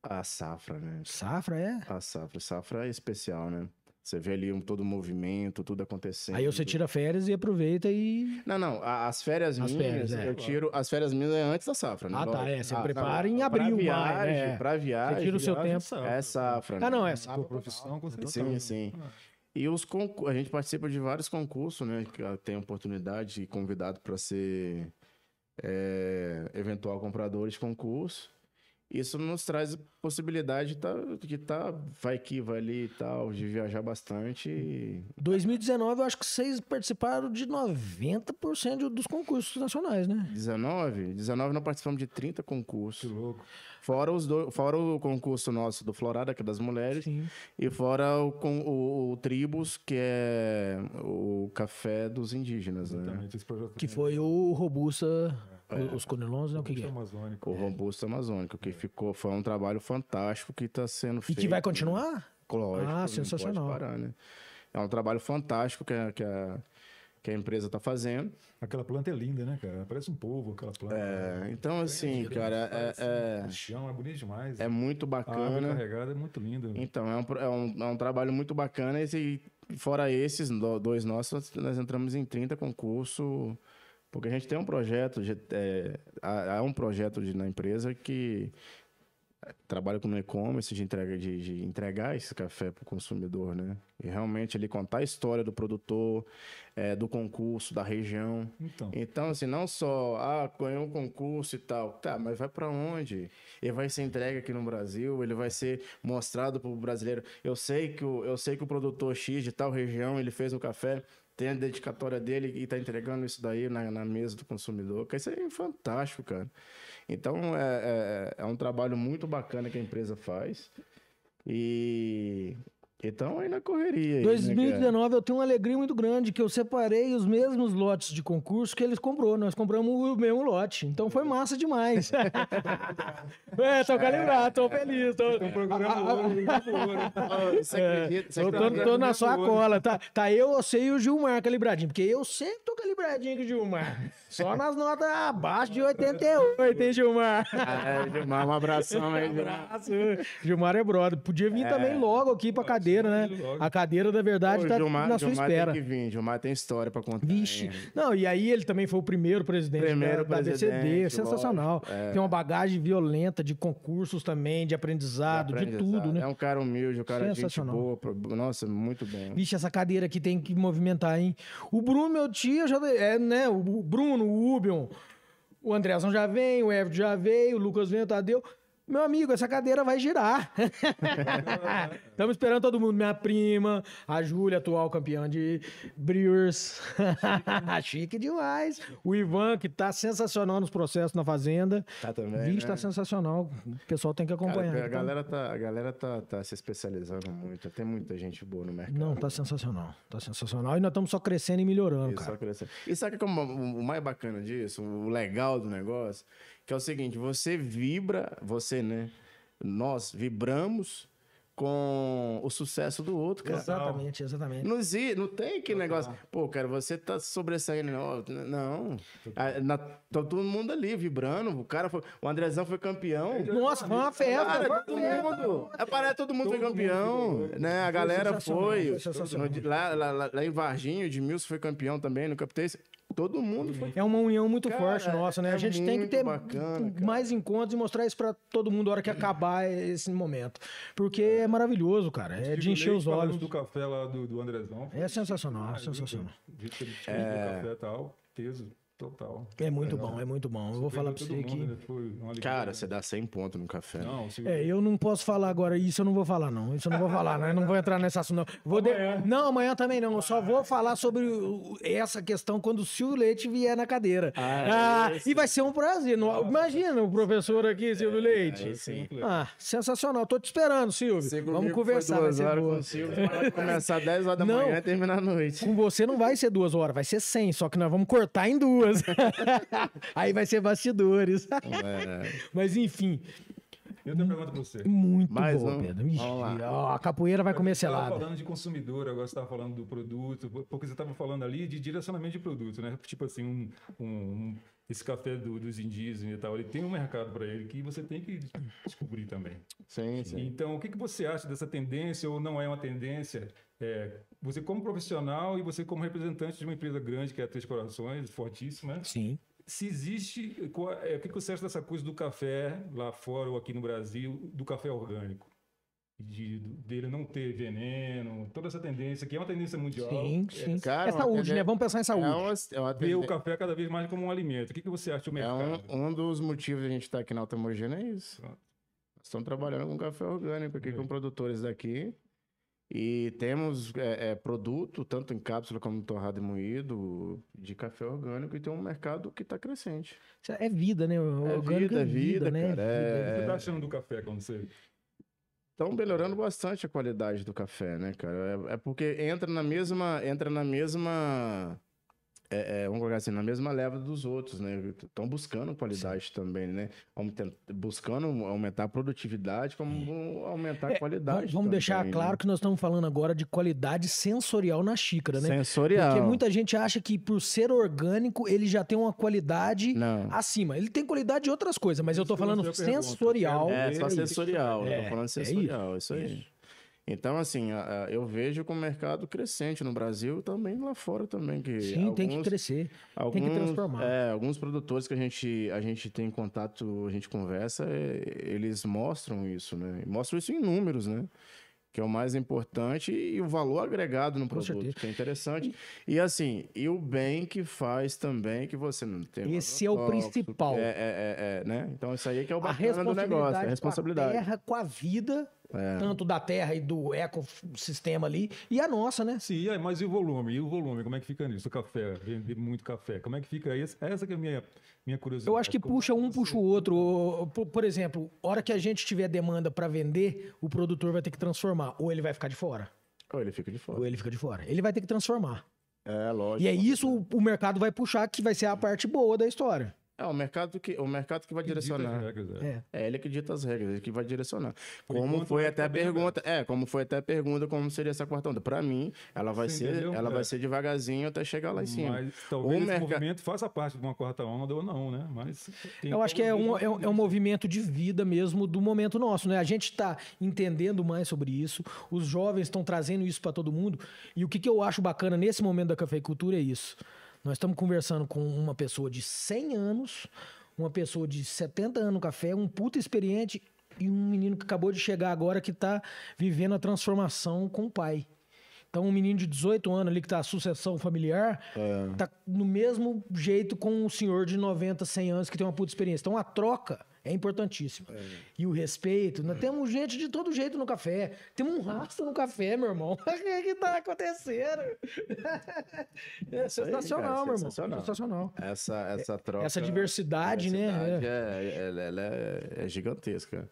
S3: a safra, né?
S2: Safra, é?
S3: A safra, safra é especial, né? Você vê ali um, todo o movimento, tudo acontecendo.
S2: Aí você tira férias e aproveita e.
S3: Não, não, as férias
S2: As
S3: minhas,
S2: férias, é.
S3: eu tiro, as férias minhas é antes da safra, né?
S2: Ah, tá, é, você
S3: não,
S2: prepara em
S3: pra
S2: abril, maio,
S3: viagem,
S2: é.
S3: pra viagem,
S2: Você tira o seu tempo.
S1: safra.
S3: é safra.
S2: Ah, não,
S3: né?
S2: é
S1: Sua profissão, com certeza.
S3: Sim, sim. E os concursos, a gente participa de vários concursos, né? Que eu tenho oportunidade de convidado para ser é, eventual comprador de concurso. Isso nos traz possibilidade de tá, de tá, vai aqui, vai ali e tal, de viajar bastante. e-
S2: 2019, eu acho que vocês participaram de 90% dos concursos nacionais, né?
S3: 19, 19 nós participamos de 30
S1: Que
S3: concursos.
S1: louco.
S3: Fora, os do, fora o concurso nosso do Florada, que é das mulheres,
S2: Sim.
S3: e fora o, com, o, o Tribus, que é o café dos indígenas, né?
S1: Exatamente, esse projeto
S2: Que
S1: também.
S2: foi o Robusta, o- os Conilons, né? O que, que é?
S1: Amazônico.
S3: O Robusto Amazônico, que ficou, foi um trabalho fantástico que está sendo
S2: E
S3: feito.
S2: que vai continuar?
S3: Lógico,
S2: Ah, sensacional.
S3: parar, né? É um trabalho fantástico que a, que a, que a empresa está fazendo.
S1: Aquela planta é linda, né, cara? Parece um polvo aquela planta.
S3: É, então, assim, cara,
S1: Parece
S3: é,
S1: um chão, é bonito demais.
S3: é, é muito
S1: A
S3: bacana.
S1: carregada é muito linda.
S3: Então, é um, é, um, é um trabalho muito bacana. E fora esses do- dois nossos, nós entramos em 30 concursos. Porque a gente tem um projeto, de- é, há, um projeto de- na empresa que é, trabalha com e-commerce de, entrega, de, de entregar esse café para o consumidor, né? E realmente ele contar a história do produtor, é, do concurso, da região.
S1: Então,
S3: Então, assim, não só, ah, ganhou um concurso e tal. Tá, mas vai pra onde? Ele vai ser entregue aqui no Brasil, ele vai ser mostrado pro brasileiro. Eu sei que o, eu sei que o produtor X de tal região, ele fez o café, tem a dedicatória dele e tá entregando isso daí na, na mesa do consumidor. Que isso é fantástico, cara. Então, é, é, é um trabalho muito bacana que a empresa faz. E... Então, aí na correria. aí, né, cara?
S2: 2019 eu tenho uma alegria muito grande que eu separei os mesmos lotes de concurso que eles comprou. Nós compramos o mesmo lote. Então foi massa demais. [laughs] é, tô calibrado, tô feliz. Tô,
S1: estão procurando ouro, [laughs]
S3: Você acredita? Você
S2: tô, tô-
S3: acredita?
S2: tô na sua cola. Tá, tá eu, você e o Gilmar calibradinho. Porque eu sempre tô calibradinho com o Gilmar. Só nas notas abaixo de 88, hein, Gilmar?
S3: É, Gilmar, um abração aí, Gilmar.
S2: Abraço. Gilmar é brother. Podia vir também logo aqui pra cadeia cadeira, né? A cadeira da verdade
S3: Ô,
S2: tá
S3: Gilmar,
S2: na sua
S3: Gilmar
S2: espera.
S3: tem que vir. Gilmar tem história pra contar.
S2: Vixe.
S3: hein?
S2: Não, e aí ele também foi o primeiro presidente
S3: Primeiro
S2: da, da BCD.
S3: presidente,
S2: Sensacional.
S3: é.
S2: Tem uma bagagem violenta de concursos também, de aprendizado, de,
S3: Aprendizado.
S2: tudo, né?
S3: É um cara humilde, um cara de gente boa. Nossa, muito bem.
S2: Vixe, essa cadeira aqui tem que movimentar, hein? O Bruno, meu tio, já, é, né? O Bruno, o Ubion, o Andrezão já vem, o Everton já veio, o Lucas vem, o Tadeu. Meu amigo, essa cadeira vai girar. [laughs] Estamos esperando todo mundo. Minha prima, a Júlia, atual campeã de Brewers. [laughs] Chique demais. O Ivan, que tá sensacional nos processos na Fazenda.
S3: Tá também,
S2: Vixe,
S3: né?
S2: tá sensacional. O pessoal tem que acompanhar.
S3: Cara, a
S2: então.
S3: galera, tá, a galera tá, tá se especializando muito. Tem muita gente boa no mercado.
S2: Não, tá sensacional. Tá sensacional. E nós estamos só crescendo e melhorando,
S3: Isso,
S2: cara.
S3: só crescendo. E sabe que é o o mais bacana disso, o legal do negócio? Que é o seguinte, você vibra, você, né? Nós vibramos com o sucesso do outro, cara.
S2: Exatamente, exatamente.
S3: Não, não tem aquele negócio, pô, cara, você tá sobressaindo. Não, não. Na- tá todo mundo ali vibrando. O cara foi. O Andrezão foi campeão.
S2: Nossa, foi uma festa.
S3: Cara,
S2: foi
S3: todo
S2: festa.
S3: mundo. É, parece que todo mundo foi
S1: Todo mundo
S3: campeão.
S1: ficou-
S3: né? A galera foi.
S2: foi.
S3: No- lá, lá, lá- em Varginho, o Edmilson foi campeão também no Capitães. Todo mundo foi.
S2: É uma união muito
S3: Cara,
S2: forte nossa, né?
S3: é
S2: a gente tem que ter
S3: bacana,
S2: mais encontros e mostrar isso pra todo mundo na hora que acabar esse momento. Porque é maravilhoso, cara. É de encher os olhos.
S1: do café lá do, do Andrezão.
S2: É sensacional,
S1: Ah,
S2: sensacional.
S1: O jeito que ele tinha do café e tal, peso total.
S2: É muito bom, é muito bom. Eu vou falar pra você aqui.
S1: né?
S3: Cara, você dá 100 pontos no café.
S1: Não, se...
S2: É, eu não posso falar agora, isso eu não vou falar, não. Isso eu não vou falar, né? Eu não vou entrar nesse assunto, não. Vou de- Não, amanhã também não. Eu só vou falar sobre essa questão quando o Silvio Leite vier na cadeira. Ah, e vai ser um prazer. Não- Imagina o professor aqui, Silvio Leite.
S3: Aí sim.
S2: Ah, sensacional. Tô te esperando, Silvio.
S3: Você
S2: Vamos conversar. Vai
S3: duas
S2: ser
S3: horas
S2: boa.
S3: com o Silvio, vai começar 10 horas da
S2: Não.
S3: manhã e terminar à noite.
S2: Com você não vai ser duas horas, vai ser cem, só que nós vamos cortar em duas. [laughs] Aí vai ser bastidores.
S3: É.
S2: Mas enfim,
S1: Eu tenho uma pergunta pra você.
S2: muito
S3: Mais
S2: boa,
S3: um.
S2: Pedro. Ixi,
S3: Vamos lá.
S2: ó, a capoeira vai comer
S1: Você estava
S2: selada.
S1: falando de consumidor, agora você estava falando do produto, porque você estava falando ali de direcionamento de produto, né? Tipo assim, um- um- esse café do- dos indígenas e tal, ele tem um mercado para ele que você tem que descobrir também.
S3: Sim, sim.
S1: Então, o que, que você acha dessa tendência ou não é uma tendência? É, você como profissional e você como representante de uma empresa grande que é a Três Corações, fortíssima,
S2: Sim.
S1: se existe, qual- é, o que, que você acha dessa coisa do café lá fora ou aqui no Brasil, do café orgânico? De, dele não ter veneno, toda essa tendência, que é uma tendência mundial.
S2: Sim,
S1: é,
S2: sim.
S3: Cara,
S2: é
S3: uma
S2: saúde,
S3: tendência-
S2: né? Vamos pensar em
S3: É,
S2: saúde.
S3: uma, é, uma
S1: ver
S3: tendência-
S1: o café cada vez mais como um alimento. O que, que você acha do
S3: é
S1: mercado?
S3: um, um dos motivos de a gente estar aqui na Altamogena é isso.
S1: Pronto.
S3: Nós estamos trabalhando com café orgânico aqui,
S1: É.
S3: com produtores daqui. E temos é, é, produto, tanto em cápsula como torrado e moído, de café orgânico, e tem um mercado que está crescente.
S2: É vida, né? O
S3: É
S2: orgânico
S3: vida, é vida,
S2: né?
S3: cara, é-
S1: O que você está achando do café quando você.
S3: Estão melhorando bastante a qualidade do café, né, cara? É, é porque entra na mesma. Entra na mesma. É, é, vamos colocar assim, na mesma leva dos outros, né? Estão buscando qualidade também, né? Buscando aumentar a produtividade, como aumentar a
S2: É,
S3: qualidade.
S2: Vamos, vamos deixar
S3: também,
S2: claro
S3: né?
S2: que nós estamos falando agora de qualidade sensorial na xícara, né?
S3: Sensorial.
S2: Porque muita gente acha que por ser orgânico ele já tem uma qualidade
S3: Não.
S2: acima. Ele tem qualidade de outras coisas, mas eu
S1: Isso eu
S2: falando sensorial.
S3: É,
S1: É
S3: só
S1: isso.
S3: sensorial. eu
S2: É,
S3: tô falando
S2: é
S3: sensorial, isso, aí. Então, assim, eu vejo com o mercado crescente no Brasil e também lá fora também. Que
S2: Sim, tem que
S3: alguns-
S2: crescer.
S3: Alguns,
S2: Tem que transformar.
S3: É, alguns produtores que a gente, a gente tem contato, a gente conversa, é, eles mostram isso, né? Mostram isso em números, né? Que é o mais importante e o valor agregado no produto, que é interessante. E assim, e o bem que faz também que você não tem.
S2: Esse é o principal.
S3: É, é, é, é, né? Então isso aí que é o bacana do
S2: responsabilidade,
S3: negócio, é a
S2: com a
S3: responsabilidade.
S2: terra, com a vida,
S3: É.
S2: tanto da terra e do ecossistema ali, e a nossa, né?
S1: Sim, e aí, mas e o volume? E o volume? Como é que fica nisso? O café, vender muito café. Como é que fica isso? Essa que é a minha, minha curiosidade.
S2: Eu acho que
S1: Como
S2: puxa
S1: é
S2: um,
S1: você-
S2: puxa o outro. Por, por exemplo, hora que a gente tiver demanda para vender, o produtor vai ter que transformar. Ou ele vai ficar de fora.
S3: Ou ele fica de fora.
S2: Ou ele fica de fora. Ele vai ter que transformar.
S3: É, lógico.
S2: E é isso o mercado vai puxar, que vai ser a parte boa da história.
S3: É o mercado que, o mercado que vai
S1: Que
S3: direcionar.
S1: regras, é.
S2: É.
S3: É ele que dita as regras, ele que vai direcionar.
S1: Por
S3: como
S1: enquanto,
S3: foi
S1: vai
S3: até a
S1: bem
S3: pergunta, é, como foi até a pergunta como seria essa quarta onda. Pra mim, ela vai
S1: Você
S3: ser,
S1: entendeu?
S3: ela
S1: É.
S3: vai ser devagarzinho até chegar lá em cima.
S1: Mas talvez
S3: O
S1: esse
S3: merca-
S1: movimento faça parte de uma quarta onda ou não, né? Mas tem
S2: Eu acho que é um, é, um, é um movimento de vida mesmo do momento nosso, né? A gente está entendendo mais sobre isso, os jovens estão trazendo isso para todo mundo. E o que, que eu acho bacana nesse momento da cafeicultura é isso. Nós estamos conversando com uma pessoa de 100 anos, uma pessoa de 70 anos no café, um puta experiente e um menino que acabou de chegar agora que está vivendo a transformação com o pai. Então, um menino de 18 anos ali que tá a sucessão familiar, tá no mesmo jeito com um senhor de 90, 100 anos que tem uma puta experiência. Então, a troca é importantíssima. E o respeito. Nós temos gente de todo jeito no café. Temos um rastro no café, meu irmão. [laughs] O que tá acontecendo? É sensacional, meu irmão.
S3: sensacional.
S2: Sensacional.
S3: Essa, essa troca.
S2: Essa diversidade, né?
S3: diversidade é, ela, é, é gigantesca.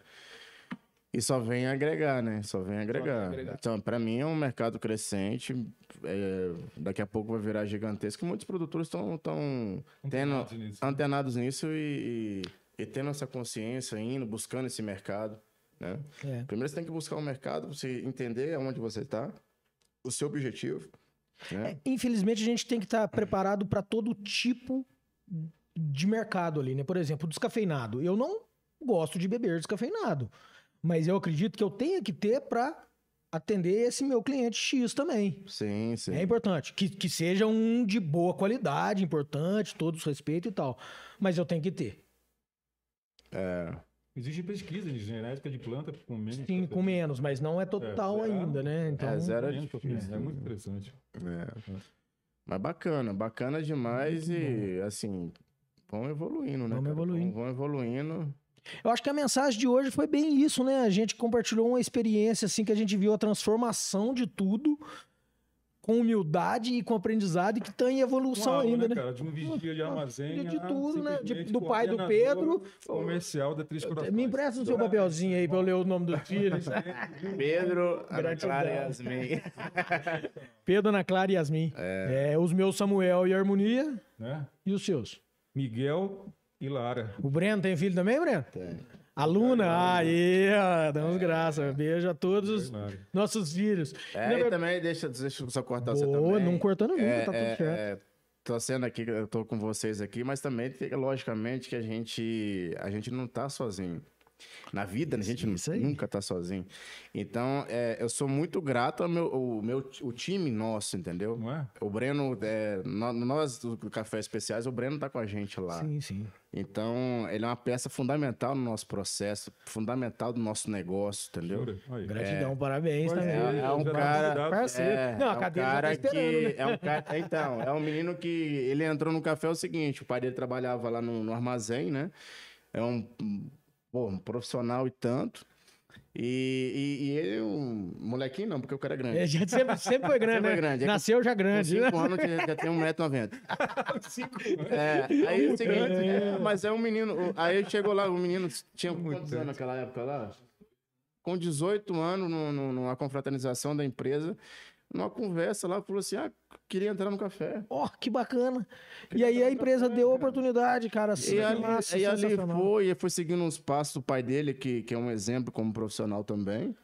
S3: E só vem agregar, né? Só vem agregar.
S1: agregar.
S3: Então, para mim é um mercado crescente. é, daqui a pouco vai virar gigantesco. Muitos produtores estão
S1: Antenados nisso.
S3: antenados nisso e, e, e tendo essa consciência, indo, buscando esse mercado. Né?
S2: É.
S3: Primeiro você tem que buscar um mercado, você entender aonde você está, o seu objetivo. Né?
S2: Infelizmente, a gente tem que estar preparado para todo tipo de mercado ali, né? Por exemplo, descafeinado. Eu não gosto de beber descafeinado, mas eu acredito que eu tenha que ter para atender esse meu cliente X também.
S3: Sim, sim.
S2: É importante. Que, que seja um de boa qualidade, importante, todos respeito e tal. Mas eu tenho que ter.
S3: É.
S1: Existe pesquisa de genética de planta com menos.
S2: Sim, com menos, mas não é total
S1: zero.
S2: ainda, né? Então,
S3: É, zero é difícil.
S1: É muito interessante.
S3: É. Mas bacana, bacana demais e assim, vão evoluindo, né?
S2: Vamos
S3: cara?
S2: evoluindo.
S3: Vão, vão evoluindo.
S2: Eu acho que a mensagem de hoje foi bem isso, né? A gente compartilhou uma experiência assim que a gente viu a transformação de tudo com humildade e com aprendizado e que está em evolução
S1: aula,
S2: ainda, né?
S1: cara? De um vigia de armazém.
S2: de
S1: a
S2: tudo, né? De- do pai do Pedro.
S1: Comercial da Três Corações.
S2: Me empresta o seu papelzinho aí para eu ler o nome dos filhos. [laughs] [laughs]
S3: Pedro, Ana. Clara e Yasmin.
S2: Pedro, Ana Clara e Yasmin. É, os meus Samuel e Harmonia
S1: Né?
S2: e os seus.
S1: Miguel e Lara.
S2: O Breno tem filho também, Breno?
S3: Tem.
S2: Aluna? Aí, ó, damos graça. Beijo a todos os nossos filhos.
S3: É, e também, deixa, deixa eu só cortar você
S2: Boa,
S3: também.
S2: não cortando nunca,
S3: É,
S2: tá tudo
S3: é,
S2: certo.
S3: é, tô sendo aqui, eu tô com vocês aqui, mas também, logicamente, que a gente, a gente não tá sozinho. Na vida, a gente
S2: isso
S3: nunca tá sozinho. Então, é, eu sou muito grato ao meu, o meu o time nosso, entendeu?
S1: Não é?
S3: O Breno, é, nó- nós do Café Especiais, o Breno tá com a gente lá.
S2: Sim, sim.
S3: Então, ele é uma peça fundamental no nosso processo, fundamental do nosso negócio, entendeu?
S2: Gratidão, parabéns
S1: Pois
S2: também.
S3: É, é um
S1: Já tá
S3: cara.
S2: Parceiro.
S3: É,
S2: Não, a
S3: é um
S2: cadeira já tá
S3: cara
S2: esperando,
S3: que.
S2: né?
S3: É um cara, então, é um menino que. Ele entrou no café é o seguinte: o pai dele trabalhava lá no, no armazém, né? É um, pô, um profissional e tanto. E, e, e ele é um molequinho, não, porque o cara é grande.
S2: É, a gente sempre, sempre foi [laughs] grande,
S3: Sempre
S2: né?
S3: foi grande. Com-
S2: Nasceu já
S3: Com
S2: grande. né? [laughs]
S3: cinco anos já, já tem 1,90m. É, aí é o seguinte, é, mas é um menino. Aí chegou lá, o menino tinha quantos anos naquela época lá? Com 18 anos, no, no- numa confraternização da empresa, numa conversa lá, falou assim: ah, queria entrar no café.
S2: Ó, que bacana. E aí a empresa deu a oportunidade, cara. Assim,
S3: E ali,
S2: massa,
S3: e ali foi, e foi seguindo uns passos do pai dele, que, que é um exemplo como profissional também.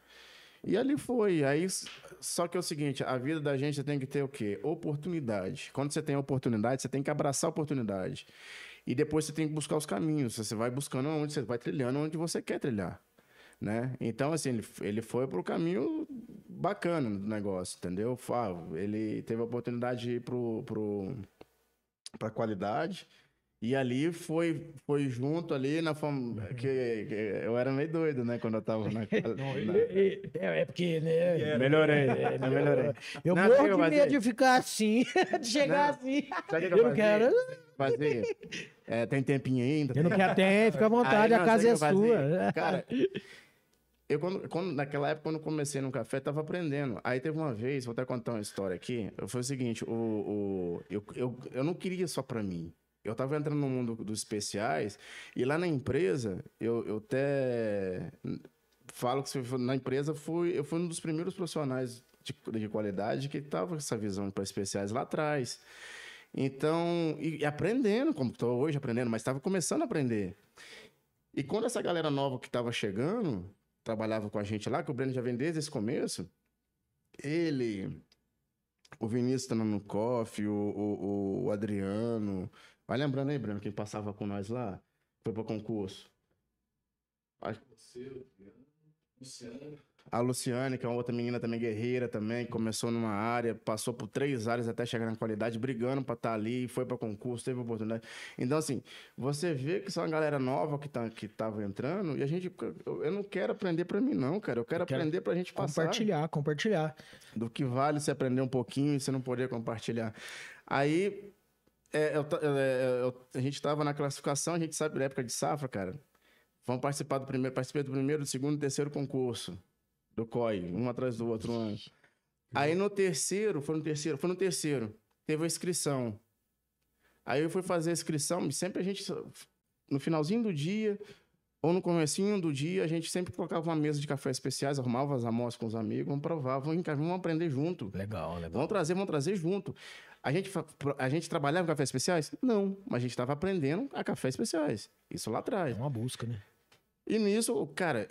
S3: E ali foi. Aí, só que é o seguinte, a vida da gente tem que ter o quê? Oportunidade. Quando você tem oportunidade, você tem que abraçar a oportunidade. E depois você tem que buscar os caminhos. Você vai buscando onde você vai trilhando, onde você quer trilhar. Né? Então, assim, ele, ele foi pro caminho bacana do negócio, entendeu? Ele teve a oportunidade de ir pro, pro, pra qualidade. E ali foi, foi junto ali na fam... que, que eu era meio doido, né, quando eu tava na, [laughs] na...
S2: É, é porque, né?
S3: Melhorei, eu melhorei. [laughs]
S2: Eu
S3: Não,
S2: morro de
S3: eu
S2: medo
S3: fazia?
S2: de ficar assim, [laughs] de chegar assim.
S3: Sabe que
S2: Eu não
S3: fazia?
S2: quero.
S3: Fazia. É, tem tempinho ainda?
S2: Eu não quero ter, fica à vontade,
S3: Aí,
S2: a
S3: não,
S2: casa é
S3: eu
S2: sua.
S3: Cara, eu quando, quando- naquela época, quando comecei no café, tava aprendendo. Aí teve uma vez, vou até contar uma história aqui. Foi o seguinte, o, o, eu, eu, eu não queria só pra mim. Eu tava entrando no mundo dos especiais e lá na empresa, eu, eu até falo que na empresa fui, eu fui um dos primeiros profissionais de, de qualidade que tava com essa visão para especiais lá atrás. Então, e, e aprendendo, como estou hoje aprendendo, mas estava começando a aprender. E quando essa galera nova que estava chegando, trabalhava com a gente lá, que o Breno já vem desde esse começo, ele, o Vinícius tá no COF, o, o, o Adriano. Vai lembrando aí, Breno, quem passava com nós lá? Foi para concurso.
S4: Você, o Adriano, Luciano.
S3: A Luciane, que é uma outra menina também guerreira também, começou numa área, passou por três áreas até chegar na qualidade, brigando para estar ali, foi para concurso, teve oportunidade. Então, assim, você vê que são uma galera nova que, tá, que tava entrando, e a gente, eu eu não quero aprender para mim não, cara, eu quero
S2: Eu quero
S3: aprender pra gente passar.
S2: Compartilhar, compartilhar.
S3: Do que vale você aprender um pouquinho e você não poder compartilhar. Aí, é, eu é, eu- a gente estava na classificação, a gente sabe da época de safra, cara. Vamos participar do primeiro, participei do primeiro, do segundo e terceiro concurso do COI, um atrás do outro ano. Aí no terceiro, foi no terceiro, foi no terceiro, teve a inscrição. Aí eu fui fazer a inscrição, e sempre a gente, no finalzinho do dia, ou no comecinho do dia, a gente sempre colocava uma mesa de café especiais, arrumava as amostras com os amigos, vamos provar, vamos, vamos aprender junto.
S2: Legal, legal.
S3: Vamos trazer, vamos trazer junto. A gente, a gente trabalhava com café especiais? Não, mas a gente estava aprendendo a café especiais. Isso lá
S2: É
S3: atrás.
S2: uma busca, né?
S3: E nisso, cara,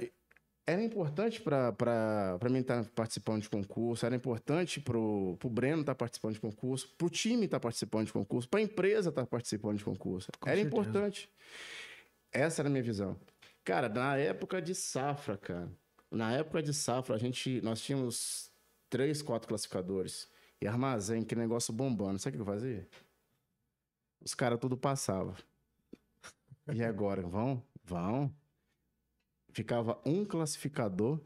S3: era importante para mim estar participando de concurso, era importante pro, pro Breno estar participando de concurso, pro time estar participando de concurso, pra empresa estar participando de concurso.
S2: Com
S3: era
S2: certeza.
S3: importante. Essa era a minha visão. Cara, na época de safra, cara, na época de safra, a gente, nós tínhamos três, quatro classificadores e armazém, que negócio bombando. Sabe o que eu fazia? Os caras tudo passavam. E agora, vão? Vão. Ficava um classificador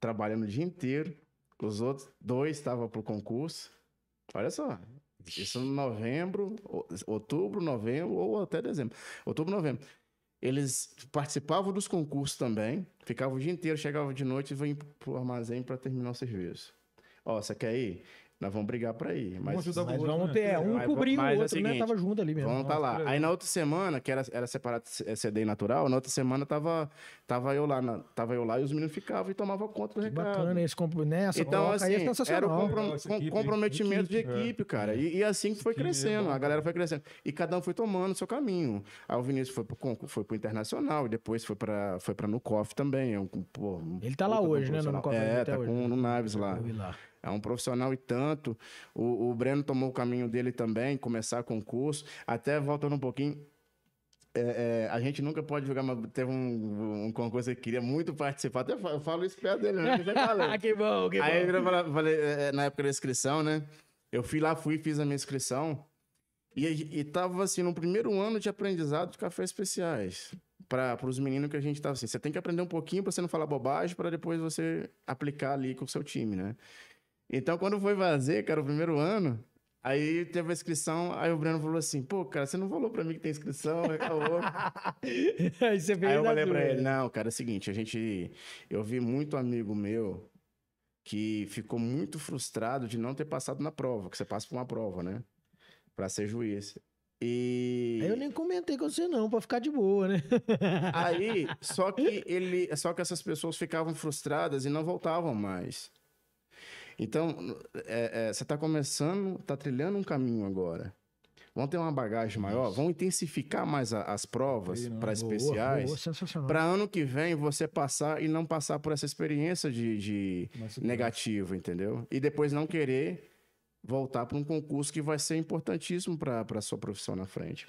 S3: trabalhando o dia inteiro, os outros dois estavam pro concurso. Olha só, isso em novembro, o- outubro, novembro ou até dezembro. Outubro, novembro. Eles participavam dos concursos também, ficavam o dia inteiro, chegavam de noite e vinham pro armazém para terminar o serviço. Ó, você quer ir? Nós vamos brigar para ir. Mas
S1: Vamos ajudar
S2: Mas
S1: outro,
S2: vamos
S1: né?
S2: ter, um
S3: Mas- mas é
S2: o
S3: o
S2: outro, né?
S3: seguinte,
S2: Tava junto ali mesmo.
S3: Vamos estar lá.
S1: Nossa,
S3: Aí na outra semana, que era, era separado C- CDI natural, na outra semana tava, tava, eu lá, na- tava eu lá e os meninos ficavam e tomavam conta do
S2: Que
S3: recado.
S2: bacana esse, compro- né? Essa
S3: Então, assim,
S2: aí é
S3: era o
S2: sensacional.
S3: compro-
S1: Legal essa
S3: com-
S1: equipe,
S3: comprometimento de
S1: equipe, é.
S3: equipe, cara. E, e assim que foi
S1: é
S3: crescendo,
S1: bom,
S3: a galera foi crescendo. E cada um foi tomando o seu caminho. Aí o Vinícius foi pro, foi pro Internacional, e depois foi pra, foi pra Nucof também. É um, pô, um
S2: Ele tá lá hoje, né, no. Nucof
S3: É,
S2: até
S3: tá com,
S2: né?
S3: no Naves lá.
S2: Eu vi lá.
S3: É um profissional e tanto. O, o Breno tomou o caminho dele também, começar concurso. Até voltando um pouquinho, é, é, a gente nunca pode jogar, mas teve um, um concurso que queria muito participar. Até eu falo isso perto dele, né? [laughs]
S2: Ah, que bom, que
S3: Aí
S2: bom.
S3: eu falei, falei, é, na época da inscrição, né? Eu fui lá, fui, fiz a minha inscrição. E, e tava assim, no primeiro ano de aprendizado de cafés especiais. Para os meninos que a gente tava assim. Você tem que aprender um pouquinho para você não falar bobagem, para depois você aplicar ali com o seu time, né? Então, quando foi fazer, cara, o primeiro ano, aí teve a inscrição, aí o Breno falou assim: pô, cara, você não falou para mim que tem inscrição, acabou. [laughs]
S2: aí você veio
S3: Aí eu falei pra ele, não, cara, é o seguinte, a gente. Eu vi muito amigo meu que ficou muito frustrado de não ter passado na prova, que você passa por uma prova, né? Pra ser juiz. E.
S2: Aí eu nem comentei com você não, pra ficar de boa, né?
S3: Aí, só que [laughs] ele. Só que essas pessoas ficavam frustradas e não voltavam mais. Então, é, é, você está começando, está trilhando um caminho agora. Vão ter uma bagagem maior, vão intensificar mais a- as provas para especiais. Para ano que vem você passar e não passar por essa experiência de, de negativo, entendeu? E depois não querer voltar para um concurso que vai ser importantíssimo para a sua profissão na frente.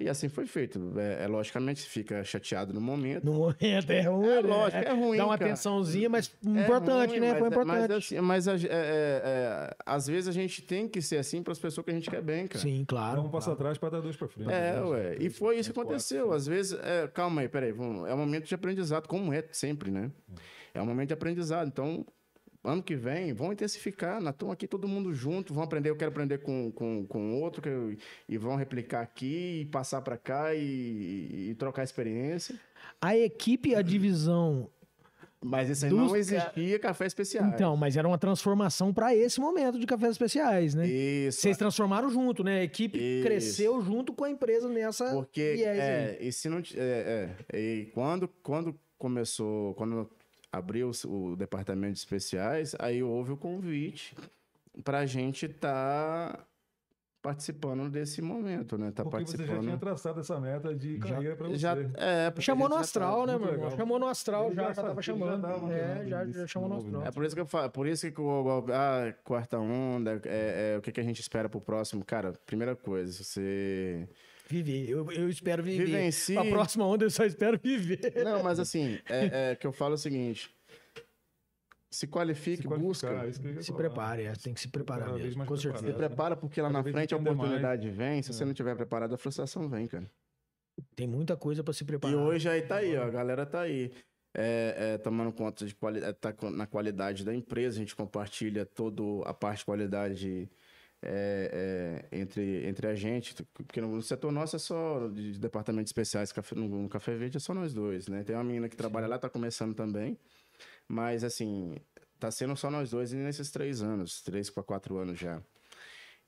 S3: E assim foi feito. É, é, logicamente fica chateado no momento.
S2: No momento é ruim,
S3: É
S2: né?
S3: lógico, é ruim.
S2: Dá uma
S3: cara.
S2: atençãozinha, mas
S3: É
S2: importante,
S3: ruim,
S2: né?
S3: mas
S2: Foi
S3: é-
S2: importante.
S3: Mas, assim, mas é- é- é, às vezes a gente tem que ser assim para as pessoas que a gente quer bem, cara.
S2: Sim, claro.
S1: Dá um passo
S2: claro.
S1: atrás para dar dois para frente.
S3: É,
S1: né?
S3: ué. E foi isso que aconteceu. Às vezes, é, calma aí, peraí. vamos- É um momento de aprendizado, como é sempre, né? É um momento de aprendizado. Então, ano que vem, vão intensificar. Nós estamos aqui todo mundo junto, vão aprender. Eu quero aprender com, com, com outro, eu- e vão replicar aqui, e passar para cá e, e trocar experiência.
S2: A equipe, a divisão.
S3: Mas isso aí
S2: Dos
S3: não existia café especial.
S2: Então, mas era uma transformação para esse momento de cafés especiais, né?
S3: Isso.
S2: Vocês transformaram junto, né? A equipe
S3: Isso.
S2: cresceu junto com a empresa nessa.
S3: Porque,
S2: viés aí.
S3: é, e se não, é, é, e quando, quando começou, quando abriu o, o departamento de especiais, aí houve o convite para a gente estar participando desse momento, né? Tá
S1: Porque você já
S3: participando.
S1: tinha traçado essa meta de carreira pra você.
S3: Já, é,
S2: Chamou no
S3: já tá-
S2: astral, né, meu irmão? Chamou no astral, já,
S1: já
S2: já tava
S1: sabia, já
S2: chamando.
S1: tava
S2: É, já, já chamou no astral.
S3: É por isso que eu falo, por isso que o ah, quarta onda, é, é, o que, que a gente espera pro próximo, cara, primeira coisa, você
S2: Viver, eu, eu espero viver.
S3: Vivencie.
S2: A próxima onda eu só espero viver.
S3: Não, mas assim, é, é [laughs] que eu falo o seguinte, se qualifique,
S1: Se
S3: busca,
S1: é
S2: Se
S1: falar.
S2: prepare, é, tem que se preparar
S1: Cada
S2: mesmo, com
S1: preparado.
S3: se
S2: certeza.
S3: prepara porque lá
S1: Cada
S3: na frente a
S1: entender mais.
S3: oportunidade vem, se você
S1: É.
S3: não tiver preparado, a frustração vem, cara.
S2: Tem muita coisa pra se
S3: E
S2: preparar.
S3: hoje aí tá aí, ó, a galera tá aí. É, é, tomando conta de qualidade, tá com- na qualidade da empresa, a gente compartilha toda a parte de qualidade é, é, entre, entre a gente, porque no setor nosso é só de departamentos especiais, no, no Café Verde é só nós dois, né? Tem uma menina que trabalha lá, tá começando também, mas assim, tá sendo só nós dois nesses três anos, três para quatro anos já.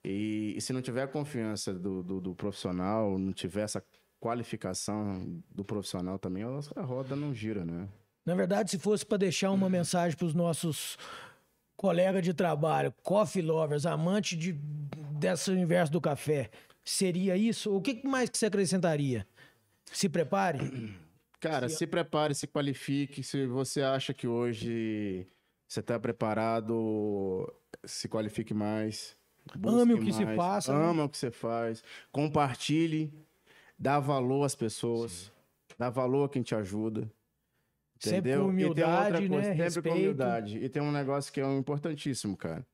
S3: E, e se não tiver a confiança do, do, do profissional, não tiver essa qualificação do profissional também, a roda não gira, né?
S2: Na verdade, se fosse para deixar uma mensagem para os nossos colegas de trabalho, coffee lovers, amantes de, desse universo do café, seria isso? O que mais que você acrescentaria? Se prepare? [clears throat]
S3: Cara, se prepare, se qualifique. Se você acha que hoje você está preparado, se qualifique mais.
S2: Ame o que se
S3: mais,
S2: faça, né?
S3: Ama o que você faz. Compartilhe. Dá valor às pessoas. Dá valor a quem te ajuda.
S2: Sempre
S3: Entendeu?
S2: com
S3: e tem outra
S2: humildade,
S3: coisa,
S2: né?
S3: sempre
S2: Respeito.
S3: com humildade. E tem um negócio que é importantíssimo, cara.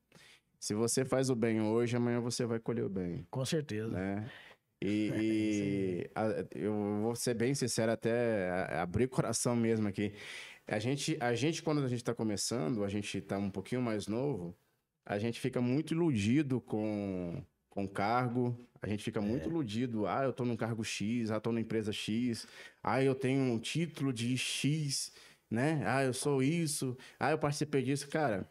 S3: Se você faz o bem hoje, amanhã você vai colher o bem
S2: Com certeza.
S3: né? E, [laughs] e a- eu vou ser bem sincero, até abrir o coração mesmo aqui. A gente, a gente, quando a gente está começando, a gente está um pouquinho mais novo, a gente fica muito iludido com, com cargo, a gente fica muito iludido. Ah, eu estou num cargo X, ah, estou na empresa X, ah, eu tenho um título de X, né? Ah, eu sou isso, ah, eu participei disso. Cara,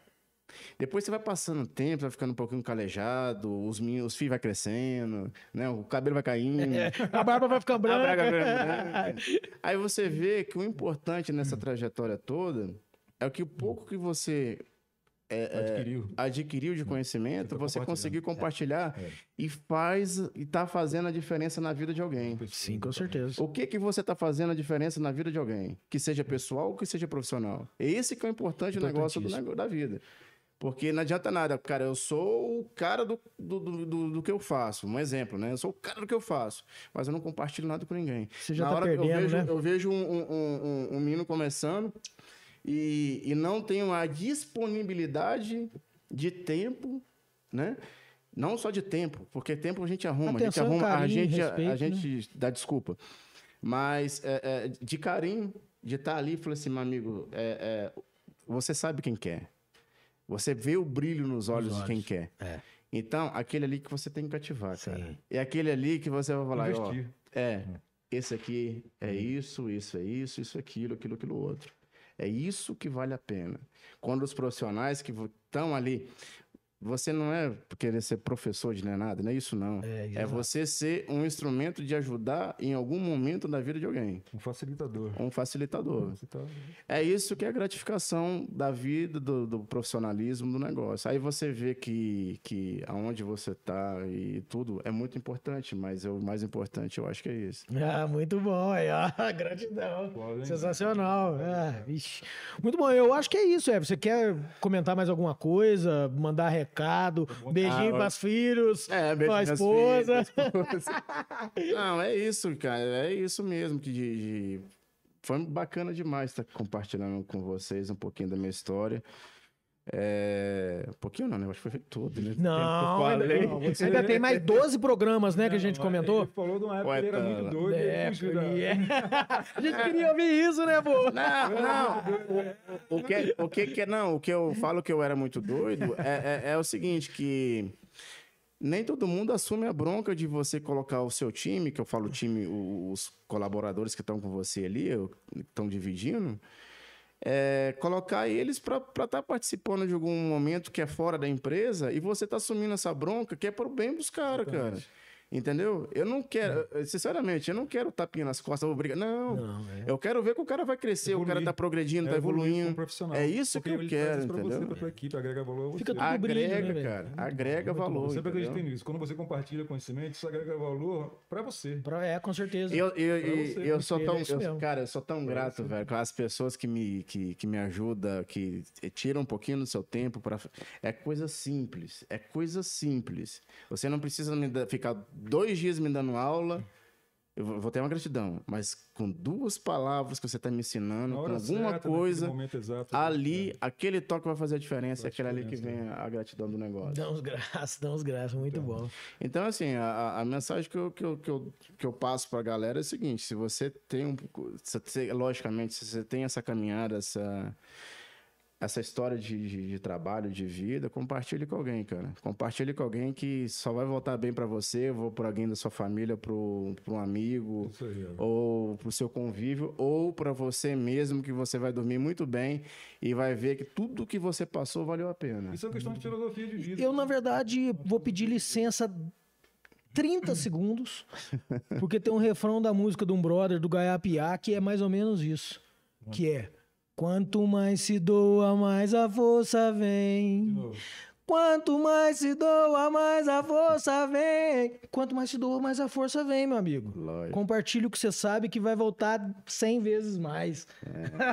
S3: depois você vai passando o tempo, vai ficando um pouquinho calejado, os, os fios vai crescendo, né? O cabelo vai caindo. [laughs]
S2: A barba vai
S3: braga
S2: branca.
S3: branca. Aí você vê que o importante nessa trajetória toda é que o pouco que você
S1: Adquiriu.
S3: adquiriu de conhecimento,
S1: tá
S3: você conseguir compartilhar
S1: É.
S3: e faz e tá fazendo a diferença na vida de alguém.
S2: Sim, com certeza.
S3: O que que você está fazendo a diferença na vida de alguém? Que seja pessoal ou que seja profissional. Esse que é o importante negócio do, da vida. Porque não adianta nada, cara, eu sou o cara do, do, do, do- que eu faço. Um exemplo, né? Eu sou o cara do que eu faço. Mas eu não compartilho nada com ninguém.
S2: Você já
S3: Na
S2: tá
S3: hora que
S2: perdendo,
S3: eu vejo,
S2: né?
S3: eu vejo um, um, um- um menino começando e, e não tenho a disponibilidade de tempo, né? Não só de tempo, porque tempo a gente arruma,
S2: Atenção,
S3: a gente arruma, a
S2: carinho,
S3: gente, a- a,
S2: respeito, né?
S3: gente dá desculpa. Mas é, é, de carinho, de estar ali, falei assim, meu amigo, é, é, você sabe quem quer. Você vê o brilho nos olhos, de quem
S2: olhos,
S3: quer.
S2: é.
S3: Então, aquele ali que você tem que cativar, cara. É aquele ali que você vai falar, ó, é, esse aqui é isso, isso é isso, isso é aquilo, aquilo, aquilo outro. É isso que vale a pena. Quando os profissionais que estão ali, você não é querer ser professor de nem nada, não é isso não.
S2: É,
S3: É você ser um instrumento de ajudar em algum momento da vida de alguém,
S1: Um facilitador.
S3: um facilitador.
S1: Você tá-
S3: É isso que é a gratificação da vida, do, do profissionalismo do negócio. Aí você vê que, que aonde você está e tudo é muito importante, mas é o mais importante eu acho que é isso.
S2: Ah, muito bom, aí, ó. [laughs] Gratidão.
S1: Podem-
S2: Sensacional. Ah, vixe. Muito bom. Eu acho que é isso, é. Você quer comentar mais alguma coisa? Mandar recado? Beijinho
S3: Ah,
S2: para os filhos?
S3: É,
S2: Com a [laughs] esposa.
S3: Não, é isso, cara. É isso mesmo que de, de- foi bacana demais estar compartilhando com vocês um pouquinho da minha história. É... Um pouquinho não, né? Acho que foi tudo, né?
S2: Não,
S3: Tempo que eu
S2: ainda,
S3: falei.
S2: ainda tem mais 12 programas, né, que a gente
S1: Não,
S2: comentou.
S1: Ele falou de uma época
S3: Ué,
S1: era
S3: tá.
S1: muito doido.
S2: É, é. [laughs] A gente queria ouvir isso, né, pô?
S3: Não, não. O, o que, o que que não, o que eu falo que eu era muito doido é, é, é o seguinte que nem todo mundo assume a bronca de você colocar o seu time, que eu falo time, os colaboradores que estão com você ali, estão dividindo, é, colocar eles para estar participando de algum momento que é fora da empresa e você tá assumindo essa bronca que é pro bem dos caras, cara. Entendeu? Eu não quero, sinceramente, eu não quero tapinha nas costas, obriga. Não.
S2: Não, é.
S3: Eu quero ver que o cara vai crescer, o cara
S1: Evoluir.
S3: tá progredindo, tá
S1: É evoluir como
S3: evoluindo.
S1: profissional.
S3: É isso
S1: Porque
S3: que eu quero,
S1: pra
S3: entendeu?
S1: Você, pra tua equipe, agrega valor a você.
S2: Fica tudo brilho, né,
S3: Agrega, cara. Agrega valor.
S1: Eu sempre
S3: entendeu?
S1: acreditei nisso. Quando você compartilha conhecimento, isso agrega valor pra você.
S2: Pra- É, com certeza.
S3: Eu, eu,
S1: Pra
S3: eu,
S1: você,
S3: eu sou tão,
S2: é
S3: eu- cara, eu sou tão grato, velho, com as pessoas que me, que, que me ajudam, que tiram um pouquinho do seu tempo para É coisa simples, é coisa simples. Você não precisa me ficar dois dias me dando aula. Eu vou ter uma gratidão, mas com duas palavras que você está me ensinando,
S1: Na
S3: com alguma
S1: certa,
S3: coisa,
S1: exato,
S3: ali, aquele toque vai fazer a diferença, é aquele ali que vem a gratidão do negócio.
S2: Dá uns graças, dá uns graças, muito bom.
S3: Então, assim, a, a- a mensagem que eu, que, eu, que, eu, que eu passo pra galera é o seguinte: se você tem um. se você- logicamente, se você tem essa caminhada, essa, essa história de, de, de trabalho, de vida, compartilhe com alguém, cara. Compartilhe com alguém que só vai voltar bem pra você, ou para alguém da sua família, pro, pro um amigo,
S1: aí,
S3: ou pro seu convívio, ou pra você mesmo, que você vai dormir muito bem e vai ver que tudo que você passou valeu a pena.
S1: Isso é uma questão de filosofia de vida.
S2: Eu, na verdade, vou pedir licença 30 segundos, porque tem um refrão da música de um brother do Gaiapiá que é mais ou menos isso. Que é Quanto mais se doa, mais a força vem. Quanto mais se doa, mais a força vem. Quanto mais se doa, mais a força vem, meu amigo.
S3: Lógico.
S2: Compartilhe o que você sabe que vai voltar 100 vezes mais.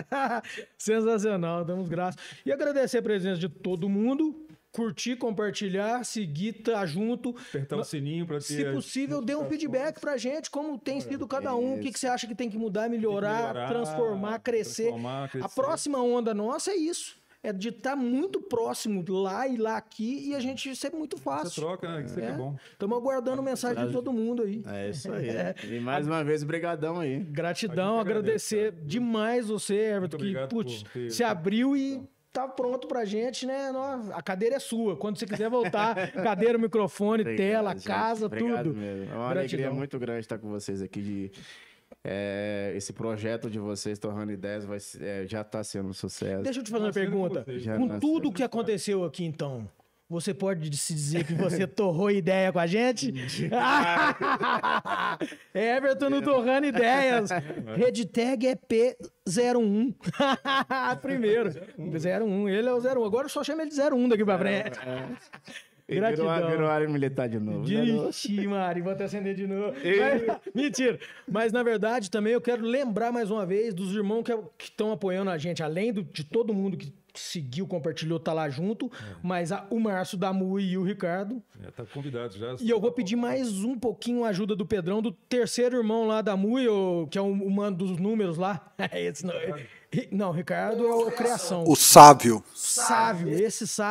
S2: [laughs] Sensacional, damos graças. E agradecer a presença de todo mundo. Curtir, compartilhar, seguir, tá junto.
S1: Apertar o sininho pra ter.
S2: Se possível, dê um feedback pra gente, como tem sido cada um, o que, que você acha que tem que mudar, melhorar,
S1: melhorar,
S2: transformar, crescer.
S1: transformar,
S2: A
S1: crescer.
S2: próxima onda nossa é isso. É de estar muito próximo lá e lá aqui e a gente sempre muito
S1: Você
S2: fácil.
S1: troca, né? Isso aqui é bom.
S2: Estamos aguardando mensagem de todo mundo aí.
S3: É isso aí. [laughs] E mais uma vez, brigadão aí.
S2: Gratidão,
S1: A que
S2: agradecer
S1: agradece,
S2: demais você, Everton, que putz, se abriu e tá pronto pra gente, né? A cadeira é sua. Quando você quiser voltar, [laughs] cadeira, microfone,
S3: Obrigado,
S2: tela,
S3: gente.
S2: casa,
S3: Obrigado
S2: tudo.
S3: mesmo. É uma
S2: Gratidão.
S3: alegria muito grande estar com vocês aqui. De, é, esse projeto de vocês, Torrando Ideias, vai, é, já está sendo um sucesso.
S2: Deixa eu te fazer uma
S1: Tá com
S2: pergunta. Com
S3: tá
S2: tudo o que aconteceu aqui, então, você pode se dizer que você torrou ideia com a gente? [laughs] Everton no Torrando Ideias. Hashtag é P01. [laughs] Primeiro. 01. Ele é o 01. Agora eu só chamo ele de 01 daqui pra frente. [laughs]
S3: E virou,
S2: Gratidão.
S3: virou área militar de novo. né, não?
S2: Ixi, Mari, vou até acender de novo. Mas- mentira. Mas, na verdade, também eu quero lembrar mais uma vez dos irmãos que estão apoiando a gente, além do- de todo mundo que seguiu, compartilhou, tá lá junto, mas a- o Márcio, da Mui e o Ricardo.
S1: É, tá convidado já.
S2: E eu vou pedir mais um pouquinho a ajuda do Pedrão, do terceiro irmão lá da Mui, o- que é o, o mano dos números lá. [laughs] Esse não, não, Ricardo é o Criação.
S6: O sábio.
S2: Sávio, esse sábio.